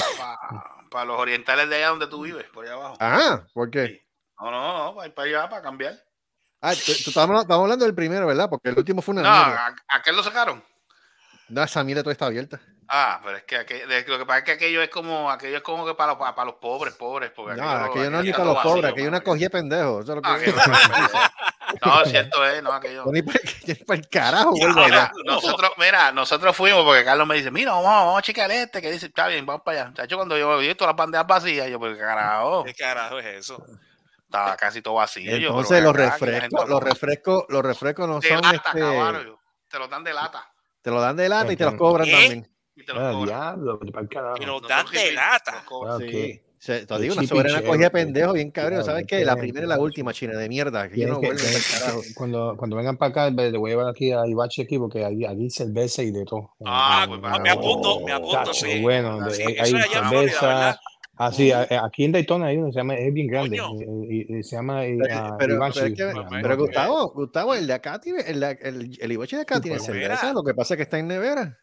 [SPEAKER 6] para, los orientales de allá donde tú vives, por allá abajo.
[SPEAKER 4] Ah, ¿por qué?
[SPEAKER 6] No, no, no, para ir para allá, para cambiar.
[SPEAKER 4] Ah, tú- tú- estamos, estamos hablando del primero, ¿verdad? Porque el último fue una
[SPEAKER 6] No. ¿a, a qué lo sacaron?
[SPEAKER 4] No, esa mierda toda está abierta.
[SPEAKER 6] Ah, pero es que aquello- lo que pasa es que aquello es como, aquello es como que para los, para los pobres, pobres. Porque
[SPEAKER 4] No,
[SPEAKER 6] aquello,
[SPEAKER 4] aquello no es ni para los pobres, aquello es una de pendejo. Eso es lo que
[SPEAKER 6] Ah, aquello no, no, cierto es, no, aquello.
[SPEAKER 4] Ni para, yo ni para el carajo,
[SPEAKER 6] Mira,
[SPEAKER 4] vuelvo allá.
[SPEAKER 6] nosotros, mira, nosotros fuimos porque Carlos me dice, mira, vamos, vamos a checar este, que dice, está bien, vamos para allá. Chacho, cuando yo vi todas las bandejas vacías, yo, pues carajo,
[SPEAKER 5] ¿Qué carajo es eso?
[SPEAKER 6] estaba casi todo vacío.
[SPEAKER 4] Entonces los refrescos,
[SPEAKER 6] lo-
[SPEAKER 4] los refrescos, los refrescos no
[SPEAKER 6] de
[SPEAKER 4] son
[SPEAKER 6] lata,
[SPEAKER 4] este,
[SPEAKER 6] te lo dan de lata
[SPEAKER 4] te lo dan de lata y te los cobran
[SPEAKER 5] ¿Qué?
[SPEAKER 4] también.
[SPEAKER 6] Y te
[SPEAKER 10] Ah,
[SPEAKER 6] cobran.
[SPEAKER 5] Y dan de lata.
[SPEAKER 10] Ah.
[SPEAKER 4] Sí. Te digo, una soberana
[SPEAKER 10] chévere.
[SPEAKER 4] pendejo bien cabrón. ¿Sabes qué? La primera y la última china de mierda. Que yo no
[SPEAKER 10] Tienes que-
[SPEAKER 4] vuelvo
[SPEAKER 10] tienes
[SPEAKER 4] al carajo.
[SPEAKER 10] que- cuando, cuando vengan para acá, le voy a llevar aquí a Ibachi aquí porque hay cerveza y de todo.
[SPEAKER 6] Ah,
[SPEAKER 5] Ah,
[SPEAKER 6] pues,
[SPEAKER 5] me
[SPEAKER 6] papi,
[SPEAKER 5] apunto, me apunto, sí.
[SPEAKER 10] bueno, hay, cerveza. Así, aquí en Daytona hay uno, se llama, es bien grande.
[SPEAKER 5] Coño.
[SPEAKER 10] y- y- y se llama eh,
[SPEAKER 4] Pero,
[SPEAKER 10] ah,
[SPEAKER 4] pero,
[SPEAKER 10] Ibachi.
[SPEAKER 4] pero es que-
[SPEAKER 10] Ah,
[SPEAKER 4] pero
[SPEAKER 10] no,
[SPEAKER 4] Gustavo, Gustavo, el de acá tiene, el, de- el, el de acá tiene
[SPEAKER 10] pues,
[SPEAKER 4] cerveza, lo que pasa es que está en nevera.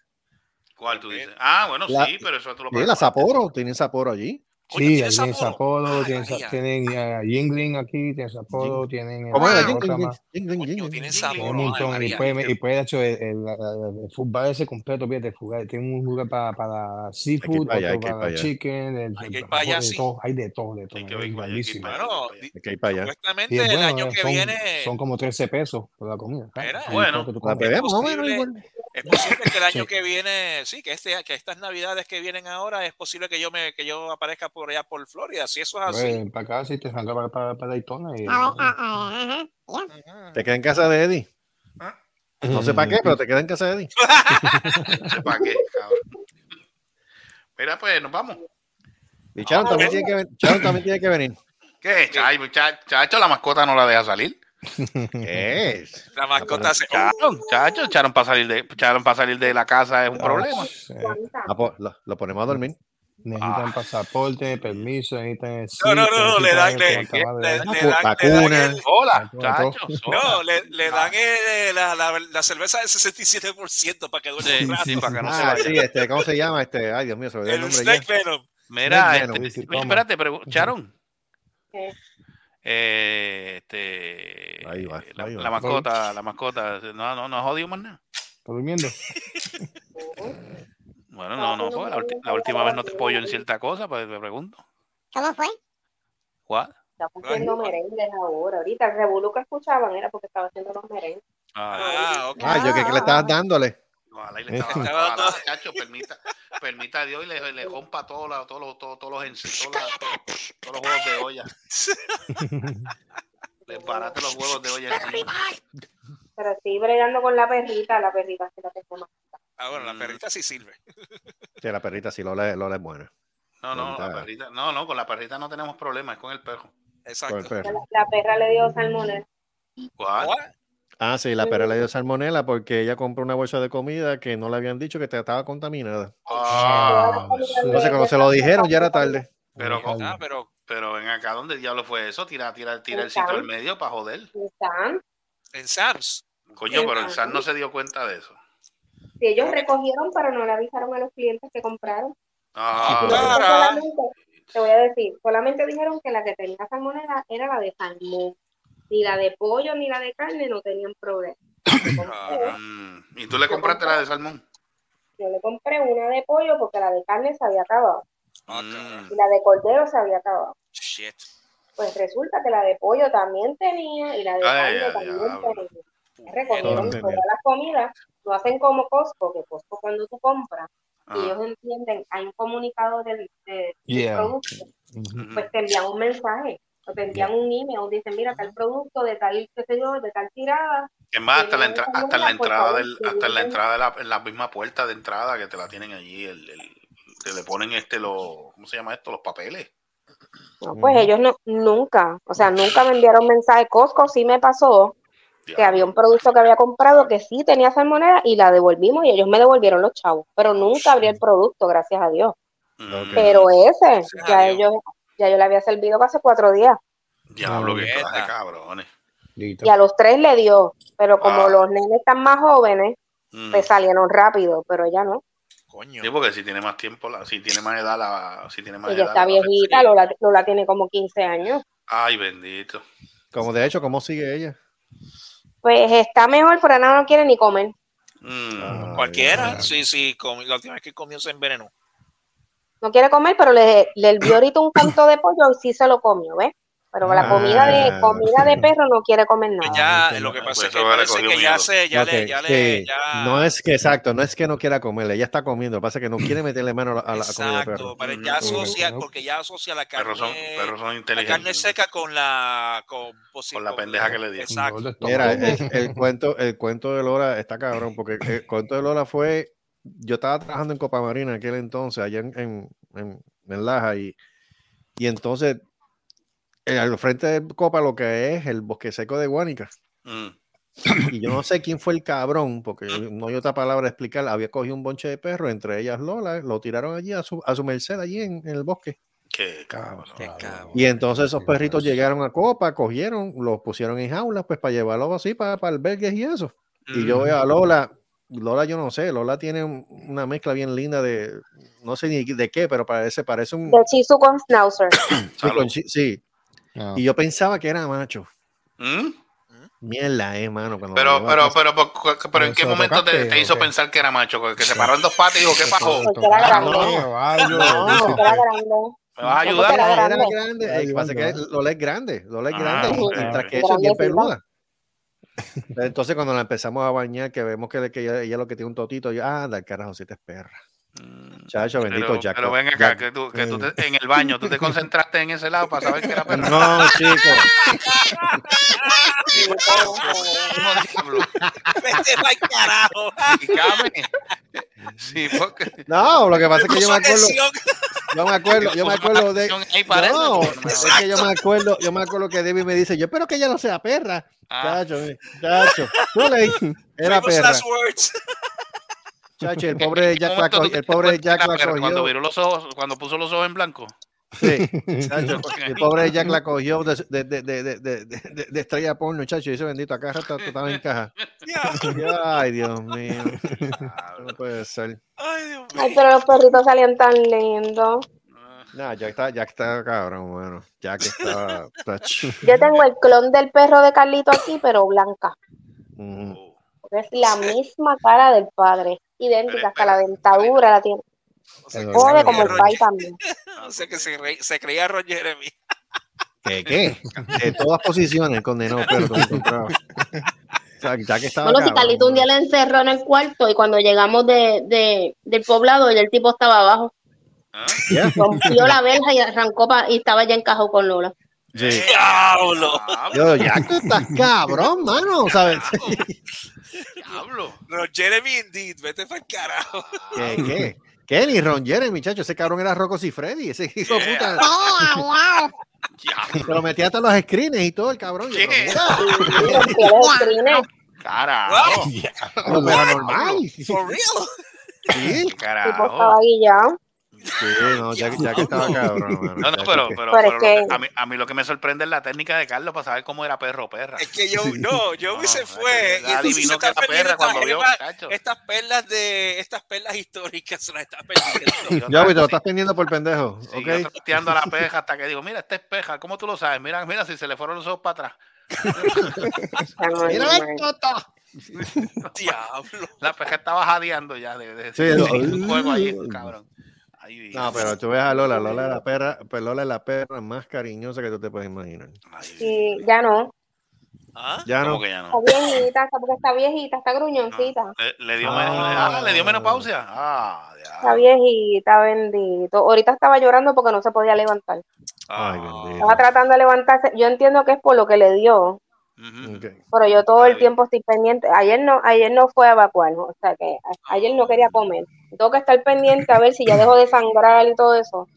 [SPEAKER 6] ¿Cuál tú dices? Ah, bueno,
[SPEAKER 4] La-
[SPEAKER 6] sí, pero eso tú lo
[SPEAKER 4] Sí,
[SPEAKER 6] pagas
[SPEAKER 4] la. Sapporo, tienen Sapporo allí.
[SPEAKER 5] Coño,
[SPEAKER 10] Sí,
[SPEAKER 5] ¿tiene
[SPEAKER 10] ahí tienen
[SPEAKER 5] Sapporo?
[SPEAKER 10] Sapporo,
[SPEAKER 5] Ay,
[SPEAKER 10] tienen, Yingling aquí, tienen Sapporo, tienen
[SPEAKER 4] ¿Cómo era? jing.
[SPEAKER 5] sabor.
[SPEAKER 10] Un montón, y puede, y puede hecho el, el, el- el fútbol ese completo, fíjate, jugar, tiene un lugar para, para seafood,
[SPEAKER 4] hay
[SPEAKER 10] para
[SPEAKER 4] para
[SPEAKER 10] chicken, el,
[SPEAKER 5] Hay para allá,
[SPEAKER 10] de
[SPEAKER 5] sí.
[SPEAKER 10] todo, hay de todo, de todo,
[SPEAKER 6] Hay que
[SPEAKER 10] es
[SPEAKER 6] ir para allá,
[SPEAKER 5] supuestamente el año que viene
[SPEAKER 10] son como 13 pesos por la comida.
[SPEAKER 6] bueno,
[SPEAKER 5] es posible que el año que viene, sí, que este, que estas navidades que vienen ahora es posible que yo me, que yo aparezca por allá por Florida. Si eso es así,
[SPEAKER 10] Pues, para acá, si te salga para, para, para Daytona. Y,
[SPEAKER 2] Ah, ah, ah.
[SPEAKER 4] Te queda en casa de Eddie. No sé para qué, pero te queda en casa de Eddie.
[SPEAKER 6] No sé para qué, cabrón. Mira, pues nos vamos.
[SPEAKER 4] Y también, tiene que, ven- Sharon también tiene que venir.
[SPEAKER 6] ¿Qué? Chay, Chacho, la mascota no la deja salir.
[SPEAKER 4] ¿Qué es?
[SPEAKER 5] la mascota se.
[SPEAKER 6] Charon, chacho, echaron para salir de, echaron para salir de la casa es un problema.
[SPEAKER 10] Eh,
[SPEAKER 4] Ah, pues, lo, lo ponemos a dormir.
[SPEAKER 10] Necesitan pasaporte, permiso, necesitan.
[SPEAKER 5] No, no, no, no, le dan-
[SPEAKER 10] ¿eh?
[SPEAKER 4] Vacuna.
[SPEAKER 5] el-
[SPEAKER 6] Hola.
[SPEAKER 5] No, le, dan eh, la, la, la cerveza del 67% para que duerma
[SPEAKER 6] Sí, para que no se
[SPEAKER 4] Ah,
[SPEAKER 6] vaya.
[SPEAKER 4] sí, este, ¿cómo se llama? Este, ay, Dios mío, se me olvidó el
[SPEAKER 5] El
[SPEAKER 4] nombre ya.
[SPEAKER 5] Snake Venom.
[SPEAKER 6] Mira,
[SPEAKER 4] Snake
[SPEAKER 6] este,
[SPEAKER 4] Venom,
[SPEAKER 6] oye, espérate, Charon.
[SPEAKER 7] ¿Qué?
[SPEAKER 6] Eh, este,
[SPEAKER 4] Ahí va,
[SPEAKER 6] la,
[SPEAKER 4] ahí va.
[SPEAKER 6] la mascota, la mascota, no, no, no jodido más nada.
[SPEAKER 10] ¿Está durmiendo?
[SPEAKER 6] Bueno, no, no, porque la, la última vez no te apoyo en cierta cosa, pues te pregunto.
[SPEAKER 2] ¿Cómo fue?
[SPEAKER 6] ¿What?
[SPEAKER 7] Está haciendo merengues ahora. Ahorita el revolú que escuchaban era porque estaba haciendo los merengues.
[SPEAKER 5] Ah, ok.
[SPEAKER 4] Ah, yo que, que le estabas dándole.
[SPEAKER 6] Ojalá y le estaba
[SPEAKER 5] todo-
[SPEAKER 6] chacho, permita, permita a Dios y le, le rompa todos los, todos los, todos, todos los, todos los, todos los huevos de olla. Le barate los huevos de olla.
[SPEAKER 7] Pero estoy bregando con la perrita, la perrita se la tengo más.
[SPEAKER 5] Ah, bueno, la
[SPEAKER 6] Mm.
[SPEAKER 5] perrita sí sirve.
[SPEAKER 4] Sí, la perrita sí, Lola, Lola es buena.
[SPEAKER 6] No, no, la
[SPEAKER 4] Perrita.
[SPEAKER 6] no, no, con la perrita no tenemos problemas, es con el perro.
[SPEAKER 4] El
[SPEAKER 5] Exacto.
[SPEAKER 4] perro.
[SPEAKER 7] La, la perra le dio salmonella.
[SPEAKER 6] ¿Cuál?
[SPEAKER 4] Ah, sí, la perra le dio salmonela porque ella compró una bolsa de comida que no le habían dicho que estaba contaminada.
[SPEAKER 6] Ah,
[SPEAKER 4] Entonces, cuando se lo dijeron, ya era tarde.
[SPEAKER 6] pero,
[SPEAKER 5] Ah, pero
[SPEAKER 6] pero ven acá, ¿dónde diablo fue eso? Tira, tira, tira el sitio al medio para joder.
[SPEAKER 5] En Sam's.
[SPEAKER 6] Coño, pero el SAN no se dio cuenta de eso.
[SPEAKER 7] Si ellos recogieron, pero no le avisaron a los clientes que compraron.
[SPEAKER 6] Ah,
[SPEAKER 5] Claro.
[SPEAKER 7] te voy a decir, solamente dijeron que la que tenía salmonela era la de salmón. Ni la de pollo ni la de carne no tenían problema.
[SPEAKER 6] Mm, ¿Y tú le compraste la de salmón?
[SPEAKER 7] Yo le compré una de pollo porque la de carne se había acabado
[SPEAKER 5] Ah,
[SPEAKER 6] Mm.
[SPEAKER 7] y la de cordero se había acabado.
[SPEAKER 5] Shit.
[SPEAKER 7] Pues resulta que la de pollo también tenía y la de
[SPEAKER 6] Ay,
[SPEAKER 7] carne
[SPEAKER 6] ay,
[SPEAKER 7] también tenía. Recogieron todas las comidas, lo hacen como Costco, que Costco cuando tú compras, y
[SPEAKER 6] Ah,
[SPEAKER 7] ellos entienden, hay un comunicado del, de- del
[SPEAKER 10] Yeah.
[SPEAKER 7] producto,
[SPEAKER 10] Ujú.
[SPEAKER 7] pues te envían un mensaje, o te envían un email, dicen, mira, tal producto de tal, qué sé yo, de tal tirada,
[SPEAKER 6] Es más, hasta la, entra- hasta la entrada del, hasta en la entrada de la, en la misma puerta de entrada que te la tienen allí, el, el- que le ponen este los, ¿cómo se llama esto? Los papeles.
[SPEAKER 7] No, pues ellos no, nunca, o sea, nunca me enviaron mensaje. Costco sí me pasó que había un producto que había comprado que sí tenía salmonera y la devolvimos y ellos me devolvieron los chavos, pero nunca abrí el producto, gracias a Dios. Pero ese, ya ellos, ya yo le había servido hace cuatro días
[SPEAKER 6] Diablo, clase de cabrones.
[SPEAKER 7] Y a los tres le dio, pero como
[SPEAKER 6] Ah.
[SPEAKER 7] los nenes están más jóvenes,
[SPEAKER 6] Mm.
[SPEAKER 7] pues salieron rápido, pero ella no.
[SPEAKER 5] Coño.
[SPEAKER 6] Sí, porque si tiene más tiempo, la- si tiene más edad, la, si tiene más
[SPEAKER 7] Ella
[SPEAKER 6] edad.
[SPEAKER 7] está
[SPEAKER 6] la
[SPEAKER 7] viejita, Lola, Lola tiene como 15 años.
[SPEAKER 6] Ay, bendito.
[SPEAKER 4] Como de hecho, ¿cómo sigue ella?
[SPEAKER 7] Pues está mejor, pero ahora no quiere ni comer.
[SPEAKER 6] Mm.
[SPEAKER 5] Cualquiera, sí, sí, comi- la última vez que comió se envenenó.
[SPEAKER 7] No quiere comer, pero le, le dio ahorita un canto de pollo y sí se lo comió, ¿ves? Pero la comida de
[SPEAKER 4] Ah.
[SPEAKER 7] comida de perro no quiere comer
[SPEAKER 5] Pues
[SPEAKER 7] nada.
[SPEAKER 5] ya, lo que pasa
[SPEAKER 6] Pues
[SPEAKER 5] es que parece ya se, ya
[SPEAKER 4] Ok,
[SPEAKER 5] le, ya le, ya.
[SPEAKER 4] No es que exacto, no es que no quiera comerle, ella está comiendo, lo que pasa es que no quiere meterle mano a la, a la comida de perro.
[SPEAKER 5] Exacto, pero ya asocia, porque ya asocia la carne,
[SPEAKER 6] Perros son, perros son
[SPEAKER 5] la carne seca con la, con, posi-
[SPEAKER 6] Con la pendeja que le dio.
[SPEAKER 5] Exacto.
[SPEAKER 4] Mira, el, el cuento, el cuento de Lola está cabrón, porque el cuento de Lola fue, yo estaba trabajando en Copa Marina en aquel entonces, allá en, en, en- en Laja, y, y entonces al frente de Copa lo que es el bosque seco de Guánica.
[SPEAKER 6] Mm.
[SPEAKER 4] Y yo no sé quién fue el cabrón, porque no hay otra palabra de explicar. Había cogido un bonche de perros, entre ellas Lola, lo tiraron allí a su, a su merced, allí en, en el bosque.
[SPEAKER 6] Qué cabrón.
[SPEAKER 4] Y entonces esos perritos llegaron a Copa, cogieron, los pusieron en jaulas, pues para llevarlos así para, para albergues y eso. Y yo veo a Lola, Lola yo no sé, Lola tiene un- una mezcla bien linda de, no sé ni de qué, pero parece, parece un...
[SPEAKER 7] De chisu con schnauzer.
[SPEAKER 4] Sí, con chi- sí. Y yo pensaba que era macho.
[SPEAKER 6] ¿Mm?
[SPEAKER 4] Mierda, eh, mano. cuando
[SPEAKER 6] Pero, pero, pero, pero, pero, ¿en qué
[SPEAKER 4] ¿Se lo
[SPEAKER 6] momento te,
[SPEAKER 4] tocaste
[SPEAKER 6] te hizo pensar que era macho? Que se paró en dos patas y dijo, ¿qué pasó?
[SPEAKER 7] Porque era grande.
[SPEAKER 4] No,
[SPEAKER 7] Porque era grande.
[SPEAKER 6] ¿Me vas a ayudar?
[SPEAKER 7] era grande.
[SPEAKER 4] grande. Lo que pasa es que Lola es grande. Lola es
[SPEAKER 6] Ah,
[SPEAKER 4] grande. Mientras que eso es bien peluda. Entonces, cuando la empezamos a bañar, que vemos que, que ella, ella lo que tiene un totito, yo, ah, anda, carajo, si te es perra. Chacho, bendito
[SPEAKER 6] Mm. Pero,
[SPEAKER 4] Jack.
[SPEAKER 6] pero ven acá,
[SPEAKER 4] Jack-
[SPEAKER 6] que tú, que tú te- en el baño, tú te concentraste en ese lado para saber que era perro.
[SPEAKER 4] No, chico.
[SPEAKER 5] Vete pa'l carajo.
[SPEAKER 6] Sí, porque.
[SPEAKER 4] No, lo que pasa es que yo me acuerdo. Yo me acuerdo, yo me acuerdo de. No, es que yo me acuerdo, yo me acuerdo que Debbie me dice, yo espero que ella no sea perra.
[SPEAKER 6] Ah.
[SPEAKER 4] Chacho, chacho. Tú le era perra. Chacho, el pobre Jack la cogió, el pobre Jack la
[SPEAKER 6] Cuando
[SPEAKER 4] cogió.
[SPEAKER 6] viró los ojos, cuando puso los ojos en blanco.
[SPEAKER 4] Sí, chacho, el pobre Jack la cogió de, de, de, de, de, de, de- de estrella porno, chacho, y ese bendito acá estaba en caja. Ay, Dios mío. No puede ser.
[SPEAKER 7] Ay, pero los perritos salían tan lindos.
[SPEAKER 4] No, Jack está, Jack está cabrón, bueno. Jack está.
[SPEAKER 7] Yo tengo el clon del perro de Carlito aquí, pero blanca. Porque es la misma cara del padre. Idéntica, hasta la dentadura la tiene. Jode como el pai también.
[SPEAKER 5] O sea que se, re- se creía Ron Jeremy.
[SPEAKER 4] ¿Qué? ¿Qué? De todas posiciones condenó, pero lo encontraba. O sea, Jack estaba
[SPEAKER 7] Bueno, si. Carlito un día le encerró en el cuarto y cuando llegamos de, de- del poblado, ya el tipo estaba abajo.
[SPEAKER 4] Ya.
[SPEAKER 7] Rompió la verja y arrancó pa- y estaba ya encajado con Lola.
[SPEAKER 4] Sí.
[SPEAKER 5] Diablo.
[SPEAKER 4] Yo, Jack, tú estás cabrón, mano, ¿sabes?
[SPEAKER 6] Diablo.
[SPEAKER 5] Ron Jeremy indeed. Vete pa'l carajo.
[SPEAKER 4] ¿Qué? ¿Qué? ¿Qué? Ni Ron Jeremy, chacho. Ese cabrón era Rocco Freddy. Ese hijo de puta. Se lo metía hasta los screens y todo el cabrón.
[SPEAKER 7] Screeners.
[SPEAKER 6] Carajo.
[SPEAKER 4] lo paranormal.
[SPEAKER 5] For real.
[SPEAKER 4] Sí,
[SPEAKER 7] El
[SPEAKER 6] Carajo.
[SPEAKER 4] Sí, no, Jack, Jack estaba cabrón, mano.
[SPEAKER 6] No, no, pero,
[SPEAKER 4] que-
[SPEAKER 6] pero,
[SPEAKER 7] Pero que-
[SPEAKER 6] que- a, mí, a mí lo que me sorprende es la técnica de Carlos para saber cómo era perro o perra.
[SPEAKER 5] Es que yo, no, yo
[SPEAKER 6] No,
[SPEAKER 5] se fue.
[SPEAKER 6] que
[SPEAKER 5] Y
[SPEAKER 6] adivinó que era perra cuando vio, cacho.
[SPEAKER 5] estas perlas de, estas perlas históricas se las está perdiendo.
[SPEAKER 4] Ya, güey, te lo estás pendiendo por pendejo.
[SPEAKER 6] Sí,
[SPEAKER 4] ¿ok?
[SPEAKER 6] yo trasteando a la peja hasta que digo, mira, esta es peja, ¿cómo tú lo sabes? Mira, mira, si se le fueron los ojos para atrás.
[SPEAKER 4] Mira, Toto.
[SPEAKER 5] Diablo.
[SPEAKER 6] La peja estaba jadeando ya de, de,
[SPEAKER 4] Sí,
[SPEAKER 6] de-
[SPEAKER 4] no.
[SPEAKER 6] de un juego ahí, cabrón. Ay.
[SPEAKER 4] No, pero tú ves a Lola, Lola es la perra, pues Lola es la perra más cariñosa que tú te puedes imaginar.
[SPEAKER 7] Y ya no.
[SPEAKER 5] ¿Ah?
[SPEAKER 4] Ya
[SPEAKER 6] ¿Cómo
[SPEAKER 4] no.
[SPEAKER 6] que ya
[SPEAKER 7] Está viejita, está porque está viejita, está gruñoncita.
[SPEAKER 6] Le, le dio,
[SPEAKER 4] Ah.
[SPEAKER 6] men- ah, le dio menopausia. Ah, ya.
[SPEAKER 7] Está viejita, bendito. Ahorita estaba llorando porque no se podía levantar.
[SPEAKER 4] Ay,
[SPEAKER 6] Ah,
[SPEAKER 4] bendito.
[SPEAKER 7] Estaba tratando de levantarse. Yo entiendo que es por lo que le dio, pero yo todo el tiempo estoy pendiente. Ayer no, ayer no fue a evacuar, ¿no? o sea que a- ayer no quería comer. Tengo que estar pendiente a ver si ya dejó de sangrar y todo eso.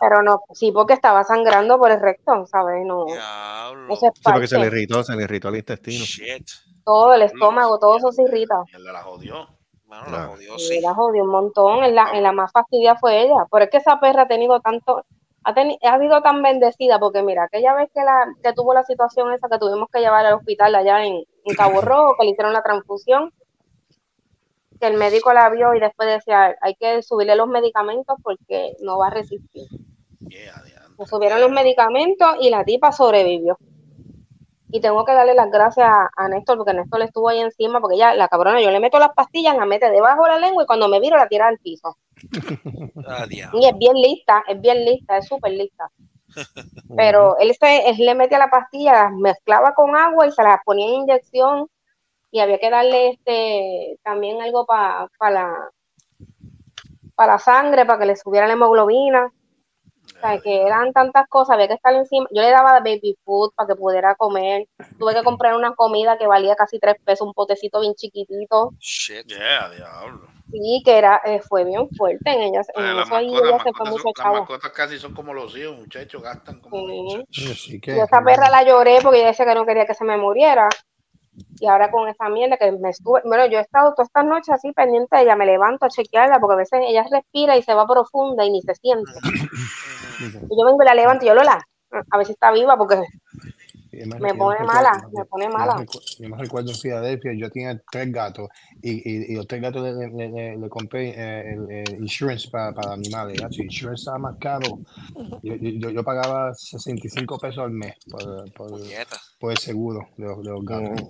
[SPEAKER 7] Pero no, sí, porque estaba sangrando por el recto, ¿sabes? No,
[SPEAKER 5] Diablo.
[SPEAKER 7] eso es
[SPEAKER 4] Sí, porque se le irritó, se le irritó el intestino.
[SPEAKER 5] Shit.
[SPEAKER 7] Todo el estómago, todo eso se irrita.
[SPEAKER 6] Él la jodió.
[SPEAKER 5] Mano,
[SPEAKER 4] Claro.
[SPEAKER 5] la jodió,
[SPEAKER 7] Sí,
[SPEAKER 5] sí.
[SPEAKER 7] la jodió un montón. En la, en la más fastidia fue ella. Pero es que esa perra ha tenido tanto, ha, sido tan bendecida, porque mira, aquella vez que, la, que tuvo la situación esa que tuvimos que llevar al hospital allá en, en Cabo Rojo, que le hicieron la transfusión, que el médico la vio y después decía, hay que subirle los medicamentos porque no va a resistir.
[SPEAKER 6] Yeah,
[SPEAKER 7] subieron los medicamentos y la tipa sobrevivió. Y tengo que darle las gracias a, a Néstor, porque Néstor le estuvo ahí encima, porque ya, la cabrona, yo le meto las pastillas, la mete debajo de la lengua y cuando me viro la tira al piso.
[SPEAKER 5] Ah.
[SPEAKER 7] Y es bien lista, es bien lista, es súper lista. Pero él, se, él le metía la pastilla, las mezclaba con agua y se las ponía en inyección y había que darle este también algo para la para la sangre, para que le subiera la hemoglobina. Sea, que eran tantas cosas, había que estar encima. Yo le daba baby food para que pudiera comer. Tuve que comprar una comida que valía casi tres pesos, un potecito bien chiquitito.
[SPEAKER 5] Shit.
[SPEAKER 6] Yeah, diablo.
[SPEAKER 7] Sí, que era, eh, fue bien fuerte en ella. En eso ahí ella se fue mucho
[SPEAKER 6] son- las
[SPEAKER 7] chavo.
[SPEAKER 6] mascotas casi son como los hijos, muchachos, gastan como los
[SPEAKER 7] Sí.
[SPEAKER 6] muchachos.
[SPEAKER 10] Así que,
[SPEAKER 7] Y esa perra la lloré porque ella decía que no quería que se me muriera. Y ahora con esa mierda que me estuve, bueno, yo he estado todas estas noches así pendiente de ella, me levanto a chequearla porque a veces ella respira y se va profunda y ni se siente. Y yo vengo y la levanto y yo, Lola, a ver si está viva porque
[SPEAKER 10] me-
[SPEAKER 7] pone
[SPEAKER 10] recuerdo-
[SPEAKER 7] mala, me pone mala.
[SPEAKER 10] Yo me recuerdo en Filadelfia, yo tenía tres gatos y, y, y los tres gatos le, le, le- le compré eh, el, el insurance para, para animales. insurance estaba más caro. Yo, yo, yo pagaba 65 pesos al mes por, por, el seguro de los, de los gatos.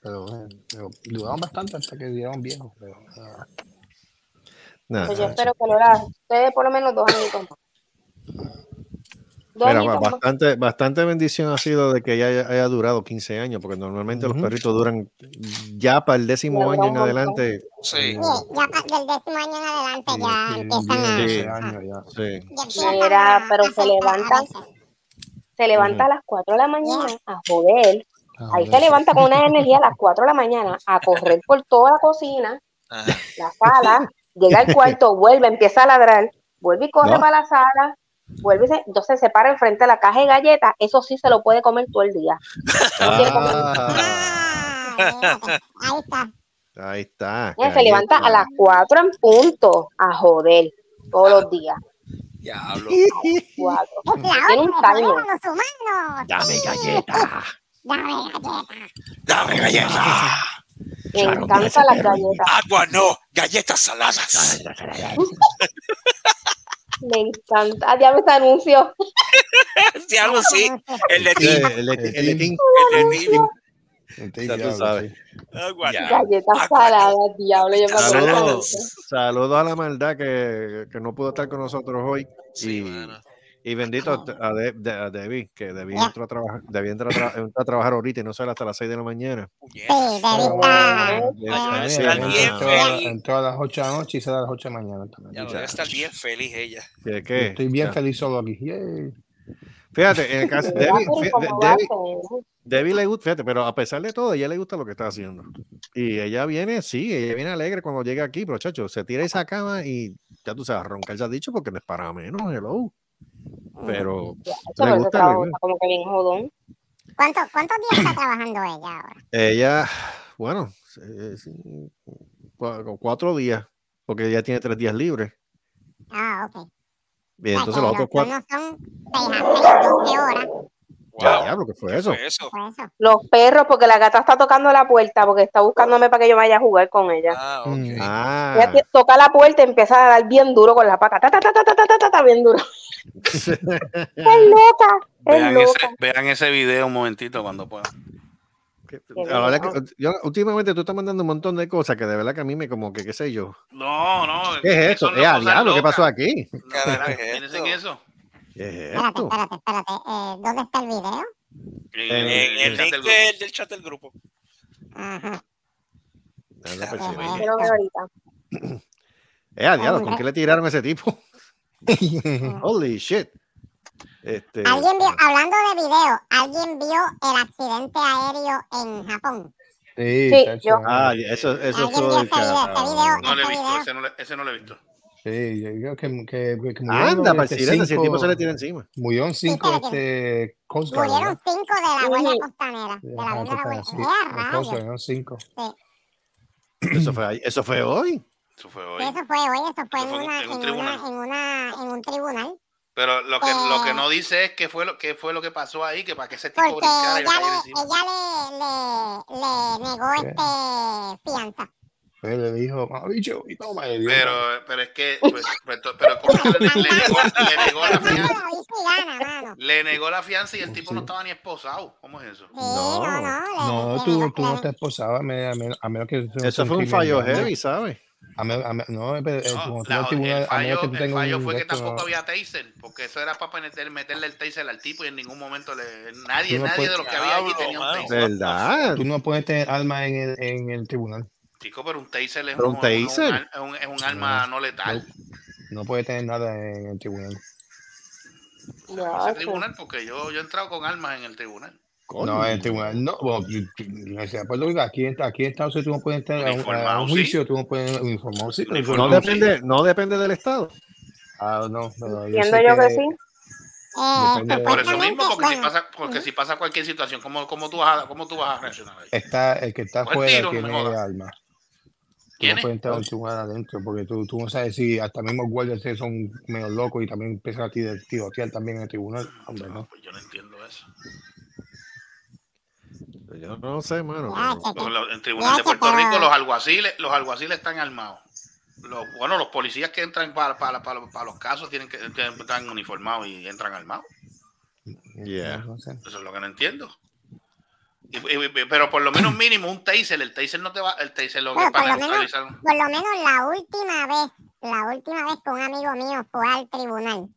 [SPEAKER 10] Pero, eh, pero duraron bastante hasta que dieron viejos. Pero, ah,
[SPEAKER 7] Pues yo espero que Lola, ustedes por lo menos dos más.
[SPEAKER 4] Mira, bastante, bastante bendición ha sido de que ella haya, haya durado 15 años, porque normalmente los perritos duran ya para el décimo
[SPEAKER 7] Ya
[SPEAKER 4] año en adelante.
[SPEAKER 5] Sí.
[SPEAKER 2] Sí, ya pa- del décimo año en adelante ya empiezan a...
[SPEAKER 4] Sí.
[SPEAKER 10] ya.
[SPEAKER 2] Ya
[SPEAKER 7] Mira, pero se levantan, se levanta a las 4 de la mañana a joder.
[SPEAKER 10] Ah,
[SPEAKER 7] Ahí se levanta con una energía a las 4 de la mañana a correr por toda la cocina,
[SPEAKER 5] Ajá.
[SPEAKER 7] la sala, llega al cuarto, vuelve, empieza a ladrar, vuelve y corre
[SPEAKER 4] No.
[SPEAKER 7] para la sala, vuelve y se, entonces se para enfrente de la caja de galletas, eso sí se lo puede comer todo el día.
[SPEAKER 4] Ah,
[SPEAKER 2] Ah, Ahí está.
[SPEAKER 4] ahí está.
[SPEAKER 7] Ella se levanta a las 4 en punto a joder todos los días.
[SPEAKER 5] Diablo.
[SPEAKER 7] Cuatro.
[SPEAKER 2] Es la
[SPEAKER 7] Tiene un
[SPEAKER 2] otra,
[SPEAKER 7] timer.
[SPEAKER 2] joder a los humanos.
[SPEAKER 4] Dame galleta.
[SPEAKER 2] Dame galleta.
[SPEAKER 5] Dame galletas.
[SPEAKER 7] Me encantan las galletas.
[SPEAKER 5] Agua no, galletas saladas.
[SPEAKER 7] Me encanta. Ah, ya anuncio.
[SPEAKER 5] Diablo, sí. El de Tim.
[SPEAKER 4] El de Tim.
[SPEAKER 5] El de Tim. Ah,
[SPEAKER 7] Galletas saladas, diablo. Yo
[SPEAKER 4] Saludos saludo a la maldad que, que, no pudo estar con nosotros hoy.
[SPEAKER 5] Sí, bueno
[SPEAKER 4] y bendito a, De- de- a Debbie, que Debbie
[SPEAKER 2] Ya.
[SPEAKER 4] entró a trabajar, Debbie entró a, tra- entró a trabajar ahorita y no sale hasta las 6 de la mañana.
[SPEAKER 2] Sí,
[SPEAKER 10] Entró- a- las 8 de la noche y sale a las 8 de la mañana también.
[SPEAKER 5] Ya debe estar bien feliz ella.
[SPEAKER 4] ¿Qué? Qué?
[SPEAKER 10] Estoy bien
[SPEAKER 4] Ya.
[SPEAKER 10] feliz solo aquí. Yay.
[SPEAKER 4] Fíjate, en el caso
[SPEAKER 7] ¿verdad?
[SPEAKER 4] Debbie,
[SPEAKER 7] Pero
[SPEAKER 4] fí-
[SPEAKER 7] como
[SPEAKER 4] Debbie, Debbie le gusta, fíjate, pero a pesar de todo, ella le gusta lo que está haciendo. Y ella viene, sí, ella viene alegre cuando llega aquí, pero chacho, se tira esa cama y ya tú sabes, roncar ya has dicho porque no es para menos, hello. Pero
[SPEAKER 7] Ya,
[SPEAKER 4] le
[SPEAKER 7] ese
[SPEAKER 4] gusta,
[SPEAKER 7] trabajo como que bien jodón.
[SPEAKER 2] ¿Cuánto- ¿Cuántos días está trabajando ella ahora?
[SPEAKER 4] Ella, bueno, cuatro días, porque ella tiene tres días libres.
[SPEAKER 2] Ah, ok. O sea,
[SPEAKER 4] entonces los otros cuatro.
[SPEAKER 2] turnos son 6 a 6, 12 horas.
[SPEAKER 4] Wow. Fue, eso?
[SPEAKER 7] Los perros, porque la gata está tocando la puerta, porque está buscándome para que yo vaya a jugar con ella.
[SPEAKER 5] Ah, okay.
[SPEAKER 10] Mm,
[SPEAKER 4] ah.
[SPEAKER 7] Ella toca la puerta y empieza a dar bien duro con la pata. Ta, ta, ta, ta, ta, ta, ta, ta bien duro. es loca. Es
[SPEAKER 6] vean,
[SPEAKER 7] loca.
[SPEAKER 6] Ese, vean ese video un momentito cuando puedan.
[SPEAKER 4] La verdad que, últimamente tú estás mandando un montón de cosas que de verdad que a mí me como que qué sé yo.
[SPEAKER 6] No, no.
[SPEAKER 4] ¿Qué es eso?
[SPEAKER 6] ¿Qué,
[SPEAKER 4] diablo, ¿Qué pasó aquí?
[SPEAKER 5] ¿Qué es
[SPEAKER 6] eso?
[SPEAKER 4] ¿Qué es
[SPEAKER 2] Espérate,
[SPEAKER 4] esto?
[SPEAKER 2] espérate, espérate. Eh, ¿Dónde está el video?
[SPEAKER 6] En,
[SPEAKER 4] En-
[SPEAKER 5] En el
[SPEAKER 6] chat
[SPEAKER 5] link
[SPEAKER 6] del grupo.
[SPEAKER 5] del, chat del grupo.
[SPEAKER 2] Ajá.
[SPEAKER 7] Ahorita.
[SPEAKER 4] Eh, diablo, ¿con qué le tiraron a ese tipo? Holy shit. Este,
[SPEAKER 2] ¿Alguien vio, hablando de video, ¿alguien vio el accidente aéreo en Japón?
[SPEAKER 10] Sí,
[SPEAKER 7] Sí, yo-
[SPEAKER 4] Ah, eso, eso
[SPEAKER 2] ¿Alguien
[SPEAKER 4] fue
[SPEAKER 2] vio
[SPEAKER 4] el
[SPEAKER 2] ese video? Ese video,
[SPEAKER 6] No lo he
[SPEAKER 2] ese
[SPEAKER 6] visto, ese no, le- ese no lo he visto.
[SPEAKER 10] Sí, yo creo que, que, que murieron,
[SPEAKER 4] Anda,
[SPEAKER 10] este,
[SPEAKER 4] si el tipo
[SPEAKER 10] cinco-
[SPEAKER 4] se le tira encima.
[SPEAKER 10] Murieron cinco este,
[SPEAKER 2] Murieron cinco de la Guardia. Costanera. De la Guardia Guardia.
[SPEAKER 10] sí.
[SPEAKER 2] ¡Eh,
[SPEAKER 10] De Coast Guard,
[SPEAKER 2] rayos!
[SPEAKER 10] murieron cinco.
[SPEAKER 4] Eso fue, eso fue hoy.
[SPEAKER 6] Eso fue hoy.
[SPEAKER 2] Eso fue hoy, eso fue
[SPEAKER 6] Eso
[SPEAKER 2] en,
[SPEAKER 6] fue en un-
[SPEAKER 2] una,
[SPEAKER 6] en un tribunal.
[SPEAKER 2] una, en, una, en un tribunal.
[SPEAKER 6] Pero lo que, lo que
[SPEAKER 2] Eh.
[SPEAKER 6] no dice es qué fue lo que fue lo que pasó ahí, que para que ese tipo
[SPEAKER 2] Porque
[SPEAKER 6] brincara
[SPEAKER 2] ella le,
[SPEAKER 6] encima.
[SPEAKER 2] ella le, le, le negó
[SPEAKER 10] ¿Qué?
[SPEAKER 2] este fianza.
[SPEAKER 10] Pues le dijo, bicho, y toma. le dio
[SPEAKER 6] Pero, pero es que, pues, pues, pero ¿cómo que le, le negó, le negó la fianza?
[SPEAKER 2] Y sí.
[SPEAKER 6] Le negó la fianza y el tipo no estaba ni esposado. ¿Cómo es eso?
[SPEAKER 2] Sí, no, no.
[SPEAKER 10] No, tú, tú no te esposabas a menos, a menos- que
[SPEAKER 4] Eso fue un
[SPEAKER 10] crimen
[SPEAKER 4] fallo heavy, ¿sabes?
[SPEAKER 10] A menos- a menos- no, pero, eh,
[SPEAKER 6] No, la-
[SPEAKER 10] tribunal,
[SPEAKER 6] el
[SPEAKER 10] a menos
[SPEAKER 6] fallo,
[SPEAKER 10] que
[SPEAKER 6] el fallo fue que tampoco
[SPEAKER 10] no.
[SPEAKER 6] había taser, porque eso era para meter- meterle el taser al tipo y en ningún momento le, nadie,
[SPEAKER 10] no
[SPEAKER 6] nadie
[SPEAKER 10] puedes-
[SPEAKER 6] de los que había allí tenía un taser.
[SPEAKER 4] ¿Verdad?
[SPEAKER 10] Tú no puedes tener armas en el, en el tribunal.
[SPEAKER 6] Chico, pero un taser es,
[SPEAKER 4] Pero
[SPEAKER 6] un,
[SPEAKER 4] un taser.
[SPEAKER 6] es un- es arma no letal.
[SPEAKER 10] No puedes tener nada en el tribunal.
[SPEAKER 6] No tribunal porque yo, yo he entrado con armas en el tribunal.
[SPEAKER 10] No, en el tribunal no. Bueno, pues, aquí, en- aquí en Estados Unidos tú no puedes entrar a un, juicio, tú no puedes uniformado, sí,
[SPEAKER 4] No depende, no depende del estado.
[SPEAKER 10] Ah, no, pero
[SPEAKER 7] Entiendo yo que sí.
[SPEAKER 2] Eh,
[SPEAKER 6] Por eso mismo, porque, si pasa, porque si pasa cualquier situación, ¿cómo, cómo, tú, vas a, ¿cómo tú vas a reaccionar? ahí?
[SPEAKER 10] Está, el que está
[SPEAKER 6] Coge
[SPEAKER 10] fuera tiene armas. Tú
[SPEAKER 6] ¿Quién
[SPEAKER 10] no
[SPEAKER 6] es?
[SPEAKER 10] puedes entrar a un tribunal adentro porque tú, tú no sabes si hasta mismo guardias son medio locos y también empiezan a tiro- tirotear también en el tribunal. Hombre,
[SPEAKER 6] No,
[SPEAKER 10] no.
[SPEAKER 6] pues yo no entiendo eso.
[SPEAKER 4] Yo no sé, mano. Pero-
[SPEAKER 6] en tribunal de Puerto Rico, los alguaciles, los alguaciles están armados. Los, bueno, los policías que entran para, para, para, para los casos tienen que, que están uniformados y entran armados.
[SPEAKER 4] Yeah.
[SPEAKER 6] Eso es lo que no entiendo. Pero por lo menos mínimo un taser, el taser no te va, el taser lo que
[SPEAKER 2] Bueno, por
[SPEAKER 6] para
[SPEAKER 2] lo menos- Por lo menos la última vez, la última vez que un amigo mío fue al tribunal,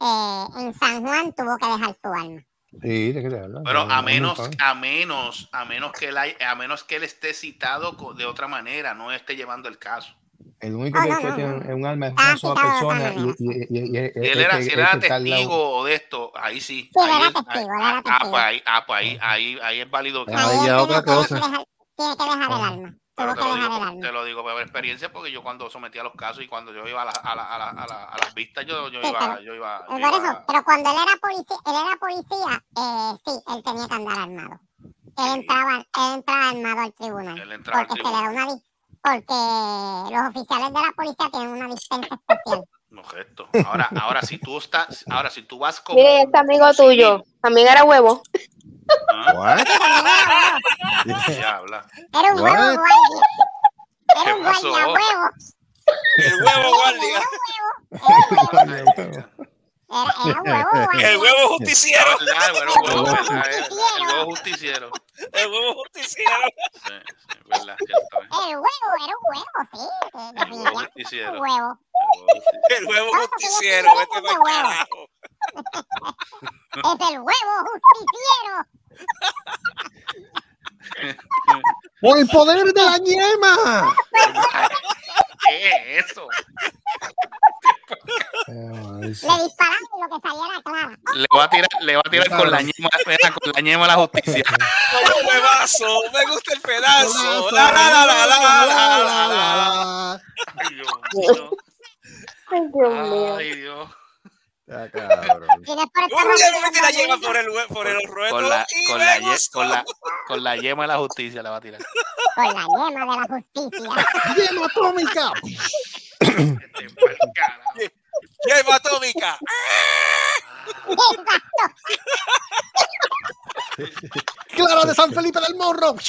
[SPEAKER 2] eh, en San Juan tuvo que dejar su arma.
[SPEAKER 10] Sí, de qué te hablas.
[SPEAKER 6] Pero a
[SPEAKER 10] no,
[SPEAKER 6] menos,
[SPEAKER 10] no,
[SPEAKER 6] a menos, a menos que él, hay- a menos que él esté citado de otra manera, no esté llevando el caso.
[SPEAKER 10] El único
[SPEAKER 2] Ah,
[SPEAKER 10] que
[SPEAKER 2] no.
[SPEAKER 10] un arma es
[SPEAKER 2] Ah,
[SPEAKER 10] una sola
[SPEAKER 2] quitado de
[SPEAKER 10] persona y, y, y, y- y-
[SPEAKER 6] Si él
[SPEAKER 10] el
[SPEAKER 6] era, si era testigo de esto, ahí sí.
[SPEAKER 2] Sí,
[SPEAKER 6] ahí
[SPEAKER 2] él era
[SPEAKER 6] es-
[SPEAKER 2] testigo, él
[SPEAKER 6] ahí-
[SPEAKER 2] era
[SPEAKER 6] ah,
[SPEAKER 2] testigo.
[SPEAKER 6] pues ahí, ah, pues ahí, ahí, ahí es válido. que-
[SPEAKER 4] Ah,
[SPEAKER 2] Ahí
[SPEAKER 4] ya, otra
[SPEAKER 2] tiene que
[SPEAKER 4] cosa.
[SPEAKER 2] dejar- tiene que dejar el arma.
[SPEAKER 6] Pero
[SPEAKER 2] Tuvo
[SPEAKER 6] te
[SPEAKER 2] que
[SPEAKER 6] lo,
[SPEAKER 2] dejar
[SPEAKER 6] digo, te lo digo por experiencia porque yo cuando sometía los casos y cuando yo iba a, la- a, la- a, la- a, la- a las vistas, yo, yo
[SPEAKER 2] Sí,
[SPEAKER 6] iba,
[SPEAKER 2] pero-
[SPEAKER 6] yo iba, yo
[SPEAKER 2] Por
[SPEAKER 6] iba-
[SPEAKER 2] eso, pero cuando él era policía, él era policía, eh, sí, él tenía que andar armado. Él entraba, él entraba armado al tribunal.
[SPEAKER 6] Él entraba al
[SPEAKER 2] porque se le da una porque los oficiales de la policía tienen una dispensa especial.
[SPEAKER 6] No, gesto. Ahora, ahora si tú estás, ahora si tú vas como
[SPEAKER 7] Mire, este amigo tuyo también era huevo.
[SPEAKER 6] ¿ah? Habla.
[SPEAKER 2] Era un huevo guardia.
[SPEAKER 6] ¿Qué
[SPEAKER 2] Era un guardia huevo.
[SPEAKER 5] El huevo guardia.
[SPEAKER 2] Era, era un huevo guardia.
[SPEAKER 5] El huevo justiciero.
[SPEAKER 6] La verdad, bueno, huevo, verdad, eh, el huevo justiciero.
[SPEAKER 5] El huevo justiciero.
[SPEAKER 6] Sí, sí, verdad, cierto.
[SPEAKER 2] El huevo, era un huevo, sí.
[SPEAKER 6] El huevo justiciero.
[SPEAKER 2] huevo.
[SPEAKER 5] El huevo justiciero. Vete
[SPEAKER 2] huevo.
[SPEAKER 5] carajo.
[SPEAKER 2] Es el huevo justiciero.
[SPEAKER 4] ¡Por el poder de la ñema!
[SPEAKER 6] ¿Qué es eso?
[SPEAKER 2] Le dispararon y lo que salía era clara.
[SPEAKER 6] Le va a tirar, le va a tirar con la ñema, con la ñema a la justicia.
[SPEAKER 5] Un huevazo. Me gusta el pedazo. La, la, la, la, la, la, la, la.
[SPEAKER 6] Ay, Dios mío.
[SPEAKER 7] Ay, Dios mío.
[SPEAKER 4] Cabrón.
[SPEAKER 5] Metí la yema por el, por el ruedo
[SPEAKER 6] Con la, con, la, con, la, con la yema de la justicia le va a tirar.
[SPEAKER 2] Con la yema de la justicia.
[SPEAKER 4] ¡Yema atómica!
[SPEAKER 5] Yema atómica.
[SPEAKER 4] ¡Clara de San Felipe del Morro!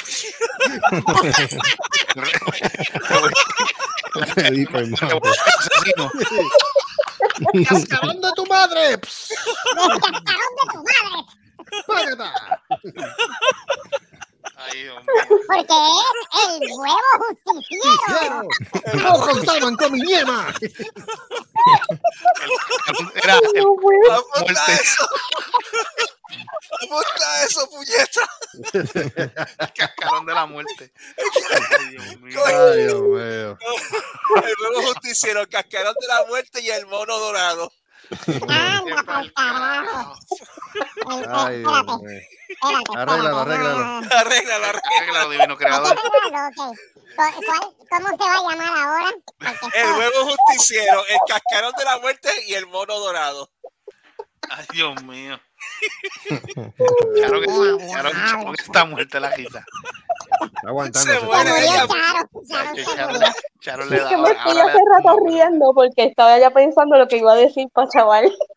[SPEAKER 6] Asesino.
[SPEAKER 4] ¡Cascarón de tu madre! Pss,
[SPEAKER 2] Descascarón de tu madre.
[SPEAKER 4] págata.
[SPEAKER 6] Ay.
[SPEAKER 2] Porque es el huevo justiciero.
[SPEAKER 4] ¡No contaban con mi ñema!
[SPEAKER 6] Era el
[SPEAKER 5] Apunta eso. Apunta eso, puñeta.
[SPEAKER 6] cascarón de la muerte. Ay, Dios mío.
[SPEAKER 4] Ay, Dios mío.
[SPEAKER 5] El huevo justiciero, el cascarón de la muerte y el mono dorado.
[SPEAKER 4] Ay. Arréglalo, arréglalo.
[SPEAKER 5] Arréglalo, arréglalo.
[SPEAKER 6] Divino creador.
[SPEAKER 2] arreglarlo, ok. ¿Cu- cuál- ¿Cómo se va a llamar ahora?
[SPEAKER 5] El huevo justiciero, el cascarón de la muerte y el mono dorado.
[SPEAKER 6] Ay, Dios mío. Claro que, claro, claro que está muerta la risa.
[SPEAKER 4] Está aguantando.
[SPEAKER 5] Se muere ella.
[SPEAKER 2] Charo. Charo se
[SPEAKER 6] Charo,
[SPEAKER 2] murió.
[SPEAKER 6] Charo le da
[SPEAKER 7] Yo me estoy hace rato riendo porque estaba ya pensando lo que iba a decir para chaval.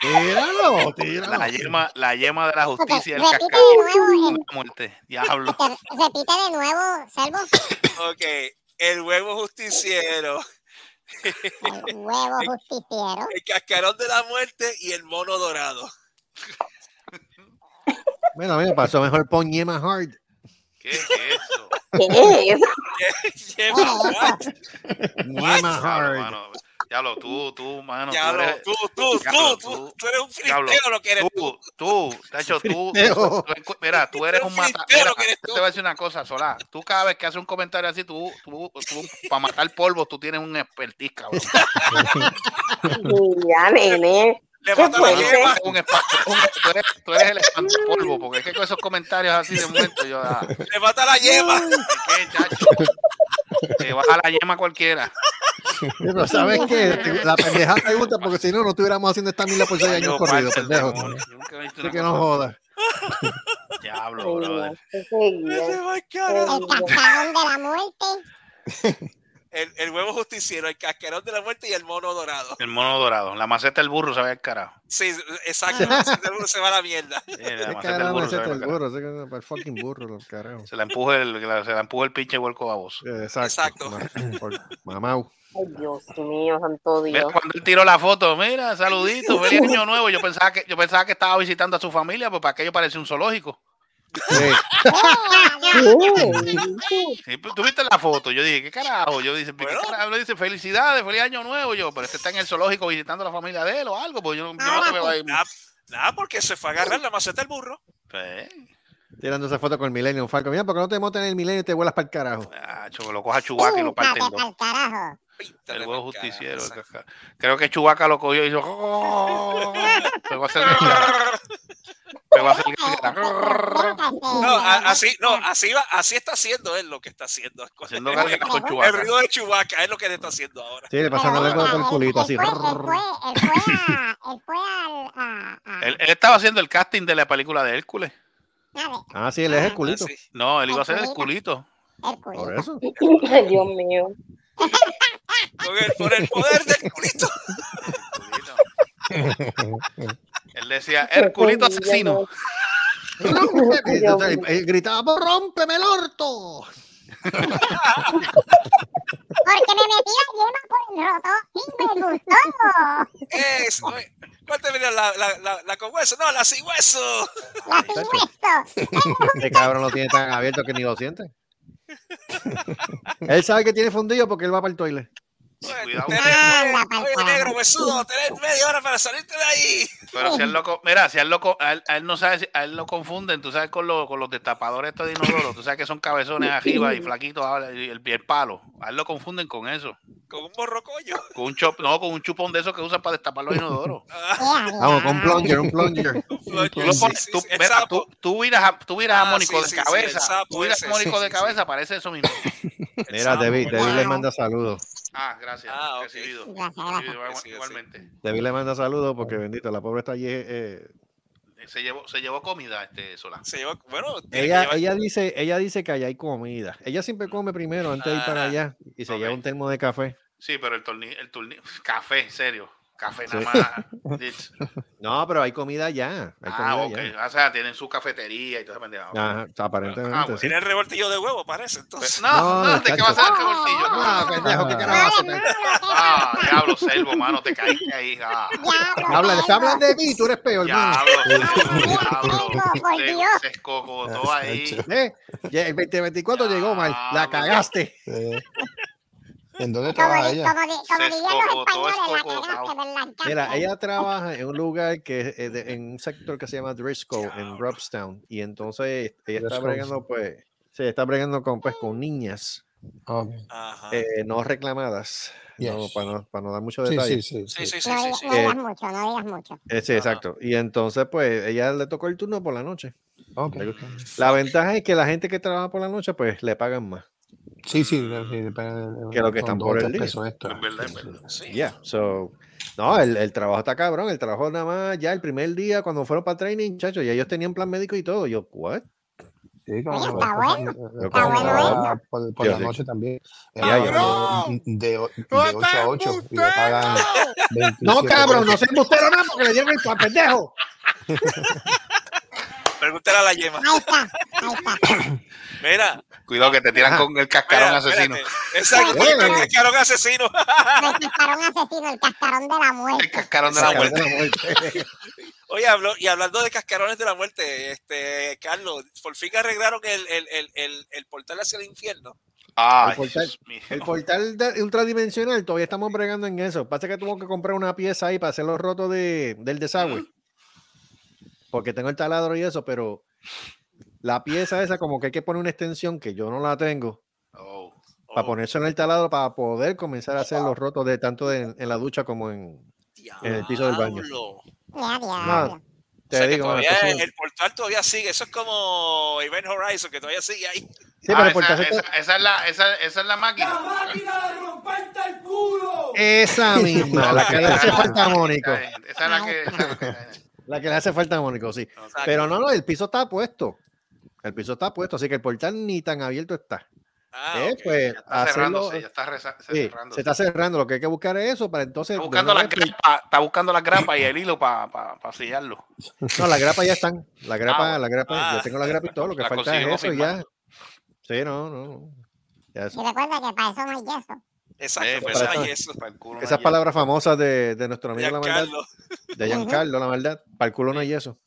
[SPEAKER 4] Tíralo, tíralo.
[SPEAKER 6] La yema, la yema de la justicia, el
[SPEAKER 2] repite
[SPEAKER 6] cascabel,
[SPEAKER 2] de nuevo el,
[SPEAKER 6] la muerte. Diablo.
[SPEAKER 2] repite de nuevo, Servo.
[SPEAKER 5] Ok, el huevo justiciero,
[SPEAKER 2] El huevo justiciero.
[SPEAKER 5] el cascarón de la muerte y el mono dorado.
[SPEAKER 4] Bueno, a mí me pasó mejor pon Yema Hard.
[SPEAKER 6] ¿Qué es eso?
[SPEAKER 7] ¿Qué es?
[SPEAKER 5] Yema, what?
[SPEAKER 4] Yema Hard.
[SPEAKER 6] Mano. Diablo, tú, tú, mano.
[SPEAKER 5] Ya
[SPEAKER 6] tú
[SPEAKER 5] lo,
[SPEAKER 6] eres,
[SPEAKER 5] tú, tú,
[SPEAKER 6] Diablo,
[SPEAKER 5] tú, tú, eres un
[SPEAKER 6] Diablo,
[SPEAKER 5] filisteo lo que eres tú.
[SPEAKER 6] tú, de hecho, tú,
[SPEAKER 4] Friteo.
[SPEAKER 6] tú- tú- mira, tú eres un mata,
[SPEAKER 5] Friteo
[SPEAKER 6] mira,
[SPEAKER 5] lo que eres
[SPEAKER 6] te voy a decir una cosa, Solá, tú cada vez que haces un comentario así, tú, tú, tú para matar polvo, tú tienes un expertise, cabrón.
[SPEAKER 7] Ya, nene.
[SPEAKER 5] Le
[SPEAKER 7] ¿Qué
[SPEAKER 5] mata la
[SPEAKER 7] fue?
[SPEAKER 5] yema.
[SPEAKER 6] Un espa- un- tú, eres, tú eres el espantapolvo, porque es que con esos comentarios así de momento yo, ah,
[SPEAKER 5] Le mata la yema.
[SPEAKER 6] ¿qué, chacho? Te baja la yema cualquiera.
[SPEAKER 4] Pero ¿sabes qué? La pendeja pregunta, porque si no, no estuviéramos haciendo esta mila por seis años corridos,
[SPEAKER 6] del
[SPEAKER 4] pendejo.
[SPEAKER 6] demonio. Yo nunca he visto
[SPEAKER 4] Así que no jodas.
[SPEAKER 6] Diablo, brother.
[SPEAKER 5] Ese va
[SPEAKER 2] cascarón de la muerte.
[SPEAKER 5] El, el huevo justiciero, el cascarón de la muerte y el mono dorado.
[SPEAKER 6] El mono dorado. La maceta del burro se ve al carajo.
[SPEAKER 5] Sí, exacto. no, se va a la mierda.
[SPEAKER 6] Sí, la
[SPEAKER 4] ¿Qué
[SPEAKER 6] maceta del burro se
[SPEAKER 4] el burro? Que- fucking burro, los carajos.
[SPEAKER 6] Se la empuje el, se la empuje el pinche huerco baboso.
[SPEAKER 4] Eh, Exacto.
[SPEAKER 5] Exacto.
[SPEAKER 4] Mamau.
[SPEAKER 7] Ay, Dios mío, santo
[SPEAKER 6] Mira,
[SPEAKER 7] Dios.
[SPEAKER 6] cuando él tiró la foto, mira, saludito, feliz año nuevo. Yo pensaba que, yo pensaba que estaba visitando a su familia, pues para aquello parecía un zoológico.
[SPEAKER 4] Sí.
[SPEAKER 6] Sí, pues, ¿Tú viste la foto? Yo dije, ¿qué carajo? Yo dije, ¿qué carajo? Le dice, felicidades, feliz año nuevo. Yo, pero este está en el zoológico visitando a la familia de él o algo, pues yo, no- yo no te veo ahí.
[SPEAKER 5] Nada, nada, porque se fue a agarrar la maceta del burro.
[SPEAKER 6] Pues,
[SPEAKER 4] Tirando esa foto con el Millennium Falcon. Mira, porque no te montas en el Millennium y te vuelas para el carajo.
[SPEAKER 6] ah, lo coja Chubaca y lo parte en
[SPEAKER 2] Píncate
[SPEAKER 6] dos.
[SPEAKER 2] pa'l carajo.
[SPEAKER 6] El huevo justiciero. el Creo que Chubaca lo cogió y hizo. "Oh". Pegó a hacer Pegó a hacer
[SPEAKER 5] No, a- así, no, así va, así está haciendo él lo que está haciendo.
[SPEAKER 6] haciendo
[SPEAKER 5] el,
[SPEAKER 6] con
[SPEAKER 5] el ruido de Chubaca es lo que le está haciendo ahora.
[SPEAKER 4] Sí, le pasaron la lengua por el culito así.
[SPEAKER 2] Él fue, él fue, él fue, a, él fue al, a, a,
[SPEAKER 6] Él, él estaba haciendo el casting de la película de Hércules.
[SPEAKER 2] a ver,
[SPEAKER 4] Ah, sí, él es el culito.
[SPEAKER 5] Ah, sí.
[SPEAKER 6] No, él iba a ser el culito.
[SPEAKER 2] el
[SPEAKER 4] Por
[SPEAKER 2] culito.
[SPEAKER 4] eso.
[SPEAKER 7] Ay, Dios mío.
[SPEAKER 5] Con el, por el poder del culito.
[SPEAKER 6] Él decía, el culito asesino.
[SPEAKER 4] Él gritaba, "Pues rómpeme el orto.
[SPEAKER 2] Porque me metí la yema por el roto y me gustó.
[SPEAKER 5] Eso. ¿Cuál te venía la, la, la, la con hueso? No, la sin hueso.
[SPEAKER 2] La sin hueso.
[SPEAKER 4] Este cabrón lo tiene tan abierto que ni lo siente. Él sabe que tiene fundillo porque él va para el toilet.
[SPEAKER 6] Cuidado.
[SPEAKER 5] Oye,
[SPEAKER 2] carajo.
[SPEAKER 5] negro, besudo, tenés media hora para salirte de ahí.
[SPEAKER 6] Pero si él lo, co- mira, si él, lo, co- a él, a él no sabe, si- a él lo confunden, tú sabes, con, los con los destapadores estos de inodoro, tú sabes que son cabezones arriba y flaquitos ahora, y el, el palo. A él lo confunden con eso.
[SPEAKER 5] Con un morrocollo.
[SPEAKER 6] Con un chop, no, con un chupón de esos que usan para destapar los inodoros.
[SPEAKER 4] Vamos, con un plunger, un plunger.
[SPEAKER 6] Tú, lo miras a, tú miras a
[SPEAKER 5] Ah,
[SPEAKER 6] Mónico
[SPEAKER 5] sí,
[SPEAKER 6] de
[SPEAKER 5] sí, sí, el
[SPEAKER 6] cabeza.
[SPEAKER 5] sapo
[SPEAKER 6] tú miras a Mónico
[SPEAKER 5] sí,
[SPEAKER 6] de
[SPEAKER 5] sí,
[SPEAKER 6] cabeza, parece eso mismo.
[SPEAKER 4] Mira. David, David le manda saludos.
[SPEAKER 6] Ah, gracias.
[SPEAKER 5] Ah.
[SPEAKER 6] Recibido.
[SPEAKER 2] Gracias, gracias.
[SPEAKER 6] igualmente.
[SPEAKER 4] David le manda saludos porque bendito, la pobre está allí. eh,
[SPEAKER 6] Se llevó, se llevó comida este Solán.
[SPEAKER 5] Se lleva, bueno,
[SPEAKER 4] ella,
[SPEAKER 5] llevar-
[SPEAKER 4] ella dice, ella dice que allá hay comida. Ella siempre come primero antes de ir para
[SPEAKER 5] Ajá.
[SPEAKER 4] allá y se lleva un termo de café.
[SPEAKER 6] Sí, pero el tornillo, el tornillo, café, serio. Café nada más.
[SPEAKER 4] No, pero hay comida allá. Hay
[SPEAKER 6] Ah,
[SPEAKER 4] comida
[SPEAKER 6] ok.
[SPEAKER 4] allá.
[SPEAKER 6] O sea, tienen su cafetería y toda esa pendeja. ok.
[SPEAKER 4] Ajá, aparentemente
[SPEAKER 6] Ah, bueno.
[SPEAKER 4] sí.
[SPEAKER 5] Tiene el revoltillo de huevo, parece.
[SPEAKER 6] Pues,
[SPEAKER 5] Entonces,
[SPEAKER 6] no,
[SPEAKER 4] No,
[SPEAKER 6] no, ¿de qué va a ser el revoltillo?
[SPEAKER 4] No, pendejo, ¿qué carajo hace?
[SPEAKER 2] hermano, qué
[SPEAKER 6] Ah, diablo, selvo, mano, te caíste ahí. Ah,
[SPEAKER 4] Habla, hablan de mí, tú eres peor,
[SPEAKER 6] diablo, diablo.
[SPEAKER 2] por
[SPEAKER 6] Se- escogotó ahí.
[SPEAKER 4] Eh, ya el 2024 llegó mal, la cagaste.
[SPEAKER 10] ¿En dónde
[SPEAKER 2] Como,
[SPEAKER 10] trabaja
[SPEAKER 2] di-
[SPEAKER 10] ella?
[SPEAKER 2] como, di- como dirían los españoles, la
[SPEAKER 6] escogotado.
[SPEAKER 2] cagaste, ¿verdad?
[SPEAKER 4] Mira, ella trabaja en un lugar que es eh, en un sector que se llama Driscoll en Robstown y entonces ella está bregando pues se está bregando con pues con niñas eh, no reclamadas no, para, no, para no dar mucho detalle
[SPEAKER 10] sí, sí.
[SPEAKER 5] Sí,
[SPEAKER 10] sí.
[SPEAKER 5] sí, sí,
[SPEAKER 2] No,
[SPEAKER 5] sí,
[SPEAKER 2] digas-
[SPEAKER 5] sí.
[SPEAKER 2] no digas
[SPEAKER 4] Eh,
[SPEAKER 2] mucho, no digas mucho.
[SPEAKER 4] Eh, sí,
[SPEAKER 5] Ajá.
[SPEAKER 4] exacto y entonces pues ella le tocó el turno por la noche
[SPEAKER 10] Ok.
[SPEAKER 4] la ventaja es que la gente que trabaja por la noche pues le pagan más
[SPEAKER 10] Sí, sí, sí, depende de-
[SPEAKER 4] Que lo que están por el día.
[SPEAKER 10] pesos extra.
[SPEAKER 6] Es verdad, es verdad.
[SPEAKER 5] Sí.
[SPEAKER 4] ya so no el, el trabajo está cabrón el trabajo nada más ya el primer día cuando fueron para training chacho ya ellos tenían plan médico y todo yo what
[SPEAKER 10] Sí, como
[SPEAKER 2] está bueno.
[SPEAKER 10] eh,
[SPEAKER 4] Está
[SPEAKER 10] cosas
[SPEAKER 2] bueno
[SPEAKER 10] por, por la
[SPEAKER 4] sí.
[SPEAKER 10] noche también. Eh, de, de, de
[SPEAKER 3] ¡Tú
[SPEAKER 10] 8
[SPEAKER 3] estás
[SPEAKER 10] a 8 y le pagan 27
[SPEAKER 4] No, cabrón, no se embustero nada porque le dieron el pendejo.
[SPEAKER 5] Pregúntale a la yema. Mira,
[SPEAKER 6] Cuidado que te tiran con el cascarón
[SPEAKER 5] mira,
[SPEAKER 6] asesino.
[SPEAKER 5] espérate. Exacto, el cascarón asesino.
[SPEAKER 2] El cascarón asesino, el cascarón de la
[SPEAKER 6] El
[SPEAKER 2] muerte.
[SPEAKER 6] cascarón de la muerte.
[SPEAKER 5] Oye, habló, y hablando de cascarones de la muerte, este, Carlos, por fin arreglaron el, el, el, el, el portal hacia el infierno.
[SPEAKER 6] Ay,
[SPEAKER 4] El portal-. El portal de- ultradimensional, todavía estamos bregando en eso. Pasa que tuvo que comprar una pieza ahí para hacer los rotos de, del desagüe. Porque tengo el taladro y eso, pero la pieza esa como que hay que poner una extensión que yo no la tengo
[SPEAKER 6] Oh.
[SPEAKER 4] para
[SPEAKER 5] Oh,
[SPEAKER 4] ponerse en el taladro para poder comenzar a hacer los rotos de tanto de- en la ducha como en... en el piso del baño. Te
[SPEAKER 5] O sea, que
[SPEAKER 4] digo,
[SPEAKER 5] todavía
[SPEAKER 4] sí-
[SPEAKER 5] el portal todavía sigue. Eso es como Event Horizon, que todavía sigue ahí.
[SPEAKER 4] sí,
[SPEAKER 6] Ah,
[SPEAKER 4] el
[SPEAKER 6] esa,
[SPEAKER 4] se está-
[SPEAKER 6] esa- esa es la, esa, esa es la máquina.
[SPEAKER 4] Esa misma, la que le hace falta a Mónico.
[SPEAKER 6] Esa es la que. La que-
[SPEAKER 4] le hace falta a Mónico, sí. Pero no, no, el piso está puesto. El piso está puesto, así que el portal ni tan abierto está.
[SPEAKER 5] Ah,
[SPEAKER 4] Eh, pues,
[SPEAKER 6] Ya está
[SPEAKER 4] hacerlo-
[SPEAKER 6] cerrándose, ya está reza-
[SPEAKER 4] sí,
[SPEAKER 6] cerrándose.
[SPEAKER 4] se está cerrando. Lo que hay que buscar es eso para entonces.
[SPEAKER 6] Está buscando, las grapas, está buscando las grapas y el hilo para pa, pa sellarlo.
[SPEAKER 4] No, las grapas ya están. La grapa,
[SPEAKER 6] bueno.
[SPEAKER 4] la grapa,
[SPEAKER 5] Ah.
[SPEAKER 4] yo tengo la grapa y todo. Lo que falta es eso y ya. Sí, no, no. no. Ya
[SPEAKER 2] Y recuerda que para eso no hay yeso.
[SPEAKER 5] Exacto,
[SPEAKER 6] Eh,
[SPEAKER 4] para
[SPEAKER 5] ay,
[SPEAKER 4] eso-
[SPEAKER 5] eso.
[SPEAKER 6] Para el culo no
[SPEAKER 4] Esas palabras famosas de, de nuestro amigo la maldad,
[SPEAKER 5] Giancarlo.
[SPEAKER 4] de Giancarlo, la maldad. Para el culo no hay eso.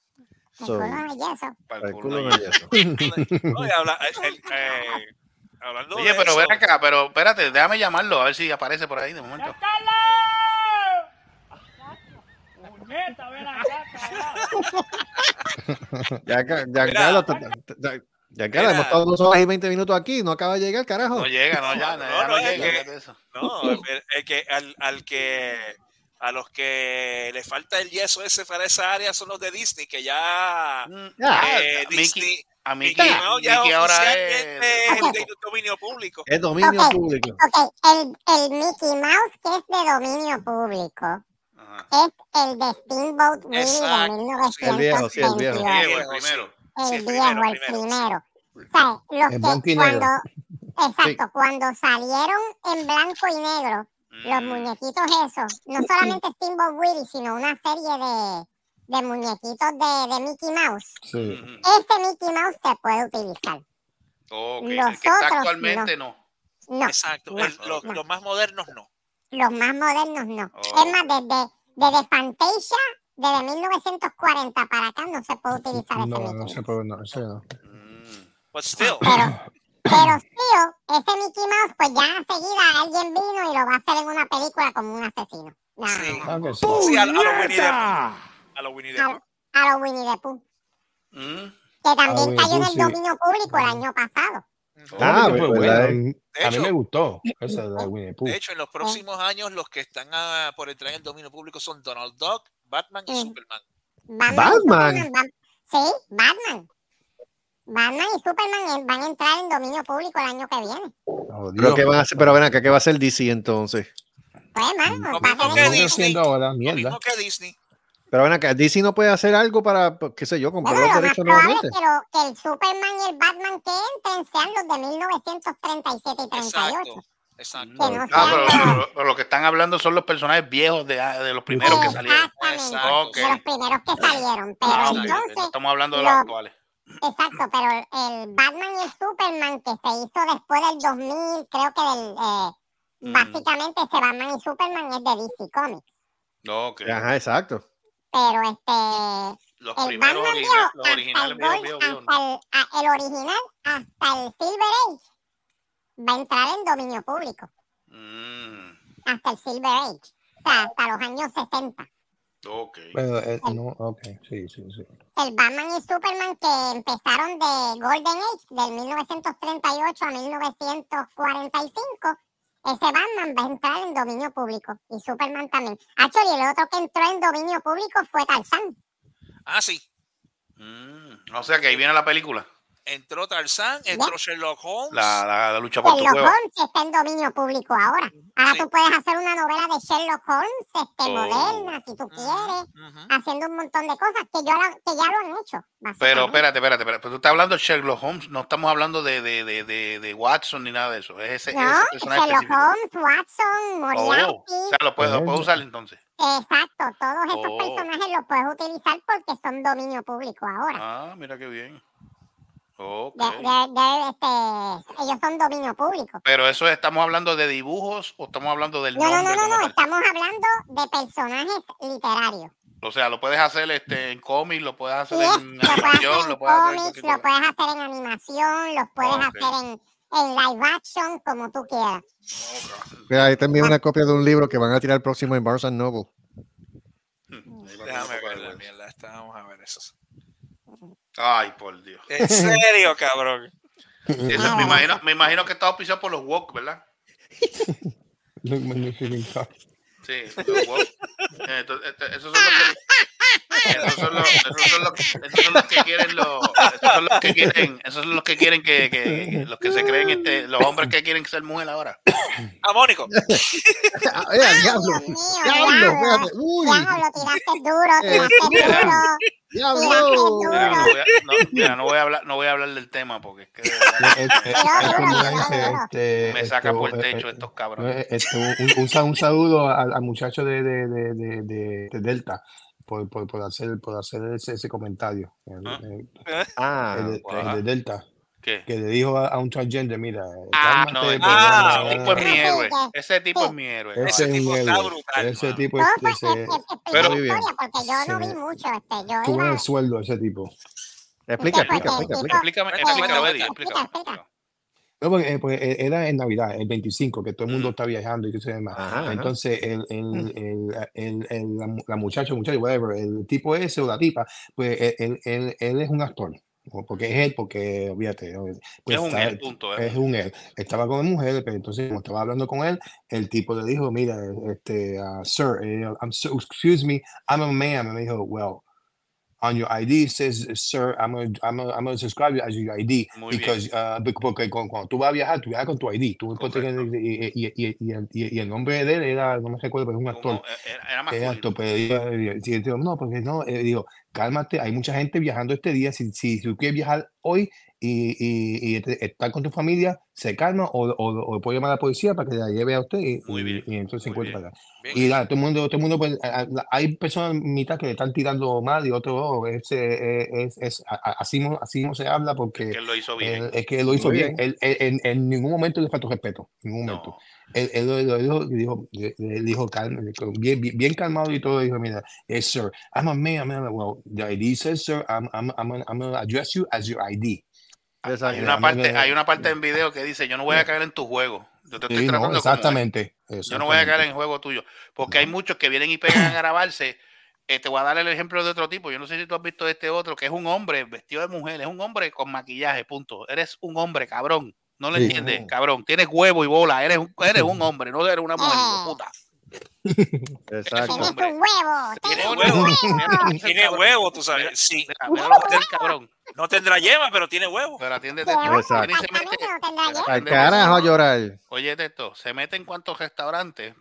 [SPEAKER 2] El
[SPEAKER 4] So,
[SPEAKER 2] culo no hay yeso.
[SPEAKER 6] hielo, para el culo no hay
[SPEAKER 4] hay eso.
[SPEAKER 5] Oye, habla- el- eh, hablando
[SPEAKER 6] Oye,
[SPEAKER 5] de
[SPEAKER 6] pero
[SPEAKER 5] eso,
[SPEAKER 6] ven acá, pero espérate, déjame llamarlo a ver si aparece por ahí de momento.
[SPEAKER 4] Giancarlo,
[SPEAKER 5] Mira.
[SPEAKER 4] hemos estado dos horas y 20 minutos aquí. No acaba de llegar, carajo.
[SPEAKER 6] No llega, no, ya,
[SPEAKER 5] No,
[SPEAKER 6] ya no,
[SPEAKER 5] no, es
[SPEAKER 6] llega.
[SPEAKER 5] que-
[SPEAKER 6] eso.
[SPEAKER 5] No, el, el que, al, al que a los que le falta el yeso ese para esa área son los de Disney, que ya
[SPEAKER 4] Ah,
[SPEAKER 5] eh,
[SPEAKER 6] Mickey-
[SPEAKER 5] Disney,
[SPEAKER 6] A
[SPEAKER 5] Mickey
[SPEAKER 6] Mickey,
[SPEAKER 5] Mouse ya
[SPEAKER 6] Mickey ahora es.
[SPEAKER 5] es de dominio público.
[SPEAKER 4] Es dominio
[SPEAKER 2] Ok.
[SPEAKER 4] público.
[SPEAKER 2] Ok, el, el Mickey Mouse que es de dominio público
[SPEAKER 6] Ajá.
[SPEAKER 2] es el de Steamboat Willie de
[SPEAKER 4] el viejo, sí, el viejo.
[SPEAKER 2] 1922.
[SPEAKER 6] Viejo, el primero.
[SPEAKER 2] El
[SPEAKER 5] Sí, el
[SPEAKER 2] viejo, el
[SPEAKER 5] primero,
[SPEAKER 2] primero. O sea, los que cuando, exacto, cuando salieron en blanco y negro, los
[SPEAKER 6] Mm,
[SPEAKER 2] muñequitos esos, no solamente Steamboat Willie, sino una serie de, de muñequitos de, de Mickey Mouse.
[SPEAKER 10] Sí.
[SPEAKER 6] mm,
[SPEAKER 2] Este Mickey Mouse se puede utilizar.
[SPEAKER 6] Ok,
[SPEAKER 2] Los
[SPEAKER 6] el que está
[SPEAKER 2] otros
[SPEAKER 6] actualmente no.
[SPEAKER 2] No,
[SPEAKER 5] Exacto,
[SPEAKER 2] no,
[SPEAKER 5] el- los,
[SPEAKER 2] no.
[SPEAKER 5] los más modernos no.
[SPEAKER 2] los más modernos no.
[SPEAKER 6] Oh.
[SPEAKER 2] Es más, desde, desde Fantasia, desde 1940 para acá, no se puede utilizar ese
[SPEAKER 10] No,
[SPEAKER 2] Mickey
[SPEAKER 10] no
[SPEAKER 2] Mouse.
[SPEAKER 10] se puede, no, ese no.
[SPEAKER 6] Mm,
[SPEAKER 5] But still,
[SPEAKER 2] Pero, pero tío, ese Mickey Mouse, pues ya enseguida alguien vino y lo va a hacer en una película como un asesino. No,
[SPEAKER 5] Sí.
[SPEAKER 2] no,
[SPEAKER 10] que sí.
[SPEAKER 5] sí, a, a los Winnie the Pooh. A los Winnie the
[SPEAKER 2] no.
[SPEAKER 5] Pooh.
[SPEAKER 2] A, a los Winnie the Pooh,
[SPEAKER 6] mm.
[SPEAKER 2] que también
[SPEAKER 10] Winnie
[SPEAKER 2] cayó en el dominio público el año pasado.
[SPEAKER 4] Ah,
[SPEAKER 10] Ese fue
[SPEAKER 4] ¿verdad?
[SPEAKER 10] bueno. A A mí
[SPEAKER 5] hecho-
[SPEAKER 10] me gustó ese de Winnie the Pooh.
[SPEAKER 5] De hecho, en los próximos años, los que están ah, por entrar en el dominio público son Donald Duck, Batman y
[SPEAKER 2] Mm.
[SPEAKER 5] Superman.
[SPEAKER 2] Batman. y
[SPEAKER 4] Batman.
[SPEAKER 2] Superman sí, Batman. Batman y Superman van a entrar en dominio público el año que viene.
[SPEAKER 10] Oh,
[SPEAKER 4] Pero,
[SPEAKER 10] Dios.
[SPEAKER 4] ¿qué van a hacer? pero ven acá, ¿qué va a hacer DC entonces?
[SPEAKER 2] Pues, mano,
[SPEAKER 5] Lo
[SPEAKER 2] va a
[SPEAKER 5] mismo que
[SPEAKER 2] que-
[SPEAKER 10] que
[SPEAKER 5] Disney.
[SPEAKER 10] ahora,
[SPEAKER 5] Lo mismo que Disney.
[SPEAKER 4] Pero ven acá, DC no puede hacer algo para, qué sé yo, comprar
[SPEAKER 2] Bueno,
[SPEAKER 4] los derechos nuevamente.
[SPEAKER 2] es que, lo- que el Superman y el Batman que entren sean los de 1937 y 38.
[SPEAKER 5] Exacto. Exacto.
[SPEAKER 2] No
[SPEAKER 6] Ah, pero, pero- pero lo que están hablando son los personajes viejos de, de los primeros que salieron.
[SPEAKER 2] Exactamente,
[SPEAKER 5] Exacto.
[SPEAKER 6] Ok.
[SPEAKER 2] de los primeros que salieron. Pero
[SPEAKER 6] Ah, ok,
[SPEAKER 2] entonces,
[SPEAKER 6] no estamos hablando de los
[SPEAKER 2] lo-
[SPEAKER 6] actuales.
[SPEAKER 2] exacto, pero el Batman y el Superman que se hizo después del 2000, creo que del, eh,
[SPEAKER 6] Mm.
[SPEAKER 2] básicamente ese Batman y Superman es de DC Comics.
[SPEAKER 6] Ok.
[SPEAKER 4] Ajá, exacto.
[SPEAKER 2] Pero este,
[SPEAKER 6] Los
[SPEAKER 2] el
[SPEAKER 6] primeros
[SPEAKER 2] Batman
[SPEAKER 6] origi-
[SPEAKER 2] viejo,
[SPEAKER 6] los
[SPEAKER 2] hasta el,
[SPEAKER 6] originales
[SPEAKER 2] hasta el, a- el original, hasta el Silver Age, va a entrar en dominio público.
[SPEAKER 6] Mm,
[SPEAKER 2] Hasta el Silver Age. O sea, hasta los años 60.
[SPEAKER 6] ok.
[SPEAKER 10] Pero, eh, no, ok, sí, sí, sí.
[SPEAKER 2] El Batman y Superman que empezaron de Golden Age, del 1938 a 1945, ese Batman va a entrar en dominio público. Y Superman también. Actually, el otro que entró en dominio público fue Tarzán.
[SPEAKER 5] Ah, sí.
[SPEAKER 6] Mm, o sea que ahí viene la película.
[SPEAKER 5] Entró Tarzán, entró Sherlock Holmes.
[SPEAKER 6] La, la, la lucha por tu
[SPEAKER 2] Sherlock. Holmes está en dominio público ahora. Ahora
[SPEAKER 5] Sí.
[SPEAKER 2] tú puedes hacer una novela de Sherlock Holmes este,
[SPEAKER 6] Oh.
[SPEAKER 2] moderna, si tú quieres, haciendo un montón de cosas que, yo la- que ya lo han hecho.
[SPEAKER 6] Pero espérate, espérate, espérate. Pero tú estás hablando de Sherlock Holmes, no estamos hablando de, de, de, de, de Watson ni nada de eso. Es ese,
[SPEAKER 2] No,
[SPEAKER 6] ese personaje
[SPEAKER 2] Sherlock
[SPEAKER 6] específico.
[SPEAKER 2] Holmes, Watson, Moriarty.
[SPEAKER 6] Oh, o sea, lo puedes, lo puedes usar entonces.
[SPEAKER 2] Exacto, todos esos
[SPEAKER 6] Oh.
[SPEAKER 2] personajes los puedes utilizar porque son dominio público ahora.
[SPEAKER 6] Ah, mira qué bien. Ok.
[SPEAKER 2] De- de- de- este, ellos son dominio público.
[SPEAKER 6] Pero eso estamos hablando de dibujos o estamos hablando del
[SPEAKER 2] No, no, no, no, no, estamos hablando de personajes literarios.
[SPEAKER 6] O sea, lo puedes hacer este, en cómics, lo puedes hacer en
[SPEAKER 2] lo puedes hacer
[SPEAKER 6] animación,
[SPEAKER 2] en
[SPEAKER 6] lo puedes hacer en
[SPEAKER 2] cómics, lo puedes hacer en animación, los puedes hacer en, en live action, como tú quieras.
[SPEAKER 4] Mira, ahí también una copia de un libro que van a tirar próximo en Barnes and Noble.
[SPEAKER 5] Déjame ver la mierda. esta, Vamos a ver eso.
[SPEAKER 6] Ay, por Dios.
[SPEAKER 5] En serio, cabrón.
[SPEAKER 6] Eso, me, imagino, me imagino que está auspiciado por los Wok, ¿verdad?
[SPEAKER 10] Look magnificent.
[SPEAKER 6] Sí, los Wok. Este- esos son los que. Esos son los, esos son los, esos son los que quieren los, esos son los que quieren, esos son los que quieren que, que los que se creen este, los hombres que quieren ser mujer ahora.
[SPEAKER 5] Ah, Mónico.
[SPEAKER 4] Ah, diablo, uy,
[SPEAKER 2] Diablo, tiraste duro,
[SPEAKER 4] Eh,
[SPEAKER 2] tiraste duro.
[SPEAKER 4] Diablo.
[SPEAKER 6] Mira, no voy a, no, mira, no voy a hablar, no voy a hablar del tema porque es que
[SPEAKER 10] este,
[SPEAKER 6] me saca
[SPEAKER 10] esto,
[SPEAKER 6] por el
[SPEAKER 10] eh,
[SPEAKER 6] techo
[SPEAKER 10] eh,
[SPEAKER 6] estos cabrones.
[SPEAKER 10] eh, esto, un, un sa- un saludo al, al muchacho de, de, de, de, de- de Delta por, por, por hacer, por hacer ese, ese comentario. El,
[SPEAKER 6] Ah.
[SPEAKER 10] el-
[SPEAKER 4] Ah,
[SPEAKER 10] el de Delta.
[SPEAKER 6] ¿Qué?
[SPEAKER 10] Que le dijo a, a un transgender, mira,
[SPEAKER 6] Ah, no,
[SPEAKER 10] pues,
[SPEAKER 6] ah, ese
[SPEAKER 10] ya,
[SPEAKER 6] tipo es mi héroe. Ese tipo es mi héroe.
[SPEAKER 10] Ese
[SPEAKER 5] tipo está
[SPEAKER 10] héroe.
[SPEAKER 5] brutal,
[SPEAKER 10] Ese
[SPEAKER 5] mano.
[SPEAKER 10] tipo
[SPEAKER 2] No,
[SPEAKER 10] es,
[SPEAKER 2] pues,
[SPEAKER 10] ese,
[SPEAKER 6] Pero-
[SPEAKER 2] la historia, porque yo no vi mucho. Este, yo
[SPEAKER 10] tuvo
[SPEAKER 2] iba...
[SPEAKER 10] el sueldo ese tipo.
[SPEAKER 4] explica, explica,
[SPEAKER 2] el
[SPEAKER 4] explica.
[SPEAKER 6] Explícame, explícame, explícame.
[SPEAKER 10] No, porque, eh, porque, era en Navidad, el 25, que todo el mundo
[SPEAKER 6] Mm.
[SPEAKER 10] está viajando y qué sé yo demás.
[SPEAKER 4] Ajá.
[SPEAKER 10] Entonces, el, el, el, el, el- la, mu- la muchacha, muchacho, whatever, el tipo ese o la tipa, pues él, él, él- él es un actor. Porque es él, porque, fíjate, ¿no? pues,
[SPEAKER 6] Es un él, punto. eh.
[SPEAKER 10] es un él. Estaba con mujer, pero entonces, como estaba hablando con él, el tipo le dijo, mira, este, uh, sir, eh, I'm so, excuse me, I'm a man. Y me dijo, well, on your ID says, sir, I'm going I'm gonna- I'm gonna subscribe you as your ID.
[SPEAKER 6] Muy
[SPEAKER 10] because, uh, porque cuando, tú vas a viajar, tú viajas con tu ID. Tú y, y, y, y, el- y- el nombre de él era, no me recuerdo, pero es un actor.
[SPEAKER 6] Como, eh, era, era masculino.
[SPEAKER 10] actor, pero eh, sí, digo, no, porque no, eh, digo, cálmate, hay mucha gente viajando este día. Si, si, si tú quieres viajar hoy y, y, y estar con tu familia, se calma o, o, o puede llamar a la policía para que la lleve a usted y,
[SPEAKER 6] Muy bien,
[SPEAKER 10] y entonces se encuentra
[SPEAKER 6] bien.
[SPEAKER 10] acá.
[SPEAKER 5] Bien.
[SPEAKER 10] Y nada, todo el mundo, todo el mundo, pues, hay personas mitad que le están tirando mal y otros, oh, es, eh, es, es- a- así, no, así no se habla porque
[SPEAKER 6] Que él lo hizo bien.
[SPEAKER 10] él- es que él lo hizo
[SPEAKER 4] Muy
[SPEAKER 10] bien. Él, él- en, en ningún momento le faltó respeto, en ningún momento.
[SPEAKER 6] No.
[SPEAKER 10] Él, él lo, dijo, dijo, dijo calma, bien, bien, bien calmado y todo. Dijo, mira, yes, sir, I'm a man. I'm a, well, the ID says, sir, I'm, I'm, I'm, gonna- I'm gonna address you as your ID.
[SPEAKER 6] Hay una parte, hay una parte en video que dice, yo no voy a caer en tu juego. Yo te estoy
[SPEAKER 10] Sí, no,
[SPEAKER 6] como
[SPEAKER 10] exactamente.
[SPEAKER 6] Yo no voy a caer en el juego tuyo. Porque hay muchos que vienen y pegan a grabarse. Eh, te voy a dar el ejemplo de otro tipo. Yo no sé si tú has visto este otro, que es un hombre vestido de mujer. Es un hombre con maquillaje, punto. Eres un hombre, cabrón. No lo
[SPEAKER 10] Sí.
[SPEAKER 6] entiendes, cabrón. Tienes huevo y bola. Eres un, eres un hombre, no eres una mujer, puta.
[SPEAKER 4] Exacto.
[SPEAKER 2] Huevo.
[SPEAKER 5] Tiene huevo. Tiene huevo, tú sabes. Sí.
[SPEAKER 6] Cabrón.
[SPEAKER 5] No tendrá yema, pero tiene huevo.
[SPEAKER 6] Pero atiéndete.
[SPEAKER 4] Al carajo a llorar.
[SPEAKER 6] Oye, esto, se mete en cuantos restaurantes.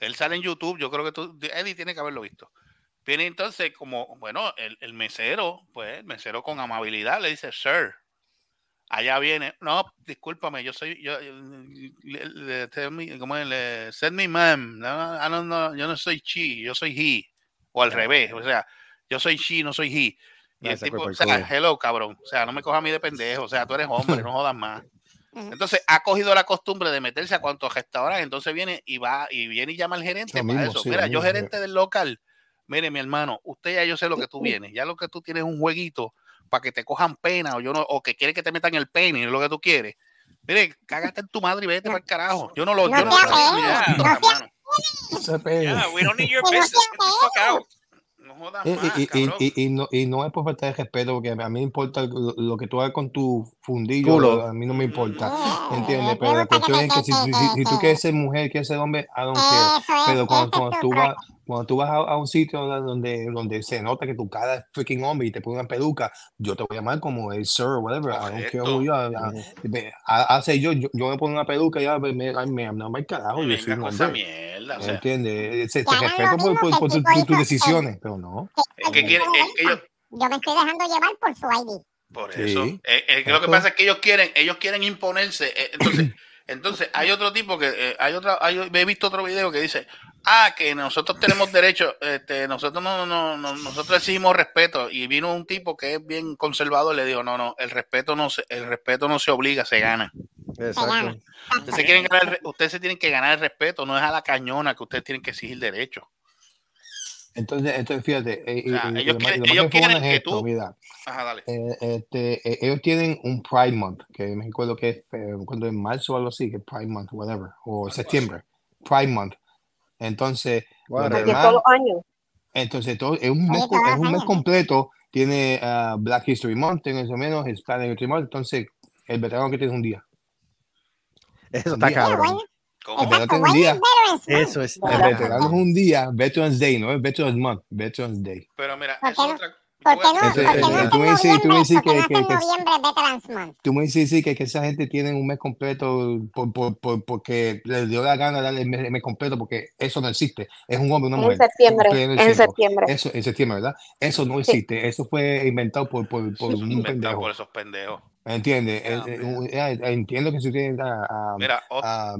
[SPEAKER 6] Él sale en YouTube, yo creo que tú, Eddie tiene que haberlo visto. Viene entonces como, bueno, el, el mesero, pues el mesero con amabilidad le dice, sir, allá viene, no, discúlpame, yo soy, yo, le- le- tell me- ¿cómo es? Le- send me ma'am, no, I don't know, yo no soy she, yo soy he, o al revés, o sea, yo soy she, no soy he. Y
[SPEAKER 4] Ah,
[SPEAKER 6] el tipo, o sea, hello, cabrón, o sea, no me cojas a mí de pendejo, o sea, tú eres hombre, no jodas más. Entonces ha cogido la costumbre de meterse a cuantos restaurantes, entonces viene y va y viene y llama al gerente para eso.
[SPEAKER 10] sí,
[SPEAKER 6] Mira, yo gerente del local, mire mi hermano, usted ya yo sé lo que tú vienes, ya lo que tú tienes es un jueguito para que te cojan pena o yo no, o que quiere que te metan el pene, es lo que tú quieres. Mire, cágate en tu madre y vete para el carajo. Yo no lo,
[SPEAKER 2] No
[SPEAKER 6] yo no
[SPEAKER 2] no.
[SPEAKER 6] No jodas
[SPEAKER 10] Y,
[SPEAKER 6] más,
[SPEAKER 10] y- y-
[SPEAKER 6] cabrón.
[SPEAKER 10] y- y no, y no es por falta de respeto, porque a mí me importa lo, lo que tú hagas con tu fundillo,
[SPEAKER 4] Culo.
[SPEAKER 10] a mí no me importa,
[SPEAKER 2] Eh,
[SPEAKER 10] ¿entiendes?
[SPEAKER 2] me
[SPEAKER 10] Pero la
[SPEAKER 2] gusta que
[SPEAKER 10] cuestión
[SPEAKER 2] te-
[SPEAKER 10] es que si, tú quieres ser mujer, quieres ser hombre, I don't care. Pero cuando, cuando
[SPEAKER 2] tu
[SPEAKER 10] tú vas, cuando tú vas a, a un sitio donde, donde se nota que tu cara es freaking hombre y te ponen una peluca, yo te voy a llamar como el sir o whatever. I don't care who you are. Ah, me- ha- Hace yo, yo, yo me pongo una peluca y ya me, me, me, no me carajo, yo soy un hombre.
[SPEAKER 6] Mierda. O sea,
[SPEAKER 10] ¿Entiendes? Se, te respeto por, por, por tus
[SPEAKER 2] el-
[SPEAKER 10] decisiones, pero no.
[SPEAKER 6] es que quieren, es que ellos,
[SPEAKER 2] Yo me estoy dejando llevar por su ID.
[SPEAKER 6] Por
[SPEAKER 10] Sí,
[SPEAKER 6] eso. Eh, eh, que lo que pasa es que ellos quieren, ellos quieren imponerse. eh, entonces, entonces hay otro tipo que eh, hay otra, hay, he visto otro video que dice, ah, que nosotros tenemos derecho, este, nosotros no, no, no, nosotros exigimos respeto. Y vino un tipo que es bien conservador y le dijo, no, no, el respeto no se, el respeto no se obliga, se gana.
[SPEAKER 4] Exacto.
[SPEAKER 6] Ustedes se, quieren ganar ustedes se tienen que ganar el respeto, no es a la cañona que ustedes tienen que exigir derecho.
[SPEAKER 10] Entonces, entonces fíjate, eh,
[SPEAKER 6] O sea, ellos
[SPEAKER 10] lo más-
[SPEAKER 6] quieren-
[SPEAKER 10] lo más
[SPEAKER 6] ellos
[SPEAKER 10] que fumón
[SPEAKER 6] quieren
[SPEAKER 10] es
[SPEAKER 6] que
[SPEAKER 10] esto,
[SPEAKER 6] tú-
[SPEAKER 10] mira,
[SPEAKER 6] Ajá, dale.
[SPEAKER 10] eh, este, eh, ellos tienen un Pride Month, que me recuerdo que es eh, cuando en marzo o algo así, que es Pride Month, whatever, o septiembre, Pride Month. Entonces,
[SPEAKER 7] todos los años.
[SPEAKER 10] entonces todo, es un mes, es un completo, tiene ah, Black History Month, tiene menos Hispanic History Month, entonces el veterano que tiene un día.
[SPEAKER 4] Eso está cabrón.
[SPEAKER 10] un día.
[SPEAKER 4] Eso es.
[SPEAKER 10] El veterano es un día, Veterans Day, no es Veterans Month, Veterans Day.
[SPEAKER 6] Pero mira,
[SPEAKER 2] ¿Por
[SPEAKER 6] es
[SPEAKER 2] qué no?
[SPEAKER 6] otra.
[SPEAKER 2] ¿Por qué no?
[SPEAKER 10] Ese-
[SPEAKER 2] ¿Por qué
[SPEAKER 10] ese-
[SPEAKER 2] no
[SPEAKER 10] tú me dices- tú me
[SPEAKER 2] noviembre?
[SPEAKER 10] dices
[SPEAKER 2] ¿Por qué no
[SPEAKER 10] que- que- que-
[SPEAKER 2] noviembre Veterans Month?
[SPEAKER 10] Tú me dices sí, que, que esa gente tiene un mes completo por, por, por- porque les dio la gana darle el mes, el mes completo, porque eso no existe. Es un hombre, una
[SPEAKER 7] En
[SPEAKER 10] mujer.
[SPEAKER 7] septiembre.
[SPEAKER 10] En el
[SPEAKER 7] En
[SPEAKER 10] centro.
[SPEAKER 7] septiembre.
[SPEAKER 10] Eso, en septiembre, ¿verdad? Eso no
[SPEAKER 7] Sí.
[SPEAKER 10] existe. Eso fue inventado por, por, por
[SPEAKER 6] Eso es
[SPEAKER 10] un
[SPEAKER 6] inventado
[SPEAKER 10] pendejo.
[SPEAKER 6] por esos pendejos.
[SPEAKER 10] ¿Entiendes?
[SPEAKER 6] Ah,
[SPEAKER 10] Eh, eh, eh, Entiendo que si tienen a, a-
[SPEAKER 6] Mira, ot-
[SPEAKER 10] a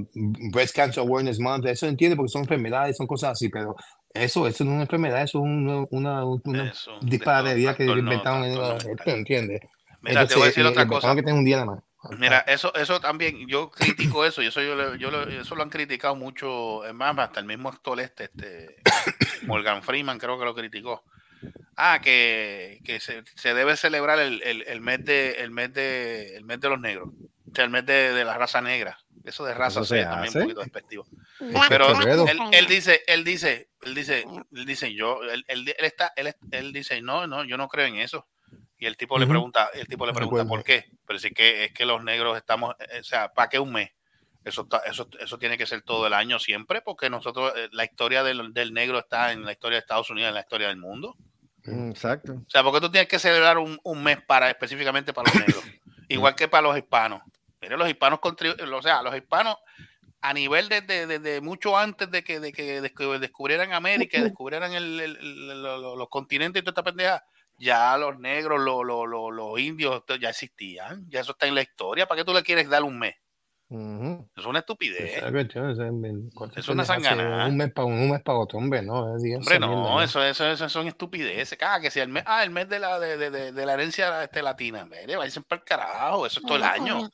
[SPEAKER 10] Breast Cancer Awareness Month, eso entiende porque son enfermedades, son cosas así, pero eso, eso no es una enfermedad, eso es una, una, una
[SPEAKER 6] eso,
[SPEAKER 10] disparatería que
[SPEAKER 6] trastorno-
[SPEAKER 10] inventaron en la-.
[SPEAKER 6] Mira, te voy a decir otra cosa.
[SPEAKER 10] que tiene un día nada más.
[SPEAKER 6] Mira, eso, eso también, yo critico eso, y eso yo, lo- yo eso lo han criticado mucho, es más, hasta el mismo actor este, este Morgan Freeman creo que lo criticó. Ah, que, que se, se debe celebrar el, el, el mes de el mes de el mes de los negros, o sea, el mes de, de la raza negra. Eso de raza
[SPEAKER 4] Eso se
[SPEAKER 6] también un poquito despectivo.
[SPEAKER 2] Black-
[SPEAKER 6] Pero él, él dice, él dice, él dice, él dice, yo, él, él- él está, él, él dice, no, no, yo no creo en eso. Y el tipo le pregunta, el tipo le pregunta. ¿por qué? Pero sí que es que los negros estamos, eh, o sea, ¿para qué un mes? Eso, está- eso, eso tiene que ser todo el año siempre, porque nosotros, eh, la historia del, del negro está en la historia de Estados Unidos, en la historia del mundo.
[SPEAKER 4] Mm, Exacto.
[SPEAKER 6] O sea, porque tú tienes que celebrar un, un mes para específicamente para los negros, igual que para los hispanos. Mire, los hispanos contribuyen, o sea, los hispanos a nivel de, de- de- de mucho antes de que, de que descu- descubrieran América, descubrieran el- el- el- lo- lo- los continentes y toda esta pendeja, ya los negros, lo- lo- lo- los indios ya existían, ya eso está en la historia. ¿Para qué tú le quieres dar un mes?
[SPEAKER 4] Ujú.
[SPEAKER 6] Es una estupidez.
[SPEAKER 10] Esa cuestión, esa- cualquier
[SPEAKER 6] Es una sanganada.
[SPEAKER 10] Un mes para un mes para otro, hombre, no. es- esa
[SPEAKER 6] Hombre,
[SPEAKER 10] mierda,
[SPEAKER 6] no, eso, eso, eso son estupideces. Ah, que si el mes, ah, el mes de la, de, de- de- de la herencia este, latina, mire, váyanse para el carajo, eso es todo el año.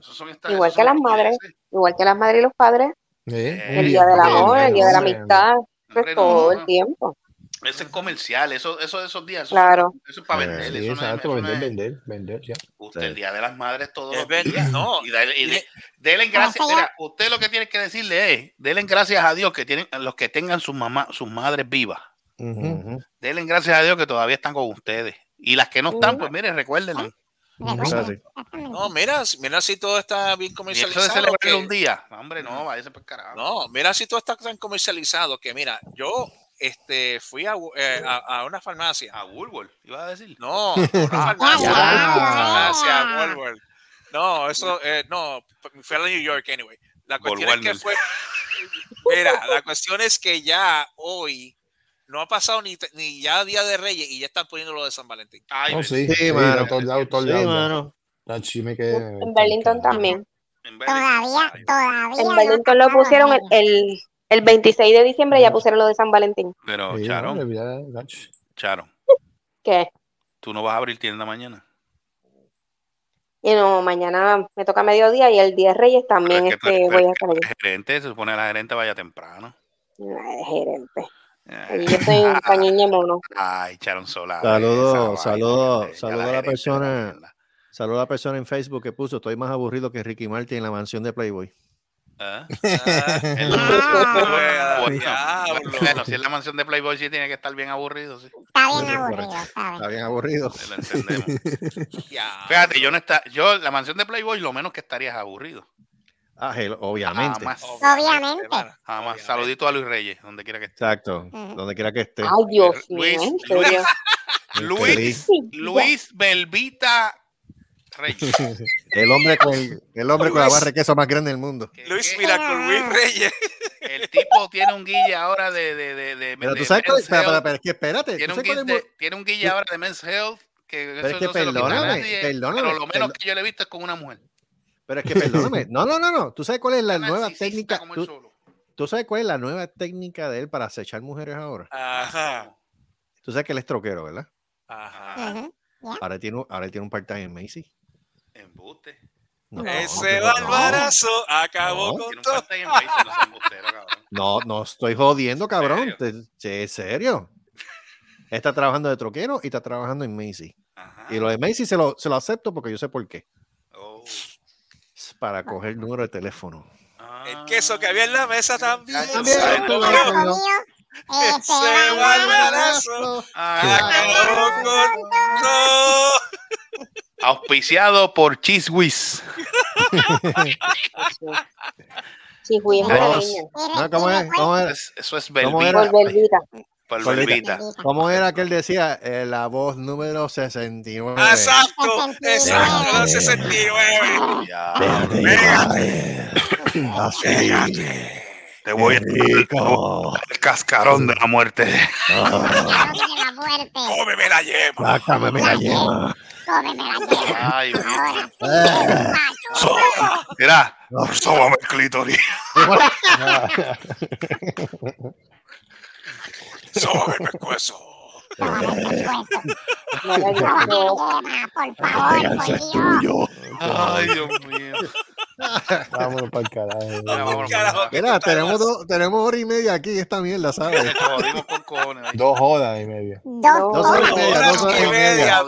[SPEAKER 6] Esos son estas-
[SPEAKER 7] Igual que
[SPEAKER 6] son
[SPEAKER 7] las madres, igual que las madres y los padres,
[SPEAKER 10] Sí,
[SPEAKER 7] el día del amor, el día de la
[SPEAKER 10] hombre,
[SPEAKER 7] amistad, eso
[SPEAKER 6] Hombre,
[SPEAKER 7] es todo
[SPEAKER 6] no.
[SPEAKER 7] el tiempo.
[SPEAKER 6] Eso es comercial, eso, eso, esos días, eso,
[SPEAKER 7] Claro.
[SPEAKER 6] eso es para vender.
[SPEAKER 10] Sí,
[SPEAKER 6] eso no es-
[SPEAKER 10] exacto,
[SPEAKER 6] eso no
[SPEAKER 10] vender,
[SPEAKER 6] es-
[SPEAKER 10] vender, vender, ya.
[SPEAKER 6] Usted
[SPEAKER 4] Sí.
[SPEAKER 6] el día de las madres todos
[SPEAKER 5] Es
[SPEAKER 6] los días.
[SPEAKER 5] no.
[SPEAKER 6] Y, dale- y de-
[SPEAKER 5] Mire.
[SPEAKER 6] denle gracias. Mira, usted lo que tiene que decirle es, denle gracias a Dios que tienen, los que tengan sus mamás, sus madres vivas.
[SPEAKER 10] Ujú.
[SPEAKER 4] Ujú.
[SPEAKER 6] Denle gracias a Dios que todavía están con ustedes. Y las que no están, pues mire, recuérdenlo.
[SPEAKER 2] Exactamente.
[SPEAKER 5] No, mira, mira si todo está bien
[SPEAKER 6] Y eso de
[SPEAKER 5] comercializado.
[SPEAKER 6] celebrarlo
[SPEAKER 5] que-
[SPEAKER 6] un día. Hombre, no, váyase por carajo.
[SPEAKER 5] No, mira si todo está tan comercializado que mira, yo este fui a, eh, a, a una farmacia.
[SPEAKER 6] A Woolworth, iba a decir.
[SPEAKER 5] No, a una farmacia,
[SPEAKER 2] Ya,
[SPEAKER 5] a una
[SPEAKER 2] ya.
[SPEAKER 5] farmacia, Walmart. No, eso, eh, no, fui a New York anyway. La cuestión es que fue, mira, la cuestión es que ya hoy no ha pasado ni, ni ya Día de Reyes y ya están poniendo lo de San Valentín.
[SPEAKER 6] Ay,
[SPEAKER 10] Oh, sí,
[SPEAKER 4] Sí,
[SPEAKER 10] sí,
[SPEAKER 4] mano.
[SPEAKER 10] todos lados, todos
[SPEAKER 4] Sí,
[SPEAKER 10] lados.
[SPEAKER 4] mano.
[SPEAKER 10] Ah, sí, me quedé-
[SPEAKER 7] En Burlington también.
[SPEAKER 6] en.
[SPEAKER 2] Todavía, todavía.
[SPEAKER 7] En Burlington lo pusieron el, el 26 de diciembre, ya pusieron lo de San Valentín.
[SPEAKER 6] Pero,
[SPEAKER 10] Sí,
[SPEAKER 6] Charo,
[SPEAKER 10] no,
[SPEAKER 6] Charo,
[SPEAKER 7] ¿Qué?
[SPEAKER 6] tú no vas a abrir tienda mañana.
[SPEAKER 7] Y no, mañana me toca mediodía y el día de Reyes también
[SPEAKER 6] es que
[SPEAKER 7] este, voy a estar ahí.
[SPEAKER 6] gerente, se supone que la gerente vaya temprano.
[SPEAKER 7] Ay, gerente.
[SPEAKER 6] Eh,
[SPEAKER 7] yo soy un mono.
[SPEAKER 6] Ay, Charon Solar.
[SPEAKER 4] Saludos, saludos, saludos a la persona. Saludos a la persona en Facebook que puso, estoy más aburrido que Ricky Martin en la mansión de Playboy.
[SPEAKER 6] Ah.
[SPEAKER 5] Ah,
[SPEAKER 6] El-
[SPEAKER 5] Ah,
[SPEAKER 6] bueno, si es la mansión de Playboy, sí tiene que estar bien aburrido, sí.
[SPEAKER 2] Está bien aburrido, ¿sabes?
[SPEAKER 4] Está bien aburrido.
[SPEAKER 6] se Lo entendemos.
[SPEAKER 5] Diablo.
[SPEAKER 6] Fíjate, yo no está, yo la mansión de Playboy lo menos que estaría es aburrido.
[SPEAKER 4] Ah, obviamente.
[SPEAKER 6] Jamás.
[SPEAKER 2] Obviamente.
[SPEAKER 6] Jamás.
[SPEAKER 5] obviamente.
[SPEAKER 6] Saludito a Luis Reyes, donde quiera que esté.
[SPEAKER 4] Exacto.
[SPEAKER 2] Ujú.
[SPEAKER 4] Donde quiera que esté.
[SPEAKER 7] Ay, Dios mío,
[SPEAKER 6] Luis, Luis. Luis, Luis Belvita Reyes.
[SPEAKER 4] El hombre con, el, el hombre con la barra de queso más grande del mundo.
[SPEAKER 5] Luis Miracle Luis Reyes.
[SPEAKER 6] el tipo tiene un guille ahora de, de, de, de,
[SPEAKER 4] Pero
[SPEAKER 6] de
[SPEAKER 4] tú sabes cuál espera, es que espérate.
[SPEAKER 6] tiene,
[SPEAKER 4] ¿tú
[SPEAKER 6] un
[SPEAKER 4] sabes
[SPEAKER 6] guille, tiene un guille ahora de Men's Health que
[SPEAKER 4] Pero es que
[SPEAKER 6] no
[SPEAKER 4] perdóname,
[SPEAKER 6] nadie,
[SPEAKER 4] perdóname,
[SPEAKER 6] pero lo menos que yo le he visto es con una mujer.
[SPEAKER 4] Pero es que perdóname. No, no, no, no. ¿Tú sabes cuál es la nueva técnica? ¿Tú, sabes cuál es la nueva técnica de él para acechar mujeres ahora?
[SPEAKER 5] Ajá.
[SPEAKER 4] Tú sabes que él es troquero, ¿verdad?
[SPEAKER 5] Ajá.
[SPEAKER 4] Ahora él tiene, un- ahora tiene un part-time en Macy.
[SPEAKER 6] Embuste.
[SPEAKER 4] No,
[SPEAKER 5] Ese
[SPEAKER 4] no,
[SPEAKER 5] barbarazo acabó
[SPEAKER 4] No.
[SPEAKER 5] con
[SPEAKER 6] Tiene un
[SPEAKER 5] todo.
[SPEAKER 6] no.
[SPEAKER 4] No, no estoy jodiendo, cabrón. ¿En serio? Está trabajando de troquero y está trabajando en Macy.
[SPEAKER 6] Ajá.
[SPEAKER 4] Y lo de Macy se lo, se lo acepto porque yo sé por qué.
[SPEAKER 6] Oh.
[SPEAKER 4] Es para coger el número de teléfono.
[SPEAKER 5] El queso que había en la mesa también.
[SPEAKER 6] Ah,
[SPEAKER 4] También,
[SPEAKER 2] Ese
[SPEAKER 5] barbarazo
[SPEAKER 6] Ah,
[SPEAKER 5] acabó con todo.
[SPEAKER 6] Auspiciado por Cheese Whiz.
[SPEAKER 7] Sí, fui en
[SPEAKER 4] Vamos.
[SPEAKER 7] pequeña.
[SPEAKER 4] No, ¿cómo es? ¿Cómo es?
[SPEAKER 6] Es- Eso es
[SPEAKER 4] ¿Cómo
[SPEAKER 6] Belvita.
[SPEAKER 4] era?
[SPEAKER 7] Por Belvita.
[SPEAKER 6] Por
[SPEAKER 4] Por
[SPEAKER 6] Belvita.
[SPEAKER 4] ¿Cómo era que él decía? Eh, la voz número 69.
[SPEAKER 5] Exacto,
[SPEAKER 2] 69.
[SPEAKER 5] exacto, los 69.
[SPEAKER 6] Ya.
[SPEAKER 4] Así.
[SPEAKER 6] Te voy a
[SPEAKER 4] Rico.
[SPEAKER 6] el cascarón de la muerte.
[SPEAKER 2] Que la muerte.
[SPEAKER 5] Cómeme la yema.
[SPEAKER 4] Sácame la yema.
[SPEAKER 2] Cómeme la yema.
[SPEAKER 6] Ay,
[SPEAKER 2] Ahora.
[SPEAKER 4] Eh,
[SPEAKER 2] Macho.
[SPEAKER 6] mira, sóbame el clítoris.
[SPEAKER 5] Sóbame el
[SPEAKER 2] la yema, por favor, por Dios.
[SPEAKER 6] Ay, Dios mío.
[SPEAKER 10] Vámonos para el carajo.
[SPEAKER 6] Mira, vámonos
[SPEAKER 5] Carajo.
[SPEAKER 6] para
[SPEAKER 4] Mira, tenemos, dos- tenemos hora y media aquí esta mierda, ¿sabes?
[SPEAKER 10] Dos horas y media.
[SPEAKER 2] Dos
[SPEAKER 4] horas y media, dos horas y media.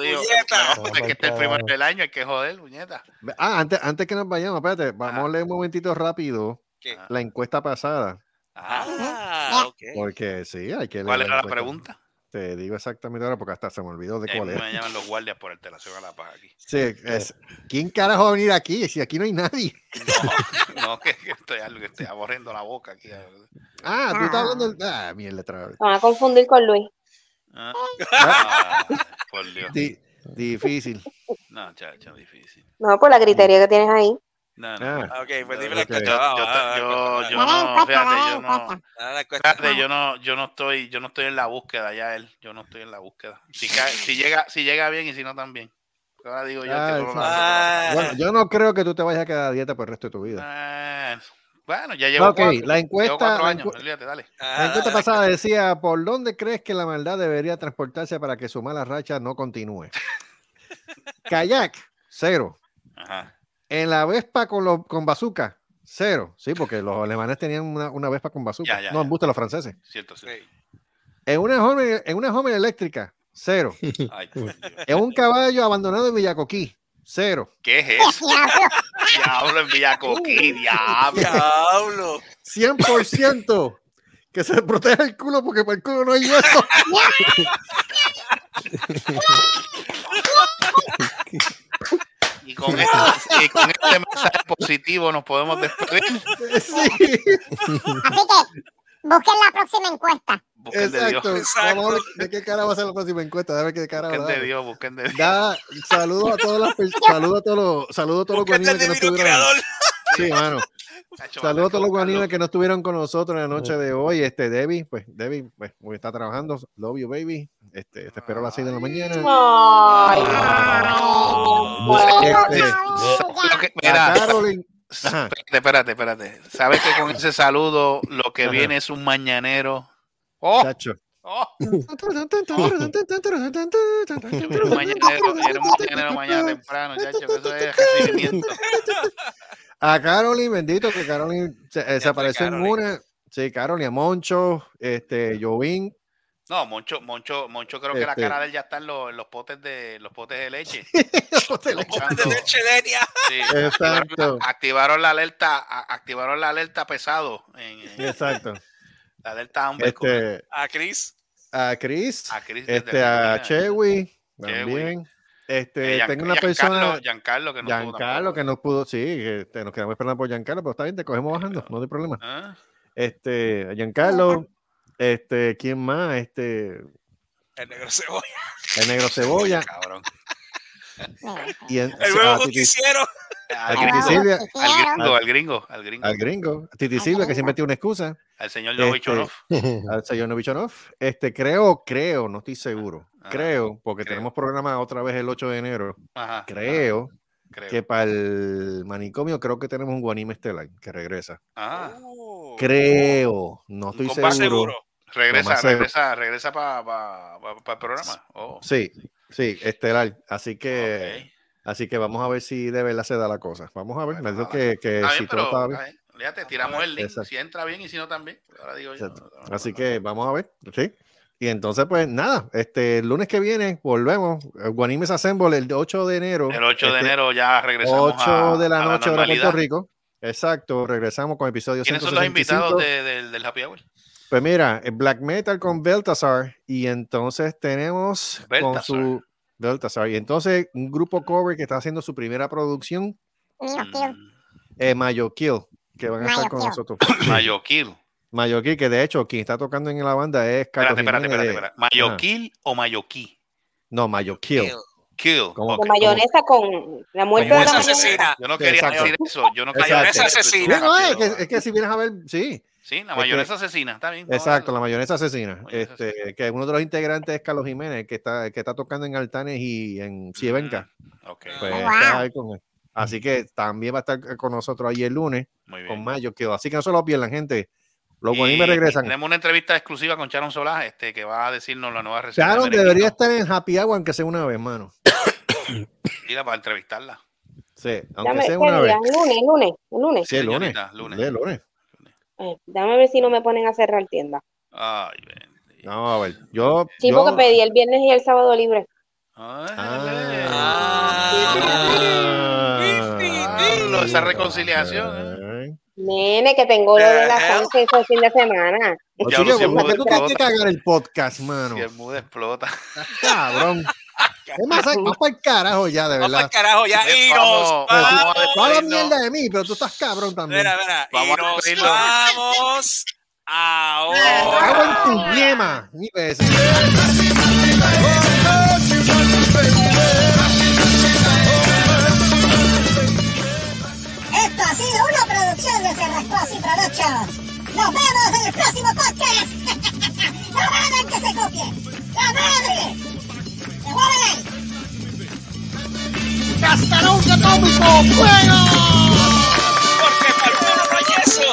[SPEAKER 6] Es que este es el primero del año, hay que joder, puñeta.
[SPEAKER 4] Ah, antes, antes que nos vayamos, espérate, vamos a leer un momentito rápido
[SPEAKER 5] ¿Qué?
[SPEAKER 4] la encuesta pasada.
[SPEAKER 5] Ah, ok.
[SPEAKER 4] Porque sí, hay que leer.
[SPEAKER 6] ¿Cuál era la pregunta?
[SPEAKER 4] Te digo exactamente ahora porque hasta se me olvidó de
[SPEAKER 6] Eh,
[SPEAKER 4] cuál es.
[SPEAKER 6] me llaman los guardias por alteración a la paz aquí.
[SPEAKER 4] Sí, es- ¿Quién carajo va a venir aquí? Si aquí no hay nadie.
[SPEAKER 6] No, que, que estoy, que estoy aborriendo la boca aquí.
[SPEAKER 4] Ah, tú estás hablando del. Ah, mierda, otra vez.
[SPEAKER 7] Te van a confundir con Luis.
[SPEAKER 6] Ah, ah, por Dios.
[SPEAKER 4] Di- difícil.
[SPEAKER 6] No, chacho, difícil.
[SPEAKER 7] No, por la criteria que tienes ahí.
[SPEAKER 6] No, no.
[SPEAKER 4] Ah,
[SPEAKER 5] Ah, Ok, pues dime
[SPEAKER 4] Ok.
[SPEAKER 5] la
[SPEAKER 6] Yo,
[SPEAKER 5] vamos, ah,
[SPEAKER 6] yo, no, fíjate, yo no,
[SPEAKER 5] ah,
[SPEAKER 6] fíjate, yo no, yo no estoy, yo no estoy en la búsqueda ya él, yo no estoy en la búsqueda. Si, cae- si llega, si llega bien y si no también. Ahora digo yo
[SPEAKER 4] Ah.
[SPEAKER 5] Ah,
[SPEAKER 4] Bueno, yo no creo que tú te vayas a quedar a dieta por el resto de tu vida.
[SPEAKER 6] Ah, bueno, ya llevo
[SPEAKER 4] Ok,
[SPEAKER 6] cuatro,
[SPEAKER 4] la
[SPEAKER 6] llevo
[SPEAKER 4] encuesta,
[SPEAKER 6] cuatro
[SPEAKER 4] la,
[SPEAKER 6] años,
[SPEAKER 4] encu-
[SPEAKER 6] olvídate, dale.
[SPEAKER 5] ah,
[SPEAKER 4] la encuesta
[SPEAKER 5] dale.
[SPEAKER 4] pasada decía, ¿por dónde crees que la maldad debería transportarse para que su mala racha no continúe? Kayak, cero.
[SPEAKER 6] Ajá.
[SPEAKER 4] En la Vespa con, los con bazooka, cero. Sí, porque los alemanes tenían una, una Vespa con bazooka.
[SPEAKER 6] Ya, ya,
[SPEAKER 4] no,
[SPEAKER 6] ya.
[SPEAKER 4] embuste los franceses.
[SPEAKER 6] Cierto, sí.
[SPEAKER 4] En una Homer, en una Homer eléctrica, cero.
[SPEAKER 6] Ay.
[SPEAKER 4] En un caballo abandonado en Villacoquí, cero.
[SPEAKER 6] ¿Qué es eso?
[SPEAKER 2] Diablo.
[SPEAKER 6] En Villacoquí, diablo.
[SPEAKER 5] Diablo.
[SPEAKER 4] 100% que se proteja el culo porque por el culo no hay hueso.
[SPEAKER 6] Y con, este, y con este mensaje positivo nos podemos despedir.
[SPEAKER 4] Sí,
[SPEAKER 2] Así que busquen la próxima encuesta.
[SPEAKER 6] Busquen de Dios.
[SPEAKER 4] exacto.
[SPEAKER 5] Exacto.
[SPEAKER 4] Vamos a ver de qué cara va a ser la próxima encuesta. A ver qué cara va a
[SPEAKER 6] Busquen de
[SPEAKER 4] dar.
[SPEAKER 6] Dios, busquen de Dios.
[SPEAKER 4] Saludos a todas las personas, saludos a todos los, saludos a todos los que no
[SPEAKER 5] divino
[SPEAKER 4] estuvieron. Sí, mano. Saludos a todos los guanimes que no estuvieron con nosotros en la noche de hoy. Este, Debbie, pues, Debbie, pues, hoy está trabajando. Love you, baby. Este, te espero a las 6 de la mañana.
[SPEAKER 7] Ay,
[SPEAKER 4] Este,
[SPEAKER 6] Lo que-
[SPEAKER 4] a
[SPEAKER 6] Mira,
[SPEAKER 4] Caroline. Ajá.
[SPEAKER 6] espérate, espérate, espérate. ¿Sabes que con ese saludo lo que viene es un mañanero? ¡Oh!
[SPEAKER 4] Chacho.
[SPEAKER 6] ¡Oh! Un mañanero, viene un mañanero mañana temprano, chacho, eso es recibimiento.
[SPEAKER 4] A Caroline, bendito, que Caroline se, eh, se apareció en una. Sí, Caroline, a Moncho, este, Jovín,
[SPEAKER 6] No, Moncho, Moncho, Moncho creo que la
[SPEAKER 4] Este.
[SPEAKER 6] cara de él ya está en los, en los potes de los potes de leche.
[SPEAKER 4] La-
[SPEAKER 6] Echando-
[SPEAKER 5] De leche
[SPEAKER 6] sí,
[SPEAKER 4] Exacto.
[SPEAKER 6] activaron, activaron la alerta, activaron la alerta pesado, en, en-
[SPEAKER 4] Exacto.
[SPEAKER 6] la alerta Amber
[SPEAKER 4] Este,
[SPEAKER 5] A Chris.
[SPEAKER 4] a Chris,
[SPEAKER 6] a Chris desde
[SPEAKER 4] este, a Chewy. también. Este,
[SPEAKER 6] Eh, Gian-
[SPEAKER 4] tengo una
[SPEAKER 6] Giancarlo-
[SPEAKER 4] persona,
[SPEAKER 6] Giancarlo que no pudo
[SPEAKER 4] Giancarlo, que no pudo, sí, este, nos quedamos esperando por Giancarlo, pero está bien, te cogemos bajando, no hay problema.
[SPEAKER 6] Ah,
[SPEAKER 4] Este, Giancarlo, este, ¿quién más? Este,
[SPEAKER 5] El negro cebolla.
[SPEAKER 4] el negro cebolla.
[SPEAKER 6] cabrón.
[SPEAKER 4] Y en-
[SPEAKER 5] El nuevo
[SPEAKER 4] a Titi-
[SPEAKER 5] justiciero.
[SPEAKER 6] Al
[SPEAKER 4] a Titi
[SPEAKER 6] gringo,
[SPEAKER 4] Silvia,
[SPEAKER 6] al gringo, al gringo, al gringo,
[SPEAKER 4] al gringo, Titi Silvia, que siempre tiene una excusa.
[SPEAKER 6] al señor
[SPEAKER 4] Este,
[SPEAKER 6] Novichonov.
[SPEAKER 4] al señor Novichonov. Este, creo, creo, no estoy seguro.
[SPEAKER 6] Ajá,
[SPEAKER 4] Creo, porque
[SPEAKER 6] creo.
[SPEAKER 4] tenemos programa otra vez el 8 de enero.
[SPEAKER 6] Ajá,
[SPEAKER 4] Creo
[SPEAKER 6] creo.
[SPEAKER 4] que para el manicomio creo que tenemos un Guanime estelar que regresa.
[SPEAKER 6] Ah,
[SPEAKER 5] Oh.
[SPEAKER 4] Creo, no estoy seguro.
[SPEAKER 5] seguro.
[SPEAKER 6] regresa,
[SPEAKER 4] seguro.
[SPEAKER 6] regresa, regresa para el programa. Oh,
[SPEAKER 4] Sí, sí, estelar. Así que,
[SPEAKER 6] ok.
[SPEAKER 4] así que vamos a ver si de verdad se da la cosa. Vamos a ver.
[SPEAKER 6] Bueno,
[SPEAKER 4] que, que
[SPEAKER 6] Está
[SPEAKER 4] si
[SPEAKER 6] bien,
[SPEAKER 4] todo
[SPEAKER 6] pero
[SPEAKER 4] estaba bien.
[SPEAKER 6] está bien. Fíjate, tiramos el link.
[SPEAKER 4] Exacto.
[SPEAKER 6] Si entra bien y si no también. Ahora digo yo. No, no,
[SPEAKER 4] Así
[SPEAKER 6] no,
[SPEAKER 4] que
[SPEAKER 6] no.
[SPEAKER 4] vamos a ver, ¿sí? Y entonces, pues nada, este el lunes que viene volvemos. El Guanimes Assemble el 8 de enero.
[SPEAKER 6] El 8 de
[SPEAKER 4] este,
[SPEAKER 6] enero ya regresamos
[SPEAKER 4] 8
[SPEAKER 6] a,
[SPEAKER 4] de la
[SPEAKER 6] a
[SPEAKER 4] noche hora
[SPEAKER 6] normalidad.
[SPEAKER 4] Puerto Rico. Exacto, regresamos con episodio
[SPEAKER 6] ¿Quiénes son los
[SPEAKER 4] 165.
[SPEAKER 6] invitados de- del- del Happy Hour?
[SPEAKER 4] Pues mira, Black Metal con Beltasar y entonces tenemos con
[SPEAKER 6] Beltasar.
[SPEAKER 4] su Beltasar y entonces un grupo cover que está haciendo su primera producción, eh, Mayo Kill, que van a estar con
[SPEAKER 2] Kill.
[SPEAKER 4] nosotros.
[SPEAKER 6] Mayoquil.
[SPEAKER 4] Mayo Kill, que de hecho quien está tocando en la banda es Carlos
[SPEAKER 6] Espérate, espérate, espérate.
[SPEAKER 4] de-
[SPEAKER 6] espérate. ¿Mayoquil o Mayoquí?
[SPEAKER 4] No, Mayo Kill.
[SPEAKER 6] Kill.
[SPEAKER 4] ¿Cómo?
[SPEAKER 6] ok.
[SPEAKER 7] De mayonesa con la muerte de la
[SPEAKER 5] Mayonesa
[SPEAKER 7] mayonesa.
[SPEAKER 5] asesina.
[SPEAKER 6] Yo no quería
[SPEAKER 4] exacto.
[SPEAKER 6] decir eso. Yo no quería
[SPEAKER 5] Mayonesa
[SPEAKER 6] decir eso.
[SPEAKER 5] asesina.
[SPEAKER 4] No, es que, es que si vienes a ver, sí,
[SPEAKER 6] Sí, la
[SPEAKER 4] que-
[SPEAKER 6] mayonesa asesina. Está bien.
[SPEAKER 4] exacto, la mayonesa asesina.
[SPEAKER 6] Mayonesa
[SPEAKER 4] Este, que uno de los integrantes es Carlos Jiménez, que está, que está tocando en Altanes y en Cievenca.
[SPEAKER 6] Ok,
[SPEAKER 4] Pues,
[SPEAKER 2] Wow.
[SPEAKER 4] está ahí con él. Así que también va a estar con nosotros ahí el lunes
[SPEAKER 6] muy bien.
[SPEAKER 4] con Mayo Kill. Así que no se lo pierdan, gente. Los
[SPEAKER 6] Y
[SPEAKER 4] Guanimes regresan.
[SPEAKER 6] Tenemos una entrevista exclusiva con Sharon Solá, este, que va a decirnos la nueva receta.
[SPEAKER 4] Sharon debería estar en Happy Hour, aunque sea una vez, hermano.
[SPEAKER 6] Mira, para entrevistarla.
[SPEAKER 4] Sí, aunque
[SPEAKER 7] Dame,
[SPEAKER 4] sea
[SPEAKER 7] ¿qué
[SPEAKER 4] una vez.
[SPEAKER 7] día? lunes, lunes, lunes.
[SPEAKER 4] Sí, el lunes.
[SPEAKER 6] Señorita, lunes.
[SPEAKER 4] El lunes.
[SPEAKER 7] Eh, dame ver si no me ponen a cerrar tienda.
[SPEAKER 6] Ay, bendito.
[SPEAKER 4] Vamos a ver. Yo.
[SPEAKER 7] Sí,
[SPEAKER 4] yo-
[SPEAKER 7] porque pedí el viernes y el sábado libre.
[SPEAKER 6] Ay,
[SPEAKER 4] Ah.
[SPEAKER 6] Diablo, esa reconciliación.
[SPEAKER 7] Nene, que tengo lo de las 11 ese fin de semana.
[SPEAKER 4] O
[SPEAKER 6] Ya
[SPEAKER 4] chico,
[SPEAKER 6] lo siento,
[SPEAKER 4] ¿por qué tú tienes que cagar el podcast, mano?
[SPEAKER 6] Si el mood explota.
[SPEAKER 4] Cabrón. Es más, vamos para el carajo ya, de
[SPEAKER 5] Vamos
[SPEAKER 4] verdad.
[SPEAKER 5] al carajo ya. Y nos
[SPEAKER 6] Vamos, vamos a
[SPEAKER 5] vamos.
[SPEAKER 4] Toda la mierda de mí, pero tú estás cabrón también.
[SPEAKER 5] Mira, mira.
[SPEAKER 6] Vamos
[SPEAKER 5] y
[SPEAKER 6] a
[SPEAKER 5] nos vamos
[SPEAKER 4] Cago en tu
[SPEAKER 5] ahora.
[SPEAKER 4] yema. Ni veces.
[SPEAKER 2] para las próximas noches. Nos vemos en el próximo podcast. no hagan que se copien. ¡La madre! ¡Se mueven!
[SPEAKER 4] ¡Cascarón atómico! ¡Fuego! Porque palpó el payaso.